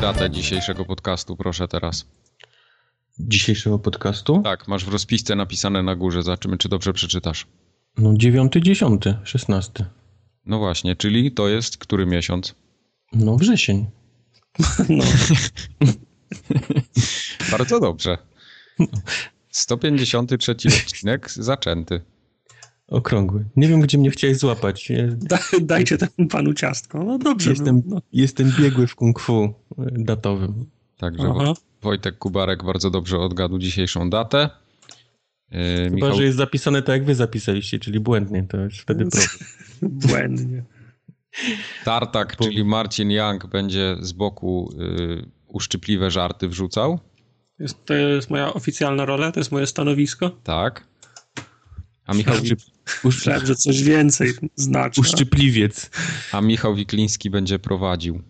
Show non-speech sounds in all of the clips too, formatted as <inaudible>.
datę dzisiejszego podcastu, proszę teraz. Dzisiejszego podcastu? Tak, masz w rozpisce napisane na górze. Zobaczymy, czy dobrze przeczytasz. No 9, 10, 16. No właśnie, czyli to jest który miesiąc? No wrzesień. <laughs> No. Bardzo dobrze. <laughs> 153 odcinek zaczęty. Okrągły. Nie wiem, gdzie mnie chciałeś złapać. Da, dajcie temu panu ciastko. No dobrze. Jestem, no. jestem biegły w kung fu e, datowym. Także Aha. Wo- Wojtek Kubarek bardzo dobrze odgadł dzisiejszą datę. Yy, Chyba, Michał, że jest zapisane tak, jak wy zapisaliście, czyli błędnie, to jest wtedy problem. <laughs> Błędnie. Tartak, czyli Marcin Young, będzie z boku yy, uszczypliwe żarty wrzucał. Jest, to jest moja oficjalna rola, to jest moje stanowisko. Tak. A Michał, Myślałem, że coś więcej znaczy. Uszczypliwiec. a Michał Wikliński będzie prowadził.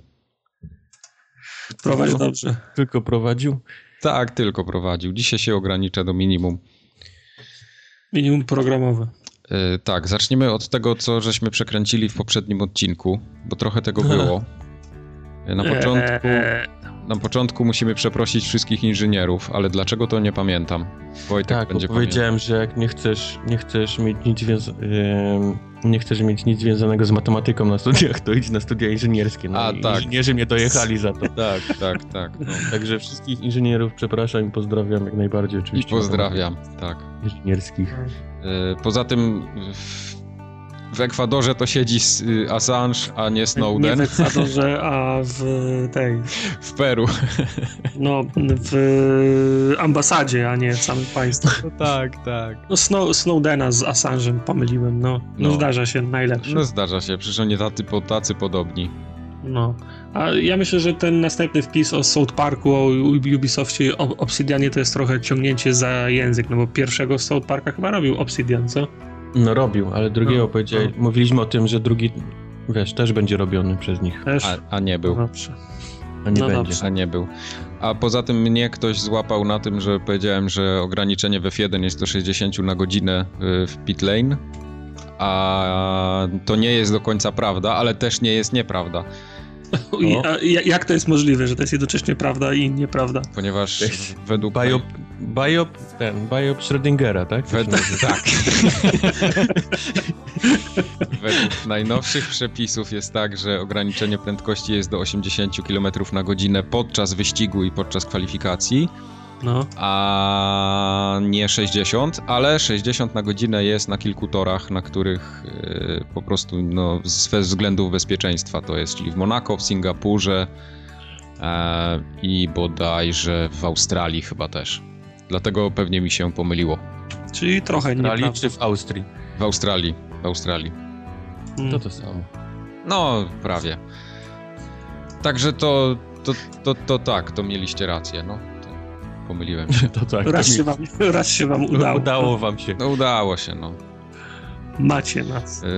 Prowadź dobrze. Tylko prowadził. Tak, tylko prowadził. Dzisiaj się ogranicza do minimum. Minimum programowe. Yy, tak, zaczniemy od tego, co żeśmy przekręcili w poprzednim odcinku, bo trochę tego <laughs> było. Yy, Na początku, Eee, na początku musimy przeprosić wszystkich inżynierów, ale dlaczego to nie pamiętam. Wojtek Tak, będzie powiedziałem, że jak nie chcesz, nie chcesz mieć nic związa- em, nie chcesz mieć nic związanego z matematyką na studiach, to idź na studia inżynierskie. No A, i tak. Inżynierzy mnie dojechali za to. <laughs> Tak, tak, tak. No. Także wszystkich inżynierów przepraszam i pozdrawiam jak najbardziej I oczywiście. pozdrawiam, tak. Inżynierskich. Yy, Poza tym w, w Ekwadorze to siedzi y, Assange, a nie nie Snowden. w Ekwadorze, a w tej, W Peru. no, w ambasadzie, a nie w samym państwie. tak, tak. No Snow, Snowdena z Assange'em pomyliłem, no. No, No. zdarza się najlepsze. No zdarza się, przecież oni tacy, tacy podobni. No. A ja myślę, że ten następny wpis o South Parku, o Ubi- Ubisoftie o Obsidianie to jest trochę ciągnięcie za język, no bo pierwszego South Parka chyba robił Obsidian, co? No robił, ale drugiego No, no. mówiliśmy o tym, że drugi, wiesz, też będzie robiony przez nich, Też? A, a nie był. Dobrze. a nie No będzie. dobrze. A nie był. A poza tym mnie ktoś złapał na tym, że powiedziałem, że ograniczenie w F1 jest do 60 na godzinę y, w pit lane. A to nie jest do końca prawda, ale też nie jest nieprawda, No. ja- jak to jest możliwe, że to jest jednocześnie prawda i nieprawda? ponieważ Jest według. Biop, biop, ten, biop Schrödingera, tak? Według, tak. <laughs> Według najnowszych przepisów jest tak, że ograniczenie prędkości jest do 80 km na godzinę podczas wyścigu i podczas kwalifikacji, No. a nie 60, ale 60 na godzinę jest na kilku torach, na których e, po prostu no, ze względów bezpieczeństwa to jest, czyli w Monako, w Singapurze e, i bodajże w Australii chyba też. Dlatego pewnie mi się pomyliło. Czyli trochę W Australii nieprawda. czy w Austrii? W Australii, w Australii. Mm. To to samo. No, prawie. Także to, to, to, to tak, to mieliście rację, no. Pomyliłem <laughs> się. To tak. Raz to się, wam, raz się wam <laughs> udało. udało wam się. No udało się, no. Macie nas. Yy,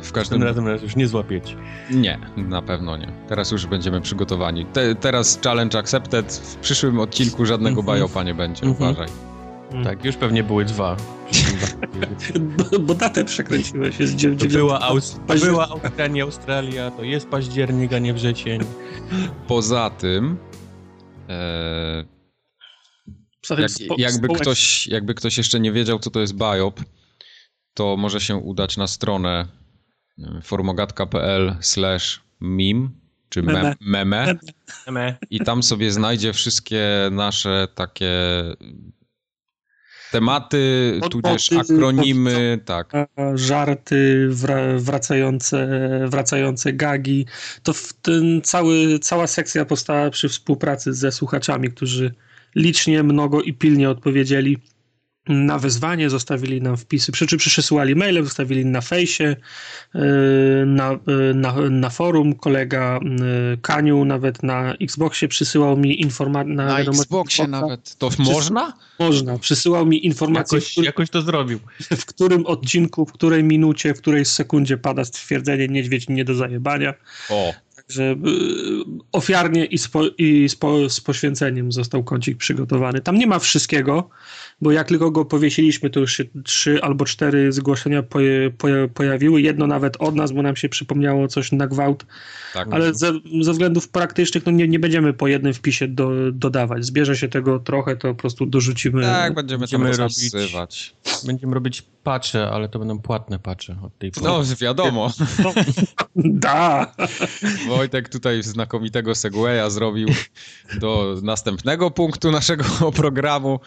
w Tym każdym razem nas już nie złapiecie. Nie, na pewno nie. Teraz już będziemy przygotowani. Te, teraz challenge accepted. W przyszłym odcinku żadnego Mhm. biopa nie będzie, Mhm. uważaj. Mm. Tak, już pewnie były dwa. <laughs> Bo, bo datę przekręciłeś. Jest dziew- To była, Aus- to była Australia, nie Australia, to jest październik, a nie wrzesień. Poza tym, e, jak, jakby, ktoś, jakby ktoś jeszcze nie wiedział, co to jest biop, to może się udać na stronę formogatka.pl slash meme, czy mem, Meme. meme Meme. i tam sobie znajdzie wszystkie nasze takie tematy, tudzież akronimy, tak. Żarty, wra- wracające, wracające gagi. To w ten cały, cała sekcja powstała przy współpracy ze słuchaczami, którzy licznie, mnogo i pilnie odpowiedzieli na wezwanie, zostawili nam wpisy, przy, czy przesyłali maile, zostawili na fejsie, yy, na, yy, na, na forum. Kolega yy, Kaniu nawet na Xboxie przysyłał mi informacje. Na wiadomości Xboxie Xboxa. nawet. To można? Można. Przysyłał mi informację, Jakoś, jakoś to zrobił. w którym odcinku, w której minucie, w której sekundzie pada stwierdzenie niedźwiedź nie do zajebania. O, Także y, ofiarnie i, z, po, i z, po, z poświęceniem został kącik przygotowany. Tam nie ma wszystkiego, bo jak tylko go powiesiliśmy, to już się trzy albo cztery zgłoszenia poje, poje, pojawiły. Jedno nawet od nas, bo nam się przypomniało coś na gwałt. Tak. Ale ze, ze względów praktycznych no nie, nie będziemy po jednym wpisie do, dodawać. Zbierze się tego trochę, to po prostu dorzucimy. Tak, będziemy, będziemy robić. Będziemy robić pacze, ale to będą płatne pacze od tej pory. No, wiadomo. No, <laughs> da. Wojtek tutaj znakomitego segwaya zrobił do następnego punktu naszego programu.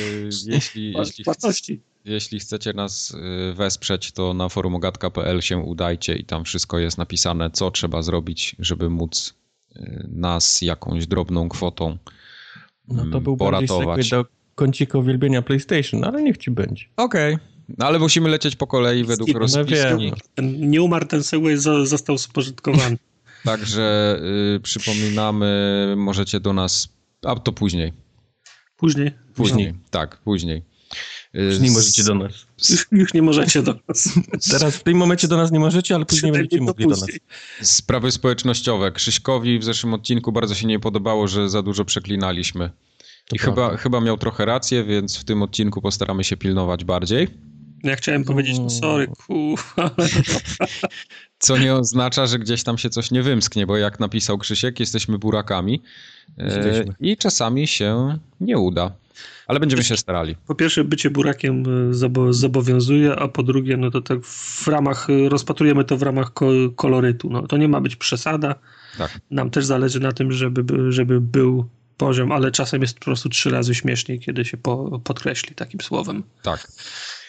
Y, <laughs> jeśli, jeśli, jeśli chcecie nas y, wesprzeć, to na forumogatka.pl się udajcie i tam wszystko jest napisane, co trzeba zrobić, żeby móc y, nas jakąś drobną kwotą no to był poratować. do kącika uwielbienia PlayStation, ale niech ci będzie. Okej. Okay. No ale musimy lecieć po kolei według no rozpiski. Nie umarł ten Segway, został spożytkowany. <laughs> Także y, przypominamy, możecie do nas, a to później. Później? Później, tak, później. Już nie możecie do nas. <laughs> Już, już, nie możecie do nas. Teraz w tym momencie do nas nie możecie, ale później będziecie mogli do nas. Sprawy społecznościowe. Krzyśkowi w zeszłym odcinku bardzo się nie podobało, że za dużo przeklinaliśmy. To I chyba, chyba miał trochę rację, więc w tym odcinku postaramy się pilnować bardziej. Ja chciałem powiedzieć, no sorry, kurwa. <laughs> Co nie oznacza, że gdzieś tam się coś nie wymsknie, bo jak napisał Krzysiek, jesteśmy burakami e, i czasami się nie uda. Ale będziemy się starali. Po pierwsze, bycie burakiem e, zobowiązuje, a po drugie, no to tak w ramach, rozpatrujemy to w ramach kolorytu. No, to nie ma być przesada. Tak. Nam też zależy na tym, żeby, żeby był poziom, ale czasem jest po prostu trzy razy śmieszniej, kiedy się po, podkreśli takim słowem. Tak.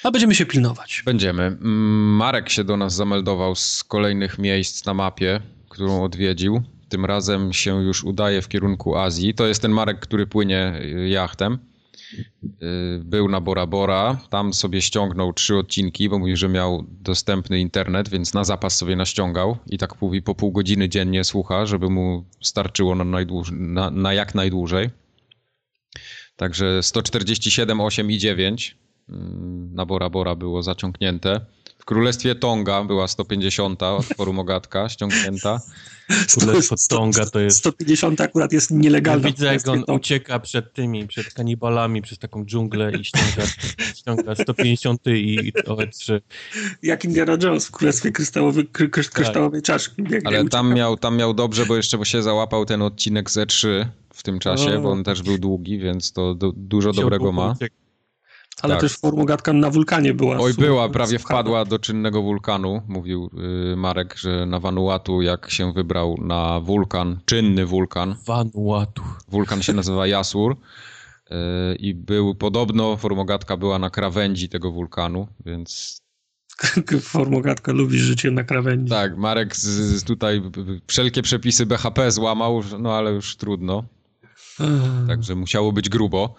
A będziemy się pilnować. Będziemy. Mm, Marek się do nas zameldował z kolejnych miejsc na mapie, którą odwiedził. Tym razem się już udaje w kierunku Azji. To jest ten Marek, który płynie y, jachtem. Y, był na Bora Bora, tam sobie ściągnął trzy odcinki, bo mówi, że miał dostępny internet, więc na zapas sobie naściągał i tak mówi po pół godziny dziennie słucha, żeby mu starczyło na, na, na jak najdłużej. Także 147, 8 i 9 mm, na Bora Bora było zaciągnięte. W Królestwie Tonga była 150 forum Ogatka ściągnięta. <laughs> Królestwo Tonga to jest... 150 akurat jest nielegalna. Ja widzę, jak on ucieka przed tymi, przed kanibalami, przez taką dżunglę i ściąga, <laughs> ściąga 150 i, i OE3. Jak Indiana Jones w Królestwie Kryształowej, kry, kry, kryształowej tak. Czaszki. Ale tam miał, tam miał dobrze, bo jeszcze się załapał ten odcinek z E3 w tym czasie, o. bo on też był długi, więc to do, dużo dobrego ma. Ale tak. też formogatka na wulkanie była. Oj, była, prawie wpadła do czynnego wulkanu. Mówił y, Marek, że na Vanuatu, jak się wybrał na wulkan, czynny wulkan. Vanuatu. Wulkan się nazywa Jasur. Y, I był podobno, formogatka była na krawędzi tego wulkanu, więc <laughs> Formogatka lubi życie na krawędzi. Tak, Marek z, z tutaj wszelkie przepisy BHP złamał, no ale już trudno. Także musiało być grubo.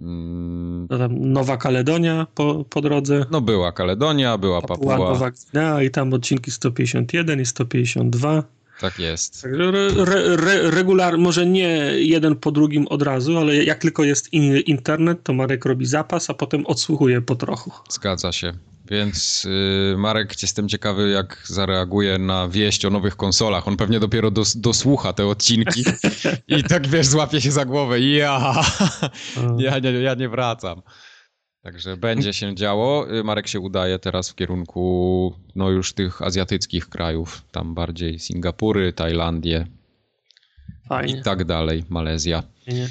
No Nowa Kaledonia po, po drodze. No była Kaledonia, była Papua. Papua Nowa Gwinea i tam odcinki 151 i 152. Tak jest. Także re, re, regular, może nie jeden po drugim od razu, ale jak tylko jest in, internet, to Marek robi zapas, a potem odsłuchuje po trochu. Zgadza się. Więc yy, Marek, jestem ciekawy, jak zareaguje na wieść o nowych konsolach. On pewnie dopiero dos, dosłucha te odcinki <laughs> i tak wiesz, złapie się za głowę. Ja, ja, nie, ja nie wracam. Także będzie się działo. Y, Marek się udaje teraz w kierunku no już tych azjatyckich krajów. Tam bardziej Singapury, Tajlandię Fajnie. i tak dalej, Malezja. Fajnie.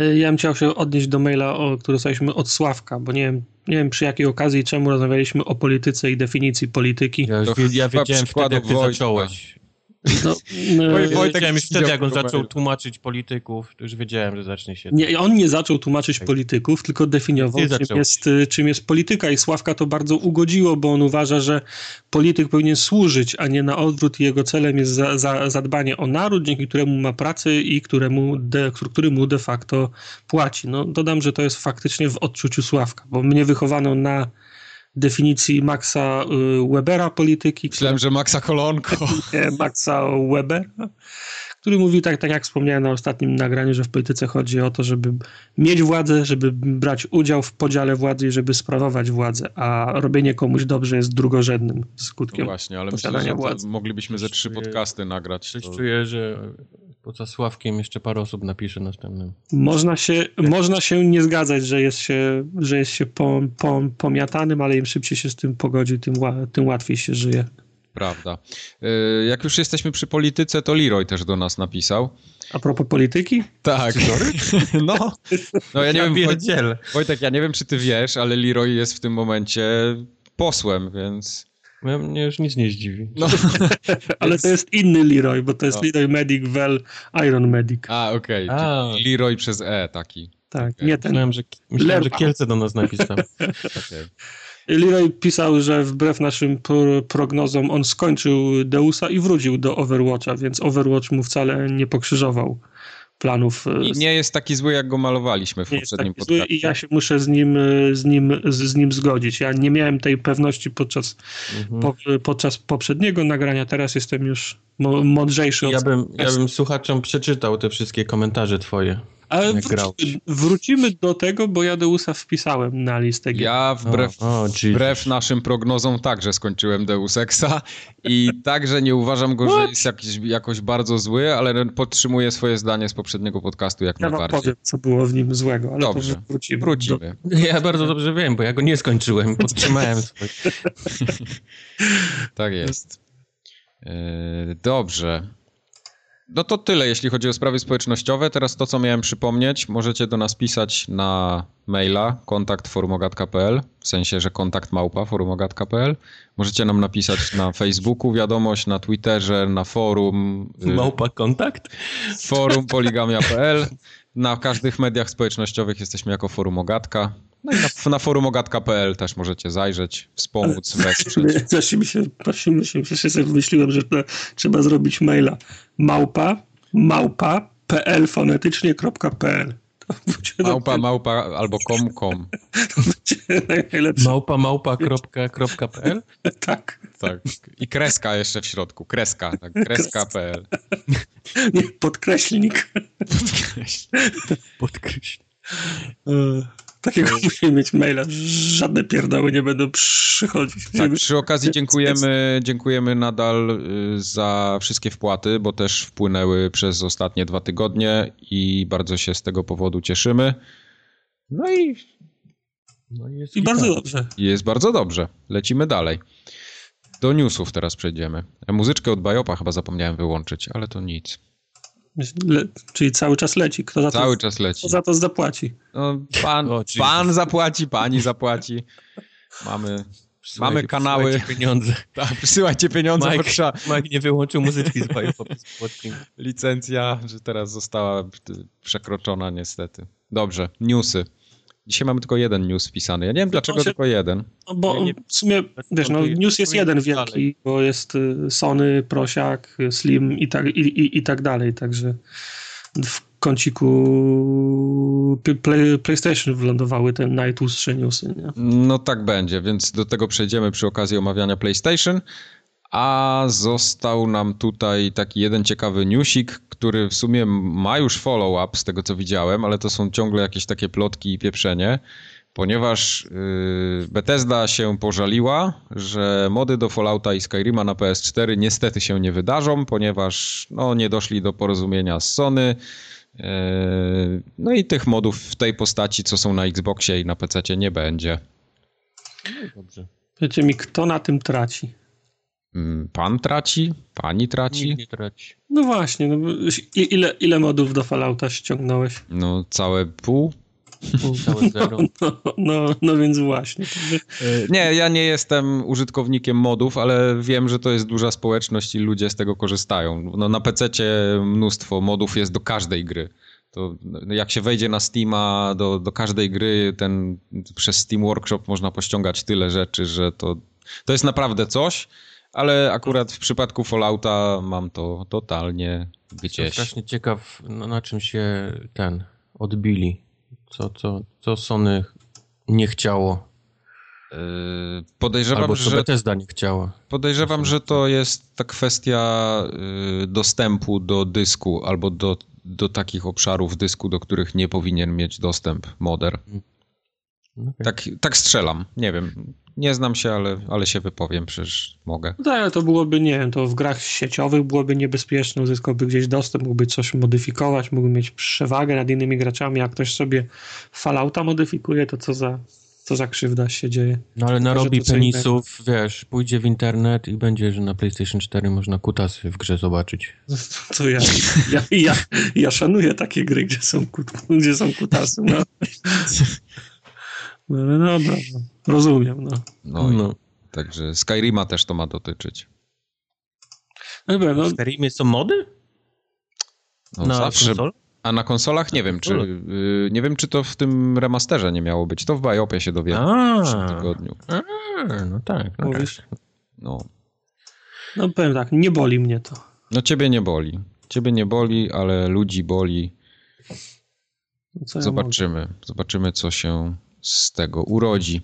Y, ja bym chciał się odnieść do maila, o, który dostaliśmy od Sławka, bo nie wiem, nie wiem przy jakiej okazji czemu rozmawialiśmy o polityce i definicji polityki. Ja, ja wiedziałem wtedy, jak ty zacząłeś. No, <laughs> no, Wojtek już wtedy, jak on zaczął tłumaczyć polityków, to już wiedziałem, że zacznie się... Nie, on nie zaczął tłumaczyć tak. polityków, tylko definiował, czym jest, czym jest polityka i Sławka to bardzo ugodziło, bo on uważa, że polityk powinien służyć, a nie na odwrót jego celem jest za, za, zadbanie o naród, dzięki któremu ma pracę i któremu de, który mu de facto płaci. No, dodam, że to jest faktycznie w odczuciu Sławka, bo mnie wychowano na definicji Maxa y, Webera polityki. Myślałem, że Maxa Kolonko. Nie, Maxa Webera, który mówi tak, tak jak wspomniałem na ostatnim nagraniu, że w polityce chodzi o to, żeby mieć władzę, żeby brać udział w podziale władzy i żeby sprawować władzę, a robienie komuś dobrze jest drugorzędnym skutkiem. No właśnie, ale myślę, że władzy. moglibyśmy ze trzy podcasty nagrać. Coś to... czuję, że poza Sławkiem jeszcze parę osób napisze następnym. Można się, można się nie zgadzać, że jest się, że jest się po, po, pomiatanym, ale im szybciej się z tym pogodzi, tym, tym łatwiej się żyje. Prawda. Y, jak już jesteśmy przy polityce, to Leroy też do nas napisał. A propos polityki? Tak. <laughs> No, no ja nie ja wiem, Wojtek, Wojtek, ja nie wiem, czy ty wiesz, ale Leroy jest w tym momencie posłem, więc... No, mnie już nic nie zdziwi. No. <laughs> ale to jest inny Leroy, bo to jest no. Leroy Medic Well Iron Medic. A, okej. Okay. Leroy przez E taki. Tak, okay. nie ten. Myślałem, że, myślałem, że Kielce do nas napisał. <laughs> okay. Leroy pisał, że wbrew naszym prognozom on skończył Deusa i wrócił do Overwatcha, więc Overwatch mu wcale nie pokrzyżował planów. E, I nie jest taki zły, jak go malowaliśmy w nie poprzednim podcaście. I ja się muszę z nim, e, z, nim, z, z nim zgodzić. Ja nie miałem tej pewności podczas, mhm. po, podczas poprzedniego nagrania, teraz jestem już mądrzejszy. Ja bym, ja bym słuchaczom przeczytał te wszystkie komentarze twoje. Ale wrócimy, wrócimy, do tego, bo ja Deusa wpisałem na listę gier. Ja wbrew, o, o, wbrew naszym prognozom także skończyłem Deus Exa i także nie uważam go, What? że jest jakiś, jakoś bardzo zły, ale podtrzymuję swoje zdanie z poprzedniego podcastu jak ja najbardziej. Ja powiem, co było w nim złego, ale dobrze, to wrócimy. wrócimy. Do... Ja bardzo dobrze wiem, bo ja go nie skończyłem, podtrzymałem <laughs> swoje. tak jest. E, dobrze. No to tyle, jeśli chodzi o sprawy społecznościowe. Teraz to, co miałem przypomnieć, możecie do nas pisać na maila kontakt forumogat.pl, w sensie, że kontakt małpa forumogat.pl. Możecie nam napisać na <laughs> Facebooku wiadomość, na Twitterze, na forum. Y, Małpa kontakt? Forum <laughs> poligamia.pl. Na każdych mediach społecznościowych jesteśmy jako Forum Ogatka. No i na, na forumogatka.pl też możecie zajrzeć, wspomóc, wesprzeć. <laughs> Właśnie mi się, właśnie mi się, się sobie wymyśliłem, że trzeba zrobić maila małpa, małpa, pl fonetycznie.pl Małpa, małpa albo kom, kom. Małpa, małpa, kropka, kropka, pl? <laughs> Tak. Tak. I kreska jeszcze w środku. Kreska, tak. <laughs> Kreska.pl. Nie, podkreślnik. Podkreślnik. Podkreślnik. Takiego musimy mieć maila. Żadne pierdoły nie będą przychodzić. Tak, przy okazji dziękujemy, dziękujemy nadal y, za wszystkie wpłaty, bo też wpłynęły przez ostatnie dwa tygodnie i bardzo się z tego powodu cieszymy. No i, no jest I bardzo dobrze. Jest bardzo dobrze. Lecimy dalej. Do newsów teraz przejdziemy. Muzyczkę od Bajopa chyba zapomniałem wyłączyć, ale to nic. Le, czyli cały czas leci. Kto za cały to, czas leci. Kto za to zapłaci? No, pan, o, pan zapłaci, pani zapłaci. Mamy, mamy kanały. Przysyłajcie pieniądze. <laughs> Tak, przysyłajcie pieniądze. Mike, trzeba... Mike nie wyłączył muzyczki z <laughs> Licencja, że teraz została przekroczona niestety. Dobrze, newsy. Dzisiaj mamy tylko jeden news wpisany. Ja nie wiem dlaczego się, tylko jeden. No bo nie, w sumie, wiesz, no, news jest jeden wielki, dalej. bo jest y, Sony, Prosiak, Slim i tak, i, i, i tak dalej, także w kąciku play, PlayStation wylądowały te najtłustsze newsy. Nie? No tak będzie, więc do tego przejdziemy przy okazji omawiania PlayStation. A został nam tutaj taki jeden ciekawy newsik, który w sumie ma już follow-up z tego co widziałem, ale to są ciągle jakieś takie plotki i pieprzenie, ponieważ yy, Bethesda się pożaliła, że mody do Fallouta i Skyrima na PS4 niestety się nie wydarzą, ponieważ no, nie doszli do porozumienia z Sony. Yy, no i tych modów w tej postaci, co są na Xboxie i na PC nie będzie. No dobrze. Wiecie mi, kto na tym traci? Mm, pan traci? Pani traci? Nikt nie traci. No właśnie, no, ile, ile modów do Fallouta ściągnąłeś? No całe pół. Pół, całe <laughs> zero. No, no, no, no więc właśnie. E, nie, ja nie jestem użytkownikiem modów, ale wiem, że to jest duża społeczność i ludzie z tego korzystają. No, na PC mnóstwo modów jest do każdej gry. To no, jak się wejdzie na Steama do, do każdej gry, ten, przez Steam Workshop można pościągać tyle rzeczy, że to, to jest naprawdę coś ale akurat w przypadku Fallouta mam to totalnie gdzieś. Jestem strasznie ciekaw, na, na czym się ten odbili. Co, co, co Sony nie chciało. Podejrzewam, Albo że Bethesda nie chciała. Podejrzewam, że to jest ta kwestia y, dostępu do dysku albo do, do takich obszarów dysku, do których nie powinien mieć dostęp moder. Okay. Tak, tak strzelam. Nie wiem. Nie znam się, ale, ale się wypowiem, przecież mogę. No tak, ale to byłoby, nie wiem, to w grach sieciowych byłoby niebezpieczne, uzyskałby gdzieś dostęp, mógłby coś modyfikować, mógłby mieć przewagę nad innymi graczami. Jak ktoś sobie Fallouta modyfikuje, to co za, co za krzywda się dzieje. No ale narobi penisów, wiesz, pójdzie w internet i będzie, że na PlayStation 4 można kutasy w grze zobaczyć. <laughs> To ja, ja, ja, ja szanuję takie gry, gdzie są, kut, gdzie są kutasy. No. <laughs> No, no, no, no, rozumiem, no. No, no. Także Skyrima też to ma dotyczyć. No, no. W Skyrimie są mody? No, na zawsze. Konsol? A na konsolach nie wiem, czy yy, nie wiem, czy to w tym remasterze nie miało być. To w Biopie się dowiemy w przyszłym tygodniu. A, no tak. No, Mówisz? Tak. no. No powiem tak, nie boli mnie to. No ciebie nie boli. Ciebie nie boli, ale ludzi boli. No Zobaczymy. Ja Zobaczymy, co się z tego urodzi.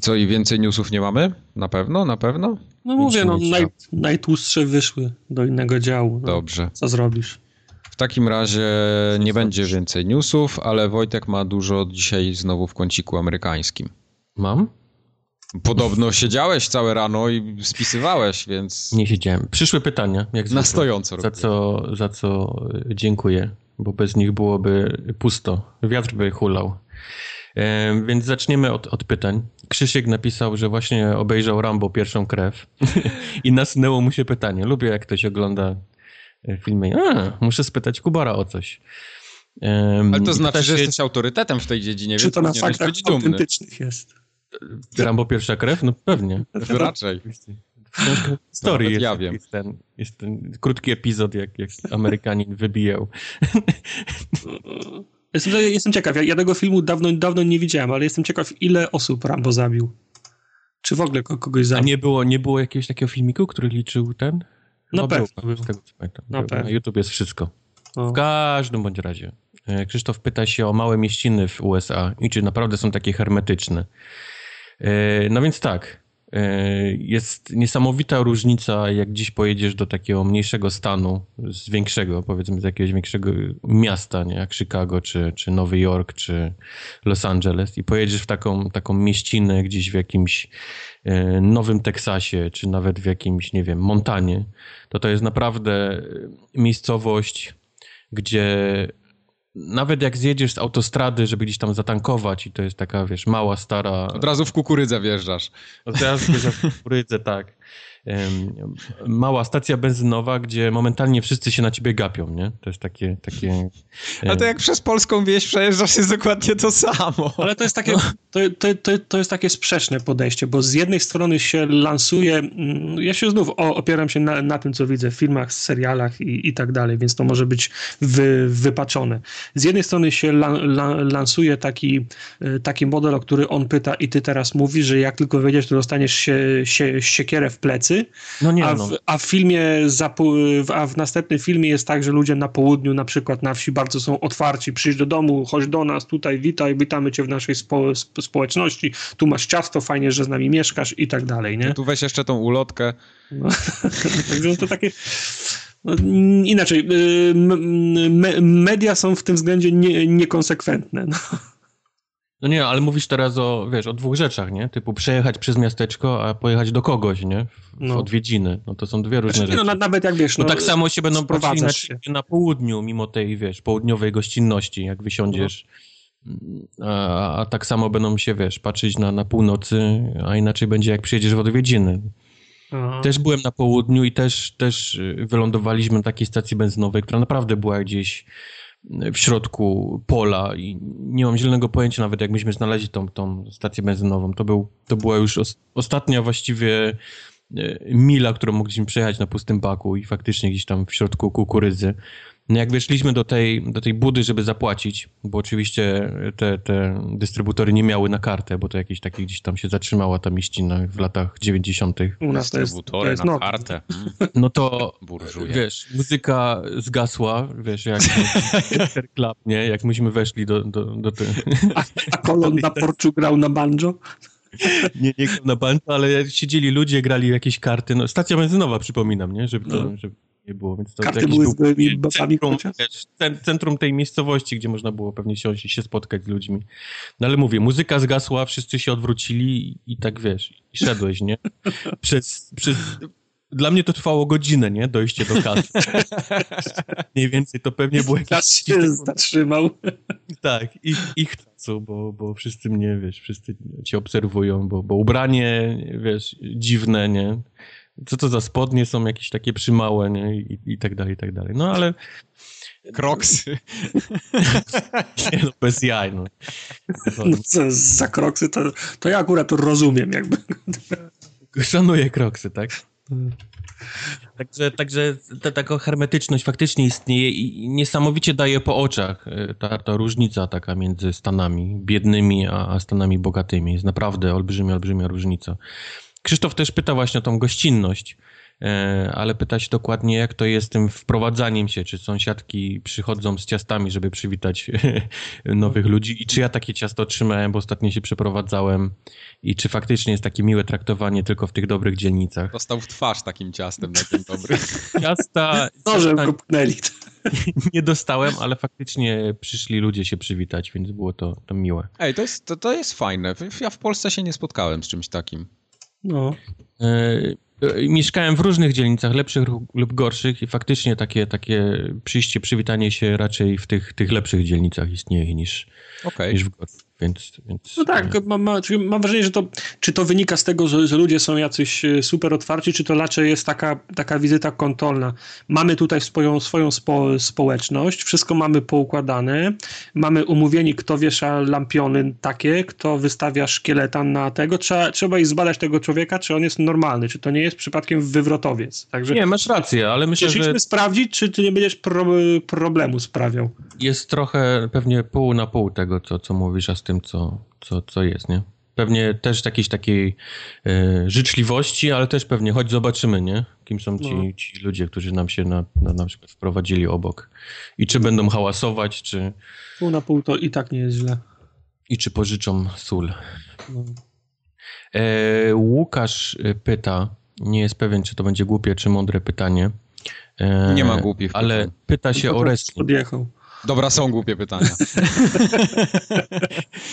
Co i więcej newsów nie mamy? Na pewno, na pewno? No mówię, no naj, najtłustsze wyszły do innego działu. No. Dobrze. Co zrobisz? W takim razie nie będzie więcej newsów, ale Wojtek ma dużo dzisiaj znowu w kąciku amerykańskim. Mam? Podobno siedziałeś całe rano i spisywałeś, więc... Nie siedziałem. Przyszły pytania, jak Na stojąco. Za co, za co dziękuję, bo bez nich byłoby pusto. Wiatr by hulał. Więc zaczniemy od, od pytań. Krzysiek napisał, że właśnie obejrzał Rambo pierwszą krew <laughs> i nasunęło mu się pytanie. Lubię, jak ktoś ogląda e, filmy. A, muszę spytać Kubara o coś. Um, Ale to znaczy, że jesteś autorytetem w tej dziedzinie, Czy to na faktach autentycznych jest? Rambo pierwsza krew? No pewnie. Raczej. <laughs> Historii jest, ja wiem. Jest, ten, jest ten krótki epizod, jak, jak Amerykanin wybijał. <laughs> Jestem, jestem ciekaw, ja, ja, tego filmu dawno, dawno nie widziałem, ale jestem ciekaw, ile osób Rambo zabił. Czy w ogóle kogoś zabił. A nie było, nie było jakiegoś takiego filmiku, który liczył ten? No pewnie. Był, z tego, pamiętam. No Na YouTube jest wszystko. O. W każdym bądź razie. E, Krzysztof pyta się o małe mieściny w USA i czy naprawdę są takie hermetyczne. E, no więc tak, jest niesamowita różnica, jak dziś pojedziesz do takiego mniejszego stanu, z większego, powiedzmy, z jakiegoś większego miasta, nie? jak Chicago, czy, czy Nowy Jork, czy Los Angeles i pojedziesz w taką, taką mieścinę gdzieś w jakimś e, Nowym Teksasie, czy nawet w jakimś, nie wiem, Montanie, to to jest naprawdę miejscowość, gdzie nawet jak zjedziesz z autostrady, żeby gdzieś tam zatankować i to jest taka, wiesz, mała, stara... Od razu w kukurydzę wjeżdżasz. Od razu w kukurydzę, tak. Mała stacja benzynowa, gdzie momentalnie wszyscy się na ciebie gapią, nie? To jest takie... takie Ale to jak przez polską wieś przejeżdżasz jest dokładnie to samo. Ale to jest takie, to, to, to, to jest takie sprzeczne podejście, bo z jednej strony się lansuje, mm, ja się znów opieram się na, na tym, co widzę w filmach, serialach i, i tak dalej, więc to może być wy, wypaczone. Z jednej strony się la, la, lansuje taki, e, taki model, o który on pyta i ty teraz mówisz, że jak tylko wejdziesz, to dostaniesz się, się, siekierę w plecy, no nie, a, w, no. a w filmie, a w następnym filmie jest tak, że ludzie na południu, na przykład na wsi, bardzo są otwarci. Przyjdź do domu, chodź do nas, tutaj witaj, witamy cię w naszej spo, społeczności, tu masz ciasto, fajnie, że z nami mieszkasz i tak dalej, nie? Tu weź jeszcze tą ulotkę. No, <laughs> także to takie... No, inaczej, y, me, media są w tym względzie nie, niekonsekwentne. No. No nie, ale mówisz teraz o, wiesz, o dwóch rzeczach, nie? Typu przejechać przez miasteczko, a pojechać do kogoś, nie? W no. odwiedziny. No to są dwie różne znaczy, rzeczy. No nawet jak wiesz, no, no tak samo się będą patrzyli na, się. na południu, mimo tej, wiesz, południowej gościnności, jak wysiądziesz. No. A, a, tak samo będą się, wiesz, patrzeć na, na północy, a inaczej będzie jak przyjedziesz w odwiedziny. Aha. Też byłem na południu i też, też y, wylądowaliśmy na takiej stacji benzynowej, która naprawdę była gdzieś w środku pola i nie mam zielonego pojęcia nawet, jak myśmy znaleźli tą, tą stację benzynową. To, był, to była już os, ostatnia właściwie e, mila, którą mogliśmy przejechać na pustym baku i faktycznie gdzieś tam w środku kukurydzy. No jak weszliśmy do tej, do tej budy, żeby zapłacić, bo oczywiście te, te dystrybutory nie miały na kartę, bo to jakieś takie gdzieś tam się zatrzymała ta mieścina w latach 90. U nas to jest, to jest na kartę. No to, wiesz, muzyka zgasła, wiesz, jak Club, nie? Jak myśmy weszli do, do, do A, a Kolon na porczu grał na banjo? nie, nie na bantu, ale siedzieli ludzie, grali jakieś karty. No, stacja benzynowa, przypominam, nie? Żeby to, no. żeby nie było. Więc to Karty były z byłymi centrum, centrum tej miejscowości, gdzie można było pewnie i się spotkać z ludźmi. No ale mówię, muzyka zgasła, wszyscy się odwrócili i tak wiesz, i szedłeś, nie? <laughs> Przez, przez dla mnie to trwało godzinę, nie? Dojście do kasy. <laughs> Mniej więcej to pewnie było jakieś... Czas się zatrzymał. <laughs> Tak, ich, ich czasu, bo, bo wszyscy mnie, wiesz, wszyscy cię obserwują, bo, bo ubranie, wiesz, dziwne, nie? Co to za spodnie są jakieś takie przymałe, nie? I, i tak dalej, i tak dalej. No ale... Kroksy. <laughs> nie, no bez jaj, no. no co, za kroksy to, to ja akurat to rozumiem, jakby. Szanuję kroksy, tak? Także, także ta taka hermetyczność faktycznie istnieje i niesamowicie daje po oczach e, ta, ta różnica taka między Stanami biednymi a, a Stanami bogatymi. Jest naprawdę olbrzymia, olbrzymia różnica. Krzysztof też pyta właśnie o tą gościnność. E, ale pyta się dokładnie, jak to jest z tym wprowadzaniem się, czy sąsiadki przychodzą z ciastami, żeby przywitać <laughs> nowych ludzi i czy ja takie ciasto otrzymałem, bo ostatnio się przeprowadzałem i czy faktycznie jest takie miłe traktowanie tylko w tych dobrych dzielnicach. Dostał w twarz takim ciastem takim dobrym. <laughs> Ciasta... Nożem go <laughs> Nie dostałem, ale faktycznie przyszli ludzie się przywitać, więc było to, to miłe. Ej, to jest, to, to jest fajne. Ja w Polsce się nie spotkałem z czymś takim. No. E, Mieszkałem w różnych dzielnicach, lepszych lub gorszych i faktycznie takie, takie przyjście, przywitanie się raczej w tych, tych lepszych dzielnicach istnieje niż, okay. niż w gorszych. Więc, więc... No tak, mam, mam wrażenie, że to, czy to wynika z tego, że, że ludzie są jacyś e, super otwarci, czy to raczej jest taka, taka wizyta kontrolna. Mamy tutaj swoją, swoją spo, społeczność, wszystko mamy poukładane, mamy umówieni, kto wiesza lampiony takie, kto wystawia szkieleta na tego. Trzeba, trzeba i zbadać tego człowieka, czy on jest normalny, czy to nie jest przypadkiem wywrotowiec. Także nie, masz rację, ale myślę, że... sprawdzić, czy ty nie będziesz pro, problemu sprawiał. Jest trochę pewnie pół na pół tego, co, co mówisz, a z tym, co, co, co jest, nie? Pewnie też jakiejś takiej e, życzliwości, ale też pewnie choć zobaczymy, nie? Kim są ci, no. ci ludzie, którzy nam się na, na, na przykład wprowadzili obok. I czy będą hałasować, czy... Pół na pół to i tak nie jest źle. I czy pożyczą sól. No. E, Łukasz e, pyta, nie jest pewien, czy to będzie głupie, czy mądre pytanie. E, nie ma głupich Ale pyta się o wrestling. Podjechał. Dobra, są głupie pytania. <laughs>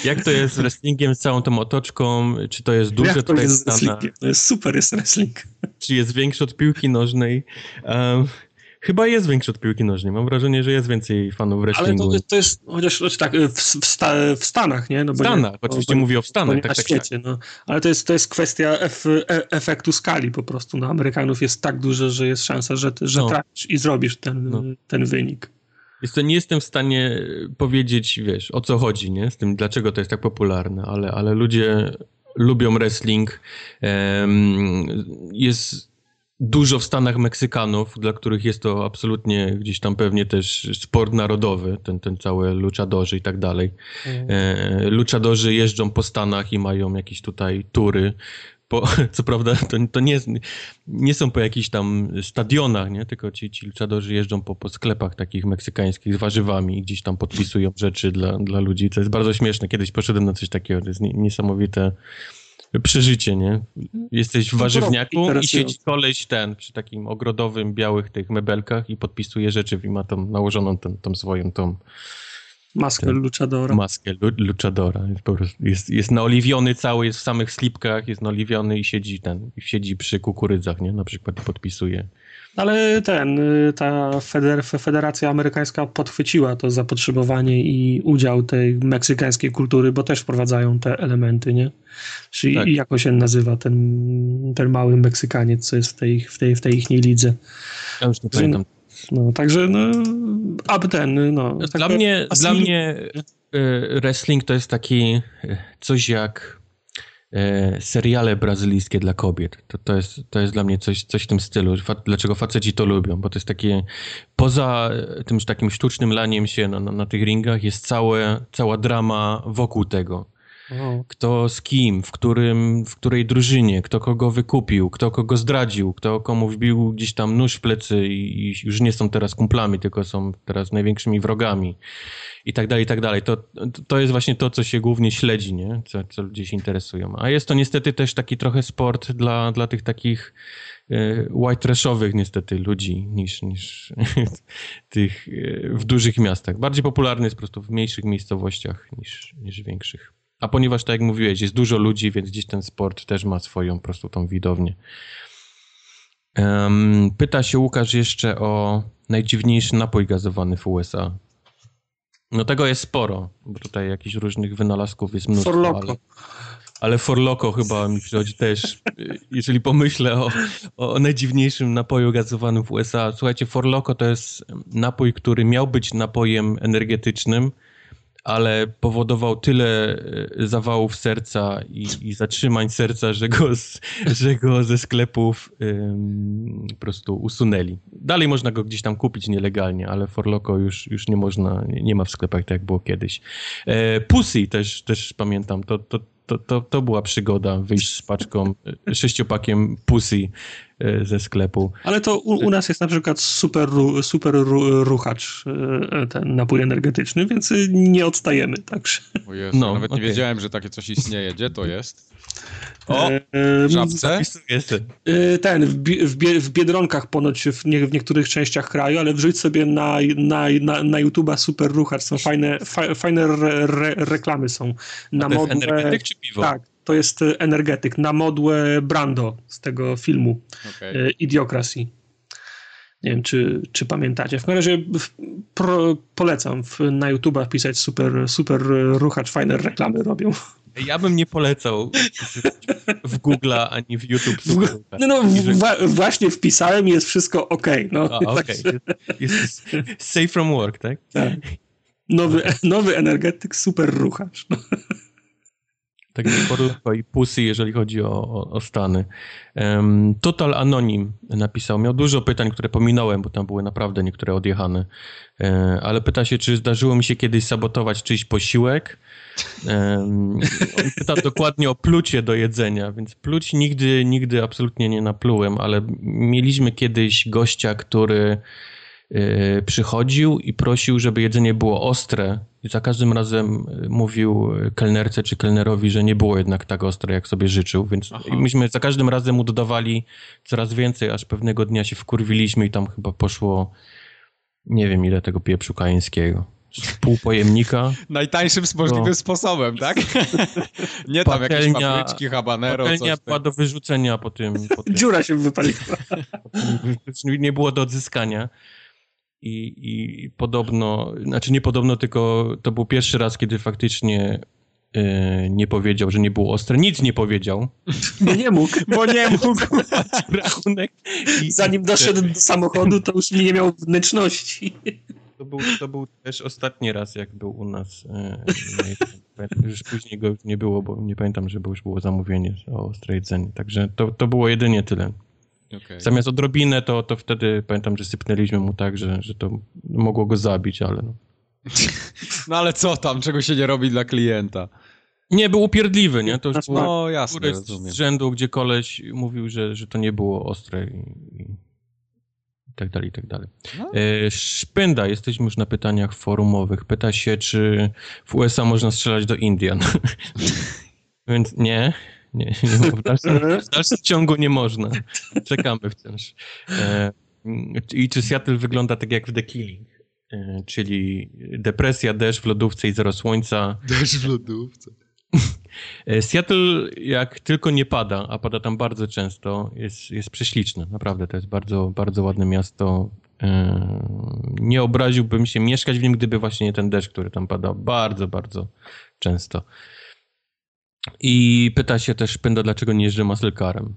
Jak to jest z wrestlingiem, z całą tą otoczką? Czy to jest duże? Jak to jest Stana? To jest super, jest wrestling. <laughs> Czy jest większy od piłki nożnej? Um, Chyba jest większy od piłki nożnej. Mam wrażenie, że jest więcej fanów wrestlingu. Ale to, to jest, chociaż znaczy tak, w, w, sta, w Stanach, nie? No w Stanach, nie, oczywiście bo, mówię o Stanach. Tak, na tak, świecie, tak. no. Ale to jest, to jest kwestia ef, e, efektu skali po prostu. No, Amerykanów jest tak dużo, że jest szansa, że, że no. trafisz i zrobisz ten, no. ten wynik. Jest to, nie jestem w stanie powiedzieć, wiesz, o co chodzi, nie? Z tym, dlaczego to jest tak popularne, ale, ale ludzie lubią wrestling. Jest dużo w Stanach Meksykanów, dla których jest to absolutnie gdzieś tam pewnie też sport narodowy, ten, ten cały luczadorzy i tak dalej. Mm. Luczadorzy jeżdżą po Stanach i mają jakieś tutaj tury. Po, <laughs> co prawda to, to nie, nie są po jakichś tam stadionach, nie? tylko ci, ci luczadorzy jeżdżą po, po sklepach takich meksykańskich z warzywami i gdzieś tam podpisują rzeczy dla, dla ludzi. To jest bardzo śmieszne. Kiedyś poszedłem na coś takiego. To jest niesamowite przeżycie, nie? Jesteś w warzywniaku i siedzi koleś ten przy takim ogrodowym, białych tych mebelkach i podpisuje rzeczy i ma tam nałożoną tą, tą swoją tą Maskę ten, luchadora. Maskę lu, luchadora. Jest, po prostu, jest, jest naoliwiony cały, jest w samych slipkach, jest naoliwiony i siedzi ten, siedzi przy kukurydzach, nie? Na przykład podpisuje ale ten, y, ta feder, Federacja Amerykańska podchwyciła to zapotrzebowanie i udział tej meksykańskiej kultury, bo też wprowadzają te elementy, nie? Czyli tak. jak się nazywa ten, ten mały Meksykaniec, co jest w tej, w tej, w tej ich lidze. Ja już nie pamiętam. No, także no, aby ten, no. Dla tak mnie, dla mnie y, wrestling to jest taki y, coś jak E, seriale brazylijskie dla kobiet. To, to, jest, to jest dla mnie coś, coś w tym stylu. Dlaczego faceci to lubią? Bo to jest takie, poza tym takim sztucznym laniem się na, na, na tych ringach jest całe, cała drama wokół tego. Kto z kim, w, którym, w której drużynie, kto kogo wykupił, kto kogo zdradził, kto komu wbił gdzieś tam nóż w plecy i, i już nie są teraz kumplami, tylko są teraz największymi wrogami i tak dalej, i tak dalej. To, to jest właśnie to, co się głównie śledzi, nie? Co, co ludzie się interesują. A jest to niestety też taki trochę sport dla, dla tych takich e, white trashowych niestety ludzi niż, niż <laughs> tych e, w dużych miastach. Bardziej popularny jest po prostu w mniejszych miejscowościach niż, niż większych. A ponieważ, tak jak mówiłeś, jest dużo ludzi, więc gdzieś ten sport też ma swoją po prostu tą widownię. Um, pyta się Łukasz jeszcze o najdziwniejszy napój gazowany w USA. No tego jest sporo, bo tutaj jakichś różnych wynalazków jest mnóstwo. Forloco. Ale, ale Forloco chyba mi przychodzi też, jeżeli pomyślę o, o najdziwniejszym napoju gazowanym w USA. Słuchajcie, Forloco to jest napój, który miał być napojem energetycznym, ale powodował tyle e, zawałów serca i, i zatrzymań serca, że go, z, <laughs> że go ze sklepów ym, po prostu usunęli. Dalej można go gdzieś tam kupić nielegalnie, ale Forloco już, już nie można, nie ma w sklepach tak jak było kiedyś. E, Pussy też, też pamiętam, to, to, to, to, to była przygoda, wyjść z paczką, e, sześciopakiem Pussy ze sklepu. Ale to u, u, nas jest na przykład super, super ruchacz, e, ten napój energetyczny, więc nie odstajemy. Także. O Jezu, no, nawet okay. nie wiedziałem, że takie coś istnieje. Gdzie to jest? O, w żabce? Ten, w, Biedronkach ponoć w, nie, w, niektórych częściach kraju, ale wrzuć sobie na, na, na, na YouTube'a super ruchacz, są fajne, fa, fajne re, re, reklamy są. Na A to energetyk czy piwo? Tak, to jest energetyk, na modłę Brando z tego filmu okay. Idiocracy. Nie wiem, czy, czy pamiętacie. W każdym razie pro, polecam w, na YouTube'a wpisać super, super ruchacz, fajne reklamy robią. Ja bym nie polecał w Google'a ani w YouTube. No, no właśnie wpisałem i jest wszystko ok. No. A, okay. jest safe from work, tak? tak. Nowy, nowy energetyk, super ruchacz. No. Tak porówko i pusy, jeżeli chodzi o, o, o Stany. Um, Total Anonim napisał, miał dużo pytań, które pominąłem, bo tam były naprawdę niektóre odjechane, e, ale pyta się, czy zdarzyło mi się kiedyś sabotować czyjś posiłek, on pyta dokładnie o plucie do jedzenia, więc pluć nigdy, nigdy absolutnie nie naplułem, ale mieliśmy kiedyś gościa, który y, przychodził i prosił, żeby jedzenie było ostre za każdym razem y, mówił kelnerce czy kelnerowi, że nie było jednak tak ostre, jak sobie życzył, więc Aha. myśmy za każdym razem mu dodawali coraz więcej, aż pewnego dnia się wkurwiliśmy i tam chyba poszło nie wiem ile tego pieprzu kajeńskiego pół pojemnika. <laughs> Najtańszym możliwym no. sposobem, tak? <laughs> Nie tam jakieś papryczki, habanero, Patelnia była do wyrzucenia po tym, po <laughs> tym. Dziura się wypaliła. Nie było do odzyskania. I, I podobno, znaczy nie podobno, tylko to był pierwszy raz, kiedy faktycznie yy, nie powiedział, że nie było ostre. Nic nie powiedział. Bo nie mógł. <laughs> Bo nie mógł. <laughs> Rachunek. I, Zanim doszedł do samochodu, to już nie miał wnętrzności. To był, to był też ostatni raz, jak był u nas. E, już później go nie było, bo nie pamiętam, żeby już było zamówienie o ostrej cenie. Także to, to było jedynie tyle. Okay. Zamiast odrobinę, to, to wtedy pamiętam, że sypnęliśmy mu tak, że, że to mogło go zabić, ale no. No ale co tam, czego się nie robi dla klienta? Nie, był upierdliwy, nie? To już no, było jasne, z rzędu, gdzie koleś mówił, że, że to nie było ostre i, i tak dalej, i tak dalej. No. E, Szpenda, jesteśmy już na pytaniach forumowych. Pyta się, czy w USA można strzelać do Indian. <laughs> Więc nie, nie, nie w, dalszym, <laughs> w dalszym ciągu nie można. Czekamy wciąż. E, I czy Seattle wygląda tak jak w The Killing? E, czyli depresja, deszcz w lodówce i zero słońca. Deszcz w lodówce. E, Seattle, jak tylko nie pada, a pada tam bardzo często, jest, jest prześliczne. Naprawdę, to jest bardzo, bardzo ładne miasto. Nie obraziłbym się mieszkać w nim, gdyby właśnie nie ten deszcz, który tam pada bardzo, bardzo często. I pyta się też Penda, dlaczego nie jeżdżę muscle carem.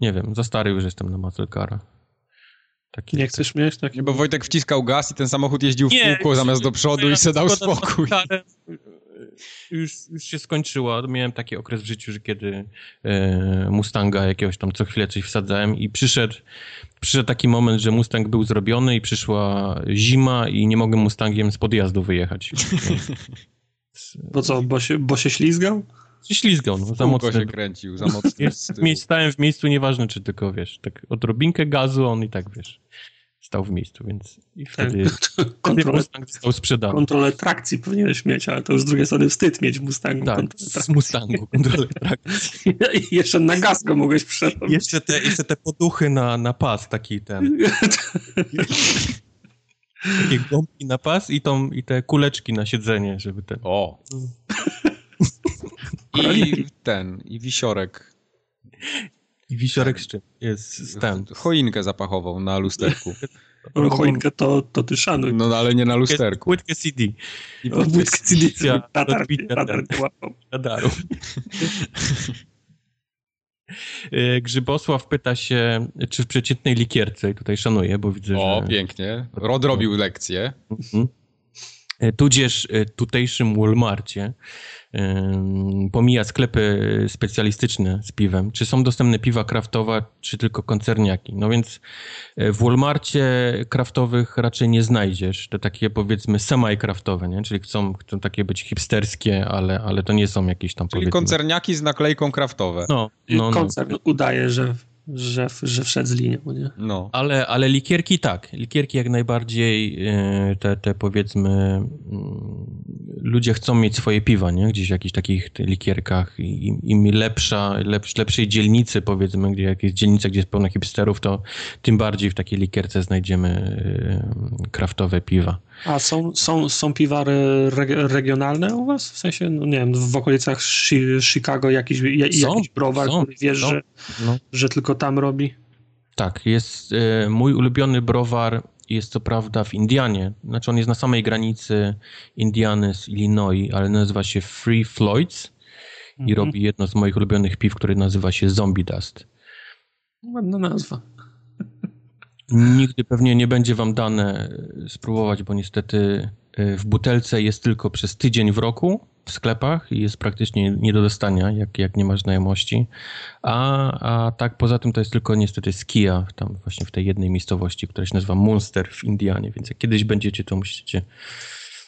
Nie wiem, za stary już jestem na muscle cara. Taki, nie chcesz mieć taki... Bo Wojtek wciskał gaz i ten samochód jeździł w nie, kółko zamiast do przodu i se dał spokój już, już się skończyła. Miałem taki okres w życiu, że kiedy e, Mustanga jakiegoś tam co chwilę coś wsadzałem i przyszedł, przyszedł taki moment, że Mustang był zrobiony i przyszła zima i nie mogłem Mustangiem z podjazdu wyjechać. <laughs> Bo co, bo się, bo się ślizgał? Się ślizgał, no, za mocno się kręcił, za mocno. Stałem w miejscu, nieważne czy tylko, wiesz, tak odrobinkę gazu, on i tak, wiesz, stał w miejscu, więc i tak, wtedy, <laughs> tak, kontrolę, Mustang został sprzedany. Kontrolę trakcji powinieneś mieć, ale to już z drugiej strony wstyd mieć Mustangu. Tak, z Mustangu kontrolę trakcji. <laughs> I jeszcze na gaz go mogłeś przerobić. Jeszcze te, jeszcze te poduchy na, na pas, taki ten... <laughs> Takie gąbki na pas i, tą, i te kuleczki na siedzenie, żeby ten... O! I ten, i wisiorek. I wisiorek z czym? Jest ten. Choinkę zapachową na lusterku. No, choinkę to, to ty szanuj. No ale nie na lusterku. Płytkę CD. I płytkę CD. E, Grzybosław pyta się, czy w przeciętnej likierce, i tutaj szanuję, bo widzę, o, że... pięknie. Rod robił lekcję. Mhm. E, tudzież e, tutejszym Walmarcie pomija sklepy specjalistyczne z piwem. Czy są dostępne piwa kraftowe, czy tylko koncerniaki? No więc e, w Walmarcie kraftowych raczej nie znajdziesz. To takie powiedzmy semi-kraftowe, nie? Czyli chcą, chcą takie być hipsterskie, ale, ale to nie są jakieś tam Czyli koncerniaki z naklejką kraftowe. No, no, no. Koncern udaje, że że, że wszedł z linią, nie? No. Ale, ale likierki tak, likierki jak najbardziej e, te, te powiedzmy mm, ludzie chcą mieć swoje piwa, nie? Gdzieś w jakichś takich likierkach i im, im lepsza, lepsz, lepszej dzielnicy powiedzmy, gdzie jakieś dzielnica, gdzie jest pełno hipsterów, to tym bardziej w takiej likierce znajdziemy e, kraftowe piwa. A są, są, są piwary regionalne u was? W sensie, no nie wiem, w okolicach Chicago jakiś, są, jakiś browar, są, który wiesz, że, no. że tylko tam robi? Tak, jest y, mój ulubiony browar jest co prawda w Indianie, znaczy on jest na samej granicy Indiany z Illinois, ale nazywa się Free Floyds i mhm. robi jedno z moich ulubionych piw, które nazywa się Zombie Dust. Ładna nazwa. Nigdy pewnie nie będzie wam dane e, spróbować, bo niestety e, w butelce jest tylko przez tydzień w roku w sklepach i jest praktycznie nie do dostania, jak, jak nie masz znajomości. A, a tak poza tym to jest tylko niestety z Kia, tam właśnie w tej jednej miejscowości, która się nazywa Munster w Indianie, więc jak kiedyś będziecie, to musicie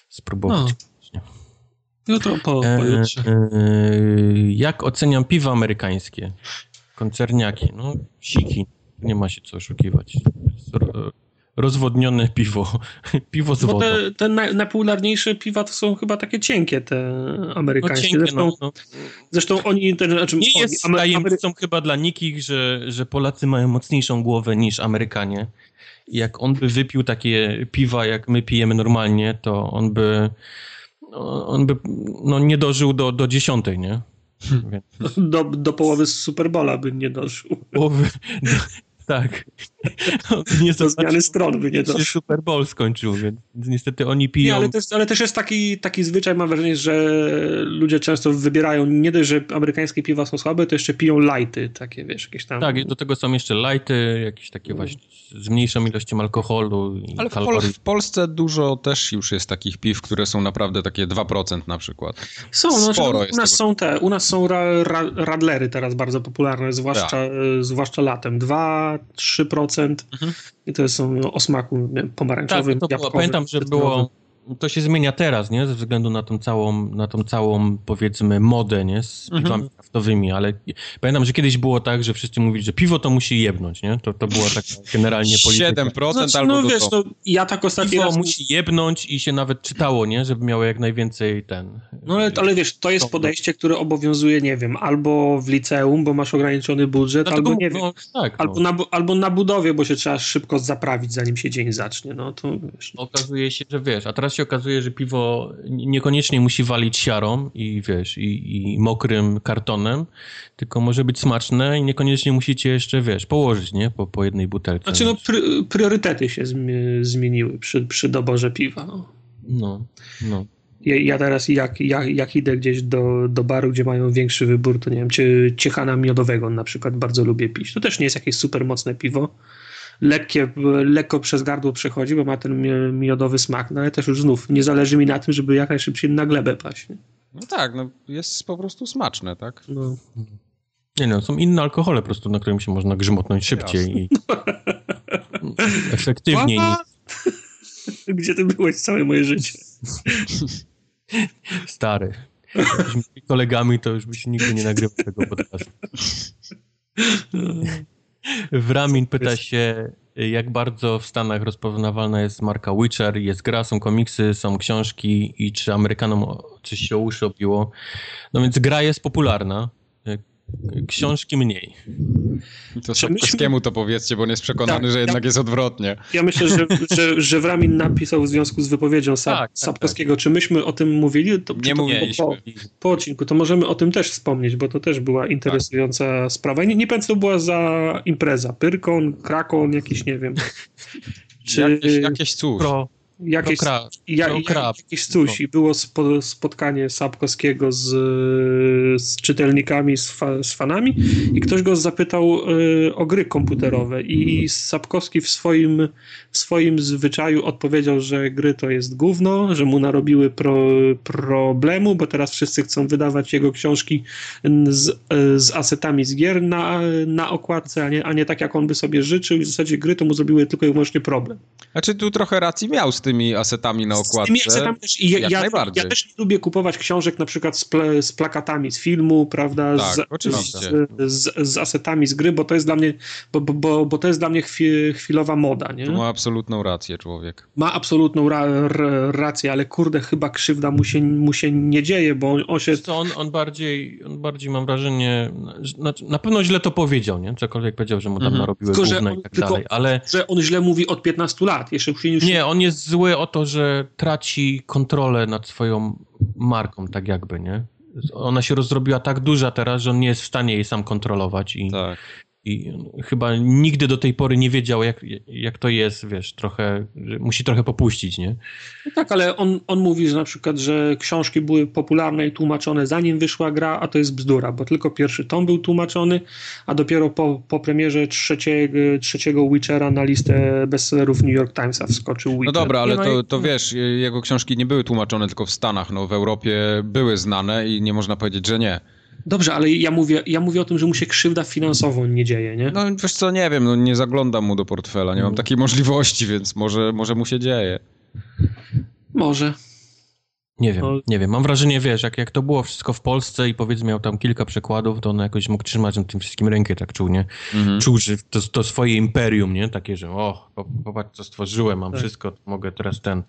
spróbować. No. Jutro po, po e. E, jak oceniam piwa amerykańskie? Koncerniaki, no siki nie ma się co oszukiwać. Rozwodnione piwo. <laughs> Piwo z wodą. Te, te najpopularniejsze piwa to są chyba takie cienkie, te amerykańskie. No, cienkie, zresztą, no, no. zresztą oni... Ten, znaczy, nie jest Amery tajemnicą Amery... chyba dla nikich, że, że Polacy mają mocniejszą głowę niż Amerykanie. Jak on by wypił takie piwa, jak my pijemy normalnie, to on by on by no, nie dożył do, do dziesiątej, nie? <laughs> Do, do połowy Superbola by nie doszło. Połowy, <laughs> tak. <laughs> nie do zmiany stron by nie doszło. Super Bowl skończył, więc niestety oni piją... Nie, ale, też, ale też jest taki, taki zwyczaj, mam wrażenie, że ludzie często wybierają, nie dość, że amerykańskie piwa są słabe, to jeszcze piją lighty, takie wiesz, jakieś tam... Tak, do tego są jeszcze lighty, jakieś takie właśnie z mniejszą ilością alkoholu i Ale w, Pol w, Polsce dużo też już jest takich piw, które są naprawdę takie 2% na przykład. Są, no, Sporo znaczy, u nas są te, u nas są ra, ra, radlery teraz bardzo popularne, zwłaszcza, tak. zwłaszcza latem. 2-3% mhm. i to są o smaku pomarańczowym, tak, to było, Pamiętam, że było to się zmienia teraz, nie? Ze względu na tą całą, na tą całą powiedzmy, modę, nie? Z mhm. piwami mhm. kraftowymi, ale pamiętam, że kiedyś było tak, że wszyscy mówili, że piwo to musi jebnąć, nie? To, to była taka <laughs> generalnie polityka. 7% znaczy, albo no, wiesz, no, ja tak ostatnio Piwo raz... musi jebnąć i się nawet czytało, nie? Żeby miało jak najwięcej ten... No ale, ale wiesz, to jest podejście, które obowiązuje, nie wiem, albo w liceum, bo masz ograniczony budżet, Dlatego, albo nie no, wiem, tak, albo, no. na, albo na budowie, bo się trzeba szybko zaprawić, zanim się dzień zacznie, no to wiesz. Okazuje się, że wiesz, a teraz teraz się okazuje, że piwo niekoniecznie musi walić siarą i wiesz, i, i mokrym kartonem, tylko może być smaczne i niekoniecznie musicie jeszcze, wiesz, położyć, nie? Po, po jednej butelce. Znaczy, no, pry, priorytety się zmieniły przy, przy doborze piwa. No, no. no. Ja, ja, teraz jak, jak, jak idę gdzieś do, do baru, gdzie mają większy wybór, to nie wiem, ciechana miodowego na przykład bardzo lubię pić. To też nie jest jakieś super mocne piwo, lekkie, lekko przez gardło przechodzi, bo ma ten miodowy smak, no ale też już znów nie zależy mi na tym, żeby jak najszybciej na glebę paść. Nie? No tak, no jest po prostu smaczne, tak? No. Nie no, są inne alkohole po prostu, na którym się można grzmotnąć szybciej i efektywniej. <laughs> Gdzie ty byłeś całe moje życie? <laughs> Stary. Byśmy kolegami, to już byś nigdy nie nagrywał tego podcastu. <laughs> Wramin pyta się, jak bardzo w Stanach rozpoznawalna jest marka Witcher, jest gra, są komiksy, są książki i czy Amerykanom coś się uszy obiło. No więc gra jest popularna, książki mniej. To Sapkowskiemu to powiedzcie, bo on jest przekonany, tak, że jednak ja, jest odwrotnie. Ja myślę, że, <laughs> że, że Wramin napisał w związku z wypowiedzią Sap, tak, tak, Sapkowskiego. Tak. Czy myśmy o tym mówili? To, nie mówiliśmy. Po, po, odcinku, to możemy o tym też wspomnieć, bo to też była interesująca tak. sprawa. Nie, nie pamiętam, co była za impreza. Pyrkon, Krakon, jakiś, nie wiem. Czy, <laughs> jakieś, jakieś cóż. Pro, jakieś, krab, ja, jakieś coś i było spo, spotkanie Sapkowskiego z, z czytelnikami, z, fa, z, fanami i ktoś go zapytał y, o gry komputerowe i Sapkowski w swoim, w swoim zwyczaju odpowiedział, że gry to jest gówno, że mu narobiły pro, problemu, bo teraz wszyscy chcą wydawać jego książki z, z asetami z gier na, na okładce, a nie, a nie tak jak on by sobie życzył i w zasadzie gry to mu zrobiły tylko i wyłącznie problem. Znaczy tu trochę racji miał z tym tymi asetami na okładce. Z tymi asetami też, i ja, ja, ja, też nie lubię kupować książek na przykład z, ple, z plakatami z filmu, prawda? Tak, z, oczywiście. Z, z, z, asetami z gry, bo to jest dla mnie, bo, bo, bo to jest dla mnie chwi, chwilowa moda, nie? Tu ma absolutną rację człowiek. Ma absolutną ra, ra, rację, ale kurde, chyba krzywda mu się, mu się nie dzieje, bo on, on się... on, on, bardziej, on bardziej mam wrażenie, na, na pewno źle to powiedział, nie? Cokolwiek powiedział, że mu tam mhm. narobiły tylko, i tak tylko, dalej, ale... Że on źle mówi od 15 lat, jeszcze już... Nie, on jest zły o to, że traci kontrolę nad swoją marką, tak jakby, nie? Ona się rozrobiła tak duża teraz, że on nie jest w stanie jej sam kontrolować i, tak i chyba nigdy do tej pory nie wiedział, jak, jak to jest, wiesz, trochę, musi trochę popuścić, nie? No tak, ale on, on mówi, że na przykład, że książki były popularne i tłumaczone zanim wyszła gra, a to jest bzdura, bo tylko pierwszy tom był tłumaczony, a dopiero po, po premierze trzeciego, trzeciego Witchera na listę bestsellerów New York Timesa wskoczył Witcher. No dobra, ale to, to wiesz, jego książki nie były tłumaczone tylko w Stanach, no w Europie były znane i nie można powiedzieć, że nie. Dobrze, ale ja mówię, ja mówię o tym, że mu się krzywda finansowo nie dzieje, nie? No wiesz co, nie wiem, no nie zaglądam mu do portfela, nie mam takiej możliwości, więc może, może mu się dzieje. Może. Nie wiem, no. nie wiem. Mam wrażenie, wiesz, jak, jak to było wszystko w Polsce i powiedzmy miał tam kilka przekładów, to on jakoś mógł trzymać na tym wszystkim rękę, tak czuł, nie? Mhm. Czuł, że to, to swoje imperium, nie? Takie, że o, popatrz co stworzyłem, mam tak. wszystko, mogę teraz ten.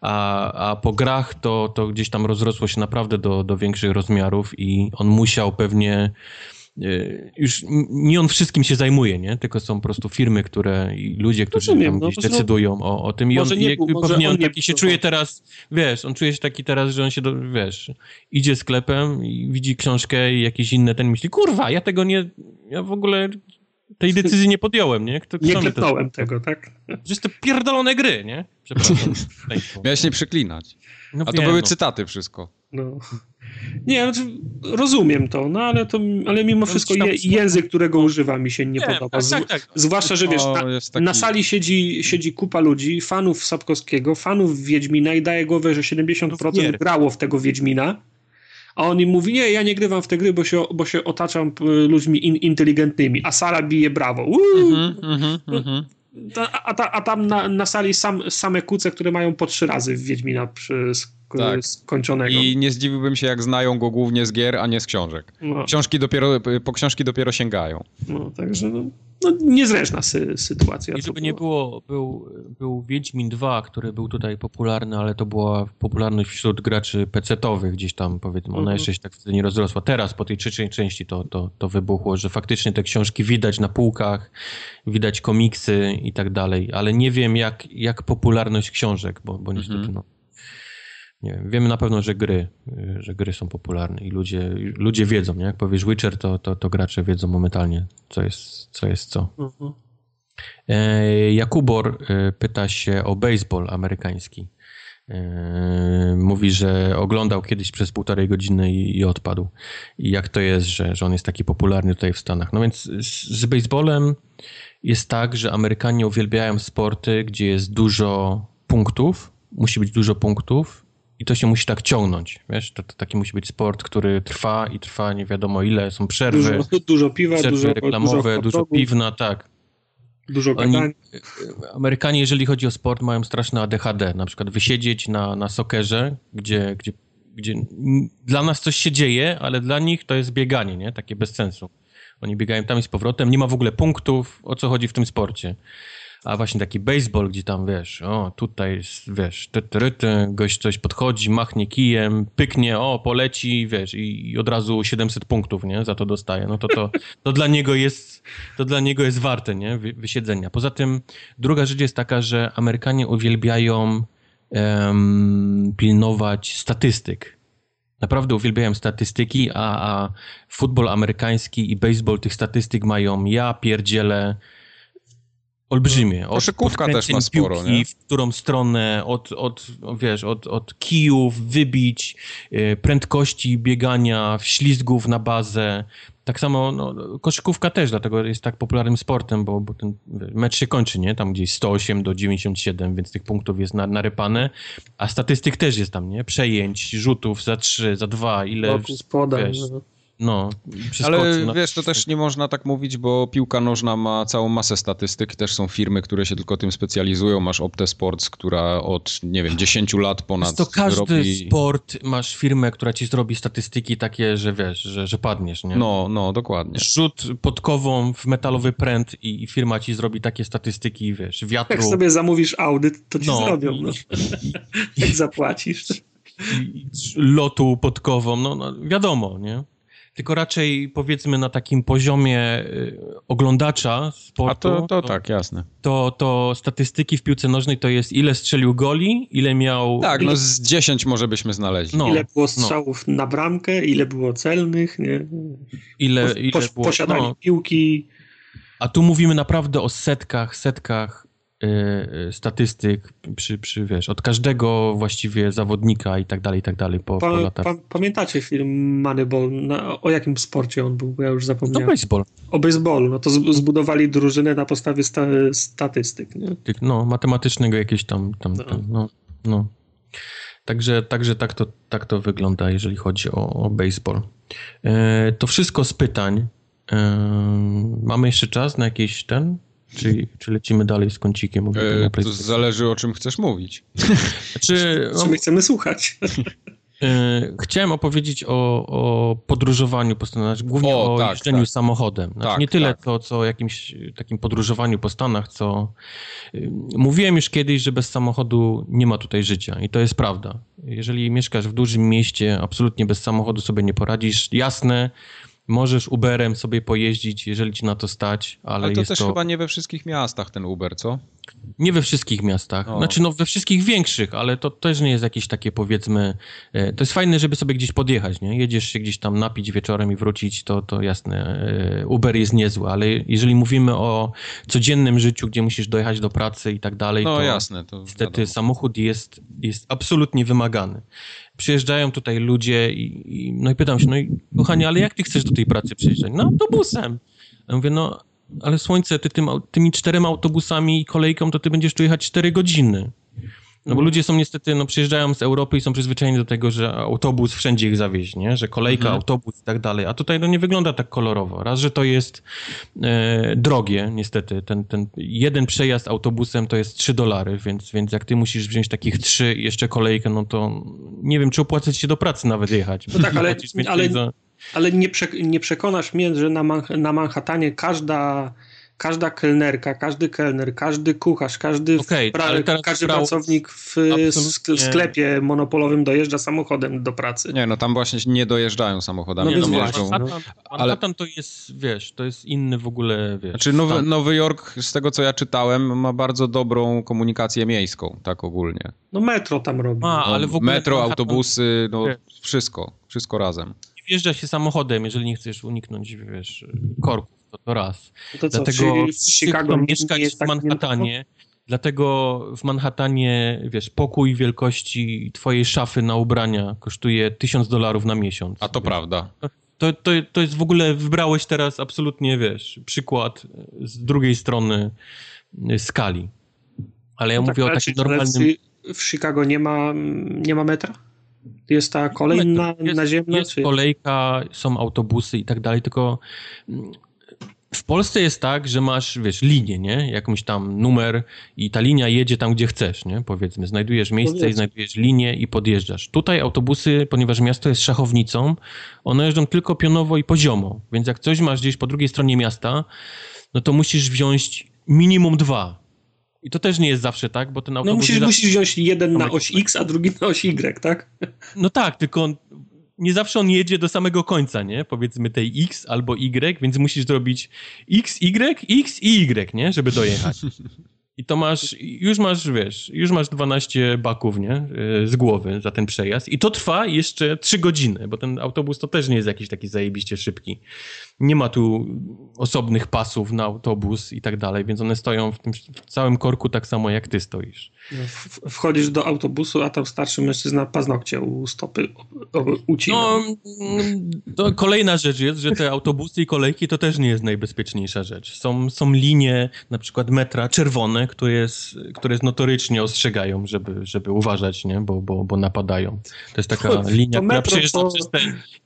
A, a po grach to, to gdzieś tam rozrosło się naprawdę do, do większych rozmiarów i on musiał pewnie już nie on wszystkim się zajmuje, nie? Tylko są po prostu firmy, które i ludzie, którzy Rozumiem, tam no, gdzieś decydują o, o tym i on, nie, był, pewnie on, on taki się czuje teraz, wiesz, on czuje się taki teraz, że on się, do, wiesz, idzie sklepem i widzi książkę i jakieś inne, ten myśli, kurwa, ja tego nie, ja w ogóle tej decyzji nie podjąłem, nie? Kto, nie klepnąłem to... tego, tak? Jest to pierdolone gry, nie? Przepraszam. <laughs> Miałeś nie przeklinać. No A to były no. cytaty wszystko. No. Nie, znaczy, rozumiem to, no ale, to, ale mimo wszystko je, język, którego używa mi się nie, nie podoba. Tak, tak, tak. Zwłaszcza, że wiesz, na, taki... na, sali siedzi, siedzi kupa ludzi, fanów Sapkowskiego, fanów Wiedźmina i daje głowę, że 70% grało w tego Wiedźmina, a on im mówi, nie, ja nie grywam w te gry, bo się, bo się otaczam ludźmi in, inteligentnymi, a sala bije brawo. Mm -hmm, mm -hmm. A, a, a, tam na, na sali sam, same kuce, które mają po trzy razy w Wiedźmina przy, tak. skończonego. I nie zdziwiłbym się, jak znają go głównie z gier, a nie z książek. No. Książki dopiero, po książki dopiero sięgają. No, także no, no niezręczna sy sytuacja. I żeby nie było, był, był Wiedźmin 2, który był tutaj popularny, ale to była popularność wśród graczy PC-owych gdzieś tam, powiedzmy. Ona mhm. jeszcze się tak wtedy nie rozrosła. Teraz, po tej trzeciej części to, to, to wybuchło, że faktycznie te książki widać na półkach, widać komiksy i tak dalej, ale nie wiem jak, jak popularność książek, bo, bo niestety mhm. no, nie wiem, wiemy na pewno, że gry, że gry są popularne i ludzie, ludzie wiedzą, nie? Jak powiesz Witcher, to, to, to gracze wiedzą momentalnie, co jest co. Jest co. Mhm. E, Jakubor e, pyta się o baseball amerykański. E, mówi, że oglądał kiedyś przez półtorej godziny i, i, odpadł. I jak to jest, że, że on jest taki popularny tutaj w Stanach. No więc z, z baseballem jest tak, że Amerykanie uwielbiają sporty, gdzie jest dużo punktów, musi być dużo punktów i to się musi tak ciągnąć, wiesz, to, to, taki musi być sport, który trwa i trwa nie wiadomo ile, są przerwy. Dużo, dużo piwa, przerwy dużo reklamowe, dużo, dużo piwna, tak. Dużo Oni, e, Amerykanie, jeżeli chodzi o sport, mają straszne ADHD, na przykład wysiedzieć na, na sokerze, gdzie, gdzie gdzie dla nas coś się dzieje, ale dla nich to jest bieganie, nie? Takie bez sensu. Oni biegają tam i z powrotem, nie ma w ogóle punktów, o co chodzi w tym sporcie. A właśnie taki baseball, gdzie tam, wiesz, o, tutaj, wiesz, ty, ty, ty, gość coś podchodzi, machnie kijem, pyknie, o, poleci, wiesz, i, i, od razu 700 punktów, nie, za to dostaje. No to, to, to dla niego jest, to dla niego jest warte, nie, Wy, wysiedzenia. Poza tym druga rzecz jest taka, że Amerykanie uwielbiają um, pilnować statystyk. Naprawdę uwielbiają statystyki, a, a futbol amerykański i baseball tych statystyk mają ja pierdzielę olbrzymie. Od Koszykówka też ma sporo, piłki, nie? w którą stronę, od, od, wiesz, od, od kijów, wybić, yy, prędkości biegania, ślizgów na bazę. Tak samo no, koszykówka też, dlatego jest tak popularnym sportem, bo, bo ten mecz się kończy, nie? Tam gdzieś 108 do 97, więc tych punktów jest na, narypane, a statystyk też jest tam, nie? Przejęć, rzutów za 3, za 2, ile... Podań, wiesz, no. No, ale wiesz, to też nie można tak mówić, bo piłka nożna ma całą masę statystyk. Też są firmy, które się tylko tym specjalizują. Masz Opte Sports, która od, nie wiem, 10 lat ponad to każdy robi... sport masz firmę, która ci zrobi statystyki takie, że wiesz, że, że padniesz, nie? No, no, dokładnie. Rzut podkową w metalowy pręt i, firma ci zrobi takie statystyki, wiesz, wiatru. Jak sobie zamówisz audyt, to ci no, zrobią, no. Jak <laughs> zapłacisz. lotu podkową, no, no wiadomo, nie? Tylko raczej powiedzmy na takim poziomie y, oglądacza sportu. A to, to, to, tak, jasne. To, to statystyki w piłce nożnej to jest ile strzelił goli, ile miał... Tak, no z 10 może byśmy znaleźli. No, ile było no. strzałów no. na bramkę, ile było celnych, nie? Ile, po, ile było... Posiadali no. piłki. A tu mówimy naprawdę o setkach, setkach statystyk przy, przy, wiesz, od każdego właściwie zawodnika i tak dalej, i tak dalej po, pa, po latach. Pa, pamiętacie film Moneyball? Na, o jakim sporcie on był? Ja już zapomniałem. No baseball. O baseballu. No to zbudowali drużynę na podstawie sta, statystyk, nie? No, matematycznego jakieś tam, tam, no. tam no, no. Także, także tak, to, tak to wygląda, jeżeli chodzi o, o baseball. E, to wszystko z pytań. E, mamy jeszcze czas na jakiś ten czy, czy lecimy dalej z kącikiem? E, to zależy o czym chcesz mówić. <laughs> Znaczy, co my chcemy słuchać? E, chciałem opowiedzieć o, o podróżowaniu po Stanach, głównie o, o tak, jeżdżeniu tak. samochodem. Znaczy, tak, nie tyle tak. to, co o jakimś takim podróżowaniu po Stanach, co y, mówiłem już kiedyś, że bez samochodu nie ma tutaj życia i to jest prawda. Jeżeli mieszkasz w dużym mieście, absolutnie bez samochodu sobie nie poradzisz. Jasne, Możesz Uberem sobie pojeździć, jeżeli ci na to stać, ale, ale to też to... chyba nie we wszystkich miastach ten Uber, co? Nie we wszystkich miastach. O. Znaczy, no we wszystkich większych, ale to też nie jest jakieś takie, powiedzmy... E, to jest fajne, żeby sobie gdzieś podjechać, nie? Jedziesz się gdzieś tam napić wieczorem i wrócić, to, to jasne, e, Uber jest niezły, ale jeżeli mówimy o codziennym życiu, gdzie musisz dojechać do pracy i tak dalej, no, to jasne, to niestety wiadomo. samochód jest, jest absolutnie wymagany przyjeżdżają tutaj ludzie i, i, no i pytam się, no i kochanie, ale jak ty chcesz do tej pracy przyjeżdżać? No autobusem. Ja mówię, no ale słońce, ty tym, tymi czterema autobusami i kolejką, to ty będziesz tu jechać cztery godziny. No bo ludzie są niestety, no przyjeżdżają z Europy i są przyzwyczajeni do tego, że autobus wszędzie ich zawieź, nie? Że kolejka, mhm. autobus i tak dalej. A tutaj no nie wygląda tak kolorowo. Raz, że to jest e, drogie, niestety. Ten, ten jeden przejazd autobusem to jest 3 dolary, więc, więc jak ty musisz wziąć takich trzy i jeszcze kolejkę, no to nie wiem, czy opłacać się do pracy nawet jechać. No tak, <laughs> ale, ale, za... ale nie, prze, nie przekonasz mnie, że na, Man na Manhattanie każda każda kelnerka, każdy kelner, każdy kucharz, każdy, okay, pra każdy pracownik w absolutnie... sklepie monopolowym dojeżdża samochodem do pracy. Nie, no tam właśnie nie dojeżdżają samochodami. No, no. Manhattan, ale... to jest, wiesz, to jest inny w ogóle, wiesz. Znaczy Nowy, Nowy Jork, z tego co ja czytałem, ma bardzo dobrą komunikację miejską, tak ogólnie. No metro tam robi. A, ale w ogóle metro, autobusy, no wszystko, wszystko razem. Wjeżdża się samochodem, jeżeli nie chcesz uniknąć, wiesz, korków to, to raz. No to co, dlatego w Chicago mieszkać w tak Manhattanie, dlatego w Manhattanie, wiesz, pokój wielkości twojej szafy na ubrania kosztuje 1000 dolarów na miesiąc. A to wiesz. prawda. To, to, to jest w ogóle, wybrałeś teraz absolutnie, wiesz, przykład z drugiej strony skali. Ale ja no mówię tak, o takim normalnym... W Chicago nie ma, nie ma metra? Jest ta kolej na, jest, naziemna? Jest czy... kolejka, są autobusy i tak dalej, tylko w Polsce jest tak, że masz, wiesz, linię, nie? Jakąś tam numer i ta linia jedzie tam, gdzie chcesz, nie? Powiedzmy, znajdujesz miejsce i znajdujesz linię i podjeżdżasz. Tutaj autobusy, ponieważ miasto jest szachownicą, one jeżdżą tylko pionowo i poziomo, więc jak coś masz gdzieś po drugiej stronie miasta, no to musisz wziąć minimum dwa. I to też nie jest zawsze tak, bo ten no autobus... No musisz, musisz wziąć jeden na oś X, a drugi na oś Y, tak? No tak, tylko nie zawsze on jedzie do samego końca, nie? Powiedzmy tej X albo Y, więc musisz zrobić X, Y, X i Y, nie? Żeby dojechać. I to masz, już masz, wiesz, już masz 12 baków, nie? E, z głowy za ten przejazd. I to trwa jeszcze 3 godziny, bo ten autobus to też nie jest jakiś taki zajebiście szybki. Nie ma tu osobnych pasów na autobus i tak dalej, więc one stoją w tym w całym korku tak samo jak ty stoisz. Wchodzisz do autobusu, a tam starszy mężczyzna paznokcie u stopy ucina. No, kolejna rzecz jest, że te autobusy i kolejki to też nie jest najbezpieczniejsza rzecz. Są, są linie, na przykład metra czerwone, które, jest, które notorycznie ostrzegają, żeby, żeby uważać, nie? Bo, bo, bo napadają. To jest taka to, linia, to która przejeżdża to, przez te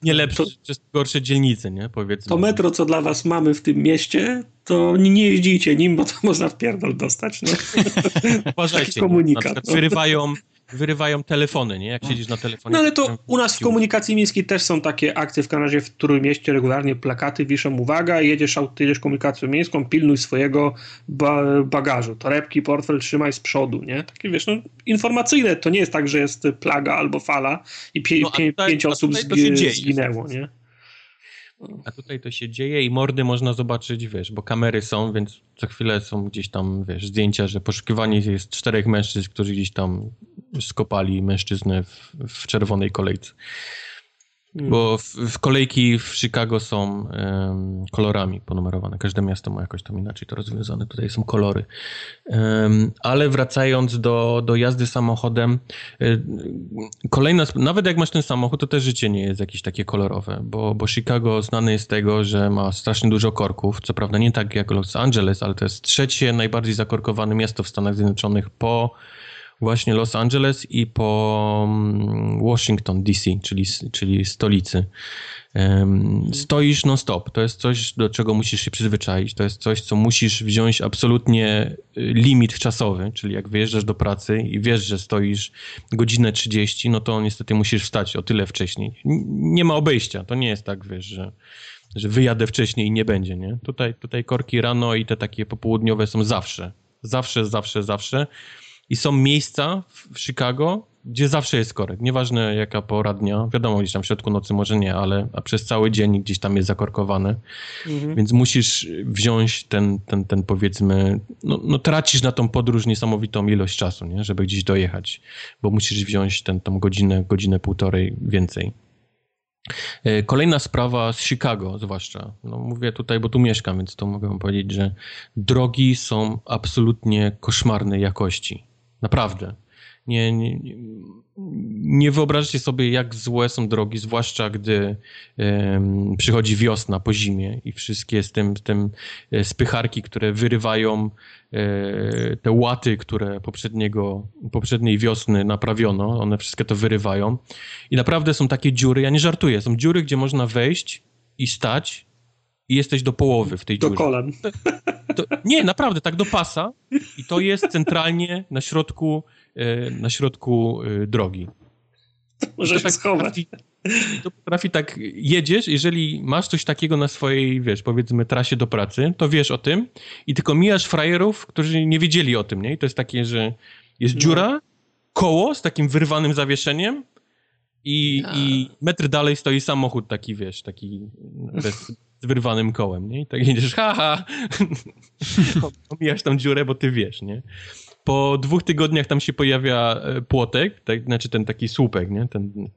nie lepsze, przez gorsze dzielnice, nie? Powiedzmy. To metro, co dla was mamy w tym mieście, to nie jeździcie nim, bo to <laughs> można w pierdol dostać. No. Uważajcie, komunikat. No. wyrywają, wyrywają telefony, nie? Jak siedzisz na telefonie. No ale to u nas w komunikacji miejskiej też są takie akcje w Kanadzie, w którym mieście regularnie plakaty wiszą, uwaga, jedziesz, jedziesz komunikacją miejską, pilnuj swojego ba bagażu, torebki, portfel trzymaj z przodu, nie? Takie wiesz, no informacyjne, to nie jest tak, że jest plaga albo fala i pie no, tutaj, pięć osób zginęło, nie? A tutaj to się dzieje i mordy można zobaczyć, wiesz, bo kamery są, więc co chwilę są gdzieś tam, wiesz, zdjęcia, że poszukiwanie jest czterech mężczyzn, którzy gdzieś tam skopali mężczyznę w, w czerwonej kolejce. Hmm. Bo w, w, kolejki w Chicago są um, kolorami ponumerowane. Każde miasto ma jakoś tam inaczej to rozwiązane. Tutaj są kolory. Um, ale wracając do, do jazdy samochodem, y, kolejna, nawet jak masz ten samochód, to też życie nie jest jakieś takie kolorowe, bo, bo Chicago znane jest z tego, że ma strasznie dużo korków. Co prawda nie tak jak Los Angeles, ale to jest trzecie najbardziej zakorkowane miasto w Stanach Zjednoczonych po właśnie Los Angeles i po mm, Washington DC, czyli, czyli stolicy. Stoisz non-stop. To jest coś, do czego musisz się przyzwyczaić. To jest coś, co musisz wziąć absolutnie y, limit czasowy, czyli jak wyjeżdżasz do pracy i wiesz, że stoisz godzinę 30, no to niestety musisz wstać o tyle wcześniej. Nie ma obejścia. To nie jest tak, wiesz, że że wyjadę wcześniej i nie będzie, nie? Tutaj, tutaj korki rano i te takie popołudniowe są zawsze. Zawsze, zawsze, zawsze. I są miejsca w Chicago, gdzie zawsze jest korek. Nieważne jaka pora dnia. Wiadomo, gdzieś tam w środku nocy może nie, ale a przez cały dzień gdzieś tam jest zakorkowane. Mhm. Więc musisz wziąć ten, ten, ten powiedzmy, no, no, tracisz na tą podróż niesamowitą ilość czasu, nie? żeby gdzieś dojechać, bo musisz wziąć ten, tą godzinę, godzinę półtorej więcej. E, kolejna sprawa z Chicago, zwłaszcza. No mówię tutaj, bo tu mieszkam, więc to mogę powiedzieć, że drogi są absolutnie koszmarnej jakości. Naprawdę. Nie, nie, nie wyobraźcie sobie, jak złe są drogi, zwłaszcza gdy um, przychodzi wiosna po zimie i wszystkie z tym, tym e, spycharki, które wyrywają e, te łaty, które poprzedniego, poprzedniej wiosny naprawiono, one wszystkie to wyrywają. I naprawdę są takie dziury, ja nie żartuję, są dziury, gdzie można wejść i stać i jesteś do połowy w tej do dziurze. Do kolan. To, nie, naprawdę, tak do pasa i to jest centralnie na środku, e, na środku e, drogi. Może się tak schować. To potrafi tak, jedziesz, jeżeli masz coś takiego na swojej, wiesz, powiedzmy trasie do pracy, to wiesz o tym i tylko mijasz frajerów, którzy nie wiedzieli o tym, nie? I to jest takie, że jest no. dziura, koło z takim wyrwanym zawieszeniem i, i metr dalej stoi samochód taki, wiesz, taki bez, z wyrwanym kołem, nie? I tak jedziesz, haha, <laughs> omijasz tą dziurę, bo ty wiesz, nie? Po dwóch tygodniach tam się pojawia e, płotek, tak, znaczy ten taki słupek, nie? Ten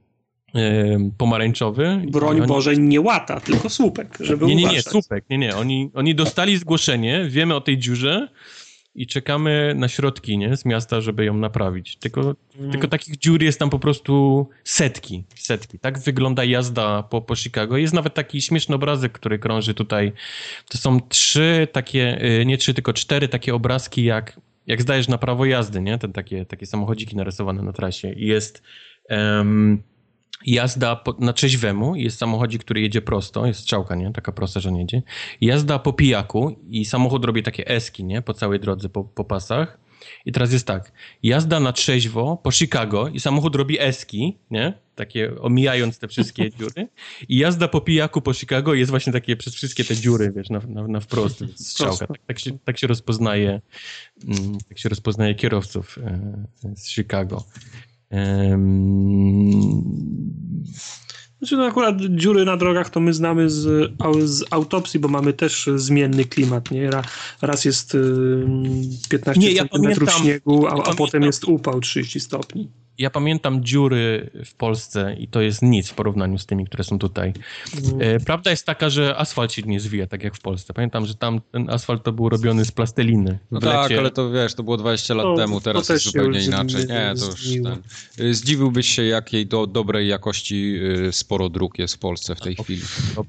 e, pomarańczowy. Broń oni... Boże, nie łata, tylko słupek, żeby Nie, nie, nie, słupek, nie, nie. Oni, oni dostali zgłoszenie, wiemy o tej dziurze, i czekamy na środki nie, z miasta, żeby ją naprawić. Tylko, mm. tylko takich dziur jest tam po prostu setki, setki. Tak wygląda jazda po, po Chicago. Jest nawet taki śmieszny obrazek, który krąży tutaj. To są trzy takie, y, nie trzy, tylko cztery takie obrazki, jak, jak zdajesz na prawo jazdy, nie? Ten takie, takie samochodziki narysowane na trasie. I jest um, jazda po, na trzeźwemu, jest samochodzik, który jedzie prosto, jest strzałka, nie? Taka prosta, że nie jedzie. Jazda po pijaku i samochód robi takie eski, nie? Po całej drodze, po, po pasach. I teraz jest tak, jazda na trzeźwo po Chicago i samochód robi eski, nie? Takie omijając te wszystkie <laughs> dziury. I jazda po pijaku po Chicago jest właśnie takie przez wszystkie te dziury, wiesz, na, na, na wprost <laughs> strzałka. Tak, tak, się, tak się rozpoznaje, mm, tak się rozpoznaje kierowców e, z Chicago. Znaczy, no akurat dziury na drogach to my znamy z, z autopsji, bo mamy też zmienny klimat, nie? Raz jest 15 nie, ja cm śniegu, a, a potem jest upał 30 stopni ja pamiętam dziury w Polsce i to jest nic w porównaniu z tymi, które są tutaj. Mm. Prawda jest taka, że asfalt się nie zwija, tak jak w Polsce. Pamiętam, że tam ten asfalt to był robiony z plasteliny. No tak, ale to wiesz, to było 20 lat to, temu, teraz jest zupełnie inaczej. Nie, to już ten, y, Zdziwiłbyś się, jakiej do dobrej jakości y, sporo dróg jest w Polsce w tej chwili. To,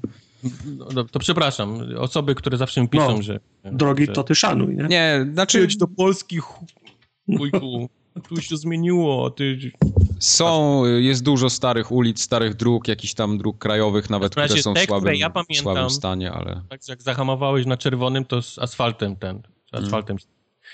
no, to przepraszam, osoby, które zawsze mi piszą, no, że... Drogi że, to ty szanuj, nie? Nie, znaczy... Jedź do Polski, wujku tu się zmieniło, ty... Są, jest dużo starych ulic, starych dróg, jakichś tam dróg krajowych nawet, które są te, w słabym, ja pamiętam, słabym stanie, ale... Tak, jak zahamowałeś na czerwonym, to z asfaltem ten, z mm. asfaltem...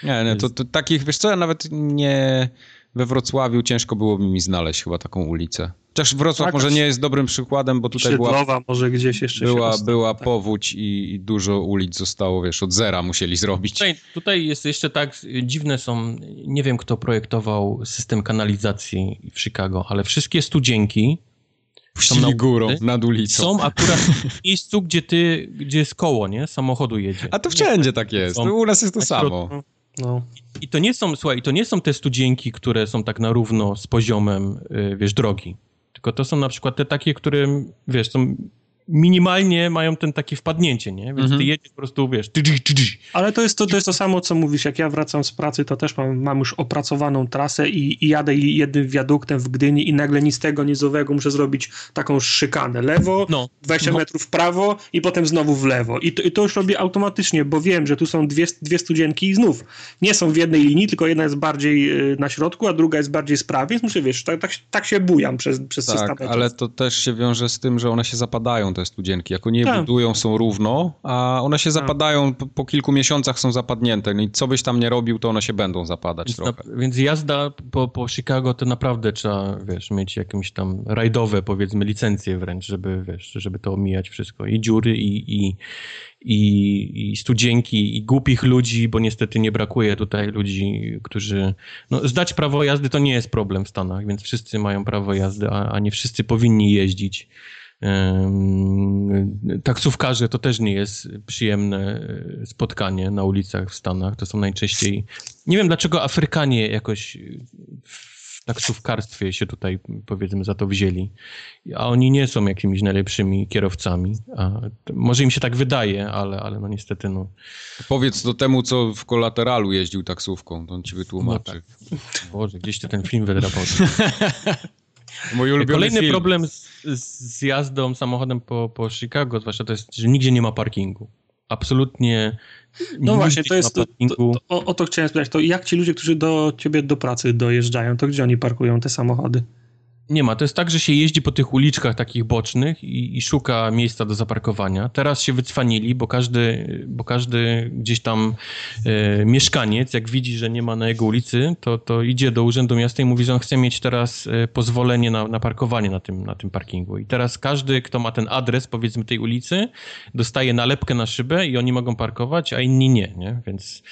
Nie, nie, to, to takich, wiesz co, ja nawet nie we Wrocławiu ciężko byłoby mi znaleźć chyba taką ulicę. Też Wrocław tak, może nie jest dobrym przykładem, bo tutaj była, może gdzieś jeszcze była, była tak. powódź i, i, dużo ulic zostało, wiesz, od zera musieli zrobić. Tutaj, tutaj jest jeszcze tak, dziwne są, nie wiem kto projektował system kanalizacji w Chicago, ale wszystkie studzienki Puścili na górą, nad ulicą. Są akurat w miejscu, gdzie ty, gdzie jest koło, nie? Samochodu jedzie. A to wszędzie tak jest. Są, u nas jest to samo. No. I to nie są, słuchaj, to nie są te studzienki, które są tak na równo z poziomem, y, wiesz, drogi. Tylko to są na przykład te takie, które, wiesz, są minimalnie mają ten takie wpadnięcie, nie? Więc ty jedziesz po prostu, wiesz... Ale to jest to, to jest to samo, co mówisz. Jak ja wracam z pracy, to też mam, mam już opracowaną trasę i, i jadę jednym wiaduktem w Gdyni i nagle nic tego, nic owego muszę zrobić taką szykanę. Lewo, no. 20 no. metrów w prawo i potem znowu w lewo. I to, I to już robię automatycznie, bo wiem, że tu są dwie, dwie studzienki i znów nie są w jednej linii, tylko jedna jest bardziej y, na środku, a druga jest bardziej z prawej, więc muszę, wiesz, tak, tak, tak się bujam przez, przez tak, ale to też się wiąże z tym, że one się zapadają te studzienki. Jak oni je tak. budują, są równo, a one się tak. zapadają, po, po, kilku miesiącach są zapadnięte. No i co byś tam nie robił, to one się będą zapadać więc trochę. Na, więc jazda po, po Chicago to naprawdę trzeba, wiesz, mieć jakieś tam rajdowe, powiedzmy, licencje wręcz, żeby, wiesz, żeby to omijać wszystko. I dziury, i, i, i, i studzienki, i głupich ludzi, bo niestety nie brakuje tutaj ludzi, którzy... No, zdać prawo jazdy to nie jest problem w Stanach, więc wszyscy mają prawo jazdy, a, a nie wszyscy powinni jeździć. Taksówkarze to też nie jest przyjemne e, spotkanie na ulicach w Stanach. To są najczęściej. Nie wiem dlaczego Afrykanie jakoś w taksówkarstwie się tutaj powiedzmy za to wzięli. A oni nie są jakimiś najlepszymi kierowcami. A może im się tak wydaje, ale, ale no niestety no. Powiedz to temu, co w kolateralu jeździł taksówką, to on ci wytłumaczy. No tak. Boże, gdzieś ty ten film wydrapał. <laughs> Mój ulubiony Kolejny film. problem z, z, jazdą samochodem po, po Chicago, zwłaszcza to jest, że nigdzie nie ma parkingu. Absolutnie. No właśnie, to jest. To, to, o, o to chciałem spytać. To jak ci ludzie, którzy do ciebie do pracy dojeżdżają, to gdzie oni parkują te samochody? Nie ma. To jest tak, że się jeździ po tych uliczkach takich bocznych i, i, szuka miejsca do zaparkowania. Teraz się wycwanili, bo każdy, bo każdy gdzieś tam e, mieszkaniec, jak widzi, że nie ma na jego ulicy, to, to idzie do Urzędu Miasta i mówi, że on chce mieć teraz e, pozwolenie na, na parkowanie na tym, na tym parkingu. I teraz każdy, kto ma ten adres, powiedzmy, tej ulicy, dostaje nalepkę na szybę i oni mogą parkować, a inni nie, nie? Więc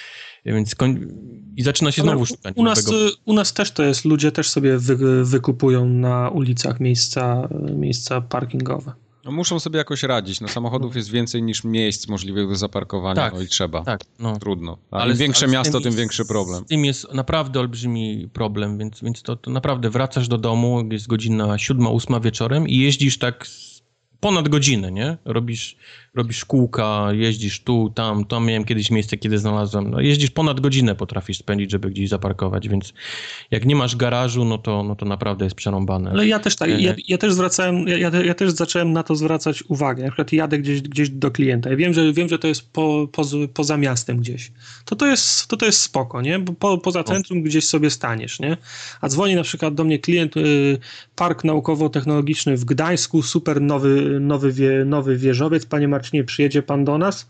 więc koń... I zaczyna się znowu szukanie. U nas, u nas też to jest, ludzie też sobie wy, wykupują na ulicach miejsca, miejsca parkingowe. No muszą sobie jakoś radzić. No, samochodów jest więcej niż miejsc możliwych do zaparkowania, tak, no i trzeba. Tak, no. Trudno. A ale im większe ale miasto, tym, tym większy problem. Z tym jest naprawdę olbrzymi problem, więc, więc to, to naprawdę wracasz do domu, jest godzina siódma, ósma wieczorem i jeździsz tak ponad godzinę, nie? Robisz, robisz kółka, jeździsz tu, tam, tam miałem kiedyś miejsce, kiedy znalazłem. No, jeździsz ponad godzinę, potrafisz spędzić, żeby gdzieś zaparkować, więc jak nie masz garażu, no to, no to naprawdę jest przerąbane. Ale ja też tak, ja, ja też zwracałem, ja, ja, też zacząłem na to zwracać uwagę. Na przykład jadę gdzieś, gdzieś do klienta. Ja wiem, że wiem, że to jest po, po, poza miastem gdzieś. To to jest, to to jest spoko, nie? Bo po, poza centrum gdzieś sobie staniesz, nie? A dzwoni na przykład do mnie klient, y, park naukowo-technologiczny w Gdańsku, super nowy, nowy, wie, nowy wieżowiec. Panie Marcinie, przyjedzie pan do nas?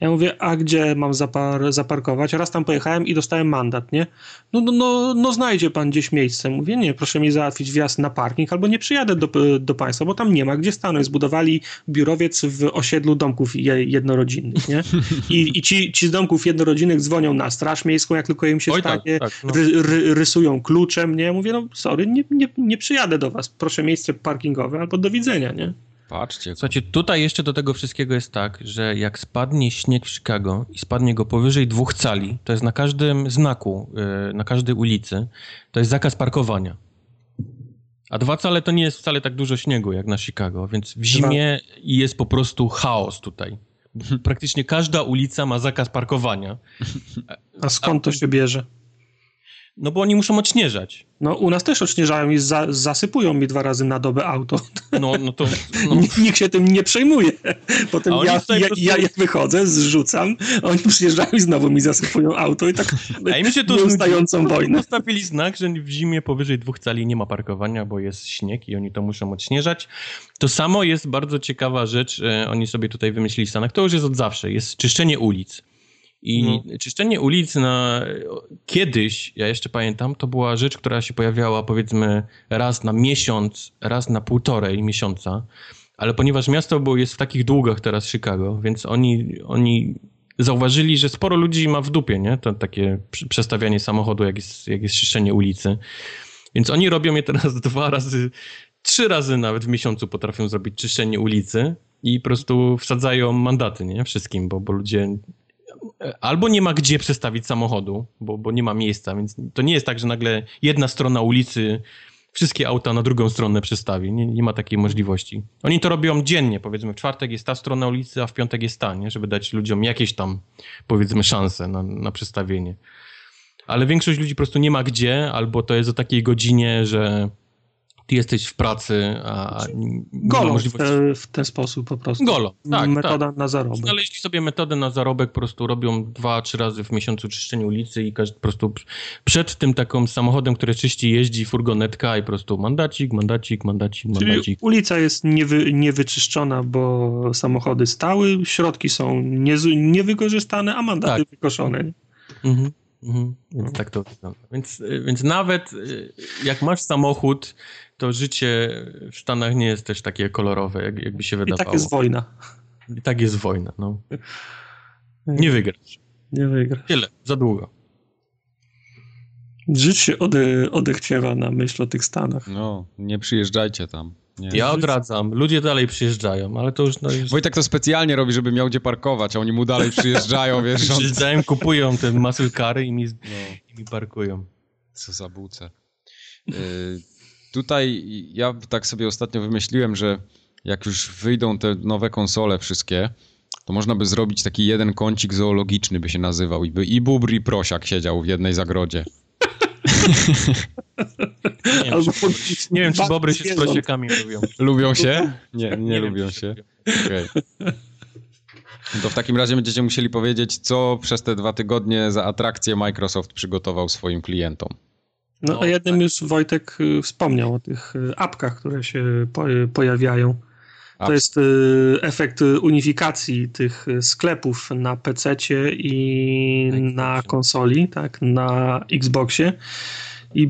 Ja mówię, a gdzie mam zapar zaparkować? Raz tam pojechałem i dostałem mandat, nie? No, no, no, no znajdzie pan gdzieś miejsce. Mówię, nie, proszę mi załatwić wjazd na parking, albo nie przyjadę do, do państwa, bo tam nie ma gdzie stanąć. Zbudowali biurowiec w osiedlu domków jednorodzinnych, nie? I, i ci, ci z domków jednorodzinnych dzwonią na straż miejską, jak tylko im się Oj, tak, stanie, tak, tak, no. ry, ry, rysują kluczem, nie? Mówię, no sorry, nie, nie, nie przyjadę do was. Proszę miejsce parkingowe, albo do widzenia, nie? Patrzcie. Słuchajcie, tutaj jeszcze do tego wszystkiego jest tak, że jak spadnie śnieg w Chicago i spadnie go powyżej dwóch cali, to jest na każdym znaku, y, na każdej ulicy, to jest zakaz parkowania. A dwa cale to nie jest wcale tak dużo śniegu jak na Chicago, więc w zimie jest po prostu chaos tutaj. <laughs> Praktycznie każda ulica ma zakaz parkowania. A skąd to się bierze? No bo oni muszą odśnieżać. No u nas też odśnieżają i za, zasypują mi dwa razy na dobę auto. <laughs> No, no to... No. Nikt się tym nie przejmuje. Potem ja, ja, prostu... ja, jak wychodzę, zrzucam, oni przyjeżdżają i znowu mi zasypują auto i tak A mi się to <laughs> nieustającą wojnę. Postawili znak, że w zimie powyżej dwóch cali nie ma parkowania, bo jest śnieg i oni to muszą odśnieżać. To samo jest bardzo ciekawa rzecz, e, oni sobie tutaj wymyślili w Stanach, to już jest od zawsze, jest czyszczenie ulic. I no. czyszczenie ulic na kiedyś, ja jeszcze pamiętam, to była rzecz, która się pojawiała powiedzmy raz na miesiąc, raz na półtorej miesiąca. Ale ponieważ miasto było, jest w takich długach teraz Chicago, więc oni, oni zauważyli, że sporo ludzi ma w dupie, nie? To takie przestawianie samochodu, jak jest, jak jest czyszczenie ulicy. Więc oni robią je teraz <laughs> dwa razy, trzy razy nawet w miesiącu potrafią zrobić czyszczenie ulicy i po prostu wsadzają mandaty, nie? Wszystkim, bo, bo ludzie albo nie ma gdzie przestawić samochodu, bo, bo nie ma miejsca, więc to nie jest tak, że nagle jedna strona ulicy wszystkie auta na drugą stronę przestawi. Nie, nie ma takiej możliwości. Oni to robią dziennie, powiedzmy w czwartek jest ta strona ulicy, a w piątek jest ta, nie? żeby dać ludziom jakieś tam, powiedzmy, szanse na, na przestawienie. Ale większość ludzi po prostu nie ma gdzie, albo to jest o takiej godzinie, że ty jesteś w pracy, a Golo możliwości... w, w ten sposób po prostu. Golo, tak. Metoda tak. na zarobek. Znaleźli sobie metodę na zarobek, po prostu robią dwa, trzy razy w miesiącu czyszczenie ulicy i każdy po prostu przed tym taką samochodem, który czyści, jeździ furgonetka i po prostu mandacik, mandacik, mandacik, mandacik. Czyli ulica jest niewy, niewyczyszczona, bo samochody stały, środki są nie, niewykorzystane, a mandaty tak. wykoszone. Mhm. Mhm. Więc tak to wygląda. Więc, więc nawet y, jak masz samochód, to życie w Stanach nie jest też takie kolorowe, jak, jakby się wydawało. I tak jest wojna. I tak jest wojna, no. Nie wygrasz. Nie wygrasz. Tyle, za długo. Żyć się ode, odechciewa na myśl o tych Stanach. No, nie przyjeżdżajcie tam. Nie. Ja odradzam. Ludzie dalej przyjeżdżają, ale to już... No, już... Wojtek to specjalnie robi, żeby miał gdzie parkować, a oni mu dalej przyjeżdżają, <laughs> wiesz. Przyjeżdżają, kupują te muscle i mi, no. i mi parkują. Co za buce. Y tutaj ja tak sobie ostatnio wymyśliłem, że jak już wyjdą te nowe konsole wszystkie, to można by zrobić taki jeden kącik zoologiczny by się nazywał i by i bubr i prosiak siedział w jednej zagrodzie. nie, wiem, czy, nie wiem, czy bobry się z prosiakami lubią. Lubią się? Nie, nie, nie lubią się. Okay. To w takim razie będziecie musieli powiedzieć, co przez te dwa tygodnie za atrakcję Microsoft przygotował swoim klientom. No, no a jednym tak. już Wojtek y, wspomniał o tych y, apkach, które się po, pojawiają. To jest y, efekt unifikacji tych sklepów na PC i na konsoli, tak, na Xboxie. I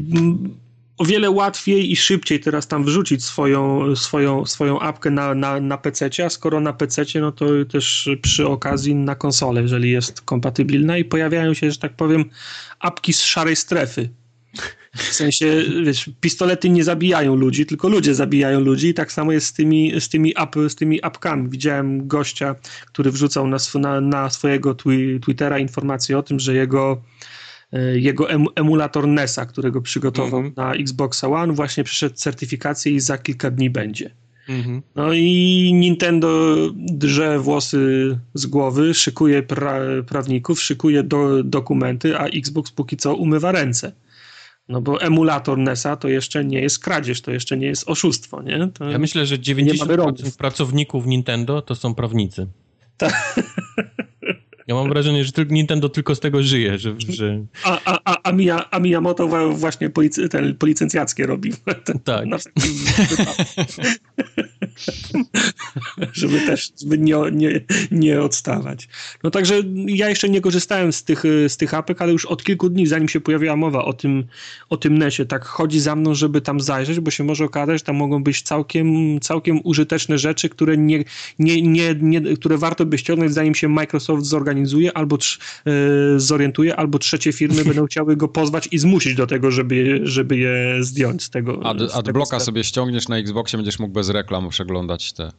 o wiele łatwiej i szybciej teraz tam wrzucić swoją, swoją, swoją apkę na, na, na PC, a skoro na PC, no to też przy okazji na konsolę, jeżeli jest kompatybilna i pojawiają się, że tak powiem, apki z szarej strefy w sensie, wiesz, pistolety nie zabijają ludzi, tylko ludzie zabijają ludzi i tak samo jest z tymi, z tymi, app, z tymi apkami. Widziałem gościa, który wrzucał na, na, na swojego twi Twittera informację o tym, że jego e, jego emulator NESa, którego przygotował mm -hmm. na Xbox One, właśnie przeszedł certyfikację i za kilka dni będzie. Mhm. No i Nintendo drze włosy z głowy, szykuje pra prawników, szykuje do dokumenty, a Xbox póki co umywa ręce. No bo emulator NESa to jeszcze nie jest kradzież, to jeszcze nie jest oszustwo, nie? To ja myślę, że 90% pracowników Nintendo to są prawnicy. Tak. Ja mam wrażenie, że Nintendo tylko z tego żyje, że... że... A, a, a, a, a Miyamoto właśnie polic ten, policencjackie robi. Ten, tak. <laughs> żeby też żeby nie, nie, nie odstawać. No także ja jeszcze nie korzystałem z tych, z tych apek, ale już od kilku dni, zanim się pojawiła mowa o tym, o tym nesie, tak chodzi za mną, żeby tam zajrzeć, bo się może okazać, że tam mogą być całkiem, całkiem użyteczne rzeczy, które, nie, nie, nie, nie, które warto by ściągnąć, zanim się Microsoft zorganizuje albo yy, zorientuje, albo trzecie firmy <laughs> będą chciały go pozwać i zmusić do tego, żeby, żeby je zdjąć z tego. Ad, adblocka sobie ściągniesz na Xboxie, będziesz mógł bez reklam przeglądać te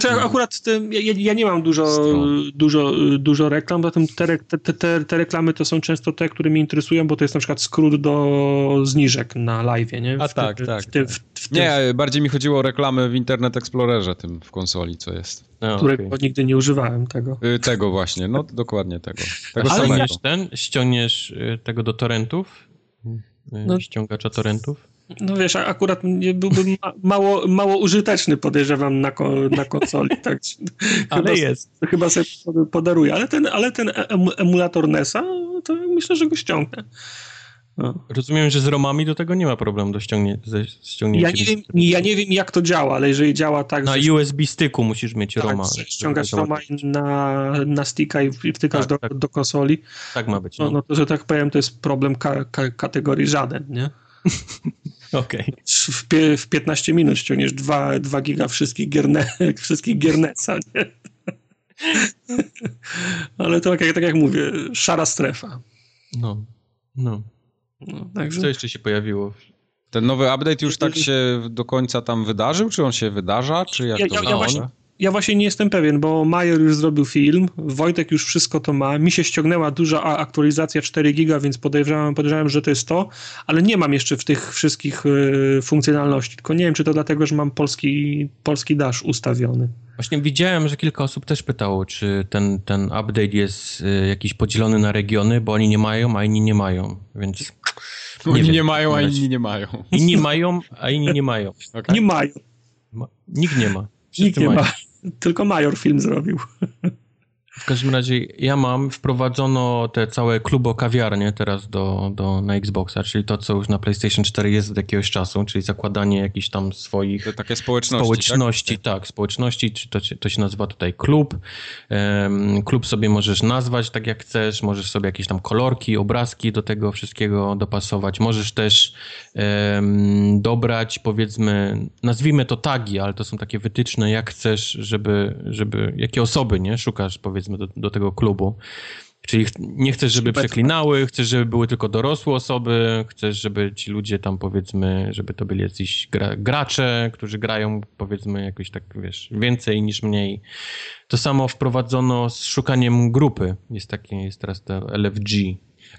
znaczy no. akurat te, ja, ja, nie mam dużo, dużo, dużo reklam, zatem te, te, te, te, reklamy to są często te, które mnie interesują, bo to jest na przykład skrót do zniżek na live, nie? W A tak, tak. W tak. W nie, bardziej mi chodziło o reklamy w Internet Explorerze tym w konsoli, co jest. No, którego okay. nigdy nie używałem tego. Y, tego właśnie, no dokładnie tego. tego Ale ściągniesz ten, ściągniesz y, tego do torrentów? Y, no. Ściągacza torrentów? No wiesz, akurat byłbym ma mało, mało użyteczny, podejrzewam, na, ko na konsoli. Tak, <laughs> ale chyba, jest. Chyba sobie podaruję. Ale ten, ale ten emulator NESa, to myślę, że go ściągnę. No. Rozumiem, że z ROMami do tego nie ma problemu do ściągnie ściągnięcia. Ja nie, wiem, ja nie wiem, jak to działa, ale jeżeli działa tak... Na że... USB styku musisz mieć tak, ROMa. ściągasz ROMa na, na sticka i wtykasz tak, do, tak. do konsoli. Tak ma być. No. No, no to, że tak powiem, to jest problem ka ka kategorii żaden, nie? <laughs> Okay. W, w 15 minut ściągniesz 2, 2 giga wszystkich, gierne, <laughs> wszystkich Giernesa, nie? Ale to tak jak, tak jak mówię, szara strefa. No, no. no także... Co jeszcze się pojawiło? Ten nowy update już tak się do końca tam wydarzył? Czy on się wydarza? Czy jak ja, to ja, ja właśnie, ja właśnie nie jestem pewien, bo Major już zrobił film, Wojtek już wszystko to ma. Mi się ściągnęła duża aktualizacja 4 giga, więc podejrzewam, podejrzewam, że to jest to, ale nie mam jeszcze w tych wszystkich y, funkcjonalności. Tylko nie wiem, czy to dlatego, że mam polski, polski dash ustawiony. Właśnie widziałem, że kilka osób też pytało, czy ten, ten update jest y, jakiś podzielony na regiony, bo oni nie mają, a inni nie mają, więc... Nie oni wiem, nie mają, a inni nie mają. Inni mają, a inni nie mają. Okay. <laughs> Nie mają. Ma, nikt nie ma. Nikt nie ma. Tylko Major film zrobił. W każdym razie ja mam, wprowadzono te całe klubo kawiarnie teraz do, do, na Xboxa, czyli to, co już na PlayStation 4 jest od jakiegoś czasu, czyli zakładanie jakichś tam swoich... To takie społeczności, Społeczności, tak, tak społeczności, czy to, to się nazywa tutaj klub. Um, klub sobie możesz nazwać tak jak chcesz, możesz sobie jakieś tam kolorki, obrazki do tego wszystkiego dopasować. Możesz też um, dobrać, powiedzmy, nazwijmy to tagi, ale to są takie wytyczne, jak chcesz, żeby, żeby jakie osoby, nie, szukasz, powiedzmy, powiedzmy do, do tego klubu. Czyli nie chcesz, żeby przeklinały, chcesz, żeby były tylko dorosłe osoby, chcesz, żeby ci ludzie tam powiedzmy, żeby to byli jacyś gra, gracze, którzy grają powiedzmy jakoś tak, wiesz, więcej niż mniej. To samo wprowadzono z szukaniem grupy. Jest takie, jest teraz to LFG,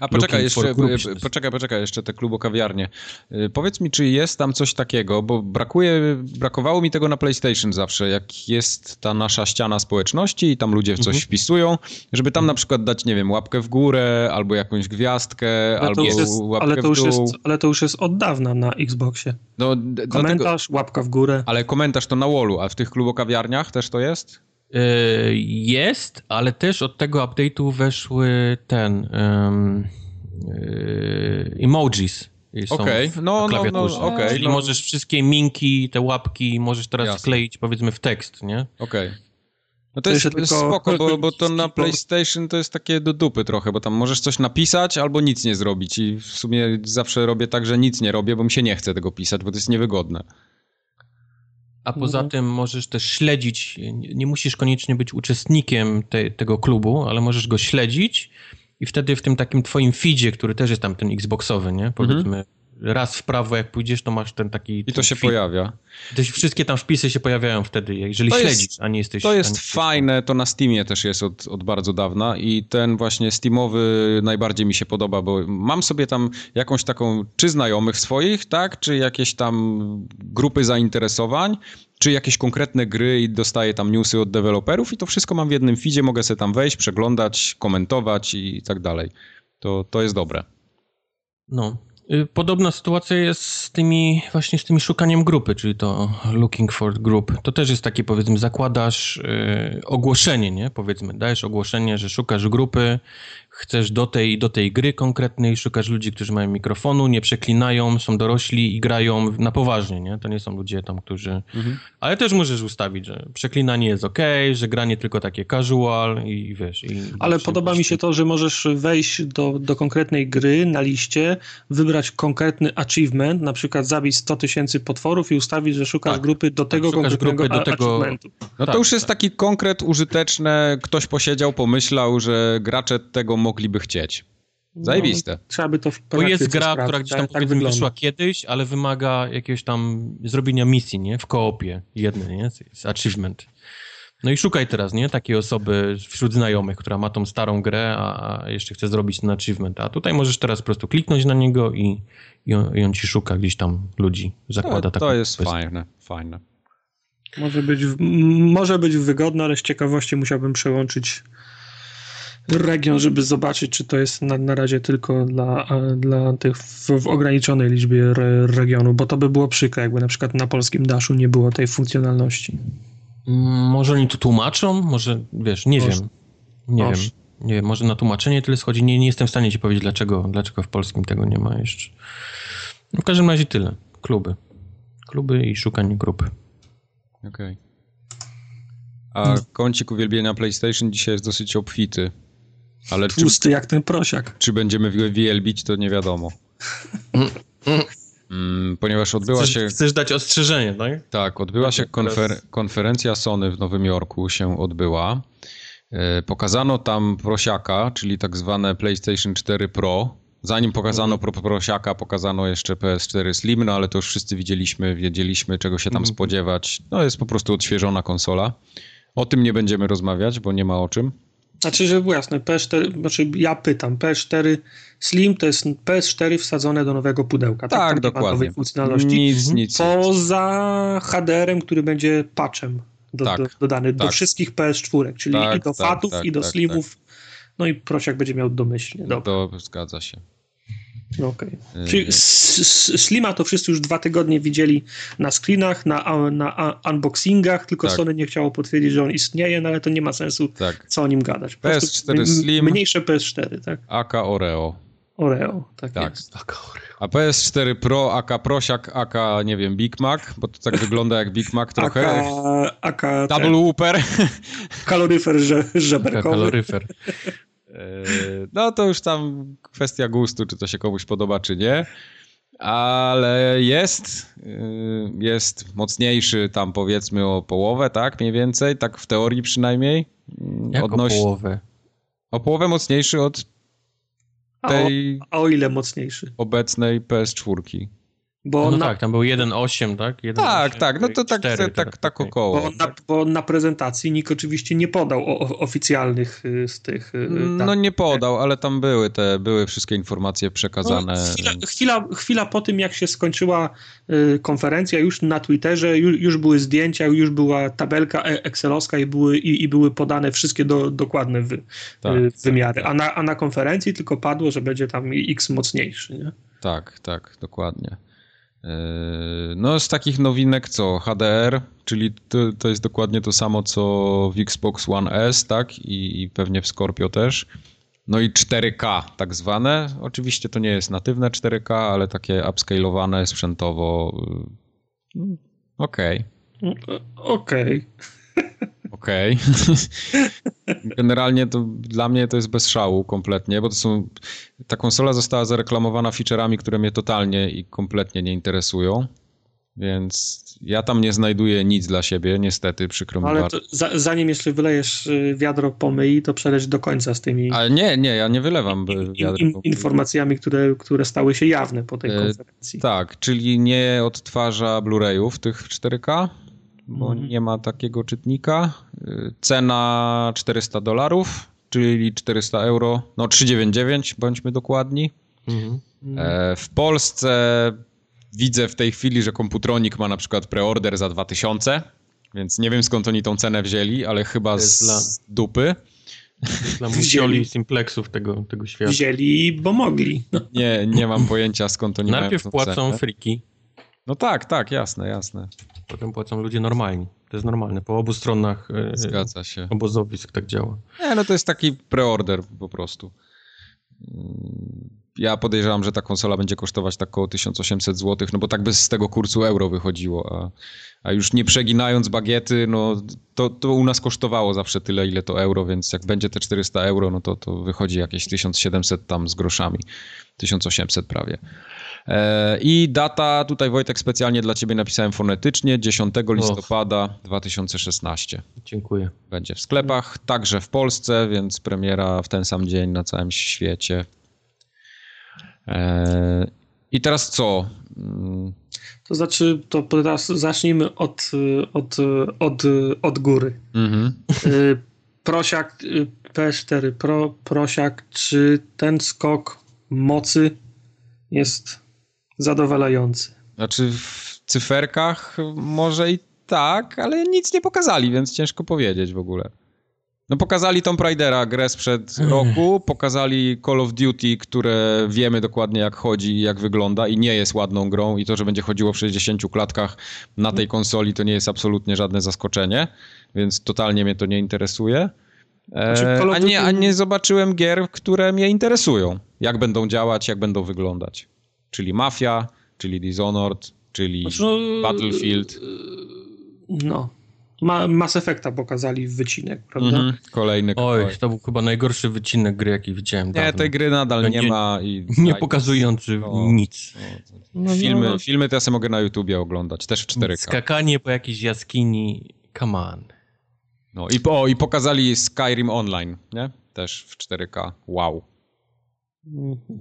a poczekaj jeszcze, poczekaj, poczekaj, jeszcze te klubokawiarnie. Y, powiedz mi, czy jest tam coś takiego, bo brakuje, brakowało mi tego na PlayStation zawsze, jak jest ta nasza ściana społeczności i tam ludzie w coś mhm. wpisują, żeby tam na przykład dać, nie wiem, łapkę w górę, albo jakąś gwiazdkę, ale albo jest, łapkę ale to w dół. Już jest, ale to już jest od dawna na Xboxie. No, komentarz, dlatego, łapka w górę. Ale komentarz to na wallu, a w tych klubokawiarniach też to jest? E, jest, ale też od tego update'u weszły ten um, emojis. Okej, okay. no, no, no, okej. Okay, Czyli no. możesz wszystkie minki, te łapki możesz teraz Jasne. wkleić powiedzmy w tekst, nie? Okej. Okay. No to, to jest, jest spoko, bo, bo to na PlayStation to jest takie do dupy trochę, bo tam możesz coś napisać albo nic nie zrobić i w sumie zawsze robię tak, że nic nie robię, bo mi się nie chce tego pisać, bo to jest niewygodne. A poza mhm. tym możesz też śledzić, nie musisz koniecznie być uczestnikiem te, tego klubu, ale możesz go śledzić i wtedy w tym takim twoim feedzie, który też jest tam ten Xboxowy, nie? Powiedzmy, mhm. Raz w prawo jak pójdziesz, to masz ten taki... I to się pojawia. To wszystkie tam wpisy się pojawiają wtedy, jeżeli to śledzisz, jest, a nie jesteś... To jest fajne, to na Steamie też jest od, od bardzo dawna i ten właśnie Steamowy najbardziej mi się podoba, bo mam sobie tam jakąś taką, czy znajomych swoich, tak, czy jakieś tam grupy zainteresowań, czy jakieś konkretne gry i dostaję tam newsy od deweloperów i to wszystko mam w jednym feedzie, mogę sobie tam wejść, przeglądać, komentować i tak dalej. To, to jest dobre. No, podobna sytuacja jest z tymi, właśnie z tymi szukaniem grupy, czyli to looking for group. To też jest takie, powiedzmy, zakładasz y, ogłoszenie, nie? Powiedzmy, dajesz ogłoszenie, że szukasz grupy, chcesz do tej do tej gry konkretnej, szukasz ludzi, którzy mają mikrofonu, nie przeklinają, są dorośli i grają na poważnie, nie? To nie są ludzie tam, którzy... Mhm. Ale też możesz ustawić, że przeklinanie jest ok, że granie tylko takie casual i wiesz... I Ale podoba mi się to, że możesz wejść do, do konkretnej gry na liście, wybrać konkretny achievement, na przykład zabić 100 tysięcy potworów i ustawić, że szukasz tak. grupy do tego tak, konkretnego grupy do tego... achievementu. No to tak, już jest tak. taki konkret użyteczny, ktoś posiedział, pomyślał, że gracze tego mogliby chcieć. No, Zajebiste. No, trzeba by to w Bo jest gra, sprawdzić, która gdzieś tam tak, tak wyszła kiedyś, ale wymaga jakiegoś tam zrobienia misji, nie? W koopie jednej, nie? Jest achievement. No i szukaj teraz, nie? Takiej osoby wśród znajomych, która ma tą starą grę, a jeszcze chce zrobić ten achievement. A tutaj możesz teraz po prostu kliknąć na niego i, i, on, i on ci szuka gdzieś tam ludzi. Zakłada to, to jest fajne, fajne. Może być, może być wygodne, ale z ciekawości musiałbym przełączyć region, żeby zobaczyć, czy to jest na, na razie tylko dla, dla tych w, w ograniczonej liczbie re, regionów, bo to by było przykre, jakby na przykład na polskim Daszu nie było tej funkcjonalności. Może oni to tłumaczą? Może, wiesz, nie może. wiem. Nie może. wiem. Nie wiem, może na tłumaczenie tyle schodzi. Nie, nie jestem w stanie ci powiedzieć, dlaczego, dlaczego w polskim tego nie ma jeszcze. No w każdym razie tyle. Kluby. Kluby i szukanie grupy. Okej. Okay. A kącik uwielbienia PlayStation dzisiaj jest dosyć obfity. Ale Tłusty czy, jak ten prosiak. Czy będziemy wielbić, to nie wiadomo. Mm, ponieważ odbyła chcesz, się... Chcesz dać ostrzeżenie, tak? Tak, odbyła się konfer... konferencja Sony w Nowym Jorku się odbyła. E, pokazano tam prosiaka, czyli tak zwane PlayStation 4 Pro. Zanim pokazano mhm. pro prosiaka, pokazano jeszcze PS4 Slim, no ale to już wszyscy widzieliśmy, wiedzieliśmy czego się tam mhm. spodziewać. No jest po prostu odświeżona konsola. O tym nie będziemy rozmawiać, bo nie ma o czym. Znaczy, było jasne, PS4, znaczy ja pytam, PS4 Slim to jest PS4 wsadzone do nowego pudełka. Tak, tak dokładnie. nowej funkcjonalności. Nic, nic. Poza HDR-em, który będzie patchem do, tak, do, dodany tak. do wszystkich PS4, czyli tak, i do tak, fatów, tak, i do slimów. No i prosiak będzie miał domyślnie. Dobra. To zgadza się. Okej. Okay. Czyli Slima to wszyscy już dwa tygodnie widzieli na screenach, na, na unboxingach, tylko tak. Sony nie chciało potwierdzić, że on istnieje, no ale to nie ma sensu tak. co o nim gadać. Po PS4 Slim. Mniejsze PS4, tak? AK Oreo. Oreo, tak, tak. jest. AK Oreo. A PS4 Pro, AK Prosiak, AK, nie wiem, Big Mac, bo to tak wygląda jak Big Mac trochę. AK, AK Double Whooper. Kaloryfer żeberkowy. Kaloryfer. E, no to już tam kwestia gustu, czy to się komuś podoba, czy nie. Ale jest, y, jest mocniejszy tam powiedzmy o połowę, tak mniej więcej, tak w teorii przynajmniej. Jak Odnoś... o połowę? O połowę mocniejszy od tej... A o, a o ile mocniejszy? Obecnej PS4. Bo no na... tak, tam był 1.8, tak? 1, tak, 8, tak, no to tak, 4, tak, tak około. Bo na, bo na, prezentacji nikt oczywiście nie podał o, oficjalnych y, z tych... Y, no nie podał, ale tam były te, były wszystkie informacje przekazane. No, chwila, chwila, chwila, po tym, jak się skończyła y, konferencja, już na Twitterze, już, już były zdjęcia, już była tabelka e, excelowska i były, i, i były podane wszystkie do, dokładne wy, tak, wymiary. Tak, a, na, a na konferencji tylko padło, że będzie tam X mocniejszy, nie? Tak, tak, dokładnie. Yy, no z takich nowinek co HDR, czyli to, to jest dokładnie to samo co w Xbox One S, tak? I, I, pewnie w Scorpio też. No i 4K tak zwane. Oczywiście to nie jest natywne 4K, ale takie upscalowane sprzętowo. Yy, okej. Okay. Okej. Okay. <laughs> Okej. Okay. <laughs> Generalnie to dla mnie to jest bez szału kompletnie, bo to są. Ta konsola została zareklamowana featureami, które mnie totalnie i kompletnie nie interesują. Więc ja tam nie znajduję nic dla siebie, niestety, przykro mi Ale za, zanim jeszcze wylejesz y, wiadro pomyj, to przeleć do końca z tymi... Ale nie, nie, ja nie wylewam wiadro in, in, Informacjami, które, które stały się jawne po tej e, konferencji. Tak, czyli nie odtwarza Blu-rayów tych 4K, bo mhm. nie ma takiego czytnika. E, cena 400 dolarów, czyli 400 euro, no 399, bądźmy dokładni. Mhm. E, w Polsce widzę w tej chwili, że Komputronik ma na przykład preorder za 2000, więc nie wiem skąd oni tą cenę wzięli, ale chyba z dla... dupy. Dla <laughs> musioli simplexów tego, tego świata. Wzięli, bo mogli. Nie, nie mam pojęcia skąd oni Najpierw mają płacą cenę. friki. No tak, tak, jasne, jasne. Potem płacą ludzie normalni. To jest normalne. Po obu stronach e, Zgadza się. obozowisk tak działa. Nie, no to jest taki preorder po prostu ja podejrzewam, że ta konsola będzie kosztować tak około 1800 zł, no bo tak by z tego kursu euro wychodziło, a, a już nie przeginając bagiety, no to, to u nas kosztowało zawsze tyle, ile to euro, więc jak będzie te 400 euro, no to, to wychodzi jakieś 1700 tam z groszami, 1800 prawie. E, I data, tutaj Wojtek specjalnie dla Ciebie napisałem fonetycznie, 10 listopada Och. 2016. Dziękuję. Będzie w sklepach, także w Polsce, więc premiera w ten sam dzień na całym świecie. E, I teraz co? To znaczy, to teraz zacznijmy od, od, od, od góry. Mhm. E, prosiak PS4 Pro, Prosiak, czy ten skok mocy jest zadowalający? Znaczy w cyferkach może i tak, ale nic nie pokazali, więc ciężko powiedzieć w ogóle. No pokazali Tomb Raidera, grę sprzed roku, pokazali Call of Duty, które wiemy dokładnie jak chodzi i jak wygląda i nie jest ładną grą i to, że będzie chodziło w 60 klatkach na tej konsoli to nie jest absolutnie żadne zaskoczenie, więc totalnie mnie to nie interesuje. Znaczy, e, a, nie, a nie zobaczyłem gier, które mnie interesują. Jak będą działać, jak będą wyglądać. Czyli Mafia, czyli Dishonored, czyli znaczy, no, Battlefield. No, ma, Mass Effecta pokazali w wycinek, prawda? Mhm, kolejny Oj, to był chyba najgorszy wycinek gry, jaki widziałem. Nie, tej gry nadal nie, nie ma. I, nie pokazujący nic. No, no, filmy, no. filmy to ja sobie mogę na YouTubie oglądać, też w 4K. Skakanie po jakiejś jaskini, come on. No i, o, i pokazali Skyrim Online, nie? Też w 4K. Wow. Mhm.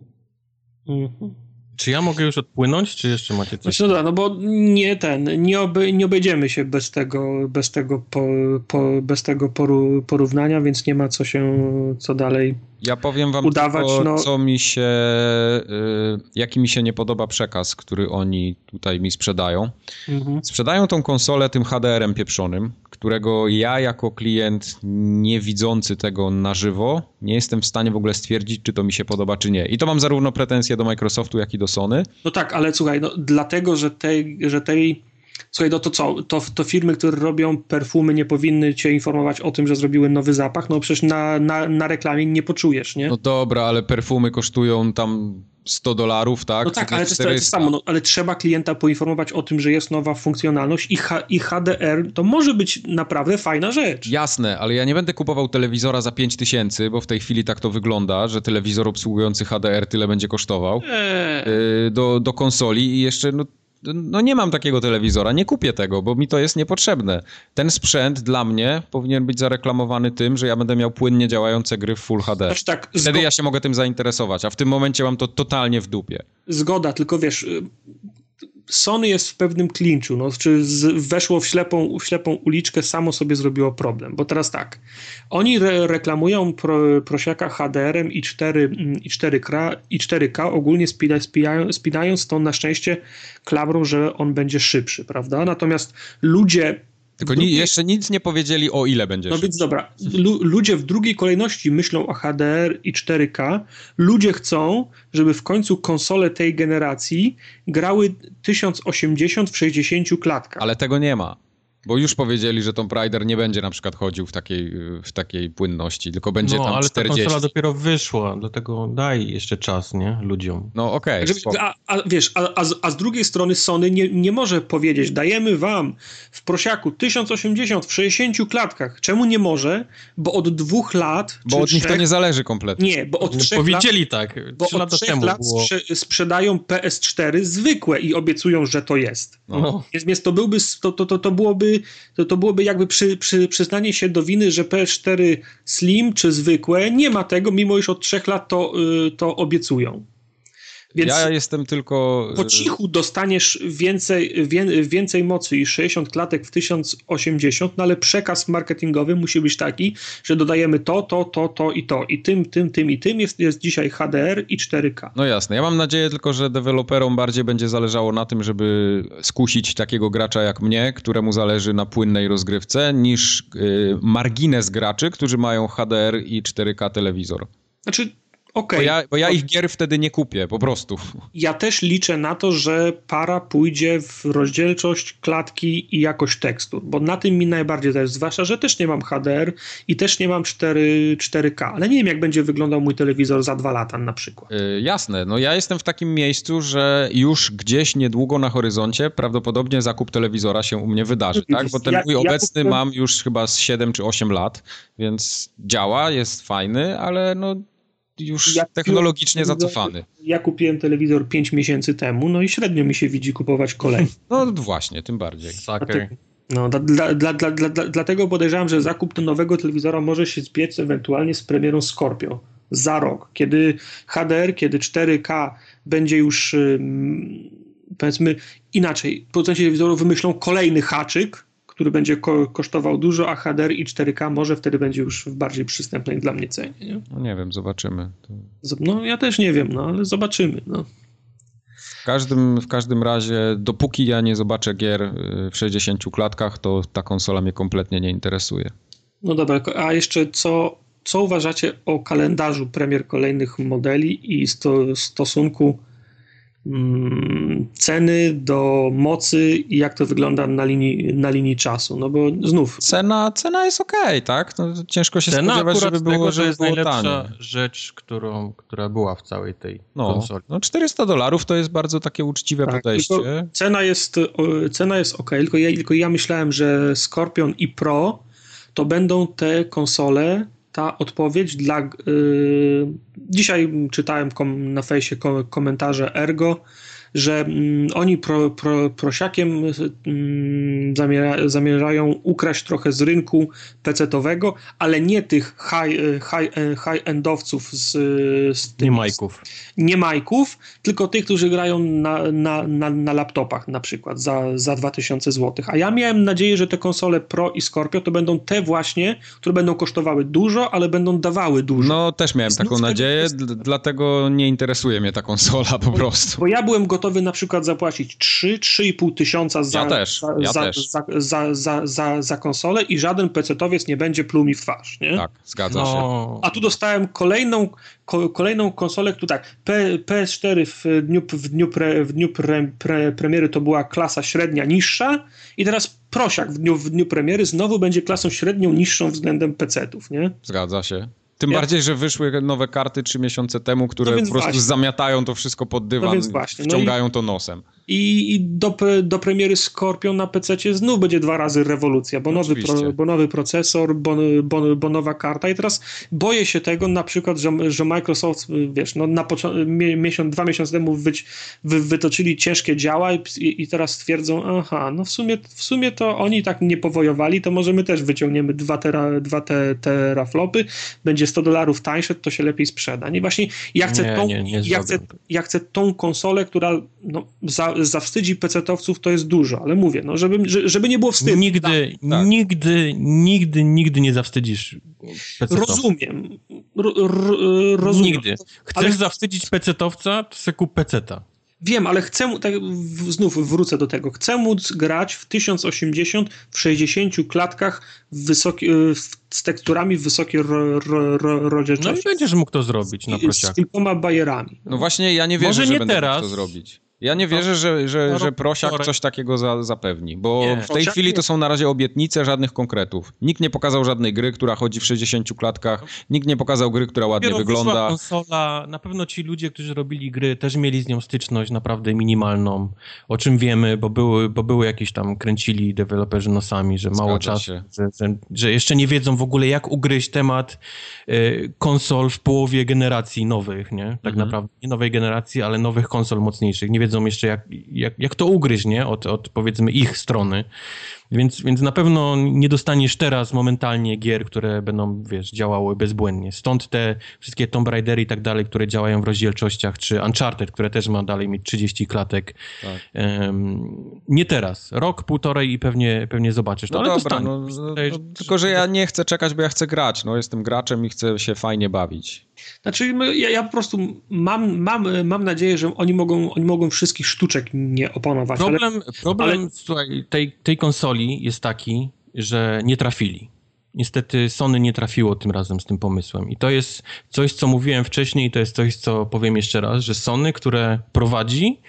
Mhm. Czy ja mogę już odpłynąć, czy jeszcze macie coś? No, no bo nie ten, nie, oby, nie obejdziemy się bez tego, bez tego, po, po, bez tego poru, porównania, więc nie ma co się, co dalej Ja powiem wam udawać, tylko, no... co mi się, y, jaki mi się nie podoba przekaz, który oni tutaj mi sprzedają. Mhm. Sprzedają tą konsolę tym HDR-em pieprzonym, którego ja jako klient nie widzący tego na żywo nie jestem w stanie w ogóle stwierdzić, czy to mi się podoba, czy nie. I to mam zarówno pretensje do Microsoftu, jak i do Sony. No tak, ale słuchaj, no, dlatego, że tej, że tej Słuchaj, no to co? To, to firmy, które robią perfumy, nie powinny cię informować o tym, że zrobiły nowy zapach? No przecież na, na, na reklamie nie poczujesz, nie? No dobra, ale perfumy kosztują tam 100 dolarów, tak? No tak, ale to jest to samo, no, ale trzeba klienta poinformować o tym, że jest nowa funkcjonalność i, H, i HDR to może być naprawdę fajna rzecz. Jasne, ale ja nie będę kupował telewizora za 5000, bo w tej chwili tak to wygląda, że telewizor obsługujący HDR tyle będzie kosztował eee. do, do konsoli i jeszcze no, no nie mam takiego telewizora, nie kupię tego, bo mi to jest niepotrzebne. Ten sprzęt dla mnie powinien być zareklamowany tym, że ja będę miał płynnie działające gry w Full HD. Znaczy tak, Wtedy ja się mogę tym zainteresować, a w tym momencie mam to totalnie w dupie. Zgoda, tylko wiesz, Sony jest w pewnym klinczu, no, czy z, weszło w ślepą, w ślepą uliczkę, samo sobie zrobiło problem, bo teraz tak, oni re, reklamują pro, prosiaka HDR-em i, 4, i, 4K, i 4K, ogólnie spina, spijają, spinając to na szczęście klamrą, że on będzie szybszy, prawda? Natomiast ludzie tylko jeszcze nic nie powiedzieli o ile będzie. No więc dobra, Lu ludzie w drugiej kolejności myślą o HDR i 4K. Ludzie chcą, żeby w końcu konsole tej generacji grały 1080 w 60 klatkach. Ale tego nie ma. Bo już powiedzieli, że Tomb Raider nie będzie na przykład chodził w takiej, w takiej płynności, tylko będzie no, tam ale 40. ta konsola dopiero wyszła, dlatego daj jeszcze czas, nie? Ludziom. No okej. Okay, a, a, wiesz, a, a, z, a z drugiej strony Sony nie, nie może powiedzieć, dajemy wam w prosiaku 1080 w 60 klatkach. Czemu nie może? Bo od dwóch lat... Bo od trzech, nich to nie zależy kompletnie. Nie, bo od trzech Powiedzieli lat, tak. Bo od trzech lat było... sprzedają PS4 zwykłe i obiecują, że to jest. No. Więc, więc to byłby, to, to, to, to byłoby to, to byłoby jakby przy, przy, przyznanie się do winy, że PS4 Slim czy zwykłe nie ma tego, mimo iż od trzech lat to, y, to obiecują. Więc ja jestem tylko. Po cichu dostaniesz więcej, więcej mocy i 60 klatek w 1080, no ale przekaz marketingowy musi być taki, że dodajemy to, to, to, to i to. I tym, tym, tym i tym jest, jest dzisiaj HDR i 4K. No jasne. Ja mam nadzieję tylko, że deweloperom bardziej będzie zależało na tym, żeby skusić takiego gracza jak mnie, któremu zależy na płynnej rozgrywce, niż yy, margines graczy, którzy mają HDR i 4K telewizor. Znaczy, Okay. Bo, ja, bo ja ich gier wtedy nie kupię, po prostu. Ja też liczę na to, że para pójdzie w rozdzielczość klatki i jakość tekstur, bo na tym mi najbardziej zależy, zwłaszcza, że też nie mam HDR i też nie mam 4, 4K, ale nie wiem, jak będzie wyglądał mój telewizor za dwa lata na przykład. Yy, jasne, no ja jestem w takim miejscu, że już gdzieś niedługo na horyzoncie prawdopodobnie zakup telewizora się u mnie wydarzy, tak? Bo ten ja, mój ja obecny kupię... mam już chyba z 7 czy 8 lat, więc działa, jest fajny, ale no już ja technologicznie zacofany. Ja kupiłem telewizor 5 miesięcy temu, no i średnio mi się widzi kupować kolejny. <laughs> No właśnie, tym bardziej. Sucker. No, dla, dla, dla, dla, dlatego podejrzewam, że zakup nowego telewizora może się zbiec ewentualnie z premierą Scorpio za rok, kiedy HDR, kiedy 4K będzie już powiedzmy inaczej, producenci telewizorów wymyślą kolejny haczyk, który będzie ko kosztował dużo, a HDR i 4K może wtedy będzie już w bardziej przystępnej dla mnie cenie. Nie, no nie wiem, zobaczymy. No ja też nie wiem, no ale zobaczymy. No. W każdym, w każdym razie, dopóki ja nie zobaczę gier y, w 60 klatkach, to ta konsola mnie kompletnie nie interesuje. No dobra, a jeszcze co, co uważacie o kalendarzu premier kolejnych modeli i sto, stosunku ceny do mocy i jak to wygląda na linii, na linii czasu, no bo znów... Cena, cena jest okej, okay, tak? No, ciężko się cena spodziewać, żeby było, tego, że jest było najlepsza tanie. rzecz, którą, która była w całej tej no, konsoli. No 400 dolarów to jest bardzo takie uczciwe tak, podejście. Cena jest, cena jest ok, tylko ja, tylko ja myślałem, że Scorpion i Pro to będą te konsole, ta odpowiedź dla. Yy, dzisiaj czytałem kom, na fejsie komentarze Ergo, że mm, oni pro, pro, prosiakiem mm, zamierza, zamierzają ukraść trochę z rynku PC-owego, ale nie tych high, high, high-endowców z, z tym, nie majków. Nie majków, tylko tych, którzy grają na, na, na, na laptopach na przykład za, za 2000 zł. A ja miałem nadzieję, że te konsole Pro i Scorpio to będą te właśnie, które będą kosztowały dużo, ale będą dawały dużo. No też miałem taką nadzieję, jest... dlatego nie interesuje mnie ta konsola po prostu. Bo ja byłem gotowy gotowy na przykład zapłacić 3-3,5 tysiąca za, ja też, ja za, też. Za, za, za, za, za konsolę i żaden pecetowiec nie będzie pluł mi w twarz, nie? Tak, zgadza no. się. A tu dostałem kolejną, ko, kolejną konsolę, która tak, P, PS4 w dniu, w dniu, pre, w dniu pre, pre, premiery to była klasa średnia niższa i teraz prosiak w dniu, w dniu premiery znowu będzie klasą średnią niższą względem pecetów, nie? Zgadza się. Tym ja... bardziej, że wyszły nowe karty trzy miesiące temu, które no po prostu właśnie. zamiatają to wszystko pod dywan, no wciągają no i... to nosem. I, i do, do premiery Scorpion na PC znów będzie dwa razy rewolucja, bo, nowy, pro, bo nowy procesor, bo, bo, bo, nowa karta. I teraz boję się tego na przykład, że, że Microsoft, wiesz, no na miesiąc, dwa miesiące temu wy, wy, wytoczyli ciężkie działa i, i, teraz twierdzą, aha, no w sumie, w sumie to oni tak nie powojowali, to może my też wyciągniemy dwa, tera, dwa te, teraflopy, będzie 100 dolarów tańsze, to się lepiej sprzeda. Nie, właśnie ja chcę, nie, tą, nie, nie ja chcę, ja chcę tą konsolę, która no, za, zawstydzi pecetowców to jest dużo, ale mówię, no, żeby, żeby nie było wstydu. Nigdy, tak, tak. nigdy, nigdy, nigdy nie zawstydzisz pecetowca. Rozumiem. R, r, rozumiem. Nigdy. Chcesz ale... zawstydzić pecetowca, to se kup peceta. Wiem, ale chcę, tak, znów wrócę do tego, chcę móc grać w 1080 w 60 klatkach wysoki, z teksturami w wysokiej ro, ro, ro, rozdzielczości. No i będziesz mógł to zrobić na prosiaku. Z kilkoma bajerami. No. właśnie, ja nie wierzę, Może nie że będę teraz. mógł to zrobić. Ja nie wierzę, że, że, że Prosiak coś takiego za, zapewni, bo nie. w tej chwili to są na razie obietnice, żadnych konkretów. Nikt nie pokazał żadnej gry, która chodzi w 60 klatkach, nikt nie pokazał gry, która ładnie Dopiero wygląda. konsola, na pewno ci ludzie, którzy robili gry, też mieli z nią styczność naprawdę minimalną, o czym wiemy, bo były, bo były jakieś tam, kręcili deweloperzy nosami, że mało Zgadza czasu, że, że, że, jeszcze nie wiedzą w ogóle, jak ugryźć temat y, konsol w połowie generacji nowych, nie? Tak mhm. naprawdę, nie nowej generacji, ale nowych konsol mocniejszych. Nie wiedzą jeszcze, jak, jak, jak to ugryźć, nie? Od, od powiedzmy ich strony. Więc, więc na pewno nie dostaniesz teraz momentalnie gier, które będą, wiesz, działały bezbłędnie. Stąd te wszystkie Tomb Raidery i tak dalej, które działają w rozdzielczościach, czy Uncharted, które też ma dalej mieć 30 klatek. Tak. Um, nie teraz. Rok, półtorej i pewnie, pewnie zobaczysz to, no ale dobra, no, no, no, tylko, że ja nie chcę czekać, bo ja chcę grać. No, jestem graczem i chcę się fajnie bawić. Znaczy, ja, ja po prostu mam, mam, mam nadzieję, że oni mogą, oni mogą wszystkich sztuczek nie opanować. Problem, ale, problem ale... Słuchaj, tej, tej konsoli jest taki, że nie trafili. Niestety Sony nie trafiło tym razem z tym pomysłem. I to jest coś, co mówiłem wcześniej, to jest coś, co powiem jeszcze raz, że Sony, które prowadzi,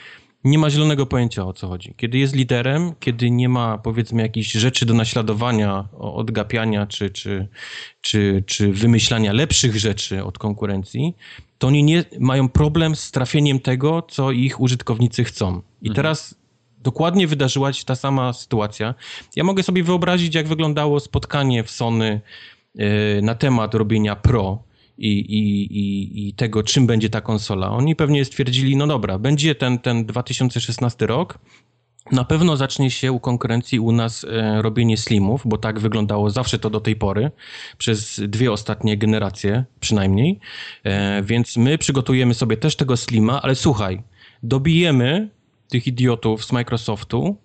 nie ma zielonego pojęcia o co chodzi. Kiedy jest liderem, kiedy nie ma powiedzmy jakichś rzeczy do naśladowania, odgapiania czy, czy, czy, czy wymyślania lepszych rzeczy od konkurencji, to oni nie mają problem z trafieniem tego, co ich użytkownicy chcą. I mhm. teraz dokładnie wydarzyła się ta sama sytuacja. Ja mogę sobie wyobrazić, jak wyglądało spotkanie w Sony e, na temat robienia Pro i, i, i, i tego, czym będzie ta konsola. Oni pewnie stwierdzili, no dobra, będzie ten, ten 2016 rok, na pewno zacznie się u konkurencji u nas e, robienie slimów, bo tak wyglądało zawsze to do tej pory, przez dwie ostatnie generacje przynajmniej. E, więc my przygotujemy sobie też tego slima, ale słuchaj, dobijemy tych idiotów z Microsoftu,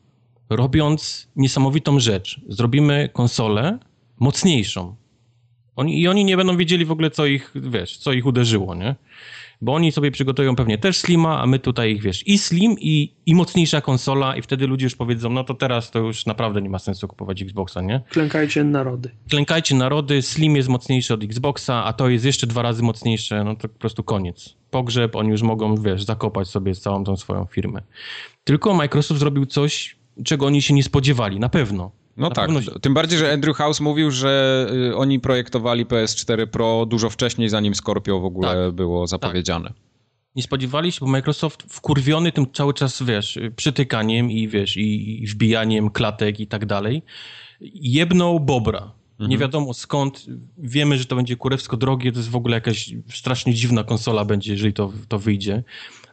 robiąc niesamowitą rzecz. Zrobimy konsolę mocniejszą. Oni, I oni nie będą wiedzieli w ogóle, co ich, wiesz, co ich uderzyło, nie? Bo oni sobie przygotują pewnie też Slima, a my tutaj ich, wiesz, i Slim, i, i mocniejsza konsola i wtedy ludzie już powiedzą, no to teraz to już naprawdę nie ma sensu kupować Xboxa, nie? Klękajcie narody. Klękajcie narody, Slim jest mocniejszy od Xboxa, a to jest jeszcze dwa razy mocniejsze, no to po prostu koniec. Pogrzeb, oni już mogą, wiesz, zakopać sobie całą tą swoją firmę. Tylko Microsoft zrobił coś, czego oni się nie spodziewali, na pewno. No tak, tym bardziej, że Andrew House mówił, że y, oni projektowali PS4 Pro dużo wcześniej, zanim Scorpio w ogóle tak. było zapowiedziane. Tak. Nie spodziewali się, bo Microsoft wkurwiony tym cały czas, wiesz, przytykaniem i wiesz, i, i wbijaniem klatek i tak dalej, jebnął Bobra. Nie mhm. wiadomo skąd. Wiemy, że to będzie kurewsko drogie, to jest w ogóle jakaś strasznie dziwna konsola będzie, jeżeli to, to wyjdzie.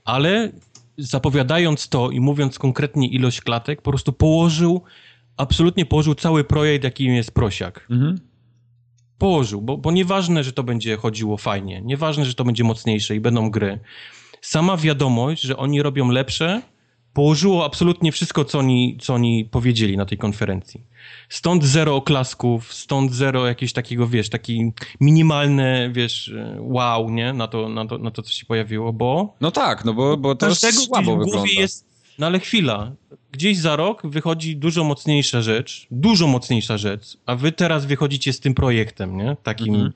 Ale zapowiadając to i mówiąc konkretnie ilość klatek, po prostu położył absolutnie położył cały projekt, jakim jest Prosiak. Mhm. Położył, bo, bo nieważne, że to będzie chodziło fajnie, nieważne, że to będzie mocniejsze i będą gry. Sama wiadomość, że oni robią lepsze, położyło absolutnie wszystko, co oni, co oni powiedzieli na tej konferencji. Stąd zero oklasków, stąd zero jakiegoś takiego, wiesz, taki minimalne, wiesz, wow, nie, na to, na to, na to co się pojawiło, bo... No tak, no bo, bo to słabo wygląda. Jest, no ale chwila, gdzieś za rok wychodzi dużo mocniejsza rzecz, dużo mocniejsza rzecz, a wy teraz wychodzicie z tym projektem, nie? Takim... Mhm.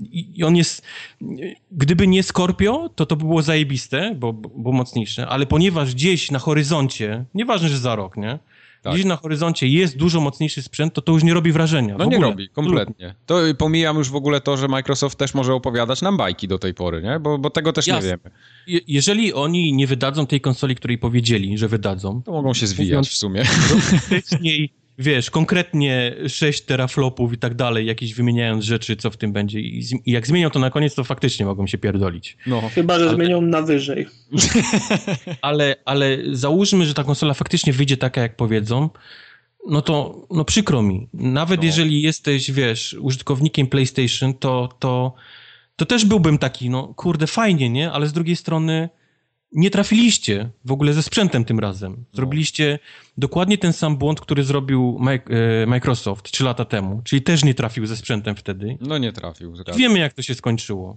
I on jest. Gdyby nie Scorpio, to to by było zajebiste, bo, bo mocniejsze, ale ponieważ gdzieś na horyzoncie, nieważne, że za rok, nie? Tak. Gdzieś na horyzoncie jest dużo mocniejszy sprzęt, to to już nie robi wrażenia. No nie robi, kompletnie. To pomijam już w ogóle to, że Microsoft też może opowiadać nam bajki do tej pory, nie? Bo, bo tego też Jasne. nie wiemy. Je jeżeli oni nie wydadzą tej konsoli, której powiedzieli, że wydadzą... To mogą się zwijać w sumie. Wcześniej <laughs> wiesz, konkretnie 6 teraflopów i tak dalej, jakieś wymieniając rzeczy, co w tym będzie. I, I, jak zmienią to na koniec, to faktycznie mogą się pierdolić. No. Chyba, że ale... zmienią na wyżej. <laughs> ale, ale załóżmy, że ta konsola faktycznie wyjdzie taka, jak powiedzą, no to no przykro mi. Nawet no. jeżeli jesteś, wiesz, użytkownikiem PlayStation, to, to, to też byłbym taki, no kurde, fajnie, nie? Ale z drugiej strony nie trafiliście w ogóle ze sprzętem tym razem. No. Zrobiliście dokładnie ten sam błąd, który zrobił e, Microsoft trzy lata temu, czyli też nie trafił ze sprzętem wtedy. No nie trafił. Zgadza. Wiemy, jak to się skończyło.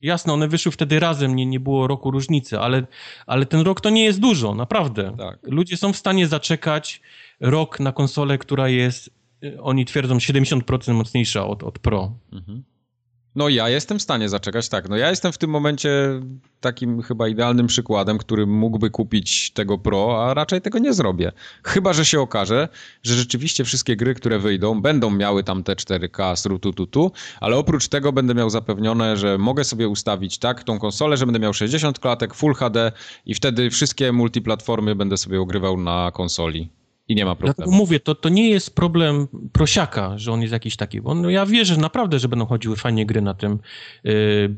Jasno, one wyszły wtedy razem, nie, nie było roku różnicy, ale, ale ten rok to nie jest dużo, naprawdę. Tak. Ludzie są w stanie zaczekać rok na konsolę, która jest, e, oni twierdzą, 70% mocniejsza od, od Pro. Mhm. No ja jestem w stanie zaczekać, tak. No ja jestem w tym momencie takim chyba idealnym przykładem, który mógłby kupić tego Pro, a raczej tego nie zrobię. Chyba, że się okaże, że rzeczywiście wszystkie gry, które wyjdą, będą miały tam te 4K, strutututu, ale oprócz tego będę miał zapewnione, że mogę sobie ustawić tak tą konsolę, że będę miał 60 klatek, Full HD i wtedy wszystkie multiplatformy będę sobie ogrywał na konsoli. I nie ma problemu. Dlatego mówię, to, to nie jest problem prosiaka, że on jest jakiś taki. Bo no ja wierzę naprawdę, że będą chodziły fajnie gry na tym. Yy,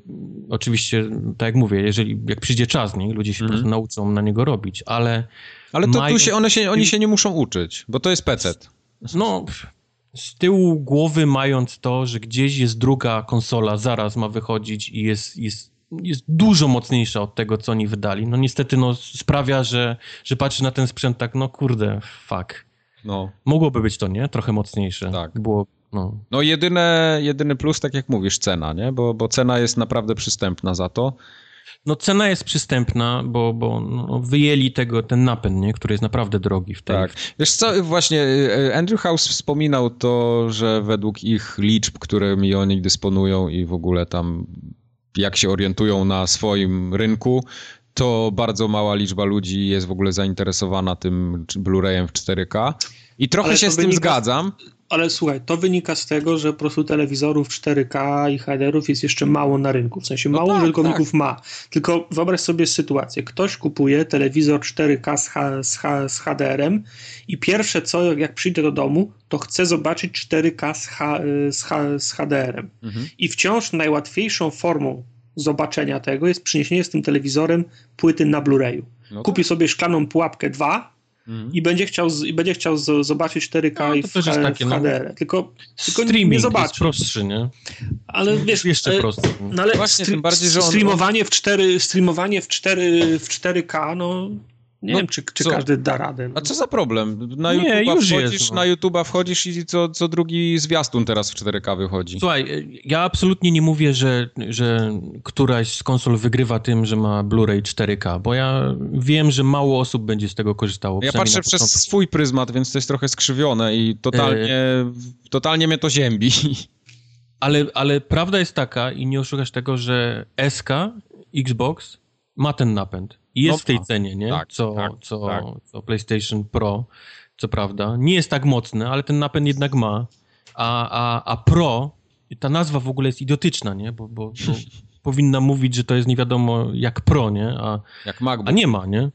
oczywiście, tak jak mówię, jeżeli jak przyjdzie czas, nie, ludzie się mm. po prostu nauczą na niego robić, ale. Ale to mają... tu się, one się, oni się nie muszą uczyć, bo to jest PC. No, z tyłu głowy mając to, że gdzieś jest druga konsola, zaraz ma wychodzić i jest, jest jest dużo mocniejsza od tego, co oni wydali. No niestety no, sprawia, że, że patrzy na ten sprzęt tak, no kurde, fuck. No. Mogłoby być to, nie? Trochę mocniejsze. Tak. Było, no. no jedyne, jedyny plus, tak jak mówisz, cena, nie? Bo, bo cena jest naprawdę przystępna za to. No cena jest przystępna, bo, bo no, wyjęli tego, ten napęd, nie? który jest naprawdę drogi w tej... Tak. Wiesz co, właśnie y, Andrew House wspominał to, że według ich liczb, którymi oni dysponują i w ogóle tam jak się orientują na swoim rynku, to bardzo mała liczba ludzi jest w ogóle zainteresowana tym Blu-rayem w 4K. I trochę ale się z tym zgadzam. Ale słuchaj, to wynika z tego, że po prostu telewizorów 4K i HDR-ów jest jeszcze mało na rynku. W sensie no mało tak, użytkowników tak. ma. Tylko wyobraź sobie sytuację. Ktoś kupuje telewizor 4K z, H, z, H, z HDR-em i pierwsze co, jak przyjdę do domu, to chcę zobaczyć 4K z, H, z, H, z HDR-em. Mhm. I wciąż najłatwiejszą formą zobaczenia tego jest przyniesienie z tym telewizorem płyty na Blu-rayu. No Kupi tak. sobie szklaną pułapkę 2 mhm. i będzie chciał, i będzie chciał z, zobaczyć 4K no, i w, takie, w HDR. No, tylko, tylko nie zobaczy. jest prostszy, nie? Ale wiesz, jeszcze e, prostszy. No ale Właśnie, tym bardziej, że on... streamowanie w 4, streamowanie w 4, w 4K, no nie no, wiem, czy, czy każdy da radę. No. A co za problem? Na nie, YouTube'a wchodzisz, jest, no. na YouTube'a wchodzisz i co, co drugi zwiastun teraz w 4K wychodzi. Słuchaj, ja absolutnie nie mówię, że, że któraś z konsol wygrywa tym, że ma Blu-ray 4K, bo ja wiem, że mało osób będzie z tego korzystało. Ja patrzę przez swój pryzmat, więc to jest trochę skrzywione i totalnie, e... totalnie mnie to ziębi. Ale, ale prawda jest taka i nie oszukasz tego, że SK, Xbox ma ten napęd. I jest no, w tej cenie, nie? Tak, co, tak, co, tak. co PlayStation Pro, co prawda. Nie jest tak mocny, ale ten napęd jednak ma. A, a, a Pro, ta nazwa w ogóle jest idiotyczna, nie? Bo, bo, bo <laughs> powinna mówić, że to jest nie wiadomo jak Pro, nie? A, jak MacBook. A nie ma, nie?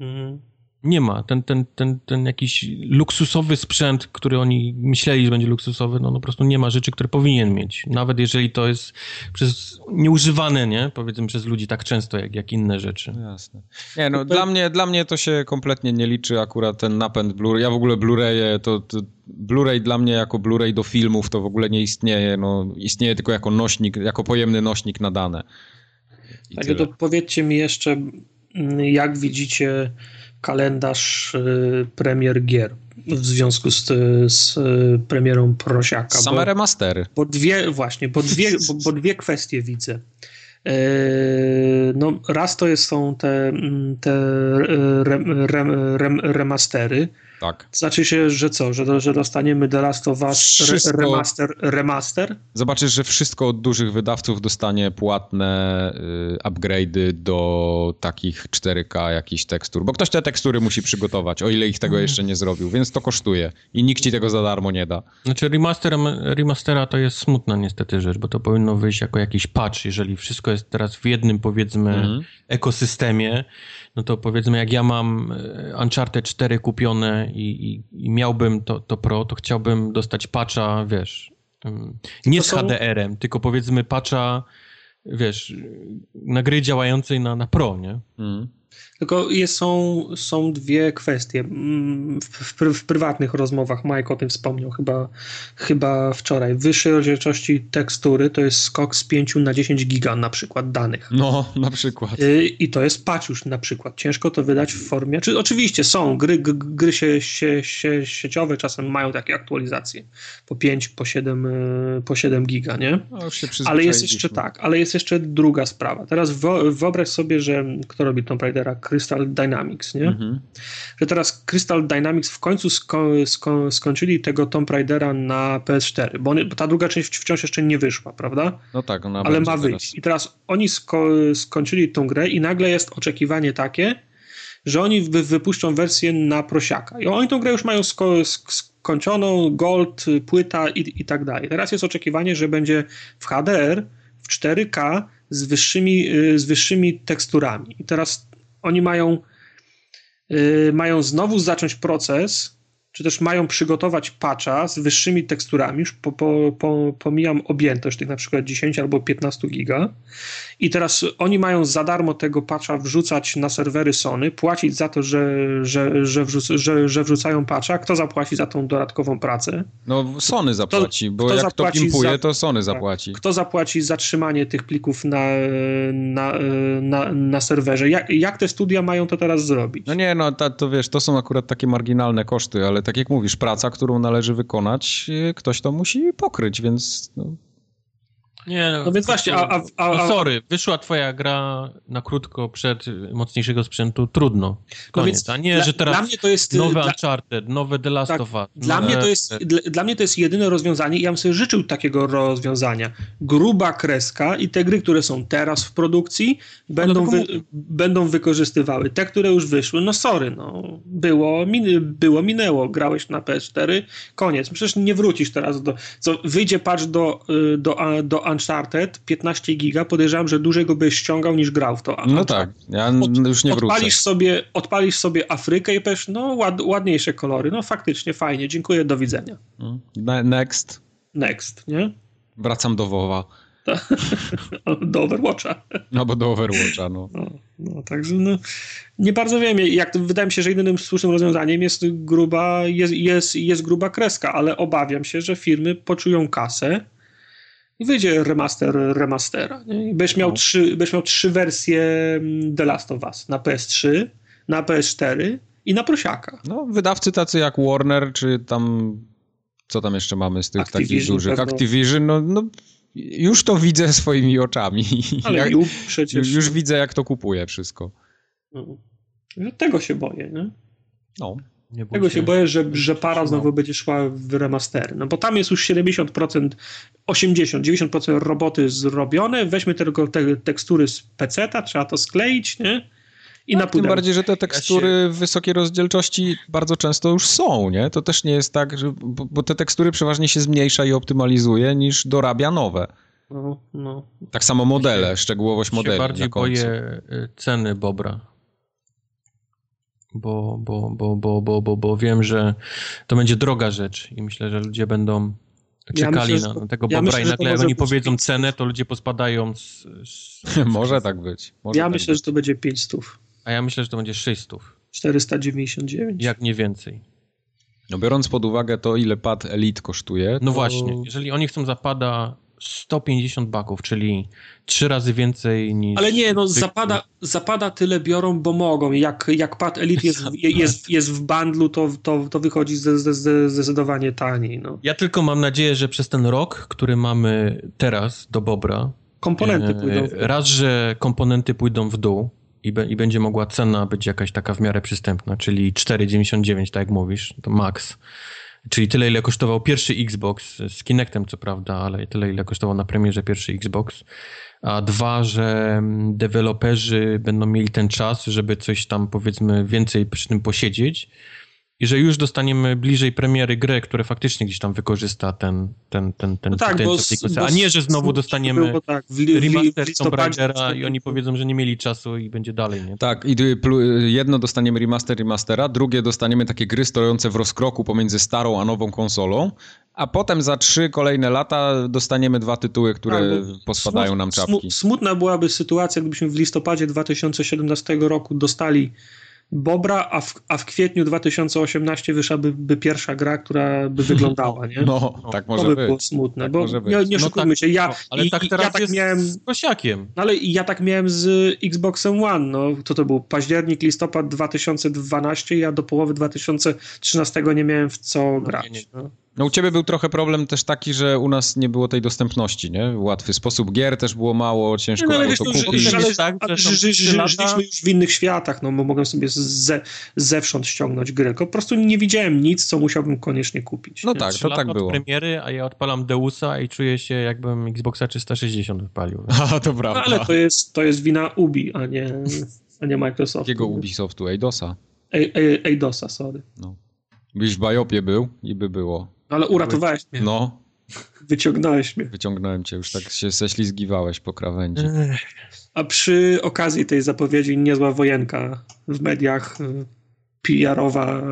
Mhm nie ma. Ten, ten, ten, ten jakiś luksusowy sprzęt, który oni myśleli, że będzie luksusowy, no, no po prostu nie ma rzeczy, które powinien mieć. Nawet jeżeli to jest przez nieużywane, nie? Powiedzmy przez ludzi tak często, jak, jak inne rzeczy. Jasne. Nie, no dla mnie, dla mnie to się kompletnie nie liczy akurat ten napęd Blu-ray. Ja w ogóle Blu-raye, to, to Blu-ray dla mnie jako Blu-ray do filmów to w ogóle nie istnieje. No, istnieje tylko jako nośnik, jako pojemny nośnik na dane. tak, to powiedzcie mi jeszcze, jak widzicie kalendarz y, premier gier w związku z, z premierą Prosiaka. Same bo, remastery. Bo dwie, właśnie, bo dwie, bo, bo dwie kwestie widzę. E, no, raz to jest, są te, te rem, rem, rem, remastery, tak. Znaczy się, że co? Że, że dostaniemy The Last of Us wszystko... remaster, remaster? Zobaczysz, że wszystko od dużych wydawców dostanie płatne y, upgrade'y do takich 4K jakichś tekstur, bo ktoś te tekstury musi przygotować, o ile ich tego jeszcze nie zrobił, więc to kosztuje i nikt ci tego za darmo nie da. Znaczy remaster, remastera to jest smutna niestety rzecz, bo to powinno wyjść jako jakiś patch, jeżeli wszystko jest teraz w jednym powiedzmy mm. ekosystemie, no to powiedzmy, jak ja mam e, Uncharted 4 kupione i, i, i miałbym to, to Pro, to chciałbym dostać patcha, wiesz, nie z HDR-em, tylko powiedzmy patcha, wiesz, na gry działającej na, na Pro, nie? Mm. Tylko jest, są, są dwie kwestie. Mm, w, w, w, prywatnych rozmowach Mike o tym wspomniał chyba, chyba wczoraj. Wyższej rozdzielczości tekstury to jest skok z 5 na 10 giga na przykład danych. No, na przykład. Y, I to jest patch już na przykład. Ciężko to wydać w formie... Czy, oczywiście są gry, gry się, się, się, sieciowe czasem mają takie aktualizacje. Po 5, po 7, y, po 7 giga, nie? No, ale jest jeszcze tak, ale jest jeszcze druga sprawa. Teraz wyobraź sobie, że kto robi Tomb Raidera? Crystal Dynamics, nie? Mhm. Że teraz Crystal Dynamics w końcu sko sko skończyli tego Tomb Raidera na PS4, bo, bo, ta druga część wciąż jeszcze nie wyszła, prawda? No tak, ona Ale ma wyjść. Teraz. I teraz oni sko skończyli tą grę i nagle jest oczekiwanie takie, że oni wy wypuszczą wersję na prosiaka. I oni tą grę już mają sko skończoną, gold, płyta i, i tak dalej. Teraz jest oczekiwanie, że będzie w HDR, w 4K z wyższymi, y, z wyższymi teksturami. I teraz oni mają, yy, mają znowu zacząć proces, czy też mają przygotować patcha z wyższymi teksturami, już po, po, po, pomijam objętość tych na przykład 10 albo 15 giga i teraz oni mają za darmo tego patcha wrzucać na serwery Sony, płacić za to, że, że, że, wrzuc, że, że wrzucają patcha. Kto zapłaci za tą dodatkową pracę? No Sony zapłaci, kto, bo kto jak to pimpuje, za, to Sony zapłaci. Kto zapłaci za trzymanie tych plików na, na, na, na serwerze? Jak, jak te studia mają to teraz zrobić? No nie, no to, to wiesz, to są akurat takie marginalne koszty, ale tak jak mówisz, praca, którą należy wykonać, y, ktoś to musi pokryć, więc no, nie, no, no więc właśnie, a, a, a, no sorry, wyszła twoja gra na krótko przed mocniejszego sprzętu, trudno. Koniec. No a nie, dla, że teraz dla mnie to jest, nowe dla, Uncharted, nowe The Last tak, of Us. Dla, mnie to jest, dla, dla, mnie to jest jedyne rozwiązanie i ja bym sobie życzył takiego rozwiązania. Gruba kreska i te gry, które są teraz w produkcji, będą, wy, będą wykorzystywały. Te, które już wyszły, no sorry, no było, min, było minęło, grałeś na PS4, koniec. Przecież nie wrócisz teraz do, co wyjdzie patch do, y, do, do, do Uncharted 15 giga, podejrzewam, że dłużej go byś ściągał niż grał w to. No tak, ja już nie wrócę. Odpalisz sobie, odpalisz sobie Afrykę i powiesz, no ład, ładniejsze kolory, no faktycznie, fajnie, dziękuję, do widzenia. Mm. Next. Next, nie? Wracam do WoWa. <laughs> do Overwatcha. No bo do Overwatcha, no. no. No, także no, nie bardzo wiem, jak to, wydaje mi się, że jedynym słusznym rozwiązaniem jest gruba, jest, jest, jest gruba kreska, ale obawiam się, że firmy poczują kasę, i wyjdzie remaster remastera. Nie? I będziesz, miał no. trzy, będziesz miał trzy wersje mm, The Last of Us na PS3, na PS4 i na prosiaka. No, wydawcy tacy jak Warner, czy tam co tam jeszcze mamy z tych Activision takich dużych? Pewno. Activision, no, no już to widzę swoimi oczami. <laughs> Ale jak, przecież... Już widzę, jak to kupuje wszystko. No. Tego się boję, nie? No. Nie Tego się boję, że, że para znowu będzie szła w remastery. No bo tam jest już 70%, 80%, 90% roboty zrobione. Weźmy tylko te tekstury z PC-ta, trzeba to skleić, nie? I no, na Tym bardziej, że te tekstury ja się... wysokiej rozdzielczości bardzo często już są, nie? To też nie jest tak, że, bo, bo te tekstury przeważnie się zmniejsza i optymalizuje, niż dorabia nowe. No, no. Tak samo modele, szczegółowość modeli. Ja bardziej boję y, ceny Bobra bo, bo, bo, bo, bo, bo, bo wiem, że to będzie droga rzecz i myślę, że ludzie będą czekali ja myślę, na, tego ja Bobra i nagle jak oni powiedzą cenę, to ludzie pospadają z... z... <laughs> może tak być. Może ja tak myślę, być. że to będzie 500. A ja myślę, że to będzie 600. 499. Jak nie więcej. No biorąc pod uwagę to, ile pad Elite kosztuje... No właśnie, jeżeli oni chcą zapada 150 baków, czyli trzy razy więcej niż... Ale nie, no zapada, zapada tyle biorą, bo mogą. Jak, jak pad Elite jest, jest, jest w bandlu, to, to, to wychodzi zdecydowanie taniej. No. Ja tylko mam nadzieję, że przez ten rok, który mamy teraz do Bobra... Komponenty pójdą w dół. Raz, że komponenty pójdą w dół, i, be, i, będzie mogła cena być jakaś taka w miarę przystępna, czyli 4,99, tak jak mówisz, to max. Czyli tyle, ile kosztował pierwszy Xbox z Kinectem, co prawda, ale tyle, ile kosztował na premierze pierwszy Xbox. A dwa, że deweloperzy będą mieli ten czas, żeby coś tam, powiedzmy, więcej przy tym posiedzieć i że już dostaniemy bliżej premiery grę, która faktycznie gdzieś tam wykorzysta ten, ten, ten, ten, no tak, ten, bo, ten a nie, że znowu dostaniemy było, tak, w, remaster Tomb Raidera i oni powiedzą, że nie mieli czasu i będzie dalej, nie? Tak, i jedno dostaniemy remaster remastera, drugie dostaniemy takie gry stojące w rozkroku pomiędzy starą a nową konsolą, a potem za trzy kolejne lata dostaniemy dwa tytuły, które tak, pospadają nam czapki. Smutna byłaby sytuacja, gdybyśmy w listopadzie 2017 roku dostali Bobra, a w, a w kwietniu 2018 wyszłaby by pierwsza gra, która by wyglądała, nie? No, tak może to by być. było smutne, tak bo nie, nie no tak, się, ja, no, ale i, tak teraz ja tak miałem z Kosiakiem. No, ale ja tak miałem z Xboxem One, no, to to był październik, listopad 2012, ja do połowy 2013 nie miałem w co no, grać. Nie, nie. No. U ciebie był trochę problem też taki, że u nas nie było tej dostępności, nie? Łatwy sposób gier też było mało, ciężko no, było to no, kupić. Ale, tak, że, że, że, żyliśmy już w innych światach, no bo mogłem sobie ze, zewsząd ściągnąć grę, tylko po prostu nie widziałem nic, co musiałbym koniecznie kupić. No tak, to tak było. premiery, a ja odpalam Deusa i czuję się jakbym Xboxa 360 wypalił. <laughs> A, to prawda. No, ale to jest, to jest wina Ubi, a nie, a nie Microsoftu. Jakiego Ubisoftu? Eidosa? Eidosa, sorry. No. Byś w Bajopie był i by było. Ale uratowałeś mnie. No. Wyciągnąłeś mnie. Wyciągnąłem cię, już tak się ześlizgiwałeś po krawędzi. A przy okazji tej zapowiedzi niezła wojenka w mediach y, PR-owa e,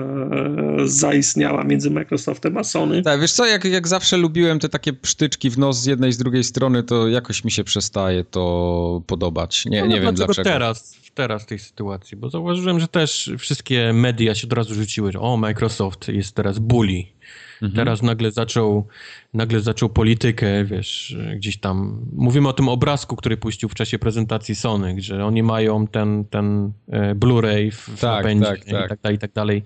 zaistniała między Microsoftem a Sony. Tak, wiesz co, jak, jak zawsze lubiłem te takie psztyczki w nos z jednej i z drugiej strony, to jakoś mi się przestaje to podobać. Nie, no, nie wiem dlaczego. teraz, teraz w tej sytuacji, bo zauważyłem, że też wszystkie media się od razu rzuciły, że o, Microsoft jest teraz bully. Mhm. Teraz nagle zaczął, nagle zaczął politykę, wiesz, gdzieś tam. Mówimy o tym obrazku, który puścił w czasie prezentacji Sony, że oni mają ten, ten e, Blu-ray w tak, napędzie tak, tak. i tak dalej, i tak dalej.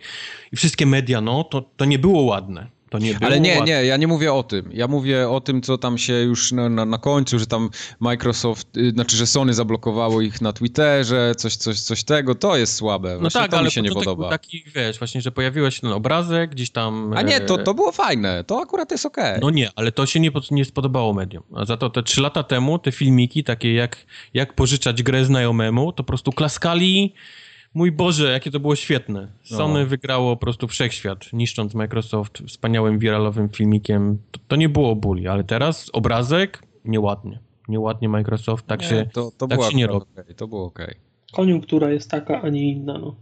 I wszystkie media, no, to, to nie było ładne. To nie Ale nie, nie, ja nie mówię o tym. Ja mówię o tym, co tam się już na, na, na końcu, że tam Microsoft, y, znaczy, że Sony zablokowało ich na Twitterze, coś, coś, coś tego, to jest słabe. No właśnie tak, to ale mi się nie podoba. taki, wiesz, właśnie, że pojawił się ten obrazek gdzieś tam... A nie, to, e, to było fajne, to akurat jest okej. Okay. No nie, ale to się nie, nie spodobało mediom. A za to te trzy lata temu te filmiki, takie jak, jak pożyczać grę znajomemu, to po prostu klaskali Mój Boże, jakie to było świetne. Sony no. wygrało po prostu wszechświat, niszcząc Microsoft wspaniałym wiralowym filmikiem. To, to nie było bóli, ale teraz obrazek nieładnie. Nieładnie Microsoft, tak nie, się, to, to tak się nie robi. Okay, to było ok. Koniunktura jest taka, a nie inna, no.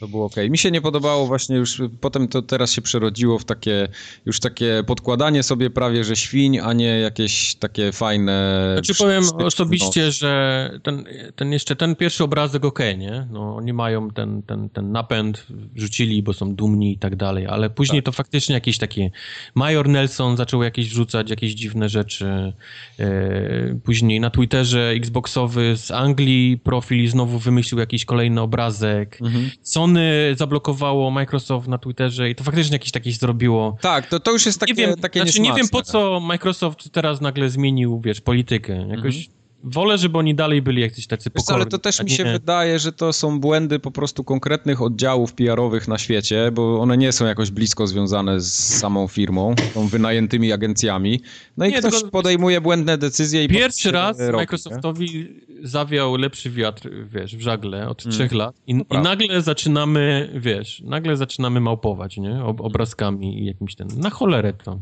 To było ok. Mi się nie podobało właśnie już, potem to teraz się przerodziło w takie, już takie podkładanie sobie prawie, że świń, a nie jakieś takie fajne... Znaczy powiem osobiście, że ten, ten jeszcze, ten pierwszy obrazek ok, nie? No oni mają ten, ten, ten napęd, rzucili, bo są dumni i tak dalej, ale później tak. to faktycznie jakieś takie... Major Nelson zaczął jakieś wrzucać, jakieś dziwne rzeczy. E, później na Twitterze Xboxowy z Anglii profil znowu wymyślił jakiś kolejny obrazek. Mhm. Sony zablokowało Microsoft na Twitterze i to faktycznie jakieś takie zrobiło. Tak, to, to już jest takie, nie wiem, takie znaczy, Nie wiem po co Microsoft teraz nagle zmienił, wiesz, politykę. Jakoś mhm. Wolę, żeby oni dalej byli jakiś tacy pokorni. ale to też mi się wydaje, że to są błędy po prostu konkretnych oddziałów PR-owych na świecie, bo one nie są jakoś blisko związane z samą firmą, są wynajętymi agencjami. No i nie, ktoś tylko... podejmuje błędne decyzje i Pierwszy raz Microsoftowi nie? Zawiał lepszy wiatr, wiesz, w żagle od hmm. trzech lat i, i, nagle zaczynamy, wiesz, nagle zaczynamy małpować, nie? Ob obrazkami i jakimś ten... Na cholerę to.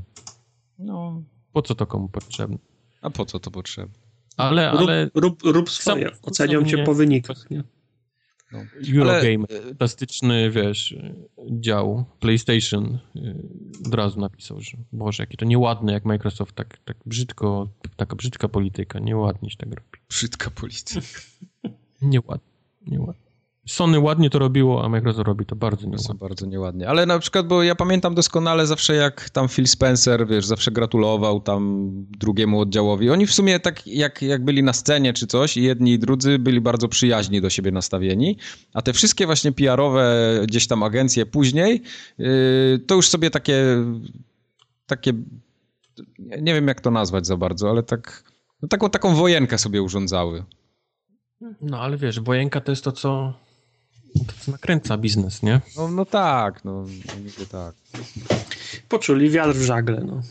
No. Po co to komu potrzebne? A po co to potrzebne? Ale, ale... Rób, rób, rób swoje, sam, ocenią cię po wynikach, nie? No. Eurogame, ale... fantastyczny, wiesz, dział PlayStation y, od razu napisał, że Boże, jakie to nieładne, jak Microsoft tak, tak brzydko, taka brzydka polityka, nieładnie się tak robi. Brzydka polityka. <laughs> nieładnie, nieładnie. Sony ładnie to robiło, a Microsoft robi to bardzo nieładnie. bardzo nieładnie. Ale na przykład, bo ja pamiętam doskonale zawsze jak tam Phil Spencer, wiesz, zawsze gratulował tam drugiemu oddziałowi. Oni w sumie tak jak, jak byli na scenie czy coś, i jedni i drudzy byli bardzo przyjaźni do siebie nastawieni, a te wszystkie właśnie PR-owe gdzieś tam agencje później, yy, to już sobie takie, takie, nie wiem jak to nazwać za bardzo, ale tak, no taką, taką wojenkę sobie urządzały. No ale wiesz, wojenka to jest to, co to nakręca biznes, nie? No, no tak, no niby tak. Poczuli wiatr w żagle, no.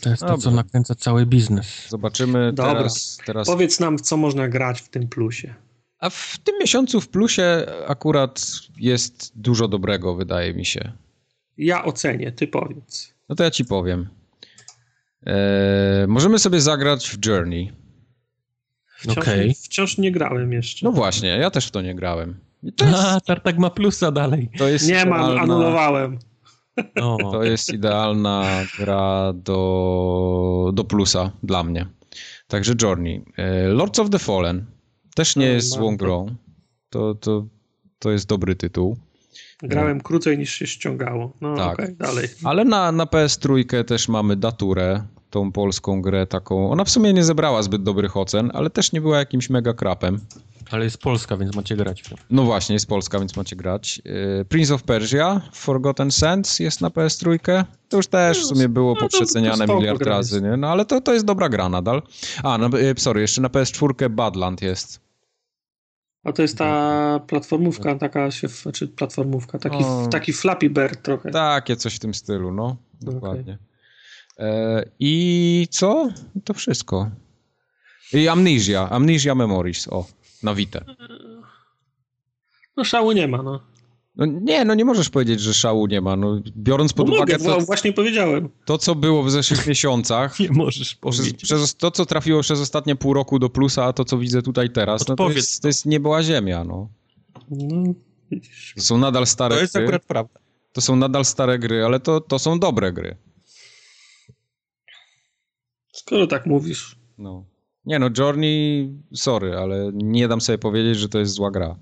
To jest Dobra. to, co nakręca cały biznes. Zobaczymy Dobra. teraz, teraz... Powiedz nam, co można grać w tym plusie. A w tym miesiącu w plusie akurat jest dużo dobrego, wydaje mi się. Ja ocenię, ty powiedz. No to ja ci powiem. Eee, możemy sobie zagrać w Journey. Wciąż, okay. wciąż nie grałem jeszcze. No właśnie, ja też w to nie grałem. Jest... A, Tartak ma plusa dalej. To jest nie idealna... mam, anulowałem. No. To jest idealna gra do, do plusa dla mnie. Także Journey. E, Lords of the Fallen też nie no, jest złą grą. To, to, to jest dobry tytuł. Grałem krócej niż się ściągało. No tak. Okay, dalej. Ale na, na PS3 też mamy Daturę, tą polską grę taką. Ona w sumie nie zebrała zbyt dobrych ocen, ale też nie była jakimś mega krapem. Ale jest Polska, więc macie grać. No właśnie, jest Polska, więc macie grać. Y, Prince of Persia, Forgotten Sands jest na PS3. To już też w sumie było no, poprzeceniane miliard razy, nie? No ale to, to jest dobra gra nadal. A, no, y, sorry, jeszcze na PS4 Badland jest. A to jest ta platformówka, taka się, znaczy platformówka, taki, o, taki Flappy Bird trochę. Takie coś w tym stylu, no. Dokładnie. Okay. E, I co? To wszystko. I Amnesia, Amnesia Memories, o, na Vita. No szału nie ma, no. No nie, no nie możesz powiedzieć, że szału nie ma. No, biorąc pod no uwagę mogę, to, właśnie powiedziałem. to, co było w zeszłych <laughs> miesiącach. Nie możesz powiedzieć. Przez, przez, to, co trafiło przez ostatnie pół roku do plusa, a to, co widzę tutaj teraz, no to, jest, to jest nie była ziemia, no. no to są nadal stare gry. To jest gry. akurat prawda. To są nadal stare gry, ale to, to są dobre gry. Skoro tak mówisz. No. Nie no, Journey, sorry, ale nie dam sobie powiedzieć, że to jest zła gra.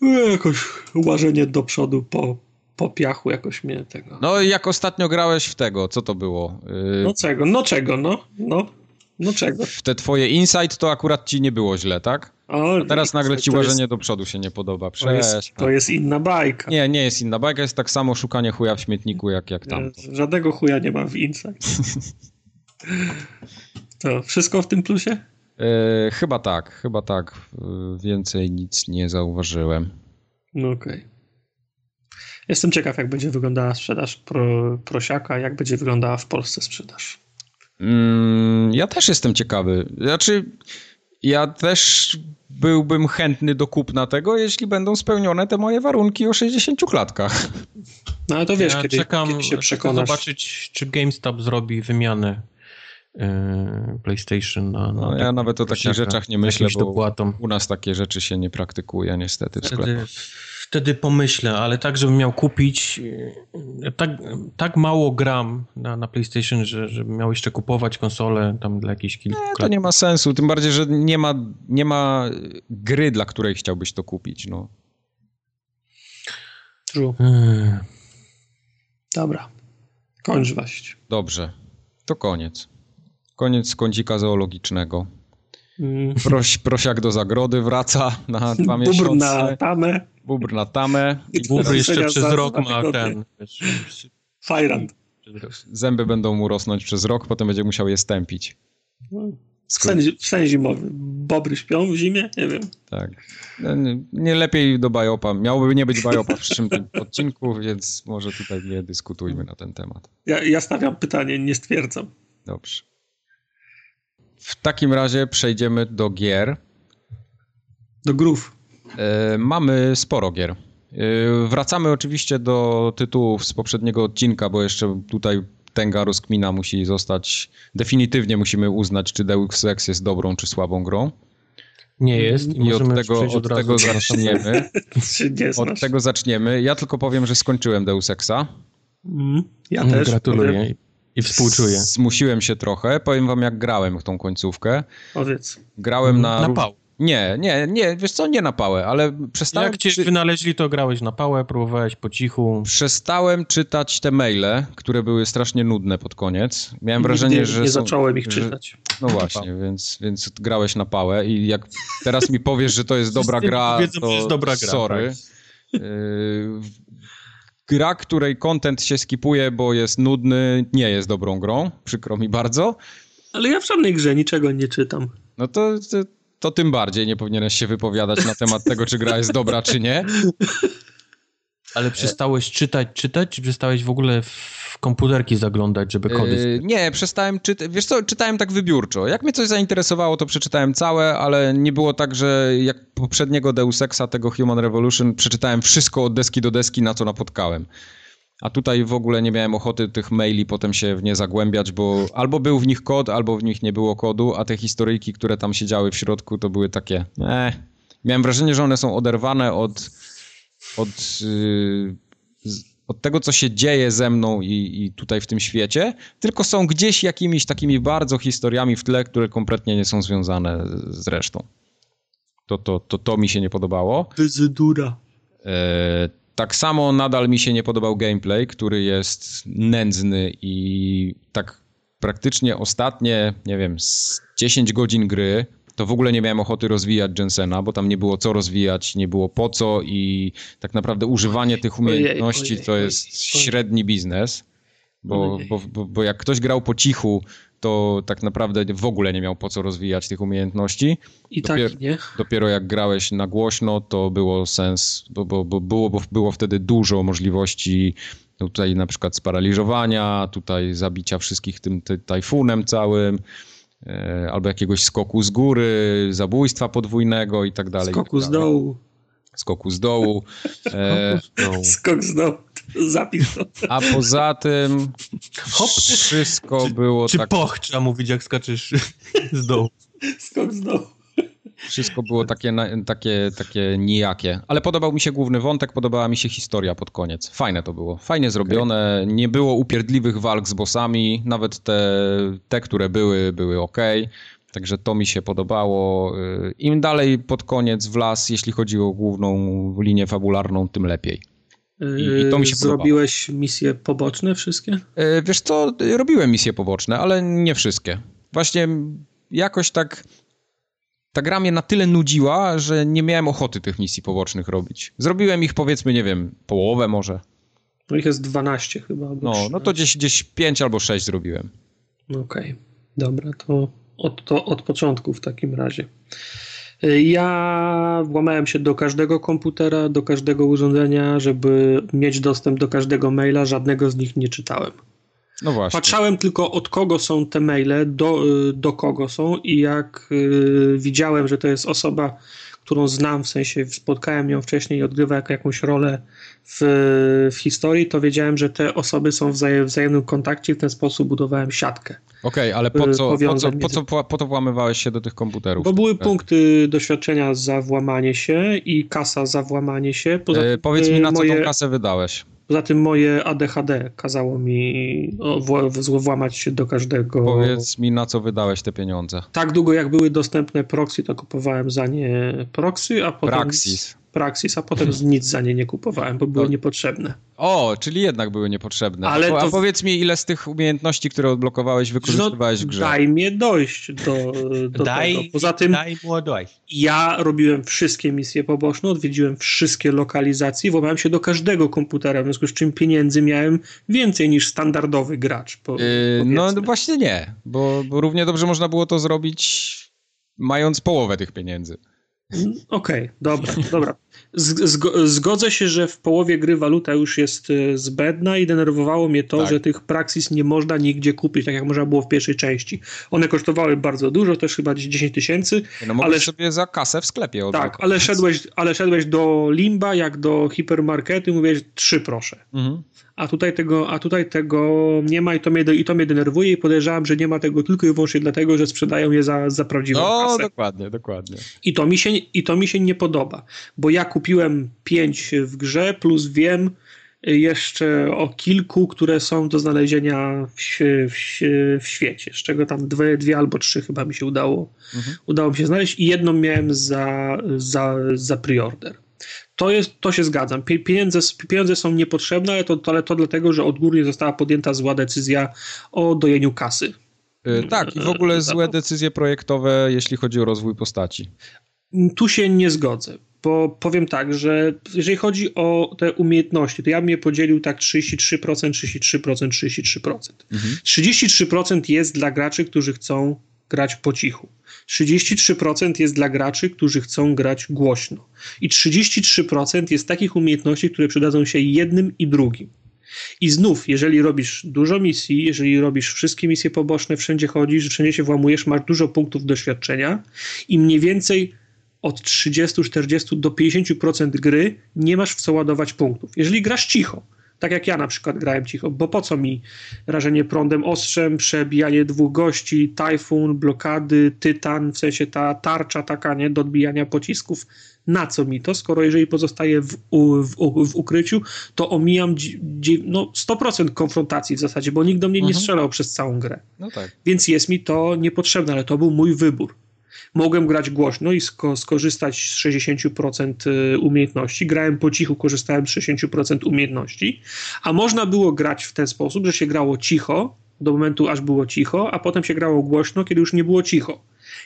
No, jakoś łażenie do przodu po, po piachu jakoś mnie tego... No jak ostatnio grałeś w tego, co to było? Yy... No czego, no czego, no, no, no czego. W te twoje insight to akurat ci nie było źle, tak? O, A teraz nagle ci łażenie jest... do przodu się nie podoba. To jest, to jest, inna bajka. Nie, nie jest inna bajka, jest tak samo szukanie chuja w śmietniku jak, jak tam. Żadnego chuja nie ma w insight. <laughs> To wszystko w tym plusie? E, chyba tak, chyba tak. E, więcej nic nie zauważyłem. No okej. Okay. Jestem ciekaw, jak będzie wyglądała sprzedaż pro, prosiaka, jak będzie wyglądała w Polsce sprzedaż. Mm, ja też jestem ciekawy. Znaczy, ja też byłbym chętny do kupna tego, jeśli będą spełnione te moje warunki o 60 klatkach. No ale to wiesz, ja kiedy, czekam, kiedy się przekonasz. zobaczyć, czy GameStop zrobi wymianę PlayStation. Na, na no, ja nawet o takich rzeczach nie myślę, bo dopłatą. u nas takie rzeczy się nie praktykuje niestety w wtedy, wtedy pomyślę, ale tak, żebym miał kupić e, tak, tak mało gram na, na PlayStation, że, żeby miał jeszcze kupować konsolę tam dla jakichś kilku nie, to nie ma sensu, tym bardziej, że nie ma, nie ma gry, dla której chciałbyś to kupić, no. True. Hmm. Dobra. Kończ waść. Dobrze. To koniec. Koniec kącika zoologicznego. Mm. Proś, prosiak do zagrody wraca na dwa Bubr miesiące. Bubr na tamę. Bubr na tamę. I Bubr jeszcze przez rok ma ten... Fajrand. Zęby będą mu rosnąć przez rok, potem będzie musiał je stępić. No. W sen, w sen zimowy. Bobry śpią w zimie? Nie wiem. Tak. No, nie, nie lepiej do bajopa. Miałoby nie być bajopa w przyszłym <laughs> odcinku, więc może tutaj nie dyskutujmy na ten temat. Ja, ja stawiam pytanie, nie stwierdzam. Dobrze. W takim razie przejdziemy do gier. Do grów. E, mamy sporo gier. E, wracamy oczywiście do tytułów z poprzedniego odcinka, bo jeszcze tutaj tęga rozkmina musi zostać, definitywnie musimy uznać, czy Deus Ex jest dobrą czy słabą grą. Nie jest. I, I od tego, od, od tego zaczniemy. <laughs> od tego zaczniemy. Ja tylko powiem, że skończyłem Deus Exa. Mm, ja mm, też. Gratuluję. I współczuję. Zmusiłem się trochę. Powiem wam, jak grałem w tą końcówkę. Powiedz. Grałem na... Na pał. Nie, nie, nie, wiesz co, nie na pałę, ale przestałem... Jak cię czy... wynaleźli, to grałeś na pałę, próbowałeś po cichu. Przestałem czytać te maile, które były strasznie nudne pod koniec. Miałem wrażenie, nie, że Nie są... zacząłem ich czytać. No właśnie, więc, więc grałeś na pałę i jak teraz mi powiesz, że to jest dobra gra, Powiedzą, to jest dobra gra, sorry. Tak. Yy, gra, której content się skipuje, bo jest nudny, nie jest dobrą grą. Przykro mi bardzo. Ale ja w żadnej grze niczego nie czytam. No to, to, to tym bardziej nie powinieneś się wypowiadać na temat tego, czy gra jest dobra, czy nie. Ale przestałeś czytać, czytać, czy przestałeś w ogóle w komputerki zaglądać, żeby kody... Yy, nie, przestałem czytać, wiesz co, czytałem tak wybiórczo. Jak mnie coś zainteresowało, to przeczytałem całe, ale nie było tak, że jak poprzedniego Deus Exa, tego Human Revolution, przeczytałem wszystko od deski do deski, na co napotkałem. A tutaj w ogóle nie miałem ochoty tych maili potem się w nie zagłębiać, bo albo był w nich kod, albo w nich nie było kodu, a te historyjki, które tam siedziały w środku, to były takie... Eh. Miałem wrażenie, że one są oderwane od... od yy, od tego, co się dzieje ze mną i, i, tutaj w tym świecie, tylko są gdzieś jakimiś takimi bardzo historiami w tle, które kompletnie nie są związane z resztą. To, to, to, to mi się nie podobało. Dezydura. E, tak samo nadal mi się nie podobał gameplay, który jest nędzny i tak praktycznie ostatnie, nie wiem, 10 godzin gry to w ogóle nie miałem ochoty rozwijać Jensena, bo tam nie było co rozwijać, nie było po co i tak naprawdę używanie tych umiejętności to jest średni biznes, bo, bo, bo, bo jak ktoś grał po cichu, to tak naprawdę w ogóle nie miał po co rozwijać tych umiejętności. I tak dopiero, tak, nie? Dopiero jak grałeś na głośno, to było sens, bo, bo, bo było, bo było wtedy dużo możliwości tutaj na przykład sparaliżowania, tutaj zabicia wszystkich tym tajfunem całym, albo jakiegoś skoku z góry, zabójstwa podwójnego i tak dalej. Skoku tak z dołu. Skoku z dołu. E, Skok z dołu. Zapis to. A poza tym Hop. wszystko czy, było czy tak... Czy poch trzeba mówić, jak skaczesz z dołu? Skok z dołu. Wszystko było takie, takie, takie nijakie. Ale podobał mi się główny wątek, podobała mi się historia pod koniec. Fajne to było. Fajnie zrobione. Okay. Nie było upierdliwych walk z bossami. Nawet te, te które były, były ok. Także to mi się podobało. Y, Im dalej pod koniec w las, jeśli chodzi o główną linię fabularną, tym lepiej. I, i to mi się Zrobiłeś podobało. misje poboczne wszystkie? Y, wiesz co, robiłem misje poboczne, ale nie wszystkie. Właśnie jakoś tak ta gra mnie na tyle nudziła, że nie miałem ochoty tych misji pobocznych robić. Zrobiłem ich powiedzmy, nie wiem, połowę może. No ich jest 12 chyba. No, no to gdzieś, gdzieś 5 albo 6 zrobiłem. Okej, okay. dobra, to od, to od początku w takim razie. Ja włamałem się do każdego komputera, do każdego urządzenia, żeby mieć dostęp do każdego maila, żadnego z nich nie czytałem. No właśnie. Patrzałem tylko od kogo są te maile, do, y, do kogo są i jak y, widziałem, że to jest osoba, którą znam, w sensie spotkałem ją wcześniej i odgrywa jakąś rolę w, w historii, to wiedziałem, że te osoby są w wzajemnym kontakcie i w ten sposób budowałem siatkę. Okej, okay, ale po co, po, co, po, co, po to włamywałeś się do tych komputerów? Bo były punkty doświadczenia za włamanie się i kasa za włamanie się. Poza yy, powiedz mi, na co tą kasę wydałeś? Poza tym moje ADHD kazało mi włamać się do każdego. Powiedz mi, na co wydałeś te pieniądze. Tak długo jak były dostępne proxy, to kupowałem za nie proxy, a potem. Praxis. Praxis, a potem nic za nie nie kupowałem, bo były to... niepotrzebne. O, czyli jednak były niepotrzebne. Ale a, to... powiedz mi, ile z tych umiejętności, które odblokowałeś, wykorzystywałeś no, w grze? Daj mi dojść do, do daj, tego. Poza tym daj mu dojść. ja robiłem wszystkie misje poboczne, odwiedziłem wszystkie lokalizacje, włamałem się do każdego komputera, w związku z czym pieniędzy miałem więcej niż standardowy gracz. Po, yy, no właśnie nie, bo, bo równie dobrze można było to zrobić mając połowę tych pieniędzy. Okej, okay, dobra, dobra. Zgodzę się, że w połowie gry waluta już jest e, zbędna i denerwowało mnie to, tak. że tych praksis nie można nigdzie kupić, tak jak można było w pierwszej części. One kosztowały bardzo dużo, też chyba 10 tysięcy. No ale sobie za kasę w sklepie Tak, ale szedłeś, ale szedłeś do Limba, jak do hipermarketu i mówiłeś trzy proszę. Mhm a tutaj tego, a tutaj tego nie ma i to, mnie, i to mnie denerwuje i podejrzewam, że nie ma tego tylko i wyłącznie dlatego, że sprzedają je za, za prawdziwą no, kasę. dokładnie, dokładnie. I to, mi się, I to mi się nie podoba, bo ja kupiłem pięć w grze, plus wiem jeszcze o kilku, które są do znalezienia w, w, w świecie, z czego tam dwie, dwie albo trzy chyba mi się udało, mhm. udało mi się znaleźć i jedną miałem za, za, za preorder. To, jest, to się zgadzam. Pieniądze, pieniądze są niepotrzebne, ale to, ale to dlatego, że odgórnie została podjęta zła decyzja o dojeniu kasy. Yy, tak, i w ogóle yy, złe decyzje projektowe, jeśli chodzi o rozwój postaci. Tu się nie zgodzę, bo powiem tak, że jeżeli chodzi o te umiejętności, to ja bym je podzielił tak 33%, 33%, 33%. Mhm. 33% jest dla graczy, którzy chcą grać po cichu. 33% jest dla graczy, którzy chcą grać głośno. I 33% jest takich umiejętności, które przydadzą się jednym i drugim. I znów, jeżeli robisz dużo misji, jeżeli robisz wszystkie misje poboczne, wszędzie chodzisz, wszędzie się włamujesz, masz dużo punktów doświadczenia i mniej więcej od 30, 40 do 50% gry nie masz w co ładować punktów. Jeżeli grasz cicho, tak jak ja na przykład grałem cicho, bo po co mi rażenie prądem ostrzem, przebijanie dwóch gości, tajfun, blokady, tytan, w sensie ta tarcza taka, nie, do odbijania pocisków. Na co mi to, skoro jeżeli pozostaję w, w, w ukryciu, to omijam no, 100% konfrontacji w zasadzie, bo nikt do mnie mhm. nie strzelał przez całą grę. No tak. Więc jest mi to niepotrzebne, ale to był mój wybór mogłem grać głośno i sko skorzystać z 60% y, umiejętności. Grałem po cichu, korzystałem z 60% umiejętności, a można było grać w ten sposób, że się grało cicho do momentu, aż było cicho, a potem się grało głośno, kiedy już nie było cicho.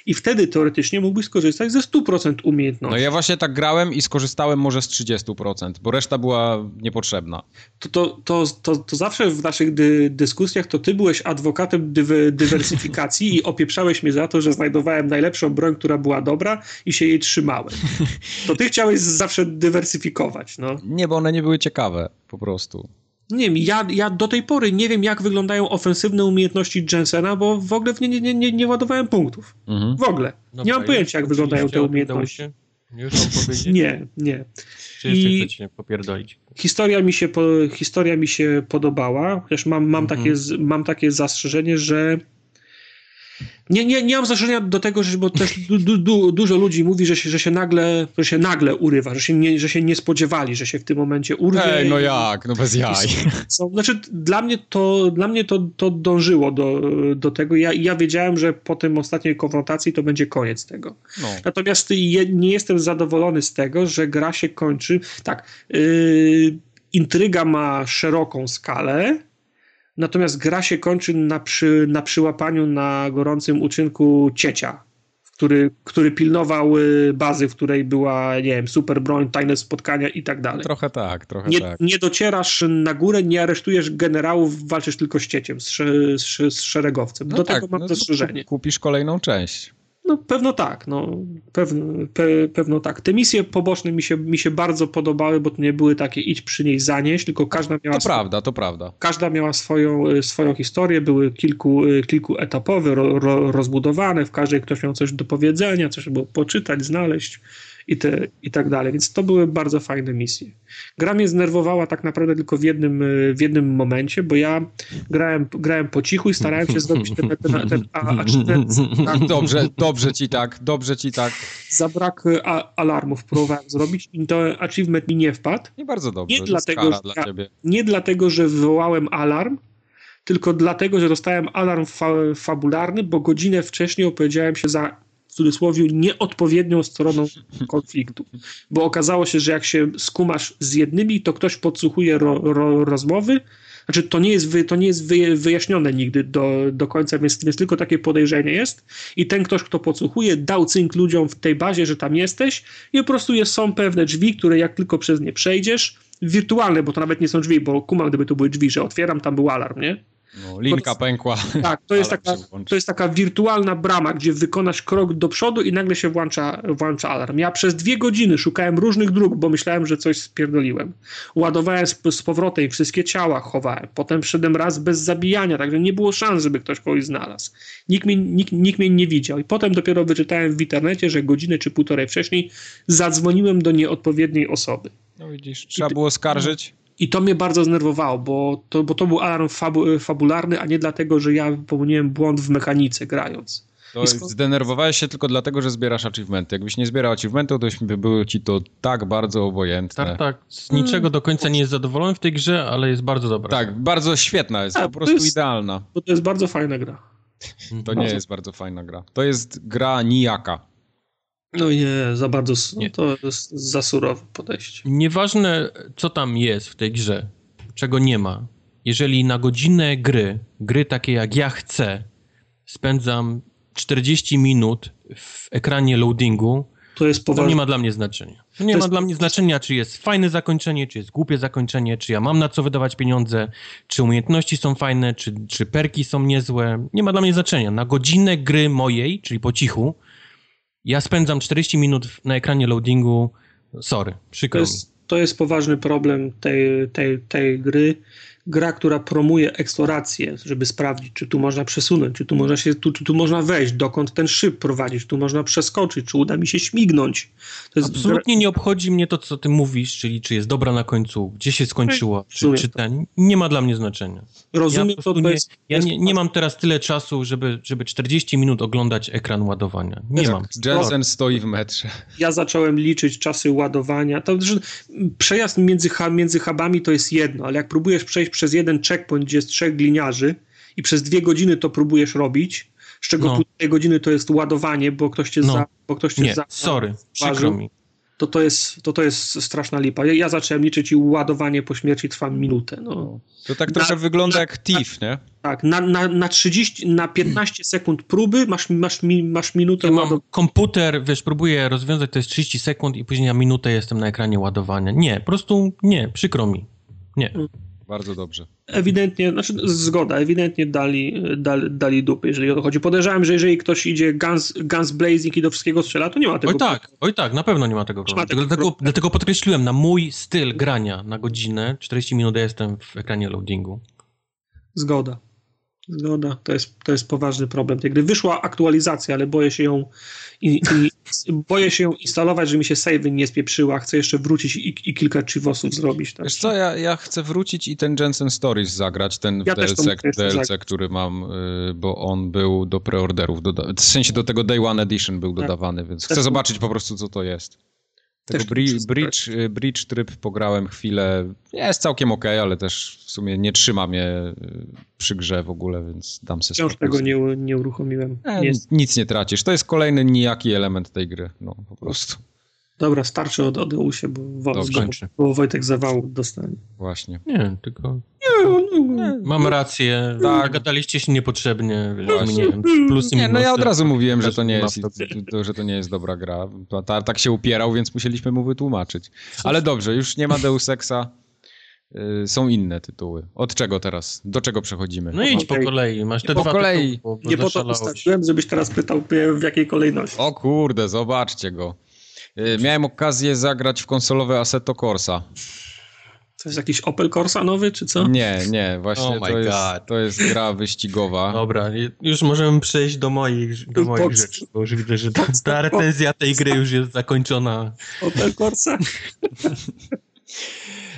I wtedy teoretycznie mógłbyś skorzystać ze 100% umiejętności. No ja właśnie tak grałem i skorzystałem może z 30%, bo reszta była niepotrzebna. To, to, to, to, to zawsze w naszych dy, dyskusjach to ty byłeś adwokatem dy, dywersyfikacji i opieprzałeś mnie za to, że znajdowałem najlepszą broń, która była dobra i się jej trzymałem. To ty chciałeś zawsze dywersyfikować. No. Nie, bo one nie były ciekawe po prostu nie wiem, ja, ja do tej pory nie wiem, jak wyglądają ofensywne umiejętności Jensena, bo w ogóle w nie, nie, nie, nie, nie ładowałem punktów. Mhm. W ogóle. Dobra, nie mam pojęcia, jak wyglądają te umiejętności. Już? Nie, nie. I chcecie popierdolić? Historia mi się, po, historia mi się podobała, chociaż mam, mam, mhm. takie, mam takie zastrzeżenie, że nie, nie, nie mam zastrzeżenia do tego, że, bo też du, du, dużo ludzi mówi, że się, że, się nagle, że się nagle urywa, że się, nie, że się nie spodziewali, że się w tym momencie urwie. Ej, no jak, no bez jaj. Są, znaczy, dla mnie to, dla mnie to, to dążyło do, do tego. Ja, ja wiedziałem, że po tym ostatniej konfrontacji to będzie koniec tego. No. Natomiast je, nie jestem zadowolony z tego, że gra się kończy. Tak, yy, intryga ma szeroką skalę, Natomiast gra się kończy na, przy, na przyłapaniu na gorącym uczynku ciecia, który, który pilnował y, bazy, w której była, nie wiem, super broń, tajne spotkania i tak dalej. Trochę tak, trochę nie, tak. Nie docierasz na górę, nie aresztujesz generałów, walczysz tylko z cieciem, z, z, z szeregowcem. No Do tak, tego mam no, zastrzeżenie. Kupisz kolejną część. No pewno tak, no pewno, pe, pewno tak. Te misje poboczne mi się, mi się bardzo podobały, bo to nie były takie idź przy niej zanieść, tylko każda miała... To swoją, prawda, to prawda. Każda miała swoją, e, swoją historię, były kilku, e, kilku etapowe, ro, ro, rozbudowane, w każdej ktoś miał coś do powiedzenia, coś było poczytać, znaleźć i, te, i tak dalej. Więc to były bardzo fajne misje. Gra mnie znerwowała tak naprawdę tylko w jednym, w jednym momencie, bo ja grałem, grałem po cichu i starałem się zrobić ten, ten, ten a, ten, <laughs> Dobrze, dobrze ci tak, dobrze ci tak. Za brak a, alarmów próbowałem zrobić i to achievement mi nie wpadł. Nie bardzo dobrze, nie dlatego, że, dla. Nie dlatego, że wywołałem alarm, tylko dlatego, że dostałem alarm fa fabularny, bo godzinę wcześniej opowiedziałem się za w cudzysłowie nieodpowiednią stroną konfliktu. Bo okazało się, że jak się skumasz z jednymi, to ktoś podsłuchuje ro, ro, rozmowy. Znaczy, to nie jest, wy, to nie jest wy, wyjaśnione nigdy do, do końca, więc, więc tylko takie podejrzenie jest. I ten ktoś, kto podsłuchuje, dał cynk ludziom w tej bazie, że tam jesteś, i po prostu jest, są pewne drzwi, które jak tylko przez nie przejdziesz, wirtualne, bo to nawet nie są drzwi, bo kumam, gdyby to były drzwi, że otwieram, tam był alarm, nie? No, linka pękła. <laughs> Tak, to jest, taka, to jest taka wirtualna brama, gdzie wykonasz krok do przodu i nagle się włącza, włącza alarm. Ja przez dwie godziny szukałem różnych dróg, bo myślałem, że coś spierdoliłem. Ładowałem z, z powrotem i wszystkie ciała chowałem. Potem wszedłem raz bez zabijania, także nie było szans, żeby ktoś kogoś znalazł. Nikt, mi, nikt, nikt mnie nie widział. I potem dopiero wyczytałem w internecie, że godzinę czy półtorej wcześniej zadzwoniłem do nieodpowiedniej osoby. No widzisz, trzeba było skarżyć. I to mnie bardzo znerwowało, bo to, bo to był alarm fabu fabularny, a nie dlatego, że ja popełniłem błąd w mechanice grając. To zdenerwowałeś się tylko dlatego, że zbierasz achievementy. Jakbyś nie zbierał achievementów, to by było ci to tak bardzo obojętne. Tak, tak. Z niczego do końca nie jest zadowolony w tej grze, ale jest bardzo dobra. Tak, bardzo świetna, jest tak, po prostu jest, idealna. Bo to jest bardzo fajna gra. To nie jest bardzo fajna gra. To jest gra nijaka. No nie, za bardzo, nie. to jest za surowe podejście. Nieważne, co tam jest w tej grze, czego nie ma. Jeżeli na godzinę gry, gry takie jak ja chcę, spędzam 40 minut w ekranie loadingu, to, jest poważne. to nie ma dla mnie znaczenia. To nie to ma jest... dla mnie znaczenia, czy jest fajne zakończenie, czy jest głupie zakończenie, czy ja mam na co wydawać pieniądze, czy umiejętności są fajne, czy, czy perki są niezłe. Nie ma dla mnie znaczenia. Na godzinę gry mojej, czyli po cichu, ja spędzam 40 minut na ekranie loadingu. Sorry, przykro to jest, mi. To jest poważny problem tej, tej, tej gry gra, która promuje eksplorację, żeby sprawdzić, czy tu można przesunąć, czy tu można się, tu, czy tu można wejść, dokąd ten szyb prowadzić, czy tu można przeskoczyć, czy uda mi się śmignąć. Absolutnie gra... nie obchodzi mnie to, co ty mówisz, czyli czy jest dobra na końcu, gdzie się skończyło, czy, czy ten. Nie ma dla mnie znaczenia. Rozumiem ja to, nie, jest, Ja nie, nie, mam teraz tyle czasu, żeby, żeby 40 minut oglądać ekran ładowania. Nie tak, mam. Jensen stoi w metrze. Ja zacząłem liczyć czasy ładowania. To, że przejazd między, między hubami to jest jedno, ale jak próbujesz przejść przez jeden checkpoint, gdzie jest trzech gliniarzy i przez dwie godziny to próbujesz robić, z czego no. półtorej godziny to jest ładowanie, bo ktoś cię no. za... Bo ktoś cię Nie, za, sorry, przykro mi. to to jest, to to jest straszna lipa. Ja, ja zacząłem liczyć i ładowanie po śmierci trwa minutę. No. To tak trochę na, wygląda na, jak TIF, nie? Tak, na, na, na 30, na 15 sekund próby masz, masz, masz minutę ja mam komputer, wiesz, próbuję rozwiązać, to jest 30 sekund i później na minutę jestem na ekranie ładowania. Nie, po prostu nie, przykro mi. Nie. Bardzo dobrze. Ewidentnie, znaczy zgoda, ewidentnie dali, dali, dali dupy, jeżeli o to chodzi. Podejrzewam, że jeżeli ktoś idzie guns, guns blazing i do wszystkiego strzela, to nie ma tego Oj tak, oj tak, na pewno nie ma tego problemu. Dlatego, dlatego podkreśliłem, na mój styl grania na godzinę, 40 minut ja jestem w ekranie loadingu. Zgoda. Zgoda, to jest, to jest poważny problem tej gry. Wyszła aktualizacja, ale boję się ją i, i boję się ją instalować, że mi się savey nie spieprzyła. Chcę jeszcze wrócić i, i kilka chivosów zrobić. Tak. Wiesz co, ja, ja chcę wrócić i ten Jensen Stories zagrać, ten ja DLC, DLC który mam, y, bo on był do preorderów, w sensie do tego Day One Edition był tak. dodawany, więc chcę zobaczyć po prostu, co to jest. Tego bridge, bridge, bridge tryb pograłem chwilę. Jest całkiem ok, ale też w sumie nie trzyma mnie y, przy grze w ogóle, więc dam sobie Wciąż tego nie, nie uruchomiłem. E, nic nie tracisz. To jest kolejny nijaki element tej gry. No, po prostu. Dobra, starczy od Odeusie, bo, bo, bo Wojtek zawału dostanie. Właśnie. Nie, tylko... Nie, nie, Mam rację. Tak. Gadaliście się niepotrzebnie. Nie, plusy, nie, no ja od razu mówiłem, że to nie jest, że to nie jest dobra gra. Tak się upierał, więc musieliśmy mu wytłumaczyć. Ale dobrze, już nie ma Deus Exa. Y, są inne tytuły. Od czego teraz? Do czego przechodzimy? No idź po kolei. Masz te po dwa kolei. Tytuły, nie po to postawiłem, żebyś teraz pytał w jakiej kolejności. O kurde, zobaczcie go. Y, miałem okazję zagrać w konsolowe Assetto Corsa. To jest jakiś Opel Corsa nowy, czy co? Nie, nie, właśnie oh to, jest, to jest gra wyścigowa. Dobra, już możemy przejść do moich, do moich rzeczy, bo już widzę, że ta, ta recenzja tej gry już jest zakończona. Opel Corsa?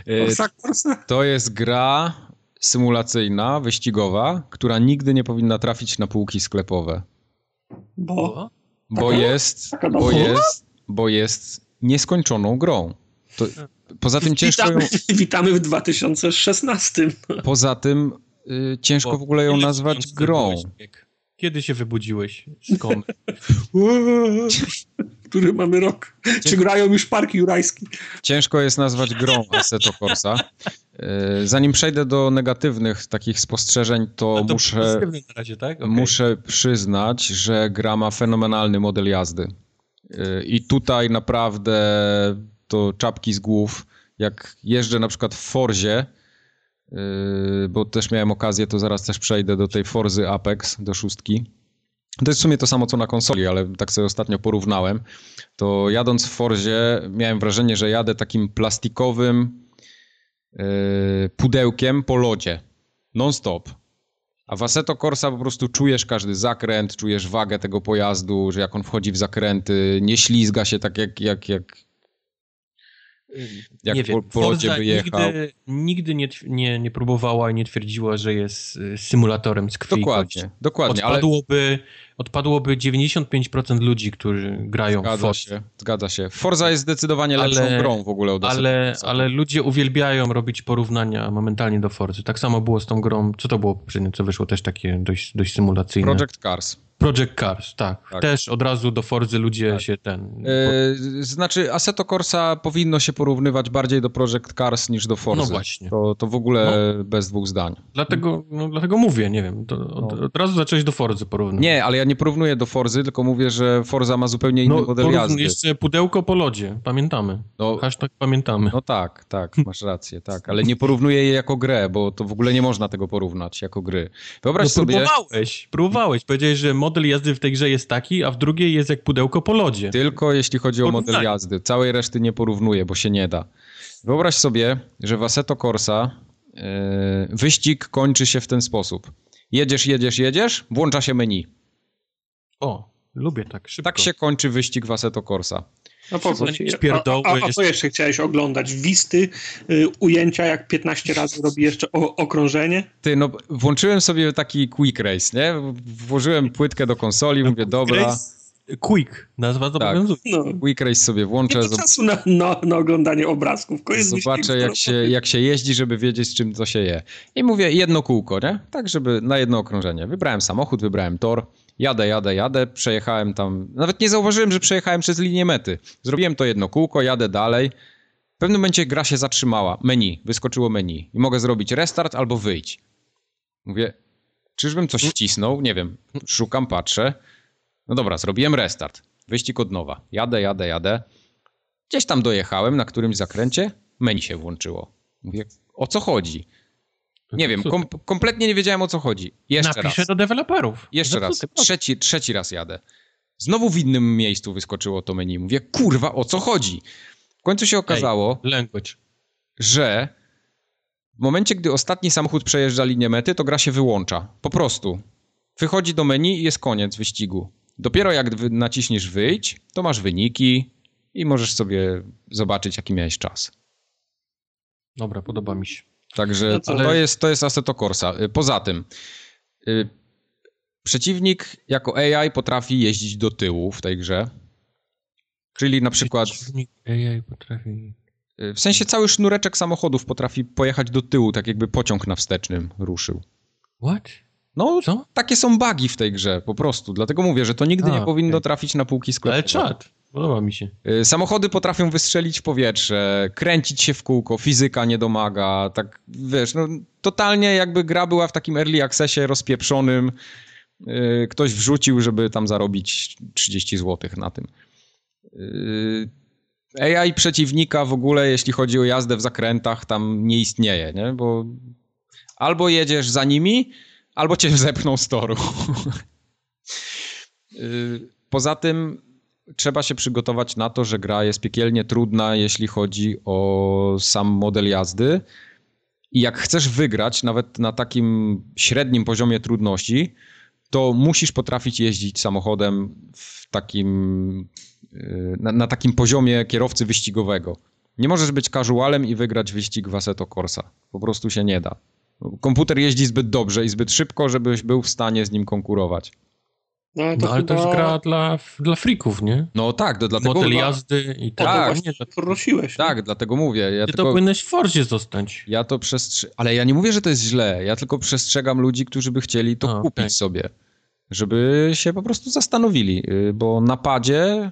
Y, <laughs> Corsa, Corsa? To jest gra symulacyjna, wyścigowa, która nigdy nie powinna trafić na półki sklepowe. Bo? Bo jest, bo jest bo jest nieskończoną grą. To, poza tym ciężko witamy, ją... <laughs> Witamy w 2016. Poza tym y, ciężko w ogóle ją nazwać grą. Kiedy się wybudziłeś z komy? <laughs> <laughs> Który mamy rok? Czy grają już Park Jurajski? Ciężko jest nazwać grą Assetto Corsa. Y, zanim przejdę do negatywnych takich spostrzeżeń, to, to muszę, razie, tak? okay. muszę przyznać, że gra ma fenomenalny model jazdy. I tutaj naprawdę to czapki z głów. Jak jeżdżę na przykład w Forzie, yy, bo też miałem okazję, to zaraz też przejdę do tej Forzy Apex, do szóstki. To jest w sumie to samo co na konsoli, ale tak sobie ostatnio porównałem. To jadąc w Forzie miałem wrażenie, że jadę takim plastikowym yy, pudełkiem po lodzie. Non-stop. A w Assetto Corsa po prostu czujesz każdy zakręt, czujesz wagę tego pojazdu, że jak on wchodzi w zakręty, nie ślizga się tak jak, jak, jak, jak nie po, po lodzie wyjechał. Nigdy, nigdy nie, nie, nie próbowała i nie twierdziła, że jest y, symulatorem z krwi. Dokładnie, dokładnie. Odpadłoby, ale odpadłoby 95% ludzi, którzy grają zgadza w Forza. Się, zgadza się. Forza jest zdecydowanie lepszą ale, grą w ogóle od ale, ale ludzie uwielbiają robić porównania momentalnie do Forzy. Tak samo było z tą grą, co to było poprzednio, co wyszło też takie dość, dość symulacyjne. Project Cars. Project Cars, tak. tak. Też od razu do Forzy ludzie tak. się ten... Yy, znaczy Assetto Corsa powinno się porównywać bardziej do Project Cars niż do Forzy. No właśnie. To, to w ogóle no. bez dwóch zdań. Dlatego, no, dlatego mówię, nie wiem, od, no. od, razu zacząłeś do Forzy porównywać. Nie, ale ja nie porównuję do Forzy, tylko mówię, że Forza ma zupełnie inny no, model jazdy. jeszcze pudełko po lodzie, pamiętamy. No, Hashtag pamiętamy. No tak, tak, masz rację, tak, ale nie porównuję je jako grę, bo to w ogóle nie można tego porównać jako gry. Wyobraź no, sobie... próbowałeś, próbowałeś, powiedziałeś, że model jazdy w tej grze jest taki, a w drugiej jest jak pudełko po lodzie. Tylko jeśli chodzi o model jazdy. Całej reszty nie porównuję, bo się nie da. Wyobraź sobie, że w Assetto Corsa yy, wyścig kończy się w ten sposób. Jedziesz, jedziesz, jedziesz, włącza się menu. O, lubię tak szybko. Tak się kończy wyścig w Assetto Corsa. No po co ci? A, a, a co jeszcze chciałeś oglądać? Wisty, y, ujęcia, jak 15 razy robi jeszcze o, okrążenie? Ty, no włączyłem sobie taki quick race, nie? Włożyłem płytkę do konsoli, no, mówię, dobra... Race? Quick, nazwa to tak. No. Quick Race sobie włączę. Nie ma czasu na, na, na oglądanie obrazków. Zobaczę jak się, jak się jeździ, żeby wiedzieć z czym to się je. I mówię jedno kółko, nie? Tak, żeby na jedno okrążenie. Wybrałem samochód, wybrałem tor Jadę, jadę, jadę, przejechałem tam, nawet nie zauważyłem, że przejechałem przez linię mety. Zrobiłem to jedno kółko, jadę dalej. W pewnym momencie gra się zatrzymała. Menu, wyskoczyło menu. I mogę zrobić restart albo wyjść. Mówię, czyżbym coś wcisnął? Nie wiem. Szukam, patrzę. No dobra, zrobiłem restart. Wyścig od nowa. Jadę, jadę, jadę. Gdzieś tam dojechałem na którymś zakręcie. Menu się włączyło. Mówię, o co chodzi? Nie wiem, kom kompletnie nie wiedziałem o co chodzi. Jeszcze Napiszę raz. do deweloperów. Jeszcze raz. Trzeci, trzeci raz jadę. Znowu w innym miejscu wyskoczyło to menu. Mówię, kurwa, o co chodzi? W końcu się okazało, Ej, że w momencie, gdy ostatni samochód przejeżdża linię mety, to gra się wyłącza. Po prostu. Wychodzi do menu i jest koniec wyścigu. Dopiero jak naciśniesz wyjdź, to masz wyniki i możesz sobie zobaczyć, jaki miałeś czas. Dobra, podoba mi się. Także No to, jest, to jest Assetto Corsa. Y, Poza tym, y, przeciwnik jako AI potrafi jeździć do tyłu w tej grze. Czyli na przykład, Przeciwnik AI potrafi... y, w sensie cały sznureczek samochodów potrafi pojechać do tyłu, tak jakby pociąg na wstecznym ruszył. What? No, Co? takie są bugi w tej grze, po prostu. Dlatego mówię, że to nigdy A, nie powinno trafić na półki Ale sklepowe. czad. Podoba mi się. Y, Samochody potrafią wystrzelić w powietrze, kręcić się w kółko, fizyka nie domaga, tak wiesz, no totalnie jakby gra była w takim early accessie rozpieprzonym, y, ktoś wrzucił, żeby tam zarobić 30 zł na tym. Y, AI przeciwnika w ogóle, jeśli chodzi o jazdę w zakrętach, tam nie istnieje, nie? Bo albo jedziesz za nimi, albo cię <laughs> zepchną z toru. <laughs> Poza tym trzeba się przygotować na to, że gra jest piekielnie trudna, jeśli chodzi o sam model jazdy. I jak chcesz wygrać, nawet na takim średnim poziomie trudności, to musisz potrafić jeździć samochodem w takim, yy, na, na takim poziomie kierowcy wyścigowego. Nie możesz być casualem i wygrać wyścig w Assetto Corsa. Po prostu się nie da. Komputer jeździ zbyt dobrze i zbyt szybko, żebyś był w stanie z nim konkurować. No, ale to, No ale to chyba jest gra dla, dla freaków, nie? No tak, to dlatego... Model jazdy i to Tak. właśnie prosiłeś. nie? Tak, dlatego mówię. Ja Ty tylko... to powinieneś w Forzie zostać. Ja to przestrzegam, ale ja nie mówię, że to jest źle. Ja tylko przestrzegam ludzi, którzy by chcieli to A, kupić okej. sobie. Żeby się po prostu zastanowili, y, bo na padzie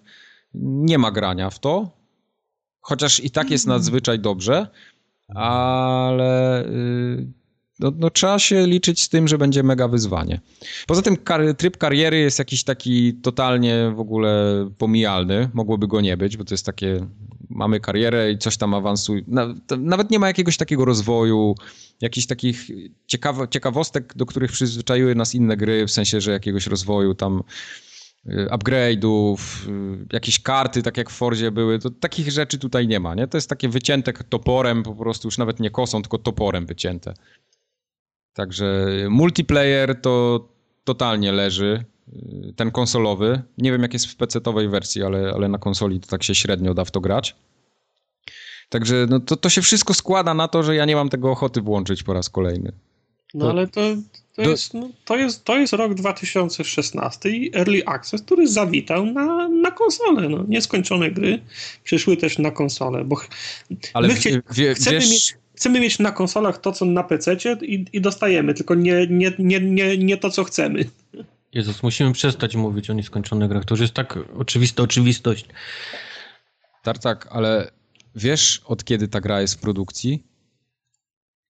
nie ma grania w to. Chociaż i tak jest nadzwyczaj dobrze, ale y, no, no, trzeba się liczyć z tym, że będzie mega wyzwanie. Poza tym kar- tryb kariery jest jakiś taki totalnie w ogóle pomijalny. Mogłoby go nie być, bo to jest takie, mamy karierę i coś tam awansuje. Nawet nie ma jakiegoś takiego rozwoju, jakichś takich ciekawo, ciekawostek, do których przyzwyczaiły nas inne gry, w sensie, że jakiegoś rozwoju tam y, upgrade'ów, y, jakieś karty, tak jak w Forzie były, to takich rzeczy tutaj nie ma, nie? To jest takie wycięte toporem, po prostu już nawet nie kosą, tylko toporem wycięte. Także multiplayer to totalnie leży, y, ten konsolowy. Nie wiem jak jest w PC-owej wersji, ale, ale na konsoli to tak się średnio da w to grać. Także no to, to się wszystko składa na to, że ja nie mam tego ochoty włączyć po raz kolejny. No ale to, to, Do- jest, no, to, jest, to jest rok 2016 i Early Access, który zawitał na, na konsolę. No. Nieskończone gry przyszły też na konsolę, bo ch- Ale My chcie- wie, chcemy wiesz, mieć- chcemy mieć na konsolach to, co na PC i, i dostajemy, tylko nie, nie, nie, nie, nie to, co chcemy. Jezus, musimy przestać mówić o nieskończonych grach. To już jest tak oczywista oczywistość. Tartak, ale wiesz od kiedy ta gra jest w produkcji?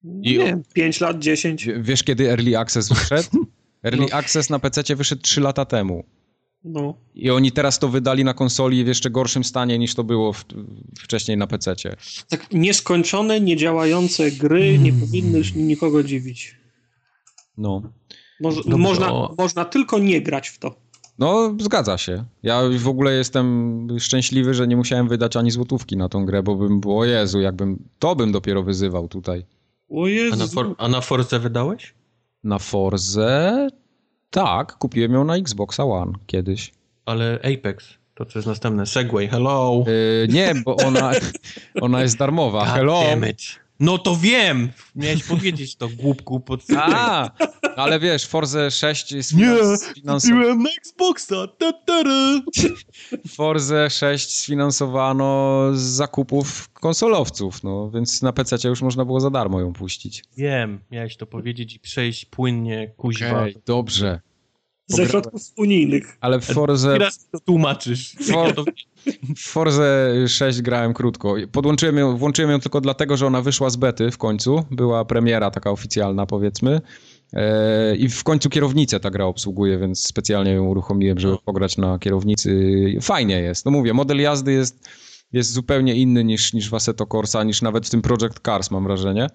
I nie wiem, 5 lat, 10. W- Wiesz kiedy Early Access wyszedł? <laughs> Early No. Access na PC wyszedł 3 lata temu. No. I oni teraz to wydali na konsoli w jeszcze gorszym stanie niż to było w, wcześniej na PC. Tak nieskończone, niedziałające gry nie powinny już nikogo dziwić. No. Moż, Dobrze, można, o- można tylko nie grać w to. No, zgadza się. Ja w ogóle jestem szczęśliwy, że nie musiałem wydać ani złotówki na tą grę, bo bym było, o Jezu, jakbym, to bym dopiero wyzywał tutaj. O A Jezu. na, for, a na Forze wydałeś? Na Forze, tak, kupiłem ją na Xboxa One kiedyś. Ale Apex, to co jest następne. Segway, hello. Yy, nie, bo ona, ona jest darmowa. God Hello. damn it. No to wiem! Miałeś powiedzieć to, głupku, pod A, ale wiesz, Forze 6 jest sfinansowane. na Xboxa! Ta, ta. Forze 6 sfinansowano z zakupów konsolowców, no więc na PC już można było za darmo ją puścić. Wiem, miałeś to powiedzieć i przejść płynnie, kuźwa. Okej, dobrze. Ze środków unijnych. Ale w Forze... Teraz to tłumaczysz. For... W Forze 6 grałem krótko. Podłączyłem ją, włączyłem ją tylko dlatego, że ona wyszła z bety w końcu. Była premiera taka oficjalna, powiedzmy. E, I w końcu kierownicę ta gra obsługuje, więc specjalnie ją uruchomiłem, żeby pograć na kierownicy. Fajnie jest. No mówię, model jazdy jest, jest zupełnie inny niż, niż w Assetto Corsa, niż nawet w tym Project Cars, mam wrażenie.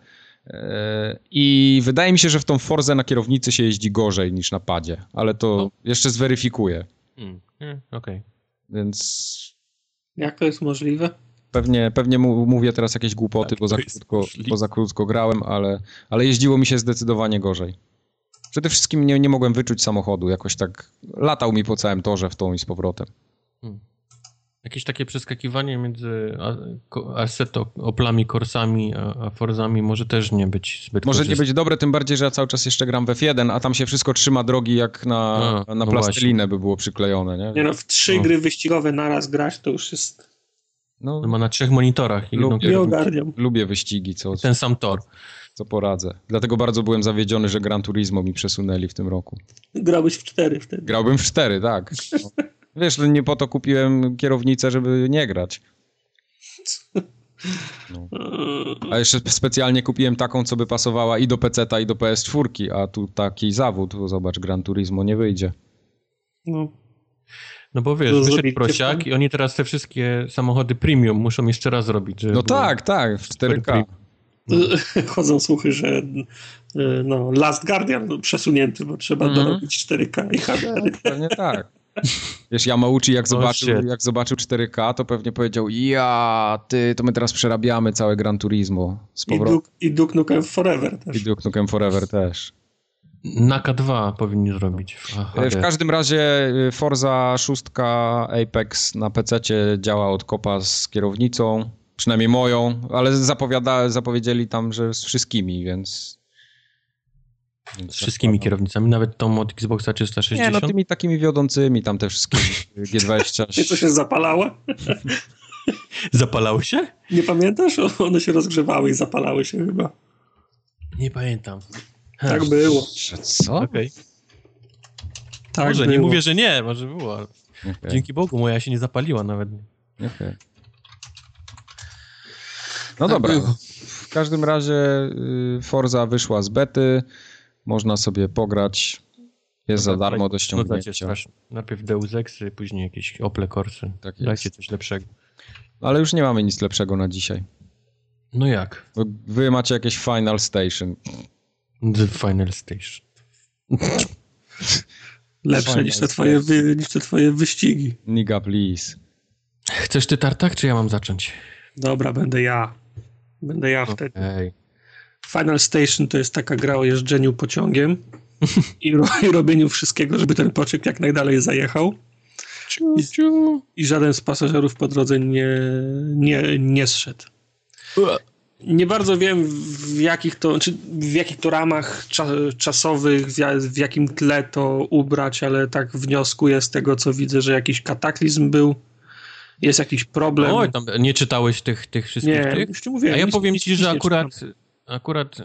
I wydaje mi się, że w tą Forzę na kierownicy się jeździ gorzej niż na padzie, ale to jeszcze zweryfikuję. Hmm. Okej. Okay. Więc. Jak to jest możliwe? Pewnie, pewnie mówię teraz jakieś głupoty, tak, bo, za krótko, bo za krótko grałem, ale, ale jeździło mi się zdecydowanie gorzej. Przede wszystkim nie, nie mogłem wyczuć samochodu, jakoś tak latał mi po całym torze w tą i z powrotem. Hmm. Jakieś takie przeskakiwanie między Assetto, Oplami, Corsami, a Forzami może też nie być zbyt Może korzystne. nie być dobre, tym bardziej, że ja cały czas jeszcze gram w F1, a tam się wszystko trzyma drogi jak na, a, na no plastelinę by było przyklejone, nie? Nie no, w trzy no. gry wyścigowe naraz grać to już jest... No, no ma na trzech monitorach. I lub, nie ogarniam. Lubię wyścigi, co... Ten sam tor. Co poradzę. Dlatego bardzo byłem zawiedziony, że Gran Turismo mi przesunęli w tym roku. Grałbyś w cztery wtedy. Grałbym w cztery, tak. <laughs> Wiesz, nie po to kupiłem kierownicę, żeby nie grać. No. A jeszcze specjalnie kupiłem taką, co by pasowała i do PC-ta, i do PS4, a tu taki zawód, zobacz, Gran Turismo nie wyjdzie. No. No bo wiesz, wyszedł prosiak i oni teraz te wszystkie samochody premium muszą jeszcze raz robić. No tak, tak, w 4K. <laughs> Chodzą słuchy, że y, no, Last Guardian przesunięty, bo trzeba mm. dorobić 4K i HDR. No, pewnie tak. Wiesz, Yamauchi jak zobaczył, oh, jak zobaczył 4K, to pewnie powiedział, ja, ty, to my teraz przerabiamy całe Gran Turismo z powrotem. I Duke Nukem Forever też. I Duke Nukem Forever też. Na K2 powinni zrobić. W, w każdym razie y, Forza 6 Apex na PC działa od kopa z kierownicą, przynajmniej moją, ale zapowiada, zapowiedzieli tam, że z wszystkimi, więc z wszystkimi kierownicami, nawet tą od Xboxa 360? Nie, no tymi takimi wiodącymi, tam te wszystkie <laughs> G20. Co się zapalało? <laughs> Zapalały się? Nie pamiętasz? One się rozgrzewały i zapalały się chyba. Nie pamiętam. Tak było. Co? Okay. Tak może, było. nie mówię, że nie, może było. Okay. Dzięki Bogu moja się nie zapaliła nawet. Okay. No tak dobra. Było. W każdym razie y, Forza wyszła z bety. Można sobie pograć. Jest no za tak, darmo do ściągnięcia. Najpierw Deus Exy, później jakieś Ople Corsy. Tak Dajcie coś lepszego. Ale już nie mamy nic lepszego na dzisiaj. No jak? Wy macie jakieś Final Station. The Final Station. <laughs> Lepsze Final niż te, twoje wy, niż te twoje wyścigi. Niga, please. Chcesz ty tartak, czy ja mam zacząć? Dobra, będę ja. Będę ja okay. wtedy. Final Station to jest taka gra o jeżdżeniu pociągiem <laughs> i, ro, i robieniu wszystkiego, żeby ten pociąg jak najdalej zajechał. I, I, żaden z pasażerów po drodze nie, nie, nie zszedł. Nie bardzo wiem w jakich to, czy w jakich to ramach cza, czasowych, w, w, jakim tle to ubrać, ale tak wnioskuję z tego, co widzę, że jakiś kataklizm był, jest jakiś problem. Oj, tam nie czytałeś tych, tych wszystkich nie, tych? Już ci mówiłem, A ja powiem ci, że akurat akurat y,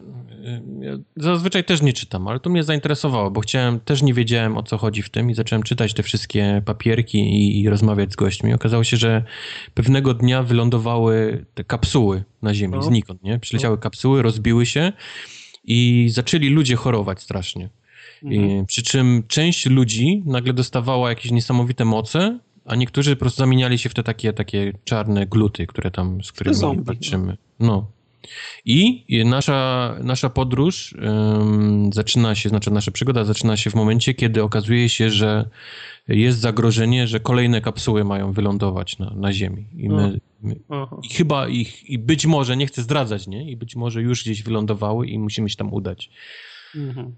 zazwyczaj też nie czytam, ale tu mnie zainteresowało, bo chciałem, też nie wiedziałem o co chodzi w tym i zacząłem czytać te wszystkie papierki i, i rozmawiać z gośćmi. Okazało się, że pewnego dnia wylądowały te kapsuły na Ziemi, no. znikąd, nie? Przyleciały no. kapsuły, rozbiły się i zaczęli ludzie chorować strasznie. Mhm. I, przy czym część ludzi nagle dostawała jakieś niesamowite moce, a niektórzy po prostu zamieniali się w te takie, takie czarne gluty, które tam, z którymi zombie, walczymy. No. I nasza, nasza podróż um, zaczyna się, znaczy nasza przygoda zaczyna się w momencie, kiedy okazuje się, że jest zagrożenie, że kolejne kapsuły mają wylądować na, na Ziemi. I my, my i chyba ich, i być może, nie chcę zdradzać, nie? I być może już gdzieś wylądowały i musimy się tam udać. Mhm.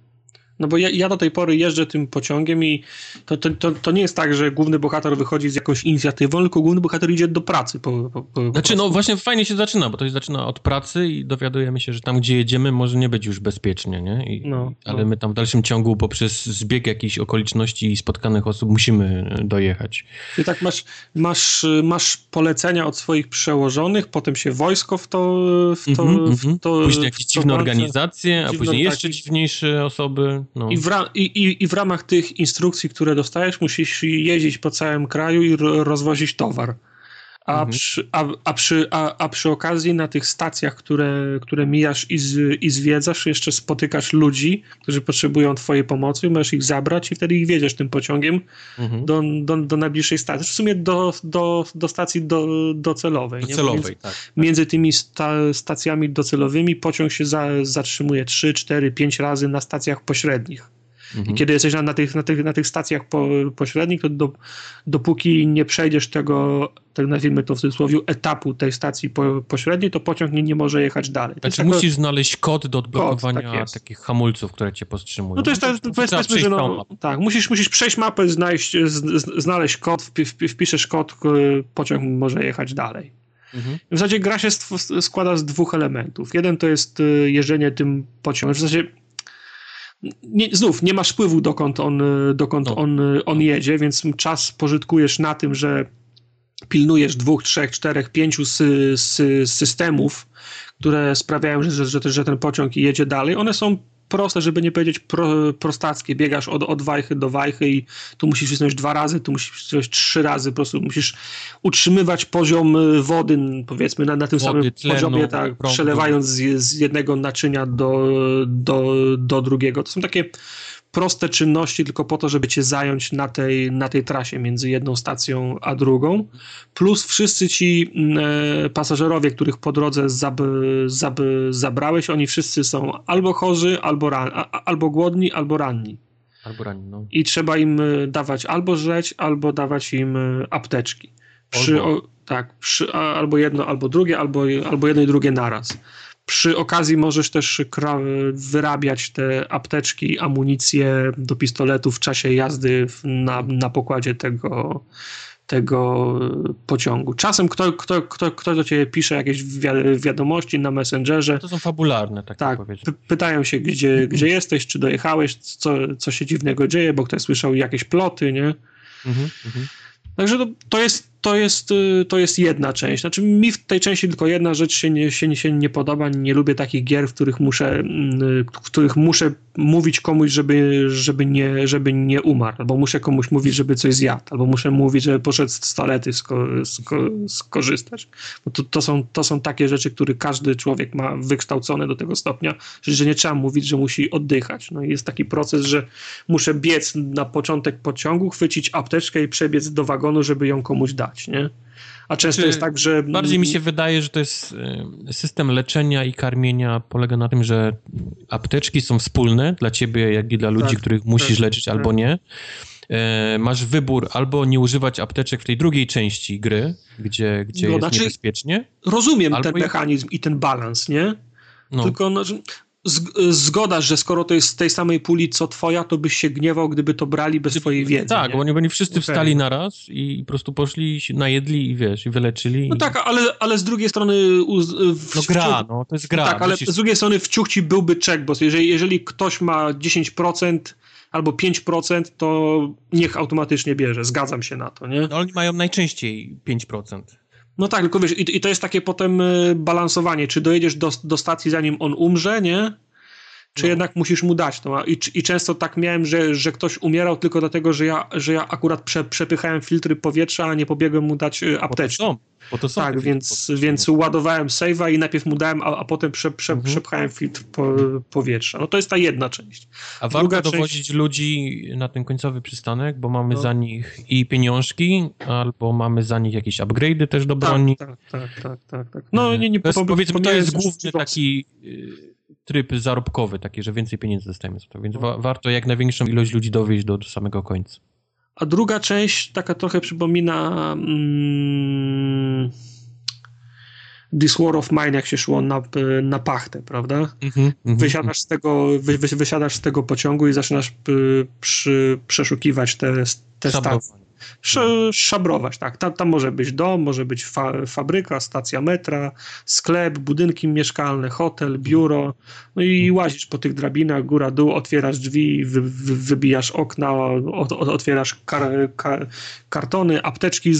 No bo ja, ja, do tej pory jeżdżę tym pociągiem i to, to, to, to, nie jest tak, że główny bohater wychodzi z jakąś inicjatywą, tylko główny bohater idzie do pracy. Po, po, po znaczy, no właśnie fajnie się zaczyna, bo to się zaczyna od pracy i dowiadujemy się, że tam, gdzie jedziemy, może nie być już bezpiecznie, nie? I, no, ale no. my tam w dalszym ciągu poprzez zbieg jakichś okoliczności i spotkanych osób musimy dojechać. I tak masz, masz, masz polecenia od swoich przełożonych, potem się wojsko w to... W to, mm -hmm, w to później jakieś dziwne organizacje, a później jeszcze tak. dziwniejsze osoby. No. I, w i, i, I w ramach tych instrukcji, które dostajesz, musisz jeździć po całym kraju i rozwozić towar. A, mhm. przy, a, a, przy, a, a przy okazji na tych stacjach, które, które mijasz i, z, i zwiedzasz, jeszcze spotykasz ludzi, którzy potrzebują twojej pomocy, możesz ich zabrać i wtedy ich wiedziesz tym pociągiem mhm. do, do, do najbliższej stacji. W sumie do, do, do stacji do, docelowej. Docelowej, między, tak. Między tymi sta, stacjami docelowymi pociąg się za, zatrzymuje 3, 4, 5 razy na stacjach pośrednich. Mhm. I kiedy jesteś na, na, tych, na, tych, na tych stacjach po, pośrednich, to do, dopóki nie przejdziesz tego, tak nazwijmy to w cudzysłowie, etapu tej stacji po, pośredniej, to pociąg nie, nie może jechać dalej. To znaczy musisz znaleźć kod do odblokowania kod, tak takich hamulców, które cię powstrzymują. No to jest tak, to, powiedzmy, że no, tak, musisz, musisz przejść mapę, znaleźć, znaleźć kod, wpiszesz kod, pociąg może jechać dalej. Mhm. W zasadzie gra się składa z dwóch elementów. Jeden to jest y, jeżdżenie tym pociągiem. W zasadzie nie, znów nie masz wpływu dokąd on, dokąd no. on, on jedzie, więc czas pożytkujesz na tym, że pilnujesz dwóch, trzech, czterech, pięciu sy, sy, systemów, które sprawiają, że, że, że ten pociąg jedzie dalej. One są proste, żeby nie powiedzieć pro, prostackie. Biegasz od, od wajchy do wajchy i tu musisz wcisnąć dwa razy, tu musisz wcisnąć trzy razy. Po prostu musisz utrzymywać poziom y, wody, powiedzmy, na, na tym Wody, samym tlenu, poziomie, tak, przelewając z, z, jednego naczynia do, do, do drugiego. To są takie proste czynności tylko po to, żeby cię zająć na tej, na tej trasie między jedną stacją a drugą. Plus wszyscy ci mm, e, pasażerowie, których po drodze zab, zab, zabrałeś, oni wszyscy są albo chorzy, albo, ran, a, albo głodni, albo ranni. Albo ranni, no. I trzeba im e, dawać albo żreć, albo dawać im e, apteczki. Przy, o, tak, przy, albo jedno, albo drugie, albo, albo jedno i drugie naraz. Przy okazji możesz też wyrabiać te apteczki, amunicję do pistoletu w czasie jazdy na, na pokładzie tego, tego pociągu. Czasem kto, kto, kto, kto do ciebie pisze jakieś wiadomości na Messengerze. To są fabularne, tak, tak Pytają się, gdzie, gdzie jesteś, czy dojechałeś, co, co się dziwnego dzieje, bo ktoś słyszał jakieś ploty, nie? Mhm, mhm. Także to, to, jest, to, jest, y, to jest jedna część. Znaczy mi w tej części tylko jedna rzecz się nie, się, się nie podoba. Nie lubię takich gier, w których muszę, mm, w których muszę mówić komuś, żeby, żeby, nie, żeby nie umarł, albo muszę komuś mówić, żeby coś zjadł, albo muszę mówić, żeby poszedł z toalety sko, sko, skorzystać. Bo to, to, są, to są takie rzeczy, które każdy człowiek ma wykształcone do tego stopnia, że nie trzeba mówić, że musi oddychać. No i jest taki proces, że muszę biec na początek pociągu, chwycić apteczkę i przebiec do wagonu, żeby ją komuś dać, nie? A często znaczy, jest tak, że. Bardziej mi się wydaje, że to jest y, system leczenia i karmienia polega na tym, że apteczki są wspólne dla ciebie, jak i dla ludzi, tak, których musisz tak, leczyć tak. albo nie. E, masz wybór albo nie używać apteczek w tej drugiej części gry, gdzie, gdzie no, jest znaczy, niebezpiecznie. Rozumiem ten mechanizm i ten balans, nie? No. Tylko no, zgoda, że skoro to jest z tej samej puli co twoja, to byś się gniewał, gdyby to brali bez twojej wiedzy. Tak, nie? bo oni, oni wszyscy okay. wstali naraz i po prostu poszli, najedli i wiesz, i wyleczyli. No i... tak, ale, ale z drugiej strony... W, no gra, no, to jest gra. Tak, ale z drugiej strony w ciuchci byłby checkbox. Jeżeli, jeżeli ktoś ma 10% albo 5%, to niech automatycznie bierze. Zgadzam się na to, nie? No oni mają najczęściej 5%. No tak, tylko wiesz, i, i to jest takie potem y, balansowanie, czy dojedziesz do, do stacji zanim on umrze, nie? Czy no. jednak musisz mu dać to. I, I często tak miałem, że, że ktoś umierał tylko dlatego, że ja, że ja akurat prze, przepychałem filtry powietrza, a nie pobiegłem mu dać y, apteczkę. Bo to są tak, więc, więc ładowałem save'a i najpierw mu dałem, a, a potem prze, prze, mhm. przepchałem filtr po, powietrza. No to jest ta jedna część. A Druga warto dowozić część... ludzi na ten końcowy przystanek, bo mamy no. za nich i pieniążki, albo mamy za nich jakieś upgrade'y też do tak, broni. Tak, tak, tak, tak. tak. No nie, nie, to jest, powiedzmy, to jest główny taki y, tryb zarobkowy, taki, że więcej pieniędzy dostajemy za to, więc wa warto jak największą ilość ludzi dowieść do, do samego końca. A druga część taka trochę przypomina mm, This War of Mine, jak się szło na, na pachtę, prawda? Mm -hmm, wysiadasz, z tego, wy, wysiadasz z tego pociągu i zaczynasz y, przy, przeszukiwać te, te stacje. Szabrować, tak. Tam, tam może być dom, może być fa fabryka, stacja metra, sklep, budynki mieszkalne, hotel, biuro. No i mhm. łazisz po tych drabinach, góra, dół, otwierasz drzwi, wy, wy, wybijasz okna, od, otwierasz kar, kar, kartony, apteczki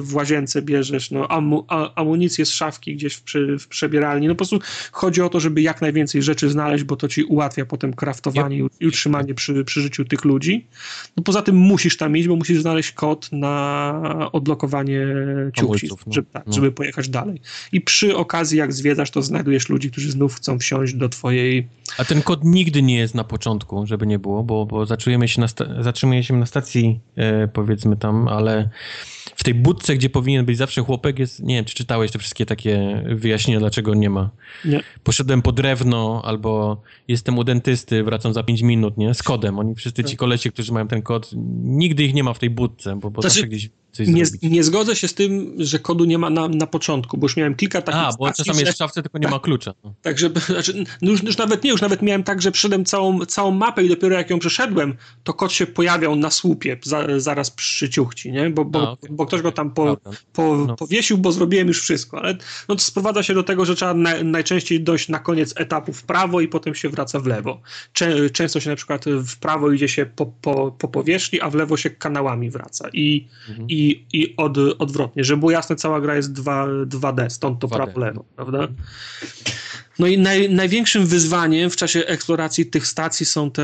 w łazience bierzesz, no, amu, amunicję z szafki gdzieś w, przy, w przebieralni. No po prostu chodzi o to, żeby jak najwięcej rzeczy znaleźć, bo to ci ułatwia potem kraftowanie yep. i utrzymanie przy, przy życiu tych ludzi. No poza tym musisz tam iść, bo musisz znaleźć kod na odblokowanie ciuchci, no. żeby, tak, no. żeby pojechać dalej. I przy okazji, jak zwiedzasz, to znajdujesz ludzi, którzy znów chcą wsiąść do twojej... A ten kod nigdy nie jest na początku, żeby nie było, bo, bo zatrzymujemy się na, zatrzymuje się na stacji, e, powiedzmy tam, ale w tej budce, gdzie powinien być zawsze chłopek, jest. Nie wiem, czy czytałeś te wszystkie takie wyjaśnienia, dlaczego nie ma. Nie. Poszedłem po drewno, albo jestem u dentysty, wracam za 5 minut, nie? Z kodem. Oni wszyscy ci tak. kolesie, którzy mają ten kod, nigdy ich nie ma w tej budce, bo, bo znaczy, gdzieś nie, nie, zgodzę się z tym, że kodu nie ma na, na początku, bo już miałem kilka takich A, bo czasami jest w szafce, tylko nie tak, ma klucza. No. Tak, żeby, <laughs> znaczy, no już, już, nawet nie, już nawet miałem tak, że przeszedłem całą, całą mapę i dopiero jak ją przeszedłem, to kod się pojawiał na słupie za, zaraz przy ciuchci, nie? Bo, bo, A, okay. bo ktoś go tam po, po, no. powiesił, bo zrobiłem już wszystko, ale no to sprowadza się do tego, że trzeba na, najczęściej dojść na koniec etapu w prawo i potem się wraca w lewo. Czę, często się na przykład w prawo idzie się po, po, po powierzchni, a w lewo się kanałami wraca i, mhm. i, i od odwrotnie. Żeby było jasne, cała gra jest 2, 2D, stąd to prawo-lewo, prawda? No i naj, największym wyzwaniem w czasie eksploracji tych stacji są te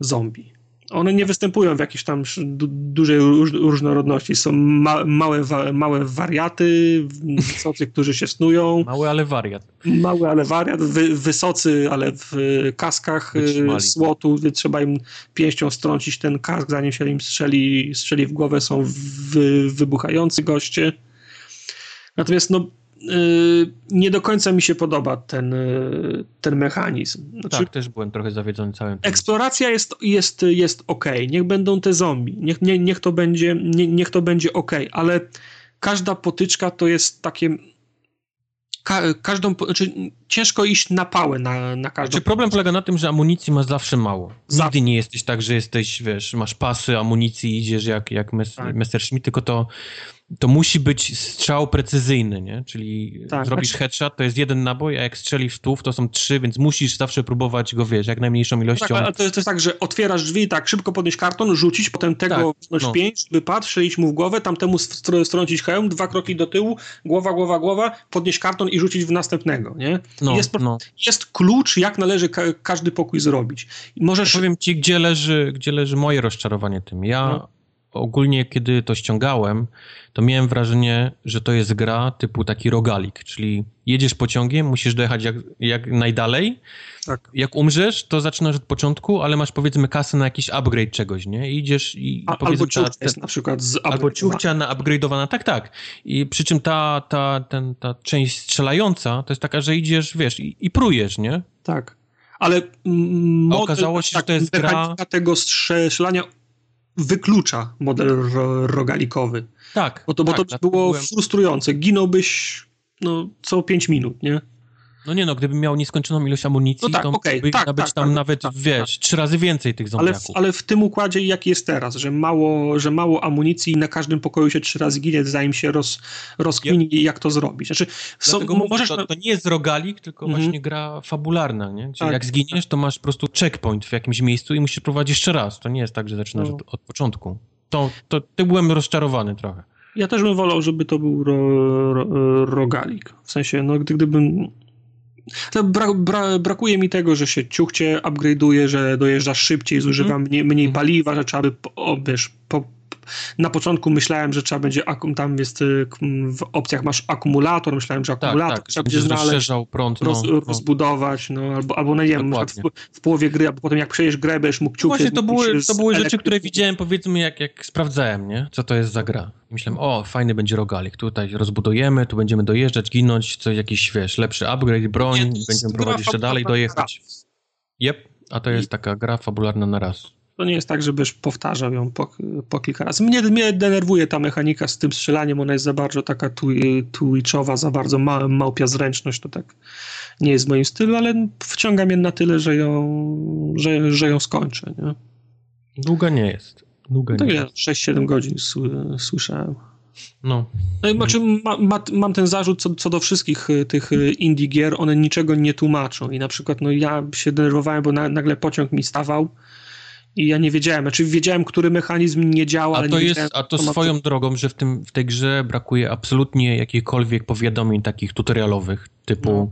zombie. One nie występują w jakiejś tam dużej różnorodności. Są ma, małe, wa, małe wariaty, wysocy, którzy się snują. Mały, ale wariat. Mały, ale wariat. Wy, wysocy, ale w kaskach y, Wytrzymali. słotu. Trzeba im pięścią strącić ten kask, zanim się im strzeli, strzeli w głowę. Są wy, wybuchający goście. Natomiast no, nie do końca mi się podoba ten, y, ten mechanizm. Znaczy, tak, też byłem trochę zawiedzony całym tym. Eksploracja jest, jest, jest ok, niech będą te zombie, niech, nie, niech, to, będzie, nie, niech to będzie ok, ale każda potyczka to jest takie ka każdą, znaczy ciężko iść na pałę na, na każdą. Znaczy problem polega na tym, że amunicji masz zawsze mało. Zawsze. Nigdy nie jesteś tak, że jesteś, wiesz, masz pasy amunicji, idziesz jak, jak mes tak. Messerschmitt, tylko to to musi być strzał precyzyjny, nie? Czyli tak, zrobisz znaczy... headshot, to jest jeden nabój, a jak strzelisz stów, to są trzy, więc musisz zawsze próbować go, wiesz, jak najmniejszą ilością. Tak, ale to jest, to jest tak, że otwierasz drzwi, tak, szybko podnieść karton, rzucić, potem tego tak, no. pięć, żeby strzelić mu w głowę, tamtemu strącić hełm, dwa kroki do tyłu, głowa, głowa, głowa, podnieść karton i rzucić w następnego, nie? No, jest, no. jest klucz, jak należy ka każdy pokój zrobić. I możesz... Ja powiem ci, gdzie leży, gdzie leży moje rozczarowanie tym. Ja no. Ogólnie, kiedy to ściągałem, to miałem wrażenie, że to jest gra typu taki rogalik, czyli jedziesz pociągiem, musisz dojechać jak, jak najdalej. Tak. Jak umrzesz, to zaczynasz od początku, ale masz powiedzmy kasę na jakiś upgrade czegoś, nie? I idziesz i A, albo ciuchcia jest na przykład z Albo ciuchcia na upgrade'owana, tak, tak. I przy czym ta, ta, ten, ta część strzelająca to jest taka, że idziesz, wiesz, i, i prujesz, nie? Tak. Ale model, okazało się, tak, że to jest gra... tego strzelania wyklucza model ro rogalikowy. Tak. Bo to, tak, bo to było byłem... frustrujące. Ginąłbyś no, co 5 minut, nie? No nie no, gdybym miał nieskończoną ilość amunicji, no tak, to okay, by tak, być tak, tam tak, nawet, tak, wiesz, tak. trzy razy więcej tych zombiaków. Ale w, ale w tym układzie jaki jest teraz, że mało, że mało amunicji i na każdym pokoju się trzy razy ginie, zanim się roz, rozkmini yep. jak to zrobić. Znaczy, są, możesz... to, to, nie jest rogalik, tylko -hmm. właśnie gra fabularna, nie? Czyli jak zginiesz, to masz po prostu checkpoint w jakimś miejscu i musisz próbować jeszcze raz. To nie jest tak, że zaczynasz no. od, od, początku. To, to, to byłem rozczarowany trochę. Ja też bym wolał, żeby to był ro, ro, rogalik. W sensie, no gdy, gdybym Bra, bra, brakuje mi tego, że się ciuchcie upgrade'uje, że dojeżdżasz szybciej, zużywa mm. mniej, mniej mhm. paliwa, że trzeba by, wiesz, po, na początku myślałem, że trzeba będzie, tam jest y, w opcjach masz akumulator, myślałem, że tak, akumulator tak, tak. trzeba będzie znaleźć, prąd, roz, no, rozbudować, no, albo, albo no nie wiem, w, w, połowie gry, albo potem jak przejdziesz grę, będziesz mógł ciuchcie... Właśnie to były, to były rzeczy, które widziałem, powiedzmy, jak, jak sprawdzałem, nie? Co to jest za gra. Myślałem, o, fajny będzie rogalik, tutaj rozbudujemy, tu będziemy dojeżdżać, ginąć, coś jakiś, wiesz, lepszy upgrade, broń, nie, będziemy prowadzić jeszcze dalej, dojechać. Jep, a to jest taka gra fabularna na raz. To nie jest tak, żebyś powtarzał ją po, po kilka razy. Mnie, mnie denerwuje ta mechanika z tym strzelaniem, ona jest za bardzo taka twitchowa, za bardzo ma, małpia zręczność, to tak nie jest w moim stylu, ale wciąga mnie na tyle, że ją, że, że ją skończę. Nie? Długa nie jest. Długa tak ja 6-7 godzin słyszałem. No. no znaczy, ma, ma, mam ten zarzut co, co do wszystkich y, tych y, indie gier, one niczego nie tłumaczą i na przykład no ja się denerwowałem, bo na, nagle pociąg mi stawał i ja nie wiedziałem, znaczy wiedziałem, który mechanizm nie działa, a to jest, A to swoją ma... drogą, że w, tym, w tej grze brakuje absolutnie jakichkolwiek powiadomień takich tutorialowych, typu no.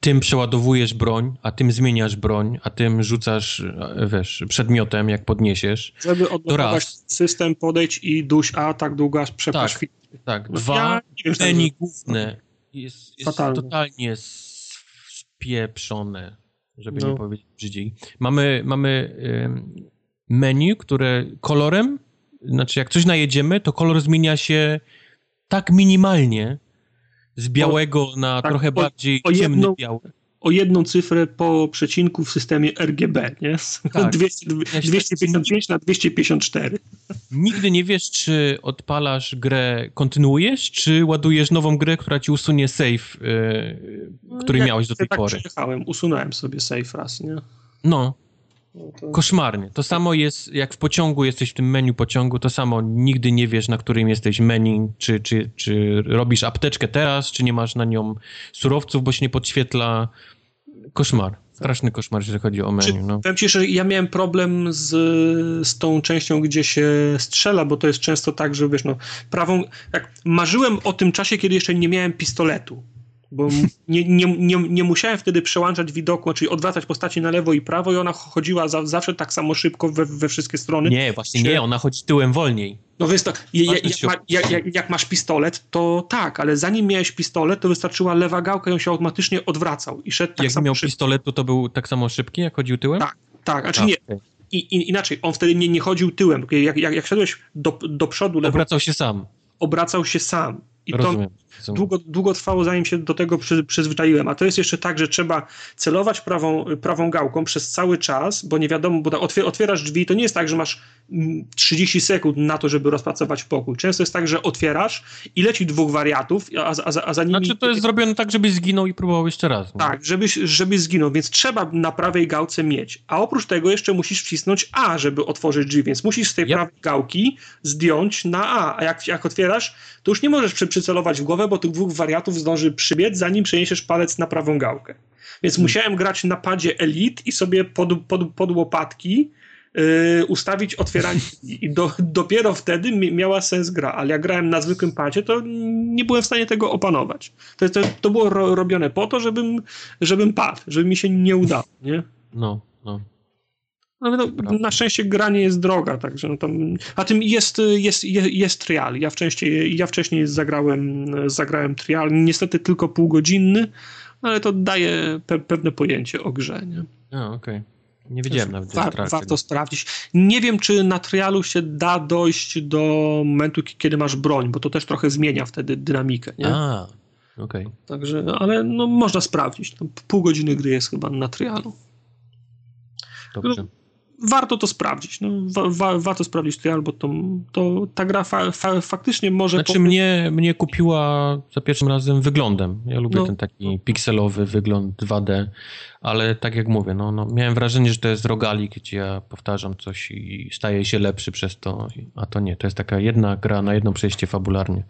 tym przeładowujesz broń, a tym zmieniasz broń, a tym rzucasz, wiesz, przedmiotem, jak podniesiesz. Żeby odblokować system, podejść i duś A tak długo, aż przepaść Tak, tak. No, Dwa, ja menu główne. Jest, jest totalnie spieprzone, żeby no. nie powiedzieć brzydziej. Mamy, mamy menu, które kolorem, znaczy jak coś najedziemy, to kolor zmienia się tak minimalnie z białego na tak, trochę o, bardziej o ciemny jedną, biały. O jedną cyfrę po przecinku w systemie RGB, nie? Tak. <laughs> 200, 255 na 254. Nigdy nie wiesz, czy odpalasz grę, kontynuujesz, czy ładujesz nową grę, która ci usunie save, yy, który miałeś do tej tak pory. Przyjechałem, usunąłem sobie save raz, nie? No to... Koszmarnie. To samo jest, jak w pociągu jesteś w tym menu pociągu, to samo nigdy nie wiesz, na którym jesteś menu, czy, czy, czy robisz apteczkę teraz, czy nie masz na nią surowców, bo się nie podświetla. Koszmar. Straszny koszmar, jeżeli chodzi o menu. No. Powiem ci, że ja miałem problem z, z tą częścią, gdzie się strzela, bo to jest często tak, że wiesz, no, prawą. Jak marzyłem o tym czasie, kiedy jeszcze nie miałem pistoletu bo nie, nie, nie, nie musiałem wtedy przełączać widoku, czyli odwracać postaci na lewo i prawo i ona chodziła za, zawsze tak samo szybko we, we wszystkie strony. Nie, właśnie nie, ona chodzi tyłem wolniej. No więc to, je, je, jak, ma, jak, jak, masz pistolet, to tak, ale zanim miałeś pistolet, to wystarczyła lewa gałka i on się automatycznie odwracał i szedł tak jak samo miał szybko. pistolet, to, to był tak samo szybki, jak chodził tyłem? Tak, tak, znaczy A, nie. Okay. I, I, inaczej, on wtedy nie, nie chodził tyłem, jak, jak, jak szedłeś do, do przodu... Lewo, obracał się sam. Obracał się sam. I Rozumiem. to długo, długo trwało, zanim się do tego przy, przyzwyczaiłem. A to jest jeszcze tak, że trzeba celować prawą, prawą gałką przez cały czas, bo nie wiadomo, bo otwierasz drzwi, to nie jest tak, że masz 30 sekund na to, żeby rozpracować pokój. Często jest tak, że otwierasz i leci dwóch wariatów, a, a, a za nimi... Znaczy to jest zrobione tak, żebyś zginął i próbował jeszcze raz. Nie? Tak, żebyś, żebyś zginął, więc trzeba na prawej gałce mieć. A oprócz tego jeszcze musisz wcisnąć A, żeby otworzyć drzwi, więc musisz z tej yep. prawej gałki zdjąć na A. A jak, jak otwierasz, to już nie możesz przy, przycelować w głowę, bo tych dwóch wariatów zdąży przybiec, zanim przeniesiesz palec na prawą gałkę. Więc hmm. musiałem grać na padzie Elite i sobie pod, pod, pod łopatki Yy, ustawić otwieranie <laughs> i do, dopiero wtedy miała sens gra, ale jak grałem na zwykłym padzie, to nie byłem w stanie tego opanować. To, to, to było ro, robione po to, żebym, żebym padł, żeby mi się nie udało, nie? No, no. No, no, na szczęście gra nie jest droga, także no tam, a tym jest, jest, jest, jest trial. Ja wcześniej, ja wcześniej zagrałem, zagrałem trial, niestety tylko półgodzinny, ale to daje pe, pewne pojęcie o grze. Nie? A, okej. Okay. Nie wiedziałem nawet. War, warto sprawdzić. Nie wiem, czy na trialu się da dojść do momentu, kiedy masz broń, bo to też trochę zmienia wtedy dynamikę. Nie? A, okej. Okay. Także, ale no, można sprawdzić. pół godziny gry jest chyba na trialu. Dobrze. Warto to sprawdzić. No, wa, wa, warto sprawdzić trial, bo to, to ta gra fa, fa, faktycznie może... Znaczy po... mnie, mnie kupiła za pierwszym razem wyglądem. Ja lubię no. ten taki pikselowy wygląd 2D, ale tak jak mówię, no, no, miałem wrażenie, że to jest rogalik, gdzie ja powtarzam coś i staje się lepszy przez to, a to nie. To jest taka jedna gra na jedno przejście fabularnie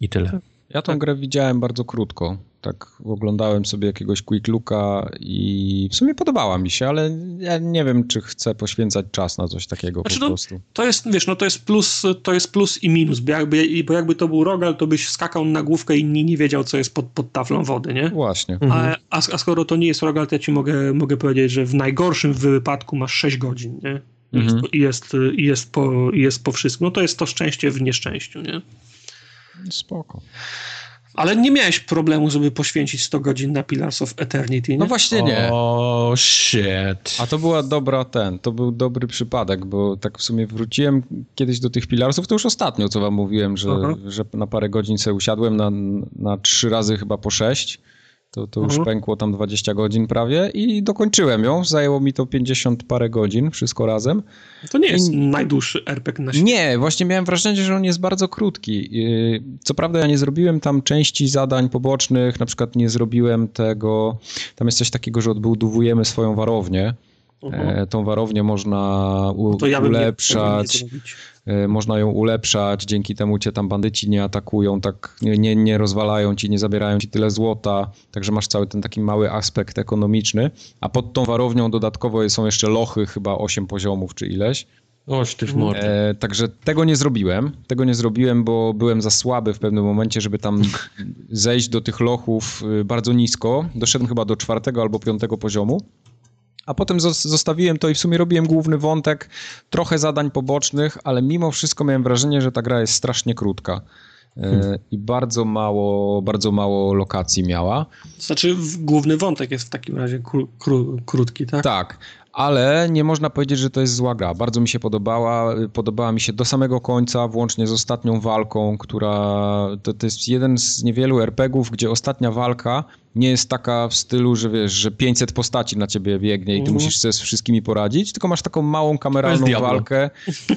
i tyle. Ja tą grę widziałem bardzo krótko tak oglądałem sobie jakiegoś quick looka i w sumie podobała mi się, ale ja nie wiem, czy chcę poświęcać czas na coś takiego znaczy, po no, prostu. To jest, wiesz, no to jest plus, to jest plus i minus, bo jakby, bo jakby to był rogal, to byś skakał na główkę i nie, nie wiedział, co jest pod, pod taflą wody, nie? Właśnie. Mhm. A, a, a, skoro to nie jest rogal, to ja ci mogę, mogę powiedzieć, że w najgorszym wypadku masz 6 godzin, nie? I mhm. jest, jest, jest, po, jest po wszystkim. No to jest to szczęście w nieszczęściu, nie? Spoko. Ale nie miałeś problemu, żeby poświęcić 100 godzin na Pillars of Eternity, nie? No właśnie nie. O, oh, shit. A to była dobra ten, to był dobry przypadek, bo tak w sumie wróciłem kiedyś do tych Pillarsów, to już ostatnio, co wam mówiłem, że, że na parę godzin sobie usiadłem na, na trzy razy chyba po sześć to, to już mhm. pękło tam 20 godzin prawie i dokończyłem ją. Zajęło mi to 50 parę godzin, wszystko razem. To nie jest I... najdłuższy RPG na świecie. Nie, właśnie miałem wrażenie, że on jest bardzo krótki. Co prawda ja nie zrobiłem tam części zadań pobocznych, na przykład nie zrobiłem tego, tam jest coś takiego, że odbudowujemy swoją warownię E, tą warownię można u, no ja ulepszać. E, można ją ulepszać, dzięki temu cię tam bandyci nie atakują, tak nie, nie, nie rozwalają ci, nie zabierają ci tyle złota, także masz cały ten taki mały aspekt ekonomiczny, a pod tą warownią dodatkowo są jeszcze lochy, chyba 8 poziomów czy ileś. Oś ty w e, Także tego nie zrobiłem. Tego nie zrobiłem, bo byłem za słaby w pewnym momencie, żeby tam <laughs> zejść do tych lochów y, bardzo nisko. Doszedłem chyba do czwartego albo piątego poziomu a potem zostawiłem to i w sumie robiłem główny wątek, trochę zadań pobocznych, ale mimo wszystko miałem wrażenie, że ta gra jest strasznie krótka. E, hmm. I bardzo mało, bardzo mało lokacji miała. Znaczy, główny wątek jest w takim razie krótki, tak? Tak, ale nie można powiedzieć, że to jest zła gra. Bardzo mi się podobała, podobała mi się do samego końca, włącznie z ostatnią walką, która to, to jest jeden z niewielu RPGów, gdzie ostatnia walka nie jest taka w stylu, że wiesz, że 500 postaci na ciebie biegnie i ty mm. musisz sobie z wszystkimi poradzić, tylko masz taką małą kameralną walkę.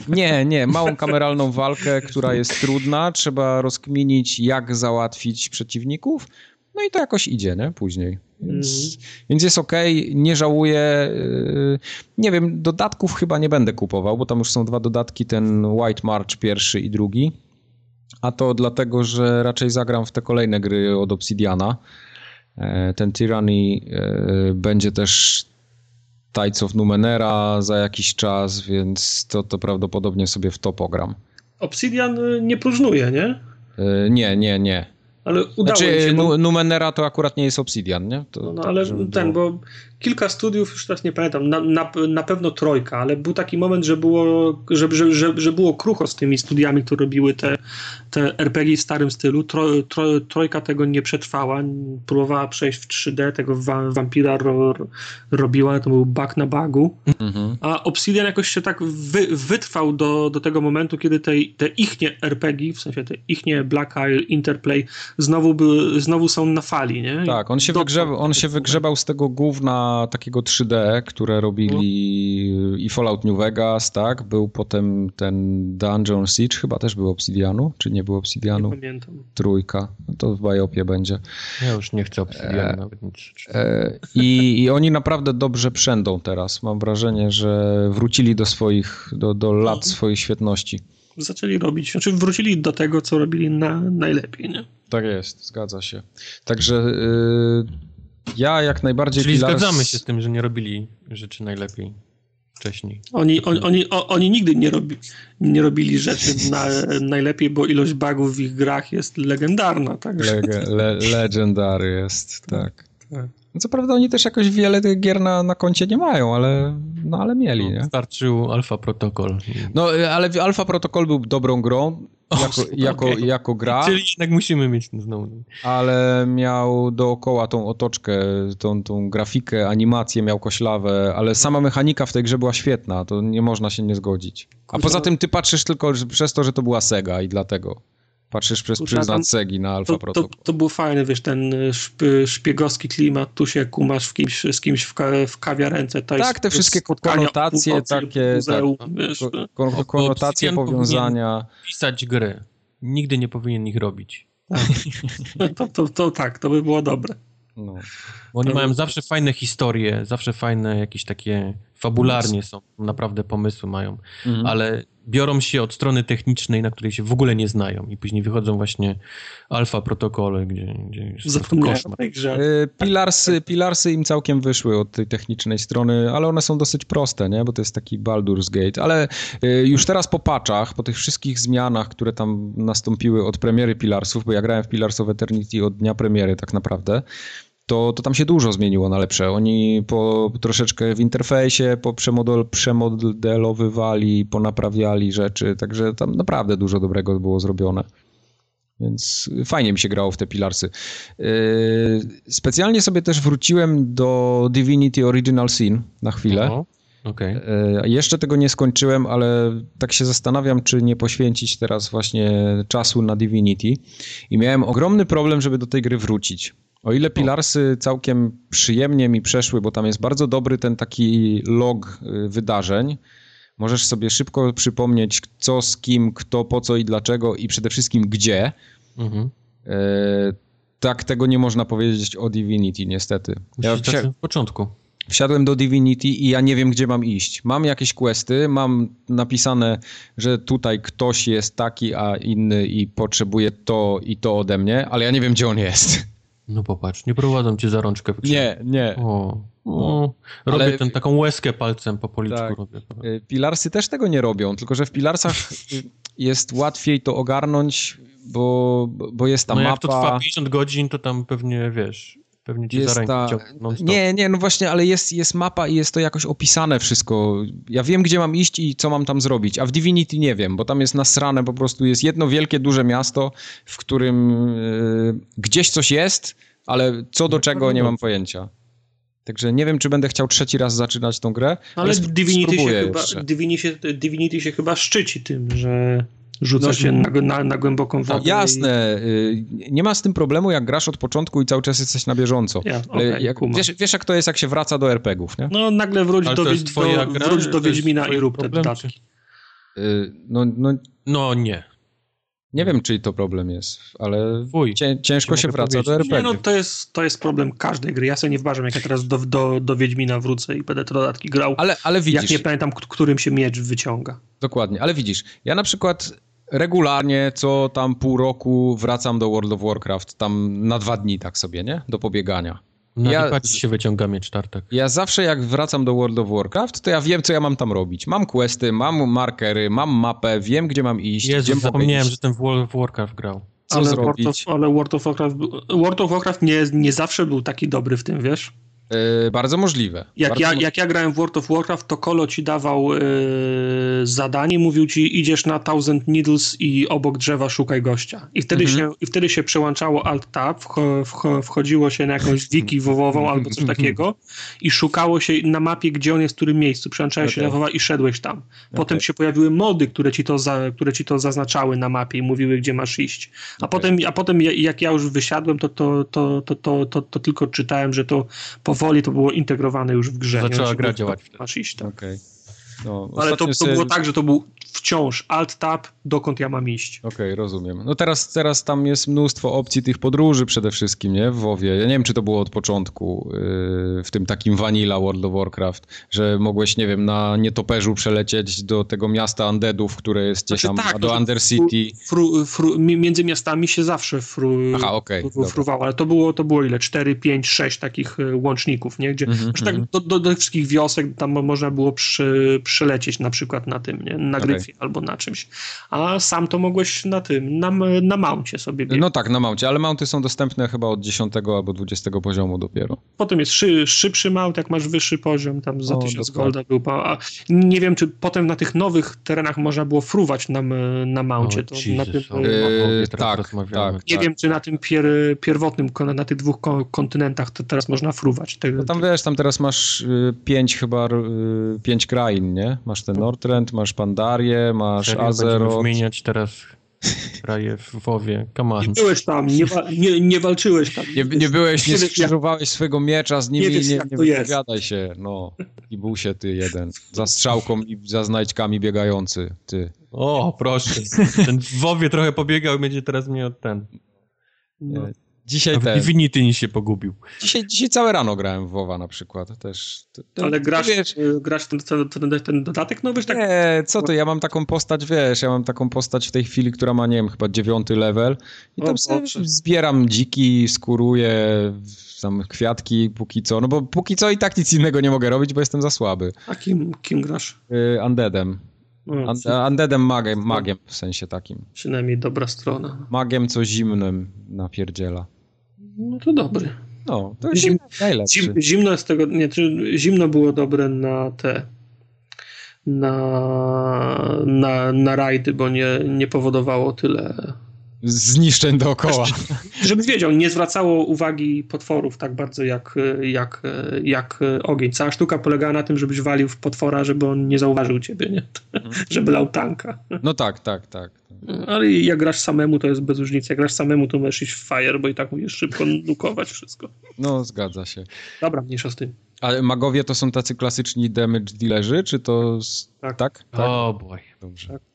Nie, nie, małą kameralną walkę, która jest trudna, trzeba rozkminić jak załatwić przeciwników, no i to jakoś idzie, nie? Później. Więc, mm. więc jest ok, nie żałuję. Y, nie wiem, dodatków chyba nie będę kupował, bo tam już są dwa dodatki, ten White March pierwszy i drugi. A to dlatego, że raczej zagram w te kolejne gry od Obsidiana. E, ten Tyranny e, będzie też Tides of Numenera za jakiś czas, więc to, to prawdopodobnie sobie w to pogram. Obsidian nie próżnuje, nie? E, nie, nie, nie. Ale udało znaczy, się. Bo... Numenera to akurat nie jest Obsidian, nie? To, no, no ale ten, było... bo kilka studiów, już teraz nie pamiętam, na, na, na, pewno trojka, ale był taki moment, że było, że, że, że, że było krucho z tymi studiami, które robiły te, te RPG w starym stylu. Tro, tro, trojka tego nie przetrwała, próbowała przejść w 3D, tego wa, Vampira ro, robiła, to był bug na bugu, mhm. a Obsidian jakoś się tak wy, wytrwał do, do tego momentu, kiedy te, te ichnie RPG, w sensie te ichnie Black Isle, Interplay, znowu, by, znowu są na fali, nie? Tak, on się, wygrzebał, on się wygrzebał z tego takiego 3D, które robili no. i Fallout New Vegas, tak? Był potem ten Dungeon Siege, chyba też był Obsidianu, czy nie był Obsidianu? Nie pamiętam. Trójka, no to w Biopie będzie. Ja już nie chcę Obsidianu e, nawet nic. E, i, I oni naprawdę dobrze przędą teraz. Mam wrażenie, że wrócili do swoich, do, do lat no. swojej świetności zaczęli robić, znaczy wrócili do tego, co robili na, najlepiej, nie? Tak jest, zgadza się. Także yy, ja jak najbardziej... Czyli Pilars... zgadzamy się z tym, że nie robili rzeczy najlepiej wcześniej. Oni, on, oni, oni nigdy nie, robi, nie robili rzeczy na, najlepiej, bo ilość bugów w ich grach jest legendarna. Także... Lege, le, legendary jest, tak. tak. No co prawda oni też jakoś wiele tych gier na, na koncie nie mają, ale, no, ale mieli, no, nie? Wystarczył Alpha Protocol. No, ale Alpha Protocol był dobrą grą, jako, <laughs> jako, okay. jako gra. Czyli jednak musimy mieć znowu. Ale miał dookoła tą otoczkę, tą, tą grafikę, animację miał koślawe, ale sama mechanika w tej grze była świetna, to nie można się nie zgodzić. A poza tym ty patrzysz tylko przez to, że to była Sega i dlatego. Patrzysz przez pryzmat Segi na Alpha Protocol. To, to, był fajny, wiesz, ten y, szpiegowski klimat, tu się kumasz w kimś, z kimś w, ka, w kawiarence. To tak, te wszystkie konotacje takie, muzeum, tak, wiesz, kon, konotacje, powiązania. Pisać gry. Nigdy nie powinien ich robić. Tak. <laughs> To, to, to, tak, to by było dobre. No. Oni to mają zawsze fajne historie, zawsze fajne jakieś takie fabularnie są, naprawdę pomysły mają, mhm. ale biorą się od strony technicznej, na której się w ogóle nie znają i później wychodzą właśnie alfa protokole, gdzie, gdzie koszmar. Y, pilarsy, pilarsy im całkiem wyszły od tej technicznej strony, ale one są dosyć proste, nie? bo to jest taki Baldur's Gate, ale y, już teraz po paczach, po tych wszystkich zmianach, które tam nastąpiły od premiery Pilarsów, bo ja grałem w Pillars of Eternity od dnia premiery tak naprawdę, to, to tam się dużo zmieniło na lepsze. Oni po troszeczkę w interfejsie po przemodel, przemodelowywali, ponaprawiali rzeczy, także tam naprawdę dużo dobrego było zrobione. Więc fajnie mi się grało w te pilarsy. Yy, specjalnie sobie też wróciłem do Divinity Original Sin na chwilę. Okay. Yy, jeszcze tego nie skończyłem, ale tak się zastanawiam, czy nie poświęcić teraz właśnie czasu na Divinity. I miałem ogromny problem, żeby do tej gry wrócić. O ile Pilarsy całkiem przyjemnie mi przeszły, bo tam jest bardzo dobry ten taki log y, wydarzeń. Możesz sobie szybko przypomnieć, co z kim, kto, po co i dlaczego i przede wszystkim gdzie. Mhm. E, tak, tego nie można powiedzieć o Divinity, niestety. Ja w, w początku. wsiadłem do Divinity i ja nie wiem, gdzie mam iść. Mam jakieś questy, mam napisane, że tutaj ktoś jest taki, a inny i potrzebuje to i to ode mnie, ale ja nie wiem, gdzie on jest. <laughs> No popatrz, nie prowadzą cię za rączkę. Nie, nie. O, o. Robię ale... ten, taką łezkę palcem po policzku. Tak. Robię. Y, Pilarsy też tego nie robią, tylko że w Pilarsach jest łatwiej to ogarnąć, bo, bo jest ta no mapa... jak to trwa 50 godzin, to tam pewnie, wiesz, pewnie cię jest za ta... Nie, nie, no właśnie, ale jest, jest mapa i jest to jakoś opisane wszystko. Ja wiem, gdzie mam iść i co mam tam zrobić, a w Divinity nie wiem, bo tam jest nasrane, po prostu jest jedno wielkie, duże miasto, w którym yy, gdzieś coś jest, ale co do czego nie mam pojęcia. Także nie wiem, czy będę chciał trzeci raz zaczynać tą grę. Ale, ale Divinity, się chyba, Divinity, Divinity się chyba szczyci tym, że rzuca no, się na, na, na, głęboką wodę. Jasne. I... Nie ma z tym problemu, jak grasz od początku i cały czas jesteś na bieżąco. Ja, okay, jak, wiesz, wiesz, jak to jest, jak się wraca do RPGów, nie? No nagle wróć do, do, wróć do Wiedźmina i rób te dodatki. Y, no, no, no nie. Nie wiem, czyj to problem jest, ale Wuj, ciężko się wraca do RPG. Nie, no to jest, to jest problem każdej gry. Ja sobie nie wważam, jak ja teraz do, do, do Wiedźmina wrócę i będę te dodatki grał. Ale, ale widzisz. Jak nie pamiętam, którym się miecz wyciąga. Dokładnie, ale widzisz, ja na przykład regularnie co tam pół roku wracam do World of Warcraft, tam na dwa dni tak sobie, nie? Do pobiegania. Na ja, się wyciąga miecz tartak. Ja zawsze jak wracam do World of Warcraft, to ja wiem, co ja mam tam robić. Mam questy, mam markery, mam mapę, wiem, gdzie mam iść. Jezu, gdzie zapomniałem, że ten w World of Warcraft grał. Co ale zrobić? World of, ale World of Warcraft, World of Warcraft nie, nie zawsze był taki dobry w tym, wiesz? Yy, bardzo możliwe. Jak, bardzo ja, możliwe. jak ja grałem w World of Warcraft, to Kolo ci dawał yy, zadanie, mówił ci idziesz na Thousand Needles i obok drzewa szukaj gościa. I wtedy, mhm. się, i wtedy się przełączało Alt-Tab, wchodziło się na jakąś wiki wowową albo coś takiego i szukało się na mapie, gdzie on jest, w którym miejscu. Przełączałeś okay. się lewowa i szedłeś tam. Potem okay. się pojawiły mody, które ci, to za, które ci to zaznaczały na mapie i mówiły, gdzie masz iść. A, okay. potem, a potem jak ja już wysiadłem, to, to, to, to, to, to, to tylko czytałem, że to po powoli to było integrowane już w grze. Zaczęła gra działać. Masz iść, tak. Okay. No, Ale to, to było tak, że to był wciąż alt-tab, dokąd ja mam iść. Okej, okay, rozumiem. No teraz, teraz tam jest mnóstwo opcji tych podróży przede wszystkim, nie? W WoWie. Ja nie wiem, czy to było od początku yy, w tym takim vanilla World of Warcraft, że mogłeś, nie wiem, na nietoperzu przelecieć do tego miasta Undeadów, które jest gdzieś znaczy, tam, tak, a do Undercity. Fru, fru, między miastami się zawsze fru, Aha, okay, fruwało, ale to było, to było ile? 4, 5, 6 takich y, łączników, nie? Gdzie mm -hmm. tak mhm. do, do, do, wszystkich wiosek tam można było przy, przylecieć na przykład na tym, nie? Na okay albo na czymś. A sam to mogłeś na tym, na, na mouncie sobie biegać. No tak, na mouncie, ale mounty są dostępne chyba od 10 albo 20 poziomu dopiero. Potem jest szy, szybszy mount, jak masz wyższy poziom, tam za o, 1000 golda był. A nie wiem, czy potem na tych nowych terenach można było fruwać na, na mouncie. To Jesus, na tym, yy, tak, tak, Nie tak. wiem, czy na tym pier, pierwotnym, na tych dwóch kontynentach to teraz można fruwać. Te, no tam wiesz, tam teraz masz y, pięć chyba, y, pięć krain, nie? Masz ten Northrend, masz Pandarię, masz Serio? Azeroth. wymieniać teraz kraje w WoWie. Come on. Nie byłeś tam, nie, nie, nie walczyłeś tam. Nie, nie byłeś, nie skrzyżowałeś swojego miecza z nimi, nie, wiesz, nie, nie wypowiadaj się. No, i był się ty jeden. Za strzałką i za znajdźkami biegający, ty. O, proszę. Ten w WoWie trochę pobiegał będzie teraz mnie od ten. No. Dzisiaj też. Divinity nie się pogubił. Dzisiaj, dzisiaj całe rano grałem w WoWa na przykład. Też, to, Ale grasz, wiesz, y, grasz ten, ten, ten, dodatek nowy? Tak? Nie, co to, ja mam taką postać, wiesz, ja mam taką postać w tej chwili, która ma, nie wiem, chyba dziewiąty level i tam o, sobie zbieram dziki, skuruję tam kwiatki póki co, no bo póki co i tak nic innego nie mogę robić, bo jestem za słaby. A kim, kim grasz? Y, undeadem. No, undeadem magiem, magiem w sensie takim. Przynajmniej dobra strona. Magiem co zimnym napierdziela. No to dobry. No, to jest Zim, najlepszy. Zim, zimno z tego, nie, zimno było dobre na te na, na, na rajdy, bo nie, nie powodowało tyle zniszczeń dookoła. Żebyś wiedział, nie zwracało uwagi potworów tak bardzo jak, jak, jak ogień. Cała sztuka polegała na tym, żebyś walił w potwora, żeby on nie zauważył ciebie, nie? Mhm. <laughs> żeby lał tanka. No tak, tak, tak. Ale jak grasz samemu, to jest bez różnicy. Jak grasz samemu, to możesz iść w fire, bo i tak musisz szybko nukować wszystko. No, zgadza się. Dobra, mniejsza z tym. Ale magowie to są tacy klasyczni damage dealerzy, czy to... Tak. Tak? tak? O, oh boy. Dobrze. Tak.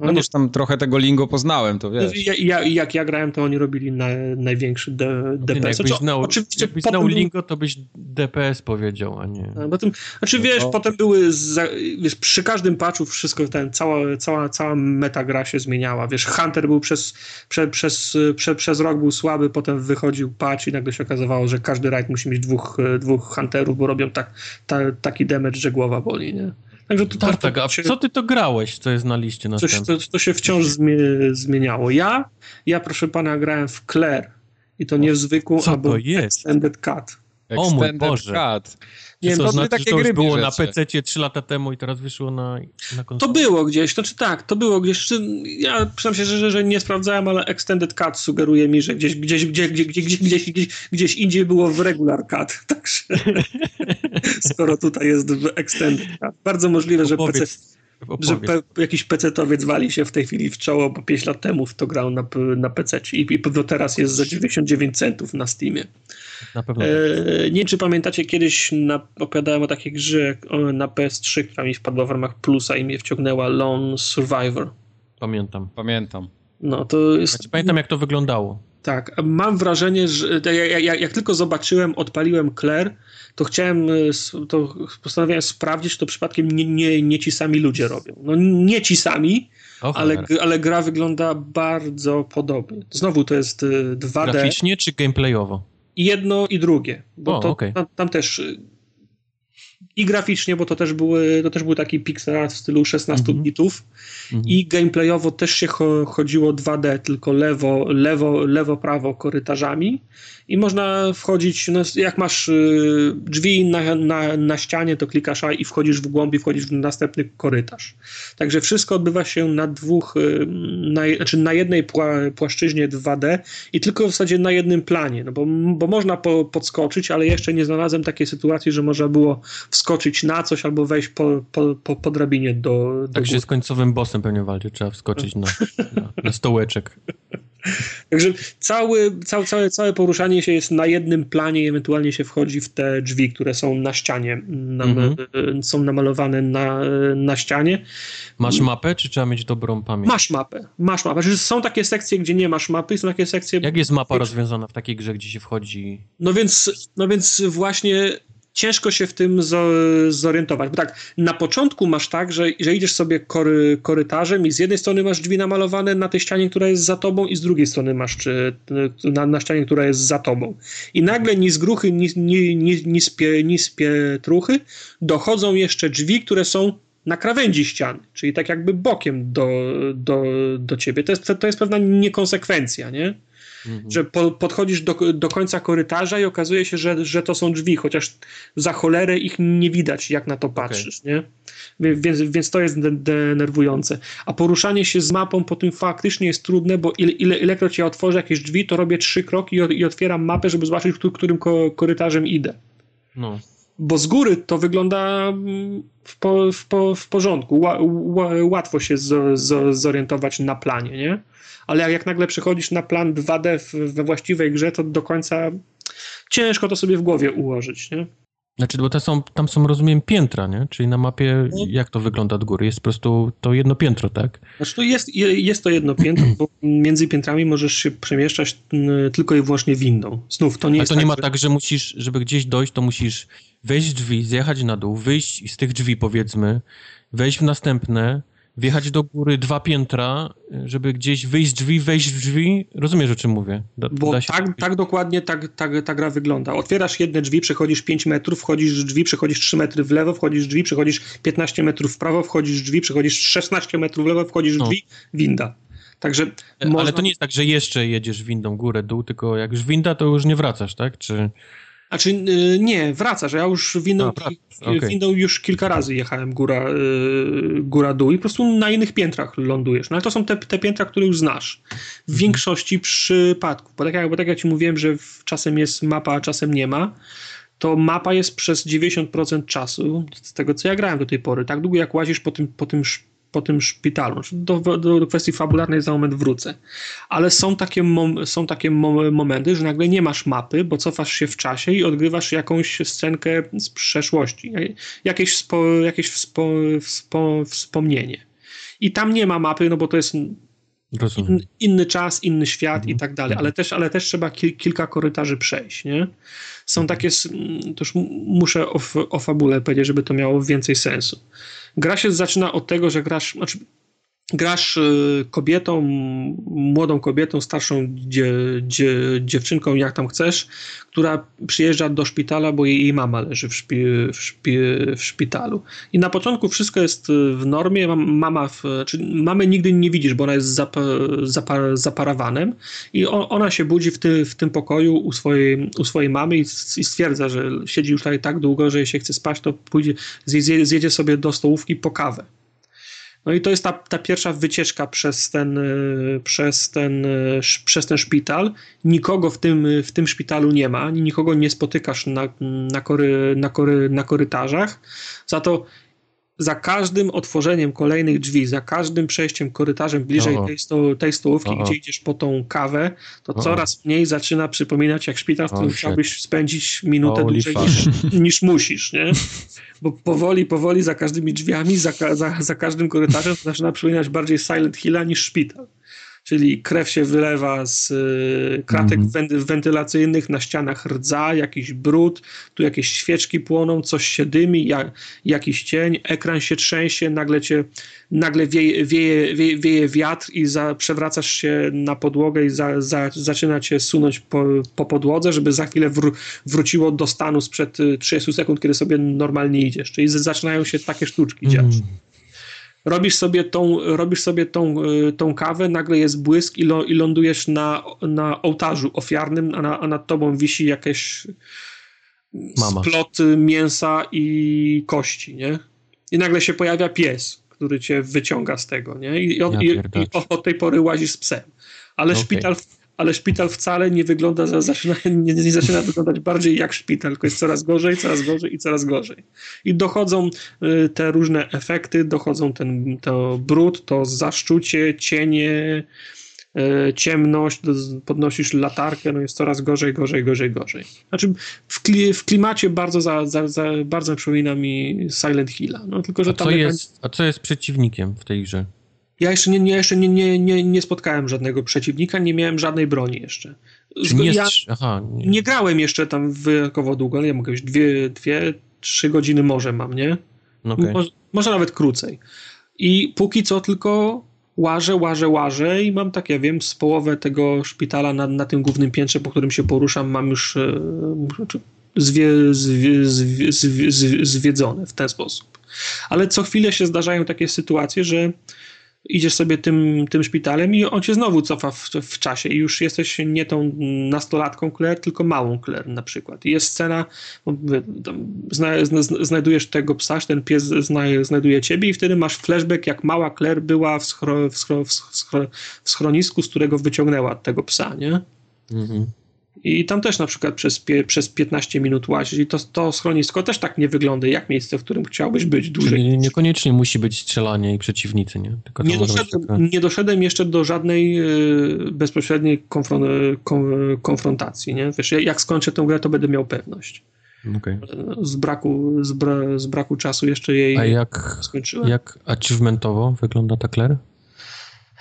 No, no już tam trochę tego lingo poznałem, to wiesz. Ja, ja, jak ja grałem, to oni robili na, największy D, DPS. No, jakbyś znał, Oczywiście jakbyś znał lingo, to byś DPS powiedział, a nie... Tym, znaczy no wiesz, to... potem były, za, wiesz, przy każdym patchu wszystko, ten, cała, cała, cała metagra się zmieniała, wiesz, Hunter był przez, prze, przez, prze, przez rok był słaby, potem wychodził patch i nagle się okazywało, że każdy raid musi mieć dwóch, dwóch Hunterów, bo robią tak, ta, taki damage, że głowa boli, nie? Także to, tak, tak, a się, co ty to grałeś, co jest na liście następnej? To, to, się wciąż zmieniało. Ja, ja proszę pana grałem w Claire i to nie w zwykłą, albo Extended Cut. O mój Boże. Cut. Nie wiem, to znaczy, takie to już było na PC 3 lata temu i teraz wyszło na, na To było gdzieś, to czy tak, to było gdzieś. Ja przyznam się, że, że nie sprawdzałem, ale Extended Cut sugeruje mi, że gdzieś, gdzieś, gdzieś, gdzieś, gdzieś, gdzieś, gdzieś, gdzieś indziej było w Regular Cut. <laughs> Także <laughs> skoro tutaj jest w Extended Cut. Bardzo możliwe, że PC, że pe, jakiś pecetowiec wali się w tej chwili w czoło, bo 5 lat temu w to grał na, na PC i, i pewno teraz jest za 99 centów na Steamie. Na pewno. E, nie wiem, czy pamiętacie, kiedyś na, opowiadałem o takiej grze na PS3, która mi wpadła w ramach plusa i mnie wciągnęła Lone Survivor. Pamiętam. Pamiętam. No to jest... Znaczy, pamiętam, jak to wyglądało. Tak, mam wrażenie, że jak, jak, jak, tylko zobaczyłem, odpaliłem Claire, to chciałem, e, to postanowiłem sprawdzić, czy to przypadkiem nie, nie, nie ci sami ludzie robią. No nie ci sami, ale, ale gra wygląda bardzo podobnie. Znowu to jest 2D. E, Graficznie czy gameplayowo? Jedno i drugie. Bo o, to, okay. tam, tam, też i graficznie, bo to też, były, to też był taki pixel art w stylu 16 mm -hmm. bitów mm -hmm. i gameplayowo też się chodziło 2D, tylko lewo, lewo, lewo, prawo korytarzami i można wchodzić, no jak masz y, drzwi na, na, na ścianie, to klikasz A i wchodzisz w głąb i wchodzisz w następny korytarz. Także wszystko odbywa się na dwóch, y, na, znaczy na jednej płaszczyźnie 2D i tylko w zasadzie na jednym planie, no bo, bo można po, podskoczyć, ale jeszcze nie znalazłem takiej sytuacji, że można było wskoczyć na coś albo wejść po, po, po, po drabinie do, do Także z końcowym bossem pewnie walczy, trzeba wskoczyć na, na, na stołeczek. <laughs> Także cały, całe, całe, całe poruszanie się jest na jednym planie i ewentualnie się wchodzi w te drzwi, które są na ścianie, nam, mm-hmm. są namalowane na, na ścianie. Masz mapę, czy trzeba mieć dobrą pamięć? Masz mapę, masz mapę. Znaczy, są takie sekcje, gdzie nie masz mapy, są takie sekcje... Jak jest mapa rozwiązana w takiej grze, gdzie się wchodzi? No więc, no więc właśnie ciężko się w tym zorientować. Bo tak, na początku masz tak, że, że idziesz sobie kory, korytarzem i z jednej strony masz drzwi namalowane na tej ścianie, która jest za tobą i z drugiej strony masz czy, na, na ścianie, która jest za tobą. I nagle ni z gruchy, ni, ni, ni, ni, z pie, ni z pietruchy dochodzą jeszcze drzwi, które są na krawędzi ściany, czyli tak jakby bokiem do, do, do ciebie. To jest, to jest pewna niekonsekwencja, nie? Mhm. Że po, podchodzisz do, do końca korytarza i okazuje się, że, że to są drzwi, chociaż za cholerę ich nie widać, jak na to patrzysz, okay. nie? Więc, więc to jest denerwujące. A poruszanie się z mapą po tym faktycznie jest trudne, bo ile, ile, ilekroć ja otworzę jakieś drzwi, to robię trzy kroki i, otwieram mapę, żeby zobaczyć, którym korytarzem idę. No bo z góry to wygląda mm, w, po, w, po, w porządku. Ła, ła, łatwo się z, z, zorientować na planie, nie? Ale jak, jak nagle przechodzisz na plan 2D w, we właściwej grze, to do końca ciężko to sobie w głowie ułożyć, nie? Znaczy, bo to są, tam są, rozumiem, piętra, nie? Czyli na mapie, no. jak to wygląda od góry? Jest po prostu to jedno piętro, tak? Znaczy, to jest, jest to jedno piętro, bo między piętrami możesz się przemieszczać tylko i wyłącznie windą. Znów, to nie A jest to nie tak, ma że... tak, że musisz, żeby gdzieś dojść, to musisz wejść drzwi, zjechać na dół, wyjść z tych drzwi, powiedzmy, wejść w następne, wjechać do góry dwa piętra, żeby gdzieś wyjść z drzwi, wejść w drzwi. Rozumiesz, o czym mówię? Da, Bo da tak, tak dokładnie tak, tak, ta gra wygląda. Otwierasz jedne drzwi, przechodzisz 5 metrów, wchodzisz w drzwi, przechodzisz 3 metry w lewo, wchodzisz drzwi, przechodzisz 15 metrów w prawo, wchodzisz drzwi, przechodzisz 16 metrów w lewo, wchodzisz no. drzwi, winda. Także można... Ale to nie jest tak, że jeszcze jedziesz windą górę, dół, tylko jak już winda, to już nie wracasz, tak? Czy... Znaczy y, nie, wracasz. Ja już windą, okay. windą już kilka razy jechałem góra, y, góra dół i po prostu na innych piętrach lądujesz. No ale to są te, te piętra, które już znasz. W mhm. większości przypadków. Bo tak, jak, bo tak jak ci mówiłem, że czasem jest mapa, a czasem nie ma, to mapa jest przez 90% czasu, z tego co ja grałem do tej pory, tak długo jak łazisz po tym, po tym po tym szpitalu. Do, do, do, kwestii fabularnej za moment wrócę. Ale są takie, mom, są takie mom, momenty, że nagle nie masz mapy, bo cofasz się w czasie i odgrywasz jakąś scenkę z przeszłości. Jakieś, spo, jakieś wspo, wspo, wspomnienie. I tam nie ma mapy, no bo to jest in, inny czas, inny świat mhm. i tak dalej, ale też, ale też trzeba ki kilka korytarzy przejść, nie? Są mhm. takie, to już muszę o, o fabule powiedzieć, żeby to miało więcej sensu. Gra się zaczyna od tego, że grasz, znaczy grasz y, kobietą, młodą kobietą, starszą dzie, dzie, dziewczynką, jak tam chcesz, która przyjeżdża do szpitala, bo jej, jej mama leży w, szpi, w, szpi, w, szpitalu. I na początku wszystko jest y, w normie, mama, w, czy mamy nigdy nie widzisz, bo ona jest zap, zaparawanem i on, ona się budzi w, ty, w tym pokoju u swojej, u swojej mamy i, i stwierdza, że siedzi już tutaj tak długo, że jeśli chce spać, to pójdzie, zjedzie sobie do stołówki po kawę. No i to jest ta, ta pierwsza wycieczka przez ten, y, przez, ten, y, przez ten szpital. Nikogo w tym, w tym szpitalu nie ma, nikogo nie spotykasz na, na, kory, na, kory, na korytarzach. Za to za każdym otworzeniem kolejnych drzwi, za każdym przejściem korytarzem bliżej tej, sto, tej stołówki, gdzie idziesz po tą kawę, to coraz mniej zaczyna przypominać jak szpital, w którym chciałbyś spędzić minutę Holy dłużej niż, niż, musisz, nie? Bo powoli, powoli za każdymi drzwiami, za, za, za każdym korytarzem zaczyna przypominać bardziej Silent Hilla niż szpital czyli krew się wylewa z y, kratek mm. wentylacyjnych, na ścianach rdza, jakiś brud, tu jakieś świeczki płoną, coś się dymi, jak, jakiś cień, ekran się trzęsie, nagle cię, nagle wieje, wieje, wieje, wieje wiatr i za, przewracasz się na podłogę i za, za, zaczyna cię sunąć po, po podłodze, żeby za chwilę wró wróciło do stanu sprzed 30 y, sekund, kiedy sobie normalnie idziesz, czyli zaczynają się takie sztuczki mm. Robisz sobie tą, robisz sobie tą, y, tą kawę, nagle jest błysk i, lo, i lądujesz na, na ołtarzu ofiarnym, a, na, a nad tobą wisi jakieś Mama. splot mięsa i kości, nie? I nagle się pojawia pies, który cię wyciąga z tego, nie? I, od, ja i, i od tej pory łazisz z psem. Ale okay. szpital ale szpital wcale nie wygląda, zaczyna, nie, nie, zaczyna wyglądać bardziej jak szpital, tylko jest coraz gorzej, coraz gorzej i coraz gorzej. I dochodzą y, te różne efekty, dochodzą ten to brud, to zaszczucie, cienie, y, ciemność, podnosisz latarkę, no jest coraz gorzej, gorzej, gorzej, gorzej. Znaczy w, kli, w klimacie bardzo, za, za, za, bardzo przypomina mi Silent Hilla. No, tylko, że a, co jest, a co jest przeciwnikiem w tej grze? Ja jeszcze nie, nie, jeszcze nie, nie, nie, nie spotkałem żadnego przeciwnika, nie miałem żadnej broni jeszcze. nie, ja Aha, nie. nie. grałem jeszcze tam wyjątkowo długo, ja mogę już dwie, dwie, trzy godziny może mam, nie? Okay. Może, może nawet krócej. I póki co tylko łażę, łażę, łażę i mam tak, ja wiem, z połowę tego szpitala na, na tym głównym piętrze, po którym się poruszam, mam już e, zwie, zwie, zwie, zwie, zwiedzone w ten sposób. Ale co chwilę się zdarzają takie sytuacje, że idziesz sobie tym, tym szpitalem i on cię znowu cofa w, w czasie i już jesteś nie tą nastolatką Claire, tylko małą Claire na przykład. I jest scena, zna, zna, znajdujesz tego psa, ten pies zna, znajduje ciebie i wtedy masz flashback, jak mała Claire była w, schro, w, schro, w, schro, w schronisku, z którego wyciągnęła tego psa, nie? Mhm. I tam też na przykład przez, przez 15 minut łazisz i to, to schronisko też tak nie wygląda jak miejsce, w którym chciałbyś być dłużej. Czyli niekoniecznie musi być strzelanie i przeciwnicy, nie? Nie, doszedłem, taka... nie doszedłem jeszcze do żadnej y, bezpośredniej konfron konfrontacji, nie? Wiesz, jak skończę tę grę, to będę miał pewność. Okay. Z, braku, z, bra z, braku czasu jeszcze jej A jak, skończyłem. jak achievementowo wygląda ta Claire?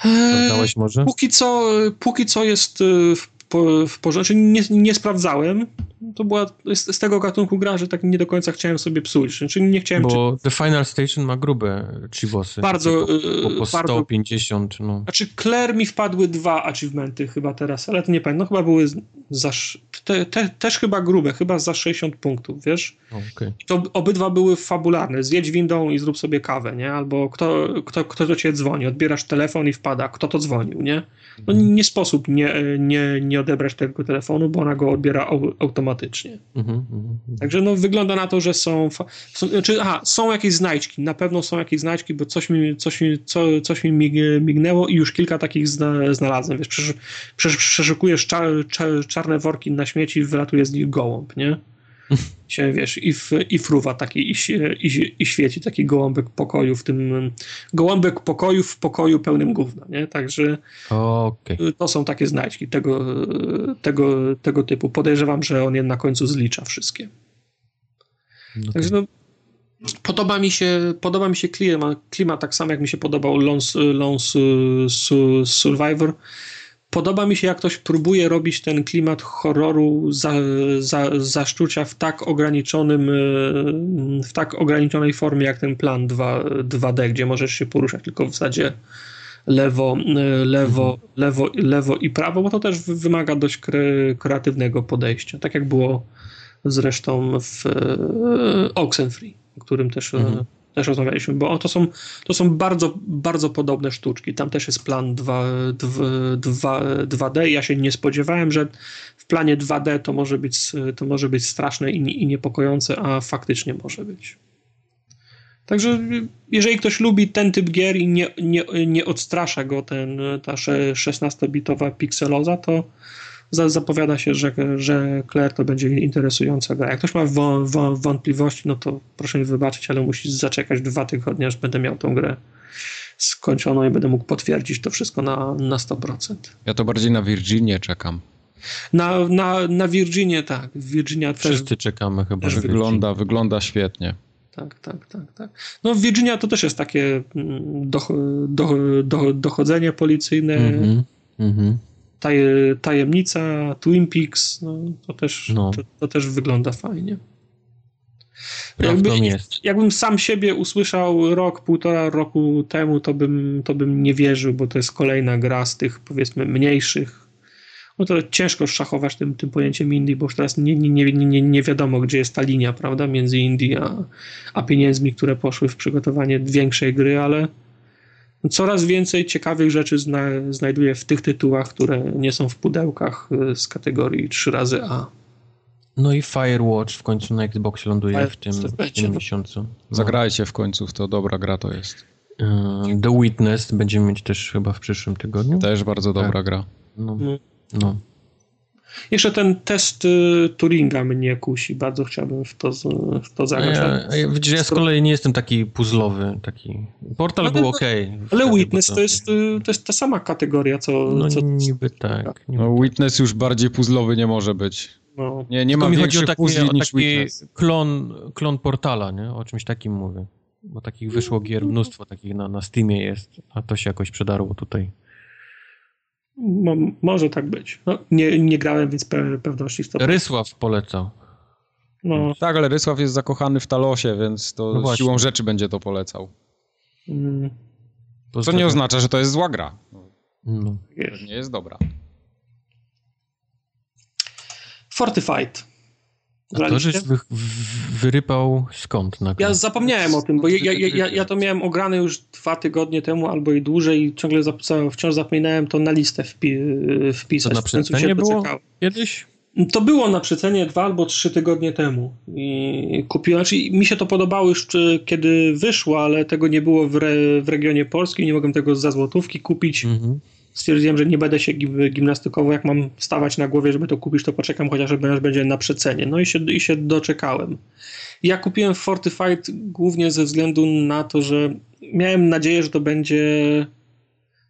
Eee, może? Póki co, póki co jest y, w po, porządku. Nie, nie sprawdzałem. To była z, z, tego gatunku gra, że tak nie do końca chciałem sobie psuć. Czyli nie chciałem. Bo czy... The Final Station ma grube chivosy. Bardzo. Po, po, po 150. Bardzo... No. Znaczy, Claire mi wpadły dwa achievementy chyba teraz, ale to nie pamiętam. No chyba były za. Te, te, też chyba grube, chyba za 60 punktów, wiesz? Okay. To obydwa były fabularne. Zjedź windą i zrób sobie kawę, nie? Albo kto, kto, kto do ciebie dzwoni. Odbierasz telefon i wpada, kto to dzwonił, nie? no nie sposób nie, nie, nie odebrać tego telefonu, bo ona go odbiera automatycznie. Mhm, mhm, mhm. Także no, wygląda na to, że są, są znaczy, aha, są jakieś znajdźki, na pewno są jakieś znajdźki, bo coś mi, coś mi, co, coś mi mignęło i już kilka takich zna, znalazłem, wiesz, przeszukujesz czar, czar, czarne worki na śmieci i wylatuje z nich gołąb, nie? <laughs> się, wiesz, i, w, i fruwa taki, i, i, i świeci taki gołąbek pokoju w tym, gołąbek pokoju w pokoju pełnym gówna, nie? Także okay. to są takie znajdźki tego, tego, tego typu. Podejrzewam, że on je na końcu zlicza wszystkie. Okay. Także no, Podoba mi się, podoba mi się klimat, klimat tak samo jak mi się podobał Lone, Lone Survivor. Podoba mi się, jak ktoś próbuje robić ten klimat horroru za, za, zaszczucia w tak ograniczonym, e, w tak ograniczonej formie jak ten plan 2, 2D, gdzie możesz się poruszać tylko w zasadzie lewo, e, lewo, mhm. lewo, lewo i prawo, bo to też wymaga dość kre, kreatywnego podejścia. Tak jak było zresztą w e, Oxenfree, o którym też mhm też rozmawialiśmy, bo to są, to są bardzo, bardzo podobne sztuczki. Tam też jest plan 2, 2, 2, d Ja się nie spodziewałem, że w planie 2D to może być, to może być straszne i, i niepokojące, a faktycznie może być. Także jeżeli ktoś lubi ten typ gier i nie, nie, nie odstrasza go ten, ta 16-bitowa pikseloza, to zapowiada się, że, że Claire to będzie interesująca gra. Jak ktoś ma wątpliwości, no to proszę mi wybaczyć, ale musi zaczekać dwa tygodnie, aż będę miał tą grę skończoną i będę mógł potwierdzić to wszystko na, na 100%. Ja to bardziej na Virginię czekam. Na, na, na Virginię, tak. Virginia Wszyscy też, czekamy chyba. Też wygląda, wygląda świetnie. Tak, tak, tak, tak. No Virginia to też jest takie do, do, do, dochodzenie policyjne. Mm -hmm, mm -hmm taj, tajemnica, Twin Peaks, no, to, też, no. To, to, też wygląda fajnie. Jakby. Jakbym sam siebie usłyszał rok, półtora roku temu, to bym, to bym nie wierzył, bo to jest kolejna gra z tych powiedzmy mniejszych. No to ciężko szachować tym, tym pojęciem indie, bo już teraz nie, nie, nie, nie, nie wiadomo, gdzie jest ta linia, prawda, między indie a, a pieniędzmi, które poszły w przygotowanie większej gry, ale Coraz więcej ciekawych rzeczy zna, znajduję w tych tytułach, które nie są w pudełkach y, z kategorii 3 razy A. No i Firewatch w końcu na Xbox ląduje w tym, w tym miesiącu. No. Zagrajcie w końcu w to, dobra gra to jest. Y, The Witness będziemy mieć też chyba w przyszłym tygodniu. Też bardzo dobra tak. gra. No. no. No. Jeszcze ten test y, Turinga mnie kusi, bardzo chciałbym w to, w to zagrać. Ja, ja, widzisz, ja z kolei nie jestem taki puzzlowy, taki... Portal ale, był ok. Ale Witness to jest, y, to jest ta sama kategoria, co... No co, niby tak. Niby no, Witness już bardziej puzzlowy nie może być. No. Nie, nie ma mi chodzi o taki, o taki klon, klon Portala, nie? O czymś takim mówię. Bo takich wyszło gier mnóstwo, takich na, na Steamie jest, a to się jakoś przedarło tutaj. Mo, może tak być. No, nie, nie grałem, więc pe pewności stopy. Rysław polecał. No. Tak, ale Rysław jest zakochany w Talosie, więc to no siłą rzeczy będzie to polecał. Mm. Co nie oznacza, że to jest zła gra. No. Nie jest dobra. Fortified. A to żeś wy, wyrypał skąd? Na ja zapomniałem o tym, bo ja, ja, ja, ja, to miałem ograne już dwa tygodnie temu albo i dłużej i ciągle wciąż zapominałem to na listę wpi, wpisać. To na przecenie było kiedyś? To było na przecenie dwa albo trzy tygodnie temu i kupiłem, znaczy mi się to podobało już kiedy wyszło, ale tego nie było w, re, w regionie polskim, nie mogłem tego za złotówki kupić. Mhm stwierdziłem, że nie będę się gimnastykował, jak mam stawać na głowie, żeby to kupić, to poczekam chociażby aż będzie na przecenie. No i się, i się doczekałem. Ja kupiłem Fortified głównie ze względu na to, że miałem nadzieję, że to będzie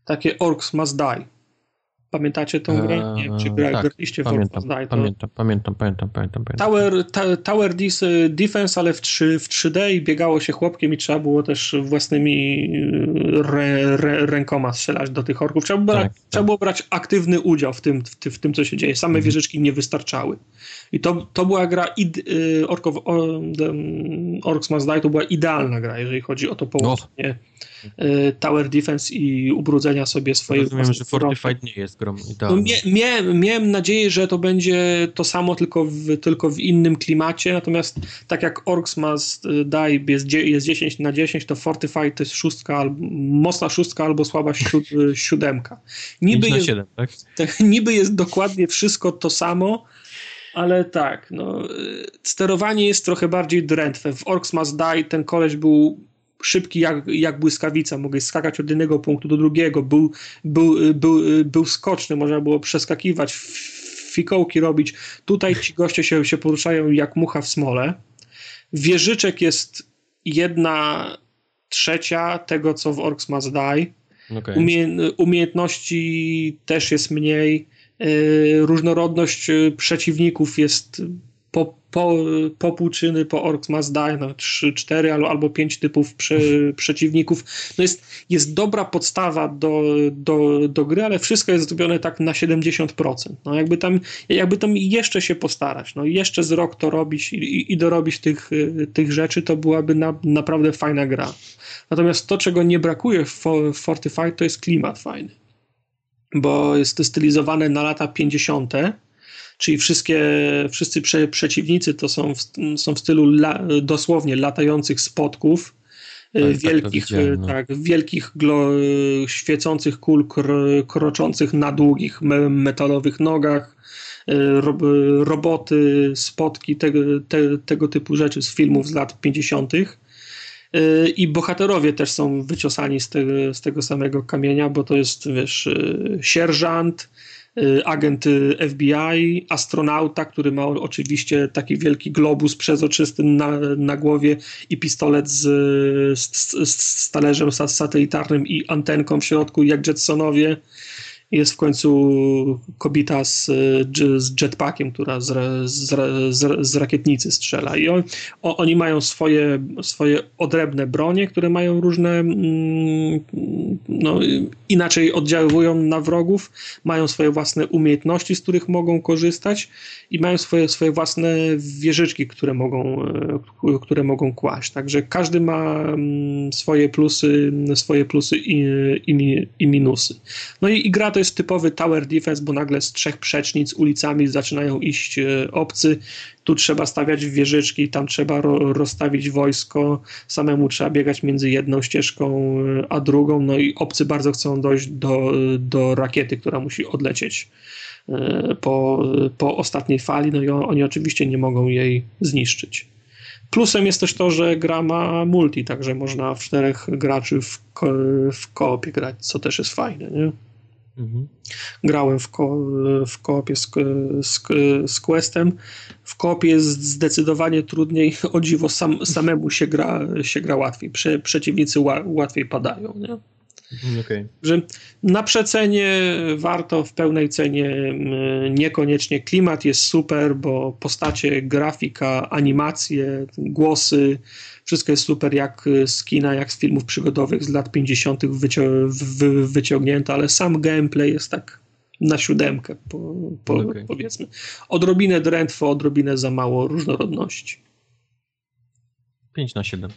takie Orcs Must Die Pamiętacie tę grę? Nie wiem, czy gra, tak, graliście w pamiętam, pamiętam, pamiętam, pamiętam, pamiętam, pamiętam. Tower, ta, tower Defense, ale w, 3, w 3D i biegało się chłopkiem i trzeba było też własnymi re, re, rękoma strzelać do tych orków. Trzeba, tak, tak. trzeba było brać aktywny udział w tym, w, w tym co się dzieje. Same mhm. wieżyczki nie wystarczały. I to, to była gra, id, y, Orkow, Orcs Must Die to była idealna gra, jeżeli chodzi o to połączenie y, Tower Defense i ubrudzenia sobie swojej Rozumiem, że Fortified nie jest grą idealną. No, miałem, miałem nadzieję, że to będzie to samo, tylko w, tylko w innym klimacie, natomiast tak jak Orcs Must Die jest, jest 10 na 10, to Fortified to jest szóstka, mocna szóstka albo słaba siód, <laughs> siódemka. Niby jest, 7, tak? tak? <laughs> Niby jest dokładnie wszystko to samo, ale tak, no, sterowanie jest trochę bardziej drętwe. W Orcs Must Die ten koleś był szybki jak, jak błyskawica, mogłeś skakać od jednego punktu do drugiego, był, był, był, był skoczny, można było przeskakiwać, fikołki robić. Tutaj ci goście się, się poruszają jak mucha w smole. Wieżyczek jest jedna trzecia tego, co w Orcs Must Die. Okay. Umie, umiejętności też jest mniej. Y, różnorodność y, przeciwników jest po, po, po po Orcs Must Die, no 3, 4 albo, albo 5 typów prze, przeciwników. No jest, jest dobra podstawa do, do, do gry, ale wszystko jest zrobione tak na 70%. No jakby tam, jakby tam jeszcze się postarać, no jeszcze z rok to robić i, i dorobić tych, tych rzeczy, to byłaby na, naprawdę fajna gra. Natomiast to, czego nie brakuje w Fortified, to jest klimat fajny. Bo jest stylizowane na lata 50., czyli wszystkie, wszyscy prze, przeciwnicy to są w, są w stylu la, dosłownie latających spotków, tak, tak wielkich, tak, tak, wielkich glo, świecących kul kr, kroczących na długich me, metalowych nogach, e, ro, roboty, spotki, tego, te, tego typu rzeczy z filmów z lat 50. E, I bohaterowie też są wyciosani z, te, z tego samego kamienia, bo to jest, wiesz, e, sierżant, Y, agent FBI, astronauta, który ma oczywiście taki wielki globus przezroczysty na, na głowie i pistolet z, z, z talerzem satelitarnym i antenką w środku, jak Jetsonowie jest w końcu kobieta z, z jetpackiem, która z, z, z, rakietnicy strzela. I on, o, oni mają swoje, swoje odrębne bronie, które mają różne, mm, no, inaczej oddziaływują na wrogów, mają swoje własne umiejętności, z których mogą korzystać i mają swoje, swoje własne wieżyczki, które mogą, e, które mogą kłaść. Także każdy ma mm, swoje plusy, swoje plusy i, i, i minusy. No i, i gra to jest typowy tower defense, bo nagle z trzech przecznic ulicami zaczynają iść e, obcy. Tu trzeba stawiać wieżyczki, tam trzeba ro, rozstawić wojsko, samemu trzeba biegać między jedną ścieżką e, a drugą. No i obcy bardzo chcą dojść do, do rakiety, która musi odlecieć e, po, po ostatniej fali. No i oni oczywiście nie mogą jej zniszczyć. Plusem jest też to, że gra ma multi, także można w czterech graczy w, ko w koopie grać, co też jest fajne. Nie? Mhm. Grałem w, ko w koopie z, z, z Questem. W koopie jest zdecydowanie trudniej. O dziwo, sam, samemu się gra, się gra łatwiej. Prze, przeciwnicy ła, łatwiej padają. Nie? Mhm, okay. Że na przecenie warto, w pełnej cenie niekoniecznie. Klimat jest super, bo postacie, grafika, animacje, głosy, wszystko jest super jak z kina, jak z filmów przygodowych z lat 50. Wycią wyciągnięte, ale sam gameplay jest tak na siódemkę, po, po, okay. powiedzmy. Odrobinę drętwo, odrobinę za mało różnorodności. 5 na 7.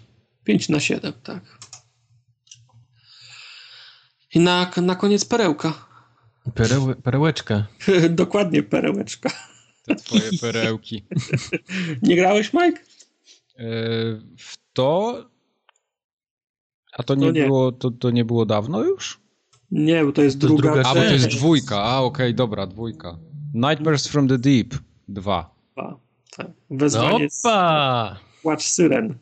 5 na 7, tak. I na, na koniec perełka. Pereł, perełeczka. <laughs> Dokładnie perełeczka. Te twoje perełki. <laughs> Nie grałeś, Mike? E, w to? A to nie, no nie. Było, to, to nie było dawno już? Nie, bo to jest to druga, druga A, bo to jest dwójka. A, okej, okay, dobra, dwójka. Nightmares from the Deep 2. Dwa, tak. Wezwanie Opa! Płacz syren.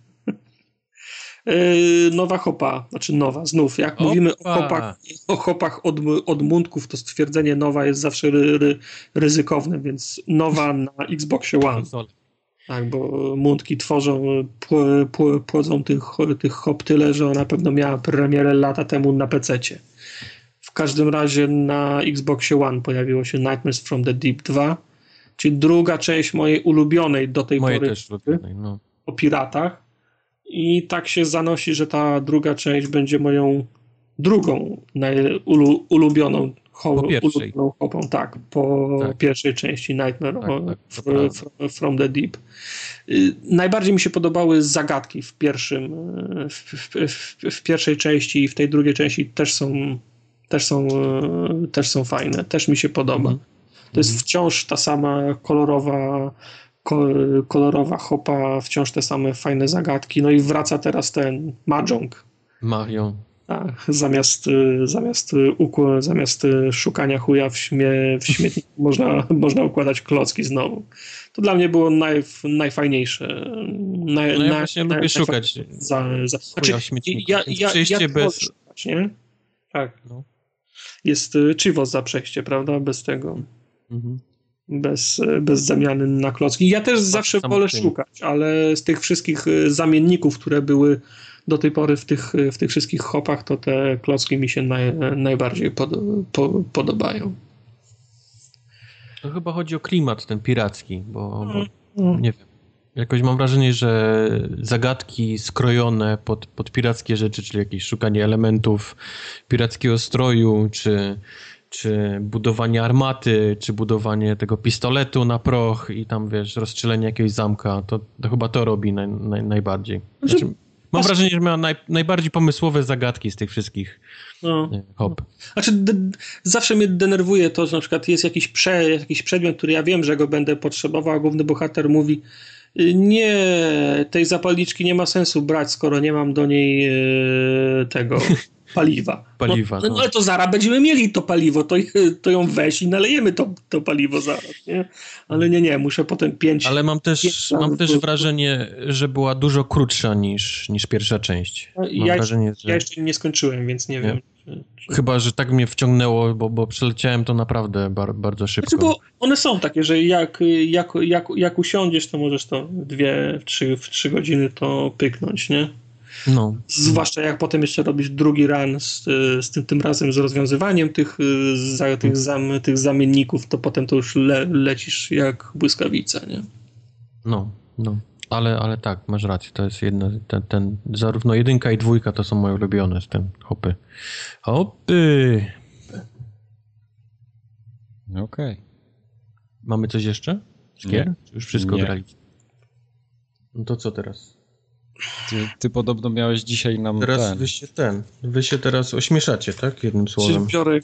Yy, nowa hopa, znaczy nowa, znów. Jak Opa. mówimy o hopach, o hopach od, od mundków, to stwierdzenie nowa jest zawsze ry, ry, ryzykowne, więc nowa na Xboxie One. Tak, bo mundki tworzą, płodzą tych, tych hop tyle, że ona pewno miała premierę lata temu na PC-cie. W każdym razie na Xboxie One pojawiło się Nightmares from the Deep 2, czyli druga część mojej ulubionej do tej Moje pory też ulubionej, no. o piratach. I tak się zanosi, że ta druga część będzie moją drugą ulubioną pierwszej. Hopą, tak, po tak. pierwszej części Nightmare tak, tak, from, from the Deep. Y, najbardziej mi się podobały zagadki w pierwszym, y, w, w, w, pierwszej części i w tej drugiej części też są, też są, y, też są fajne, też mi się podoba. Mm. To jest mhm. wciąż ta sama kolorowa kolorowa hopa, wciąż te same fajne zagadki. No i wraca teraz ten Mahjong. Mario. Tak, zamiast, zamiast, zamiast szukania chuja w, śmie, w śmietniku <laughs> można, można układać klocki znowu. To dla mnie było naj, najfajniejsze. Naj, no ja właśnie naj, lubię szukać za, za, znaczy, w śmietniku. Ja, ja, ja bez... Szukać, nie? Tak. No. Jest Chivos za przejście, prawda? Bez tego. Mhm bez, bez zamiany na klocki. Ja też zawsze wolę szukać, ale z tych wszystkich zamienników, które były do tej pory w tych, w tych wszystkich hopach, to te klocki mi się naj, najbardziej pod, po, podobają. To chyba chodzi o klimat ten piracki, bo, bo Mm. Nie wiem. Jakoś mam wrażenie, że zagadki skrojone pod, pod pirackie rzeczy, czyli jakieś szukanie elementów pirackiego stroju, czy, czy budowanie armaty, czy budowanie tego pistoletu na proch i tam, wiesz, rozstrzelenie jakiegoś zamka, to, to chyba to robi naj, naj, najbardziej. Znaczy, mam wrażenie, że miała naj, najbardziej pomysłowe zagadki z tych wszystkich no. hop. Znaczy, zawsze mnie denerwuje to, że na przykład jest jakiś, prze, jakiś przedmiot, który ja wiem, że go będę potrzebował, a główny bohater mówi nie, tej zapalniczki nie ma sensu brać, skoro nie mam do niej e, tego <laughs> paliwa. Paliwa. No, no. ale to zaraz będziemy mieli to paliwo, to, <laughs> to ją weź i nalejemy to, to paliwo zaraz, nie? Ale nie, nie, muszę potem pięć... Ale mam też, mam też wrażenie, że była dużo krótsza niż, niż pierwsza część. Mam ja, wrażenie, że... ja jeszcze nie skończyłem, więc nie, nie. wiem. Chyba, że tak mnie wciągnęło, bo, bo przeleciałem to naprawdę bar, bardzo szybko. Znaczy, bo one są takie, że jak, jak, jak, jak usiądziesz, to możesz to dwie, trzy, w trzy godziny to pyknąć, nie? No. Zwłaszcza jak potem jeszcze robisz drugi run z, z tym, tym razem z rozwiązywaniem tych, za, tych, zam, tych zamienników, to potem to już le, lecisz jak błyskawica, nie? No, no. Ale, ale tak, masz rację, to jest jedna, ten, ten, zarówno jedynka i dwójka to są moje ulubione z tym hopy. Hopy! Okej. Okay. Mamy coś jeszcze? Szkier? Już wszystko Nie. grali. No to co teraz? Ty, ty, podobno miałeś dzisiaj nam Teraz ten. wy się ten, wy się teraz ośmieszacie, tak? Jednym słowem. Biorę,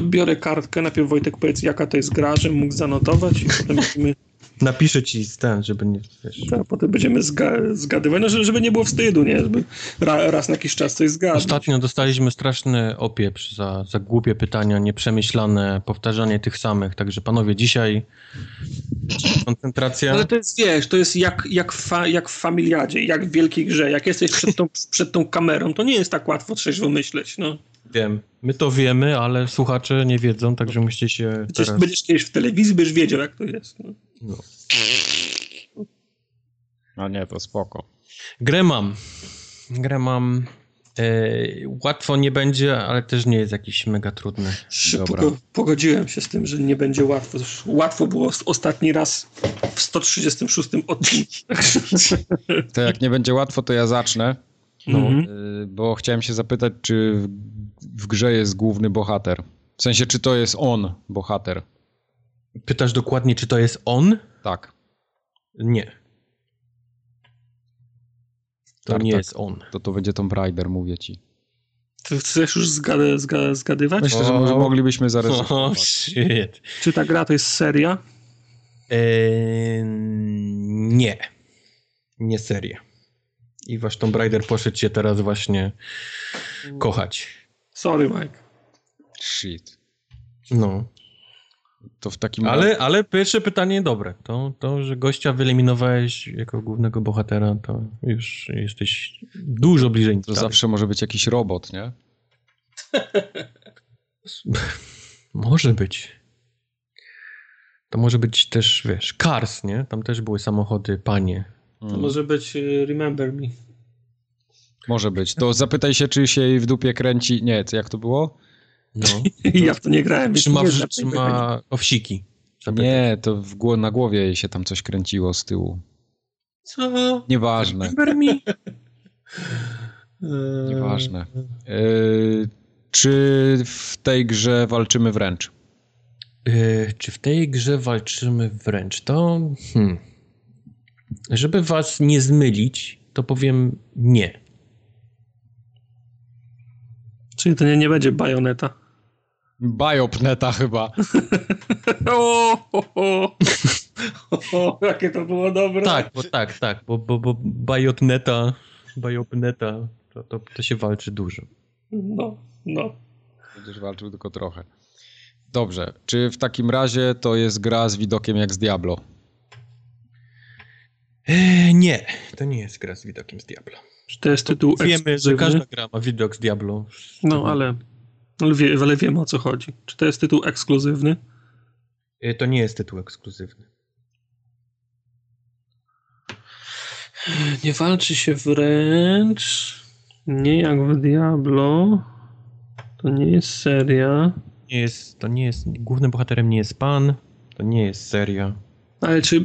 biorę kartkę, najpierw Wojtek powiedz jaka to jest gra, żebym mógł zanotować i potem <laughs> Napiszę ci ten, żeby nie... Wiesz. Tak, potem będziemy zga zgadywać, no żeby nie było wstydu, nie? Żeby ra raz na jakiś czas coś zgadać. Ostatnio dostaliśmy straszny opieprz za, za głupie pytania, nieprzemyślane, powtarzanie tych samych, także panowie, dzisiaj koncentracja... Ale to jest, wiesz, to jest jak, jak, fa, jak w familiadzie, jak w wielkiej grze, jak jesteś przed tą, przed tą kamerą, to nie jest tak łatwo trzeźwo myśleć, no. Wiem. My to wiemy, ale słuchacze nie wiedzą, także musicie się teraz... Będziesz kiedyś w telewizji, będziesz wiedział, jak to jest. No. No. A nie, to spoko. Grę mam. Grę mam. E, łatwo nie będzie, ale też nie jest jakiś mega trudny. Dobra. Pogodziłem się z tym, że nie będzie łatwo. Łatwo było ostatni raz w 136 odcinku. To jak nie będzie łatwo, to ja zacznę. No, mhm. Y, bo chciałem się zapytać, czy w, w grze jest główny bohater. W sensie, czy to jest on, bohater. Pytasz dokładnie, czy to jest on? Tak. Nie. To Tartak, nie jest on. To to będzie Tomb Raider, mówię ci. Ty chcesz już zgady, zgady, zgadywać? Myślę, że może moglibyśmy zarysować. Oh, shit. Czy ta gra to jest seria? Eee, nie. Nie seria. I właśnie Tomb Raider poszedł się teraz właśnie kochać. Sorry, Mike. Shit. No. To w takim ale, ale pierwsze pytanie dobre. To, to, że gościa wyeliminowałeś jako głównego bohatera, to już jesteś dużo bliżej. To zawsze może być jakiś robot, nie? <laughs> może być. To może być też, wiesz, Cars, nie? Tam też były samochody, panie. To hmm. może być y, Remember Me. Może być. To zapytaj się, czy się jej w dupie kręci. Nie, jak to było? No. <laughs> ja w to nie grałem. Czy ma, w, czy ma owsiki? Nie, to w gło na głowie jej się tam coś kręciło z tyłu. Co? Nieważne. <laughs> Nieważne. Yy, czy w tej grze walczymy wręcz? Yy, czy w tej grze walczymy wręcz? To... Hmm. Żeby was nie zmylić, to powiem nie. Czyli to nie, nie będzie bajoneta. Biopneta chyba. <laughs> o, o, o. o, jakie to było dobre. Tak, bo tak, tak, bo, bo, bo Biopneta, Biopneta to, to, to się walczy dużo. No, no. Będziesz walczył tylko trochę. Dobrze, czy w takim razie to jest gra z widokiem jak z Diablo? Eee, nie, to nie jest gra z widokiem z Diablo. Czy to jest tytuł Wiemy, że każda gra ma widok z Diablo. No, ale, ale, wie, ale wiemy o co chodzi. Czy to jest tytuł ekskluzywny? Eee, to nie jest tytuł ekskluzywny. Nie walczy się wręcz. Nie jak w Diablo. To nie jest seria. Nie jest, to nie jest. Głównym bohaterem nie jest pan. To nie jest seria. Ale czy,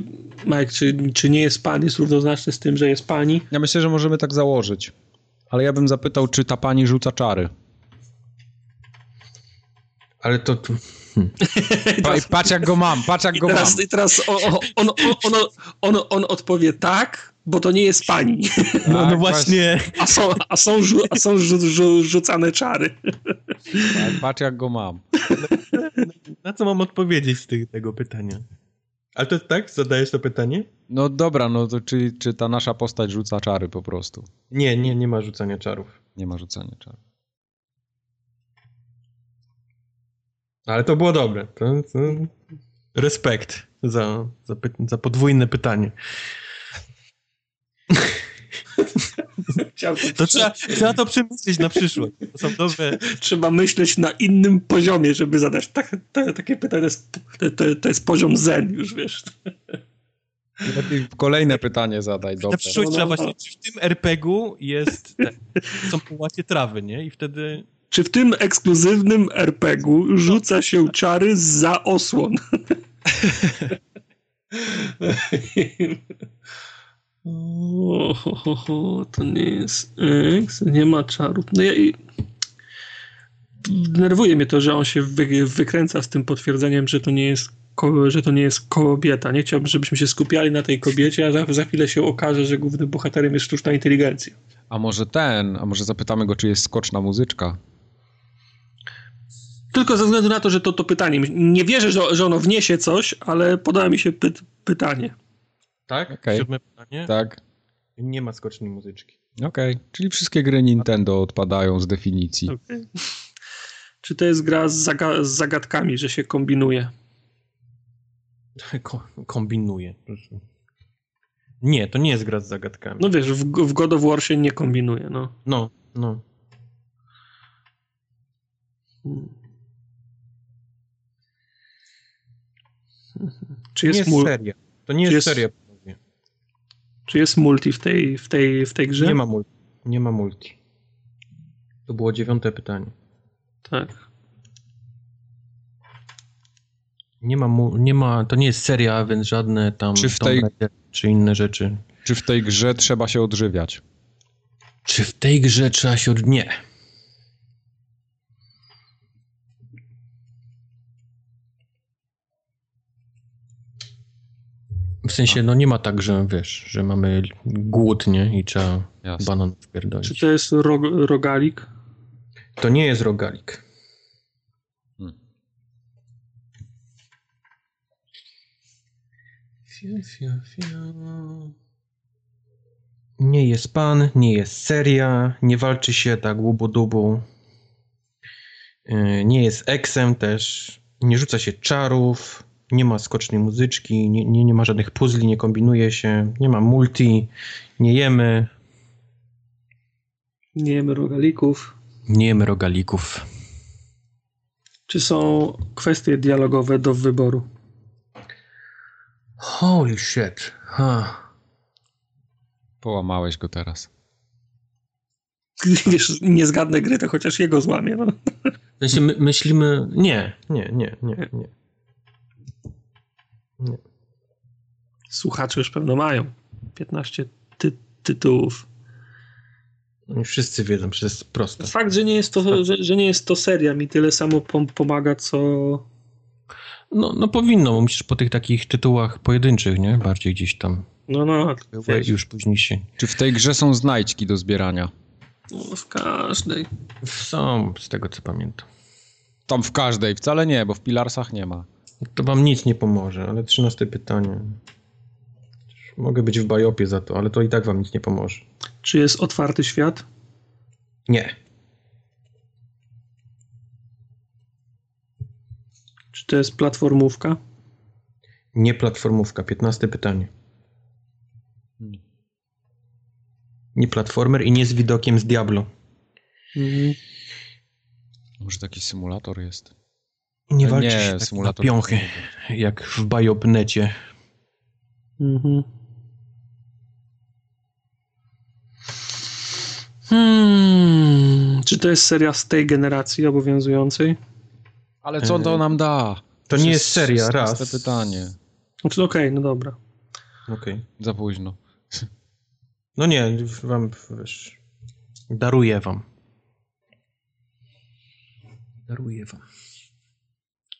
Mike, czy, czy nie jest pan jest równoznaczny z tym, że jest pani? Ja myślę, że możemy tak założyć. Ale ja bym zapytał, czy ta pani rzuca czary. Ale to... Hmm. <laughs> patrz jak go mam, patrz jak go teraz, mam. I teraz on, on, on, on, on odpowie tak, bo to nie jest pani. Tak, no, no właśnie. A są, a są, rzu, a są rzu, rzu, rzucane czary. Tak, patrz jak go mam. Na co mam odpowiedzieć z tych, tego pytania? Ale to tak? Zadajesz to pytanie? No dobra, no to czy, czy ta nasza postać rzuca czary po prostu? Nie, nie, nie ma rzucania czarów. Nie ma rzucania czarów. Ale to było dobre. To, to... Respekt za, za, za podwójne pytanie. To trzeba, trzeba to przemyśleć na przyszłość. To są dobre... Trzeba myśleć na innym poziomie, żeby zadać tak, tak, takie pytanie. To jest, to, to jest poziom zen już, wiesz. Lepiej kolejne pytanie zadaj, dobrze. Na przyszłość no, trzeba no, właśnie, czy w tym RPG-u jest, te, są połacie trawy, nie? I wtedy... Czy w tym ekskluzywnym RPG-u rzuca się czary za osłon? O, ho, ho, ho, to nie jest X, nie ma czarów. No ja i denerwuje mnie to, że on się wy, wykręca z tym potwierdzeniem, że to nie jest że to nie jest kobieta. Nie chciałbym, żebyśmy się skupiali na tej kobiecie, a za, za chwilę się okaże, że głównym bohaterem jest sztuczna inteligencja. A może ten, a może zapytamy go, czy jest skoczna muzyczka? Tylko ze względu na to, że to to pytanie. Nie wierzę, że, że ono wniesie coś, ale podoba mi się py pytanie. Tak? Okay. Siódme pytanie? Tak. Nie ma skocznej muzyczki. Okej, okay. czyli wszystkie gry Nintendo odpadają z definicji. Okay. Czy to jest gra z, zaga z zagadkami, że się kombinuje? Ko kombinuje. Nie, to nie jest gra z zagadkami. No wiesz, w, w God of War się nie kombinuje, no. No, no. Czy jest, nie jest seria. To nie jest, jest seria. Czy jest multi w tej, w tej, w tej grze? Nie ma multi. Nie ma multi. To było dziewiąte pytanie. Tak. Nie ma, nie ma, to nie jest seria, więc żadne tam czy, w tej, czy inne rzeczy. Czy w tej grze trzeba się odżywiać? Czy w tej grze trzeba się od... Nie. W sensie, no nie ma tak, że wiesz, że mamy głód, nie? I trzeba Jasne. banan wpierdolić. Czy to jest rog rogalik? To nie jest rogalik. Hmm. Nie jest pan, nie jest seria, nie walczy się tak łubu-dubu. Y, nie jest eksem też, nie rzuca się czarów nie ma skocznej muzyczki, nie, nie, nie ma żadnych puzli, nie kombinuje się, nie ma multi, nie jemy. Nie jemy rogalików. Nie jemy rogalików. Czy są kwestie dialogowe do wyboru? Holy shit. Huh. Połamałeś go teraz. <laughs> Wiesz, nie zgadnę gry, to chociaż jego złamie. No. W sensie my, myślimy... Nie, nie, nie, nie, nie. Nie. Słuchacze już pewno mają 15 ty tytułów. Nie wszyscy wiedzą, że jest proste. Fakt, że nie jest to, że, że nie jest to seria, mi tyle samo pom pomaga, co. No, no powinno, bo musisz po tych takich tytułach pojedynczych, nie? Bardziej gdzieś tam. No, no. Wiesz. Już później się. Czy w tej grze są znajdźki do zbierania? No, w każdej. Są, z tego co pamiętam. Tam w każdej, wcale nie, bo w Pilarsach nie ma. To wam nic nie pomoże, ale trzynaste pytanie. Mogę być w bajopie za to, ale to i tak wam nic nie pomoże. Czy jest otwarty świat? Nie. Czy to jest platformówka? Nie platformówka. Piętnaste pytanie. Nie platformer i nie z widokiem z Diablo. Mhm. Może taki symulator jest. Nie walczy nie, się tak na piąchy, jak w Biopnecie. Mhm. Hmm, czy to jest seria z tej generacji obowiązującej? Ale co to nam da? To nie jest seria, raz. pytanie. Znaczy, okej, okay, no dobra. Okej. Okay. Za późno. No nie, wam, wiesz, daruję wam. Daruję wam.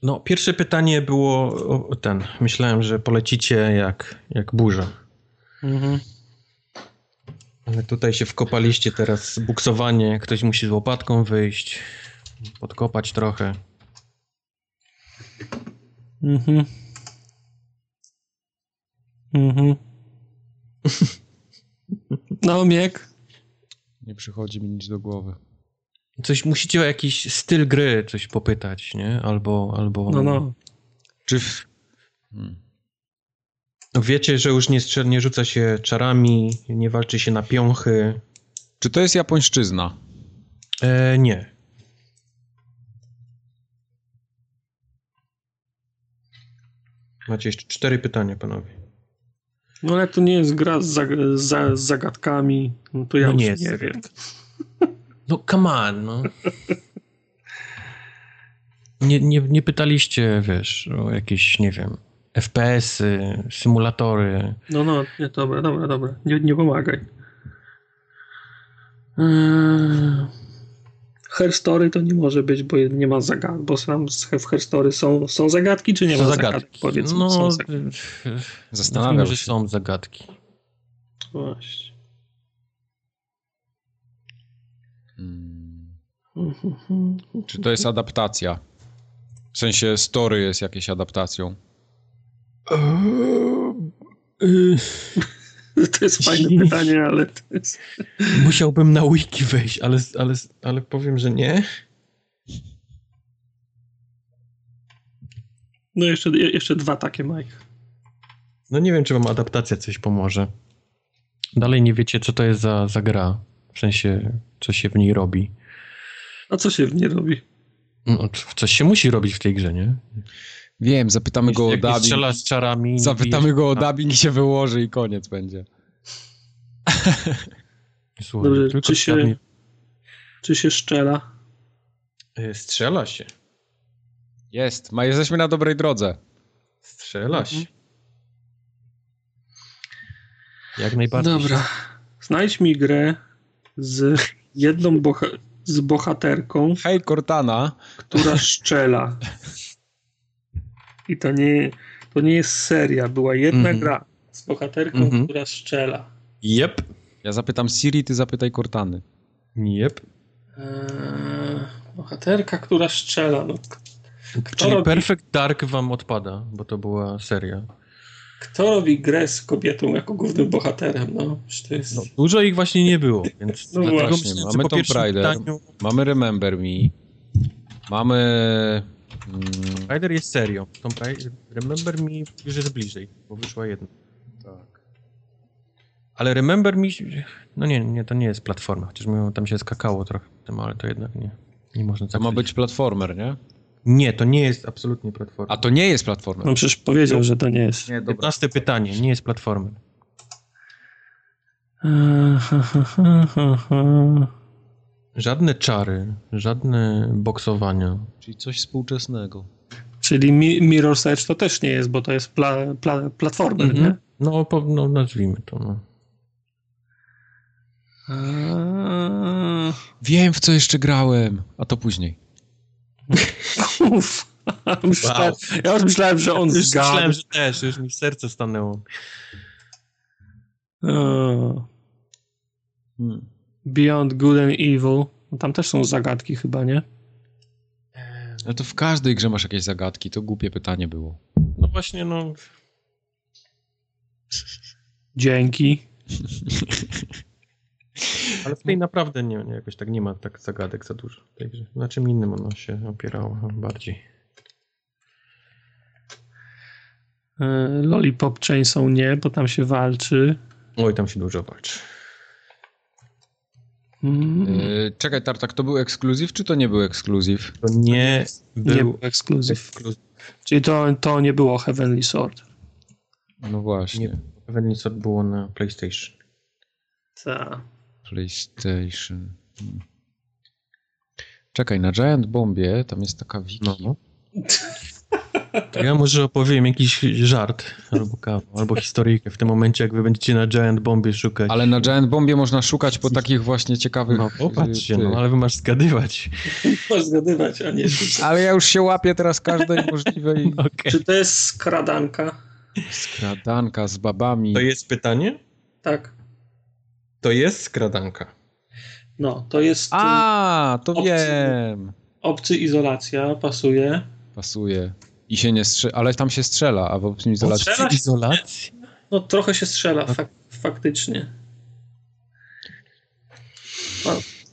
No, pierwsze pytanie było o, ten. Myślałem, że polecicie jak, jak burza. Mhm. Ale tutaj się wkopaliście teraz buksowanie. Ktoś musi z łopatką wyjść, podkopać trochę. Mhm. Mhm. <laughs> No, miek. Nie przychodzi mi nic do głowy. Coś musicie o jakiś styl gry coś popytać, nie? Albo, albo... No, no. Czy... Hmm. No wiecie, że już nie, nie rzuca się czarami, nie walczy się na piąchy. Czy to jest japońszczyzna? E, nie. Macie jeszcze cztery pytania, panowie. No ale to nie jest gra z, zag z zagadkami, no to ja no nie, nie wiem. No come on, no. Nie, nie, nie pytaliście, wiesz, o jakieś, nie wiem, FPS-y, symulatory. No, no, nie, dobra, dobra, dobra. Nie, nie pomagaj. Eee... Herstory to nie może być, bo nie ma zagadek, bo tam w Herstory są, są zagadki, czy nie są ma zagadki? zagadki? Powiedz no, są zagadki. Zastanawiam się. że są zagadki. Właśnie. Hmm. Czy to jest adaptacja? W sensie story jest jakieś adaptacją? Eee, <laughs> To jest fajne pytanie, ale to jest... Musiałbym na wiki wejść, ale, ale, ale powiem, że nie. No jeszcze, jeszcze dwa takie, Mike. No nie wiem, czy wam adaptacja coś pomoże. Dalej nie wiecie, co to jest za, za gra. W sensie, co się w niej robi. A co się w niej robi? No, coś się musi robić w tej grze, nie? Wiem, zapytamy go o dubbing. strzela z czarami. Zapytamy go o dubbing i się wyłoży i koniec będzie. <laughs> Słuchaj, Dobrze, czy się, czy się strzela? E, strzela się. Jest, ma, jesteśmy na dobrej drodze. Strzela się. Mhm. Jak najbardziej. Dobra. Znajdź mi grę z jedną boha z bohaterką. Hej, Cortana. Która <laughs> strzela. I to nie, to nie jest seria. Była jedna mm -hmm. gra z bohaterką, mm -hmm. która strzela. Jep. Ja zapytam Siri, ty zapytaj Cortany. Jep. Eee, bohaterka, która strzela. No, Czyli robi... Perfect Dark wam odpada, bo to była seria. Kto robi grę z kobietą jako głównym bohaterem? No, to jest... no dużo ich właśnie nie było, <laughs> więc no dlatego właśnie, myślę, mamy Tomb Raider, pytaniu... mamy Remember Me, mamy Mm. Rider jest serią. Raider, Remember Me już jest bliżej, bo wyszła jedna. Tak. Ale Remember Me, no nie, nie, to nie jest platforma, chociaż tam się skakało trochę tym, ale to jednak nie, nie można To ma być platformer, nie? Nie, to nie jest absolutnie platforma. A to nie jest platforma. No przecież powiedział, że to nie jest. Nie, 15 pytanie, nie jest platformer. <laughs> Żadne czary, żadne boksowania. Czyli coś współczesnego. Czyli Mi Mirror's Edge to też nie jest, bo to jest pla, pla, platformer, mm -hmm. nie? No, po, no, nazwijmy to. No. Eee... Wiem, w co jeszcze grałem, a to później. Uf, wow. Ja już myślałem, że on już zgadł. Myślałem, że też, już mi serce stanęło. Hmm. Beyond Good and Evil. No tam też są zagadki chyba, nie? Ale to w każdej grze masz jakieś zagadki, to głupie pytanie było. No właśnie, no... Dzięki. <laughs> Ale w tej naprawdę nie, nie, jakoś tak nie ma tak zagadek za dużo. Także na czym innym ono się opierało bardziej. E, Lollipop Chainsaw nie, bo tam się walczy. Oj, tam się dużo walczy. Mm. Czekaj, Tartak, to był ekskluzyw, czy to nie był ekskluzyw? To nie był, nie był ekskluzyw. Czyli to, to nie było Heavenly Sword. No właśnie. Nie, Heavenly Sword było na PlayStation. Tak. PlayStation. Czekaj, na Giant Bombie tam jest taka wiki. No. To ja może opowiem jakiś żart albo kawał, albo historyjkę w tym momencie, jak wy będziecie na Giant Bombie szukać. Ale na Giant Bombie można szukać po takich właśnie ciekawych... No popatrzcie, no, ale wy masz zgadywać. <laughs> Masz zgadywać, a nie Ale ja już się łapię teraz każdej możliwej... <laughs> Okay. Czy to jest skradanka? Skradanka z babami. To jest pytanie? Tak. To jest skradanka. No, to jest... A, to obcy, wiem. Obcy izolacja, pasuje. Pasuje. I się nie strzela, ale tam się strzela, a w obcym izolacji... Strzela izolacji? No trochę się strzela, fak faktycznie.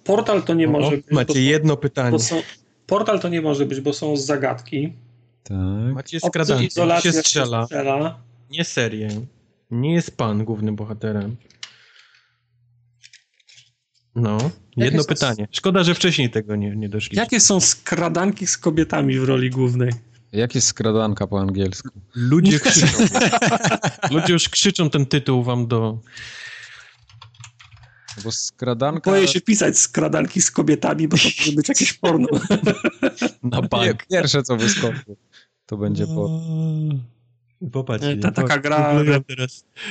Portal to nie może być. Macie jedno pytanie. Są, portal to nie może być, bo są zagadki. Tak. Macie skradankę, się strzela. się strzela. Nie serię. Nie jest pan głównym bohaterem. No, Jakie jedno pytanie. Szkoda, że wcześniej tego nie, nie doszli. Jakie są skradanki z kobietami w roli głównej? Jak jest skradanka po angielsku? Ludzie <laughs> krzyczą. Ludzie już krzyczą ten tytuł wam do... Bo skradanka... Boję się pisać skradanki z kobietami, bo to może być jakieś porno. <laughs> Na bank. Pierwsze, co wyskoczy, to będzie po... Popatrz, ta, taka gra,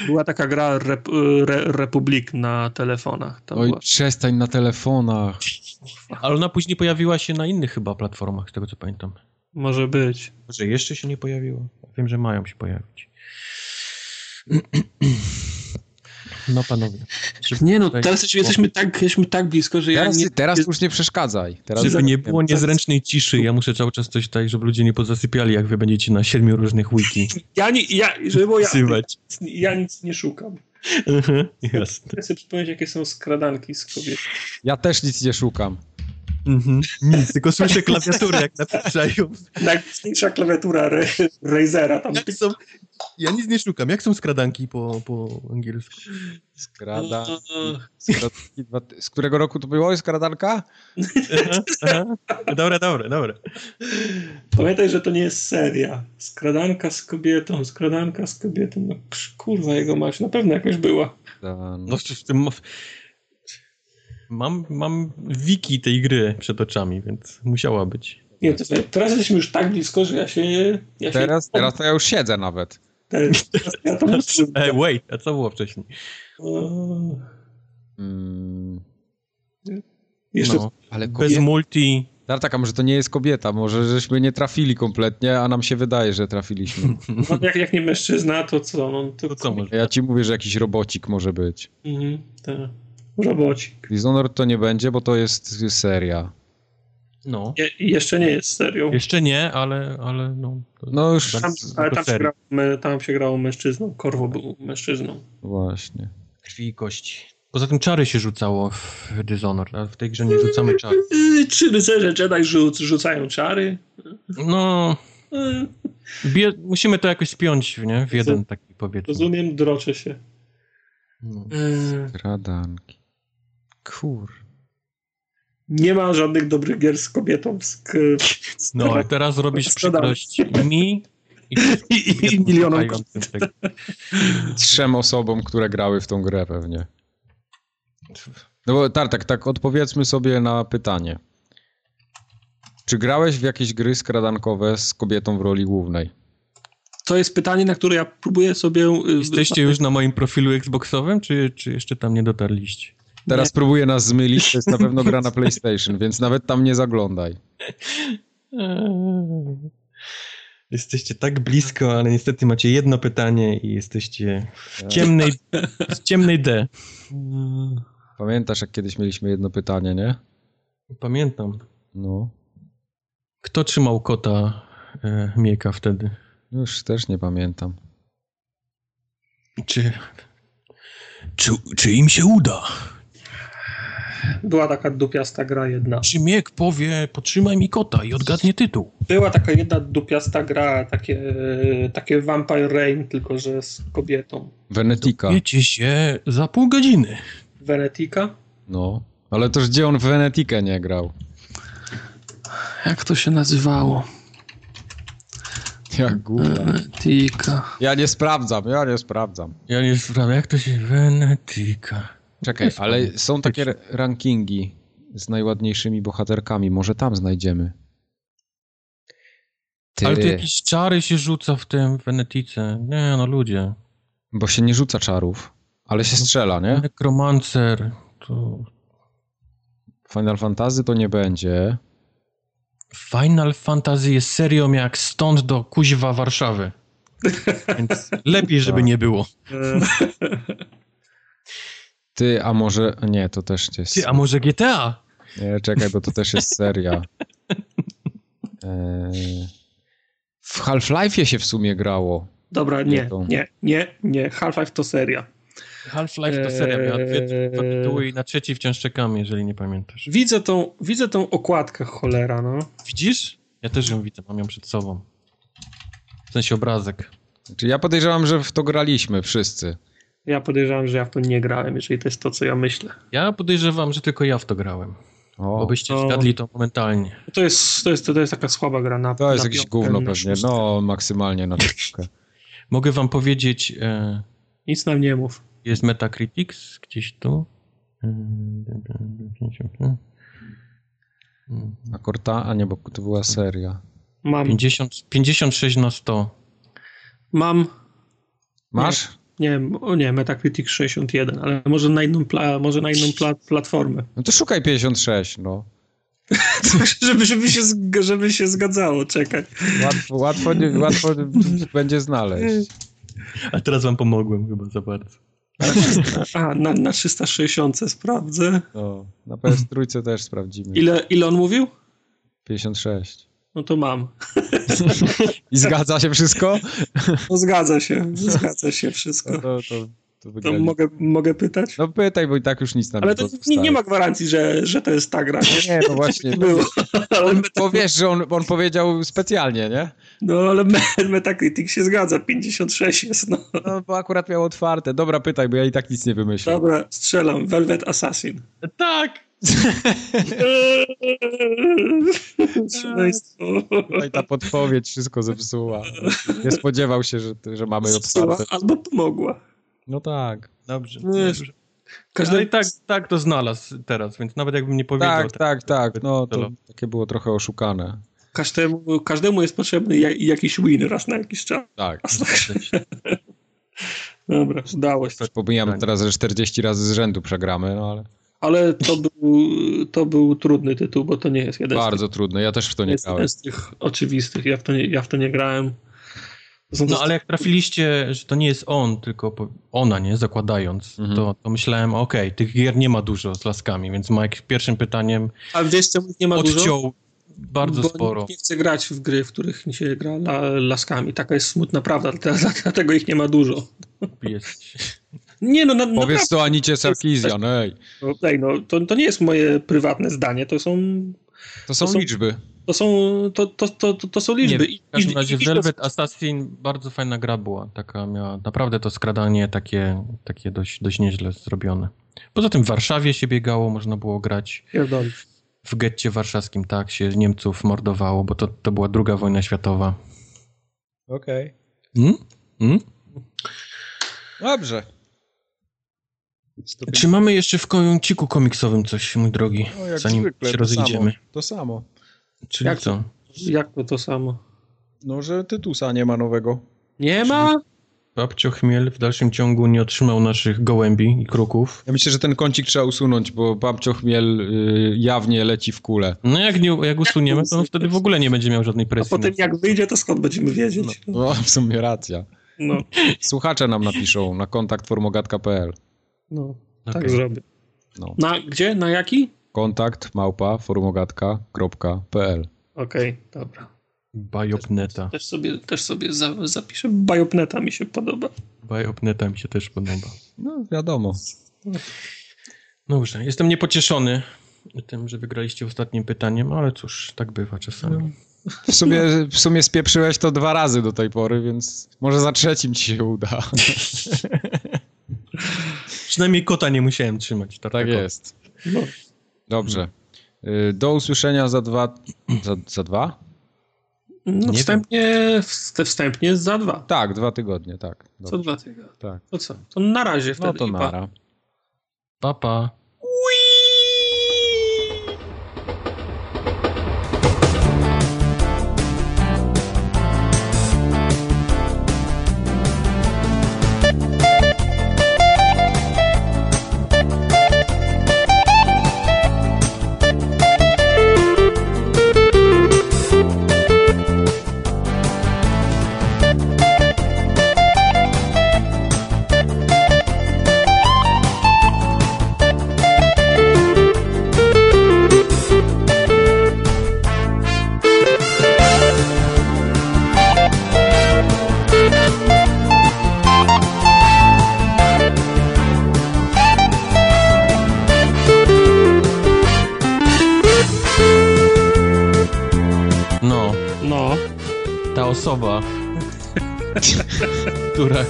była taka gra Rep, Re, Republik na telefonach. Oj, była. przestań na telefonach. Ale ona później pojawiła się na innych chyba platformach, z tego co pamiętam. Może być. Może jeszcze się nie pojawiła? Wiem, że mają się pojawić. No panowie. Nie no, teraz jesteśmy tak, jesteśmy tak blisko, że teraz, ja nie... Teraz już nie przeszkadzaj. Teraz żeby nie było niezręcznej ciszy, ja muszę cały czas coś tak, żeby ludzie nie pozasypiali, jak wy będziecie na siedmiu różnych wiki. <laughs> Ja nie, ja, żeby było ja, ja nic nie szukam. Jasne. Chcę sobie przypomnieć, jakie są skradanki z kobiet. Ja też nic nie szukam. Mhm. Nic, tylko słyszę klawiaturę, jak napisają. Najmocniejsza klawiatura Razera. Tam. Jak są, ja nic nie szukam. Jak są skradanki po, po angielsku? Skrada... Skradanki, z którego roku to było skradanka? Dobre, dobre, dobre. Pamiętaj, że to nie jest seria. Skradanka z kobietą, skradanka z kobietą. No kurwa jego mać, na pewno jakoś była. No w tym Mam, mam wiki tej gry przed oczami, więc musiała być. Nie, to teraz jesteśmy już tak blisko, że ja się... Ja teraz, się... teraz to ja już siedzę nawet. Teraz, teraz ja to <laughs> Ej, wait, a co było wcześniej? Hmm. Jeszcze... No, ale kobieta... Bez multi... Tartaka, może to nie jest kobieta, może żeśmy nie trafili kompletnie, a nam się wydaje, że trafiliśmy. <laughs> No, jak, jak nie mężczyzna, to co? No, to, to co może? Ja ci mówię, że jakiś robocik może być. Mhm, tak. Robocik. Dishonored to nie będzie, bo to jest seria. No. Je, jeszcze nie jest serią. Jeszcze nie, ale, ale no. No już. Tam, ale tam się, grało, tam się grało mężczyzną. Korwo był mężczyzną. Właśnie. Krwi i kości. Poza tym czary się rzucało w Dishonored, ale w tej grze nie rzucamy czary. Czy rycerze Jedi rzuc, rzucają czary? No. Bie, musimy to jakoś spiąć, nie? W jeden taki powiedzmy. Rozumiem, droczę się. No. Skradanki. Kur. Nie ma żadnych dobrych gier z kobietą. Z, z no, a teraz robisz przykrość mi i, <laughs> i, i milionom Trzem osobom, które grały w tą grę pewnie. No bo Tartak, tak odpowiedzmy sobie na pytanie. Czy grałeś w jakieś gry skradankowe z kobietą w roli głównej? To jest pytanie, na które ja próbuję sobie... Y, Jesteście już na moim profilu Xboxowym, czy, czy jeszcze tam nie dotarliście? Teraz nie. próbuję nas zmylić, to jest na pewno gra na <laughs> PlayStation, więc nawet tam nie zaglądaj. Jesteście tak blisko, ale niestety macie jedno pytanie i jesteście w ciemnej, w ciemnej D. Pamiętasz, jak kiedyś mieliśmy jedno pytanie, nie? Pamiętam. No. Kto trzymał kota e, Mieka wtedy? Już też nie pamiętam. Czy, czy, czy im się uda? Była taka dupiasta gra jedna. Czy Miek powie, potrzymaj mi kota i odgadnie tytuł? Była taka jedna dupiasta gra, takie, takie Vampire Rain, tylko że z kobietą. Venetica. Wiecie się za pół godziny. Venetica? No, ale toż gdzie on w Venetikę nie grał? Jak to się nazywało? Jak. Venetica. Ja nie sprawdzam, ja nie sprawdzam. Ja nie sprawdzam, jak to się... Venetica. Czekaj, ale są takie rankingi z najładniejszymi bohaterkami. Może tam znajdziemy. Ty... Ale tu jakieś czary się rzuca w tym Wenetice. Nie, no ludzie. Bo się nie rzuca czarów, ale się strzela, nie? Necromancer. To... Final Fantasy to nie będzie. Final Fantasy jest serią jak stąd do kuźwa Warszawy. <laughs> Więc lepiej, żeby nie było. Ty, a może... Nie, to też jest... Ty, a może GTA? Nie, czekaj, bo to też jest seria. Eee... <laughs> W Half-Life'ie się w sumie grało. Dobra, nie, nie, nie, nie. Half-Life to seria. Half-Life to seria, miała dwie, dwa eee. tytuły i na trzeci wciąż czekamy, jeżeli nie pamiętasz. Widzę tą, widzę tą okładkę, cholera, no. Widzisz? Ja też ją widzę, mam ją przed sobą. W sensie obrazek. Znaczy ja podejrzewam, że w to graliśmy wszyscy. Ja podejrzewam, że ja w to nie grałem, jeżeli to jest to, co ja myślę. Ja podejrzewam, że tylko ja w to grałem. O, bo byście to... zgadli to momentalnie. To jest, to, jest, to jest taka słaba gra na To jest na jakieś gówno pewnie, no maksymalnie na czwórkę. <laughs> Mogę wam powiedzieć... E... Nic nam nie mów. Jest Metacritics gdzieś tu. A Korta? A nie, bo to była seria. Mam. 50, 56 na 100. Mam. Masz? Nie, nie, o nie, Metacritic 61, ale może na inną, pla, może na inną pla, platformę. No to szukaj 56, no. <laughs> żeby, żeby, się, żeby się zgadzało, czekaj. Łatwo, łatwo, łatwo będzie znaleźć. A teraz wam pomogłem chyba za bardzo. A, na, na 360 sprawdzę. O, na PS trójce też sprawdzimy. Ile, ile on mówił? 56. No to mam. I zgadza się wszystko? No zgadza się, zgadza się wszystko. No to, to, to, to mogę, mogę pytać? No pytaj, bo i tak już nic nam Ale to nie, nie, ma gwarancji, że, że to jest ta gra. Nie, nie no właśnie. <laughs> Było. Ale bo wiesz, że on, on powiedział specjalnie, nie? No ale Metacritic się zgadza, 56 jest, no. No bo akurat miał otwarte. Dobra, pytaj, bo ja i tak nic nie wymyślę. Dobra, strzelam. Velvet Assassin. Tak! No i ta podpowiedź wszystko zepsuła. Nie spodziewał się, że, że mamy otwarte. Albo pomogła. No tak. Dobrze. dobrze. Każdy i tak, tak to znalazł teraz, więc nawet jakbym nie powiedział... Tak, tak, tak. No to takie było trochę oszukane. Każdemu, każdemu jest potrzebny jakiś win raz na jakiś czas. Tak. <laughs> Dobra, udało się. Pomijam teraz, że 40 razy z rzędu przegramy, no ale... Ale to był, to był trudny tytuł, bo to nie jest jeden Bardzo tych, trudny, ja też w to nie grałem. jest jeden z tych oczywistych, ja w to nie, ja w to nie grałem. No ale jak trafiliście, że to nie jest on, tylko ona, nie, zakładając, mhm. to, to myślałem, okej, okay, tych gier nie ma dużo z laskami, więc Mike pierwszym pytaniem A wiesz czemu nie ma odciął dużo? bardzo Bo sporo. Nikt nie chce grać w gry, w których się gra la, laskami. Taka jest smutna prawda, <laughs> dlatego ich nie ma dużo. Jest. Nie no, na, Powiedz naprawdę. to Anicie Sarkisian, ej. No, ej, no to, to nie jest moje prywatne zdanie, to są... To są, to są liczby. To są, to, to, to, to są liczby. Nie, w każdym razie Velvet Assassin bardzo fajna gra była. Taka miała, naprawdę to skradanie takie, takie dość, dość nieźle zrobione. Poza tym w Warszawie się biegało, można było grać. W getcie warszawskim, tak, się Niemców mordowało, bo to, to była druga wojna światowa. Okej. Okay. Hmm? Hmm? Dobrze. Czy mamy jeszcze w kąciku komiksowym coś, mój drogi, no, zanim zwykle, się rozejdziemy? To samo. Czyli jak co? Jak to to samo? No, że Tytusa nie ma nowego. Nie Czyli ma? Babcio Chmiel w dalszym ciągu nie otrzymał naszych gołębi i kruków. Ja myślę, że ten kącik trzeba usunąć, bo Babcio Chmiel y, jawnie leci w kulę. No jak, nie, jak usuniemy, to on wtedy w ogóle nie będzie miał żadnej presji. A potem jak wyjdzie, to skąd będziemy wiedzieć? No, <laughs> no w sumie racja. No. Słuchacze nam napiszą na kontakt formogatka.pl. No, okay. tak zrobię. No. Na gdzie? Na jaki? Kontakt małpa formogatka.pl Okej, okay, dobra. Bajopneta. Też, też, sobie, też sobie za, zapiszę. Bajopneta mi się podoba. Bajopneta mi się też podoba. No, wiadomo. Dobrze, jestem niepocieszony tym, że wygraliście ostatnim pytaniem, ale cóż, tak bywa czasami. No. W sumie, w sumie spieprzyłeś to dwa razy do tej pory, więc może za trzecim ci się uda. <laughs> Przynajmniej kota nie musiałem trzymać. Tak, tak jest. No. Dobrze. Y, do usłyszenia za dwa... Za, za dwa? No wstępnie, wstępnie za dwa. Tak, dwa tygodnie, tak. Dobrze. Co dwa tygodnie. Tak. To co? To na razie wtedy. No to nara. Pa, pa. osoba,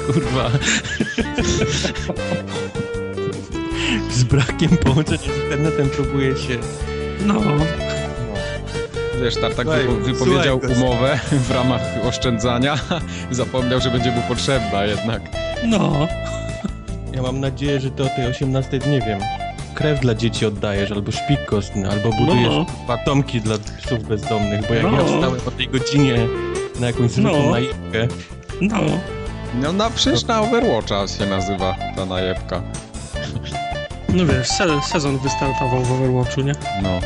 kurwa z brakiem połączenia z internetem próbuje się... No. Wiesz, Tartak Słuchaj, wypowiedział słuchaj, umowę w ramach oszczędzania, <laughs> zapomniał, że będzie mu potrzebna jednak. No. Ja mam nadzieję, że ty o tej 18, nie wiem, krew dla dzieci oddajesz, albo szpik kostny, albo budujesz no. patomki dla psów bezdomnych, bo jak no. ja wstałem o tej godzinie na jakąś zwykłą no. No. No na, przecież na Overwatcha się nazywa ta najebka. No wiesz, se sezon wystartował w Overwatchu, nie? No.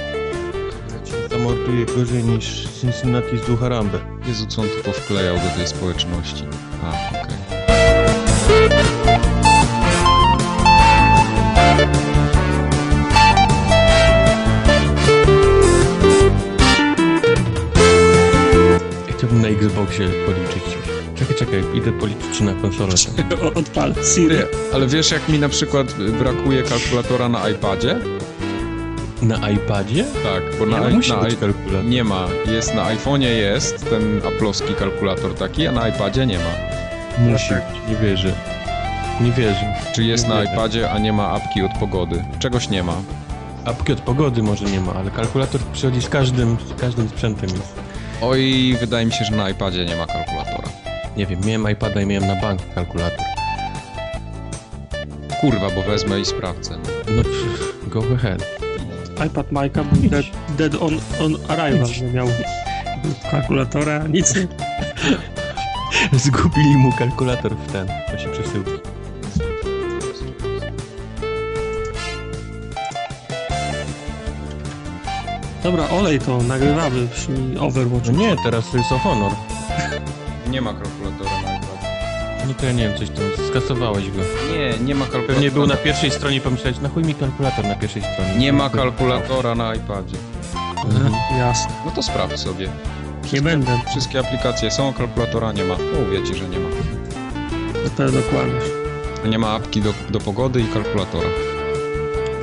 Zamorduje gorzej niż Cincinnati z Ducharambe. Jezu, co on tu powklejał do tej społeczności. A, okej. Okay. Chciałbym na Xboxie policzyć. Czekaj, idę policzyć na konsolę. <laughs> Odpal, Siri. Ale wiesz, jak mi na przykład brakuje kalkulatora na iPadzie? Na iPadzie? Tak, bo nie, na, musi na być kalkulator. Nie ma. Jest na iPhone'ie jest ten aploski kalkulator taki, a na iPadzie nie ma. Musi. Tak. Nie wierzę. Nie wierzę. Czy jest nie na wierzę. iPadzie, a nie ma apki od pogody? Czegoś nie ma. Apki od pogody może nie ma, ale kalkulator przychodzi z każdym, z każdym sprzętem jest. Oj, wydaje mi się, że na iPadzie nie ma kalkulatora. Nie wiem, miałem iPada i miałem na bank kalkulator. Kurwa, bo wezmę i sprawdzę. No, go ahead. iPad Majka był dead, dead on, on arrival, nie miał kalkulatora, nic nie. <laughs> Zgubili mu kalkulator w ten, w czasie przesyłki. Dobra, olej to, nagrywamy przy Overwatch. No nie, teraz to jest o Honor. Nie ma kalkulatora. No to ja nie wiem, coś tam, skasowałeś go. Nie, nie ma kalkulatora. Pewnie był na pierwszej stronie i pomyślałeś, na chuj mi kalkulator na pierwszej stronie. Nie ma kalkulatora na iPadzie. Mhm. Jasne. No to sprawdź sobie. Nie będę. Wszystkie aplikacje są, kalkulatora nie ma. Mówię ci, że nie ma. To pewno kłamiesz. Nie ma apki do, do pogody i kalkulatora.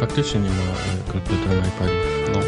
Faktycznie nie ma e, kalkulatora na iPadzie. No.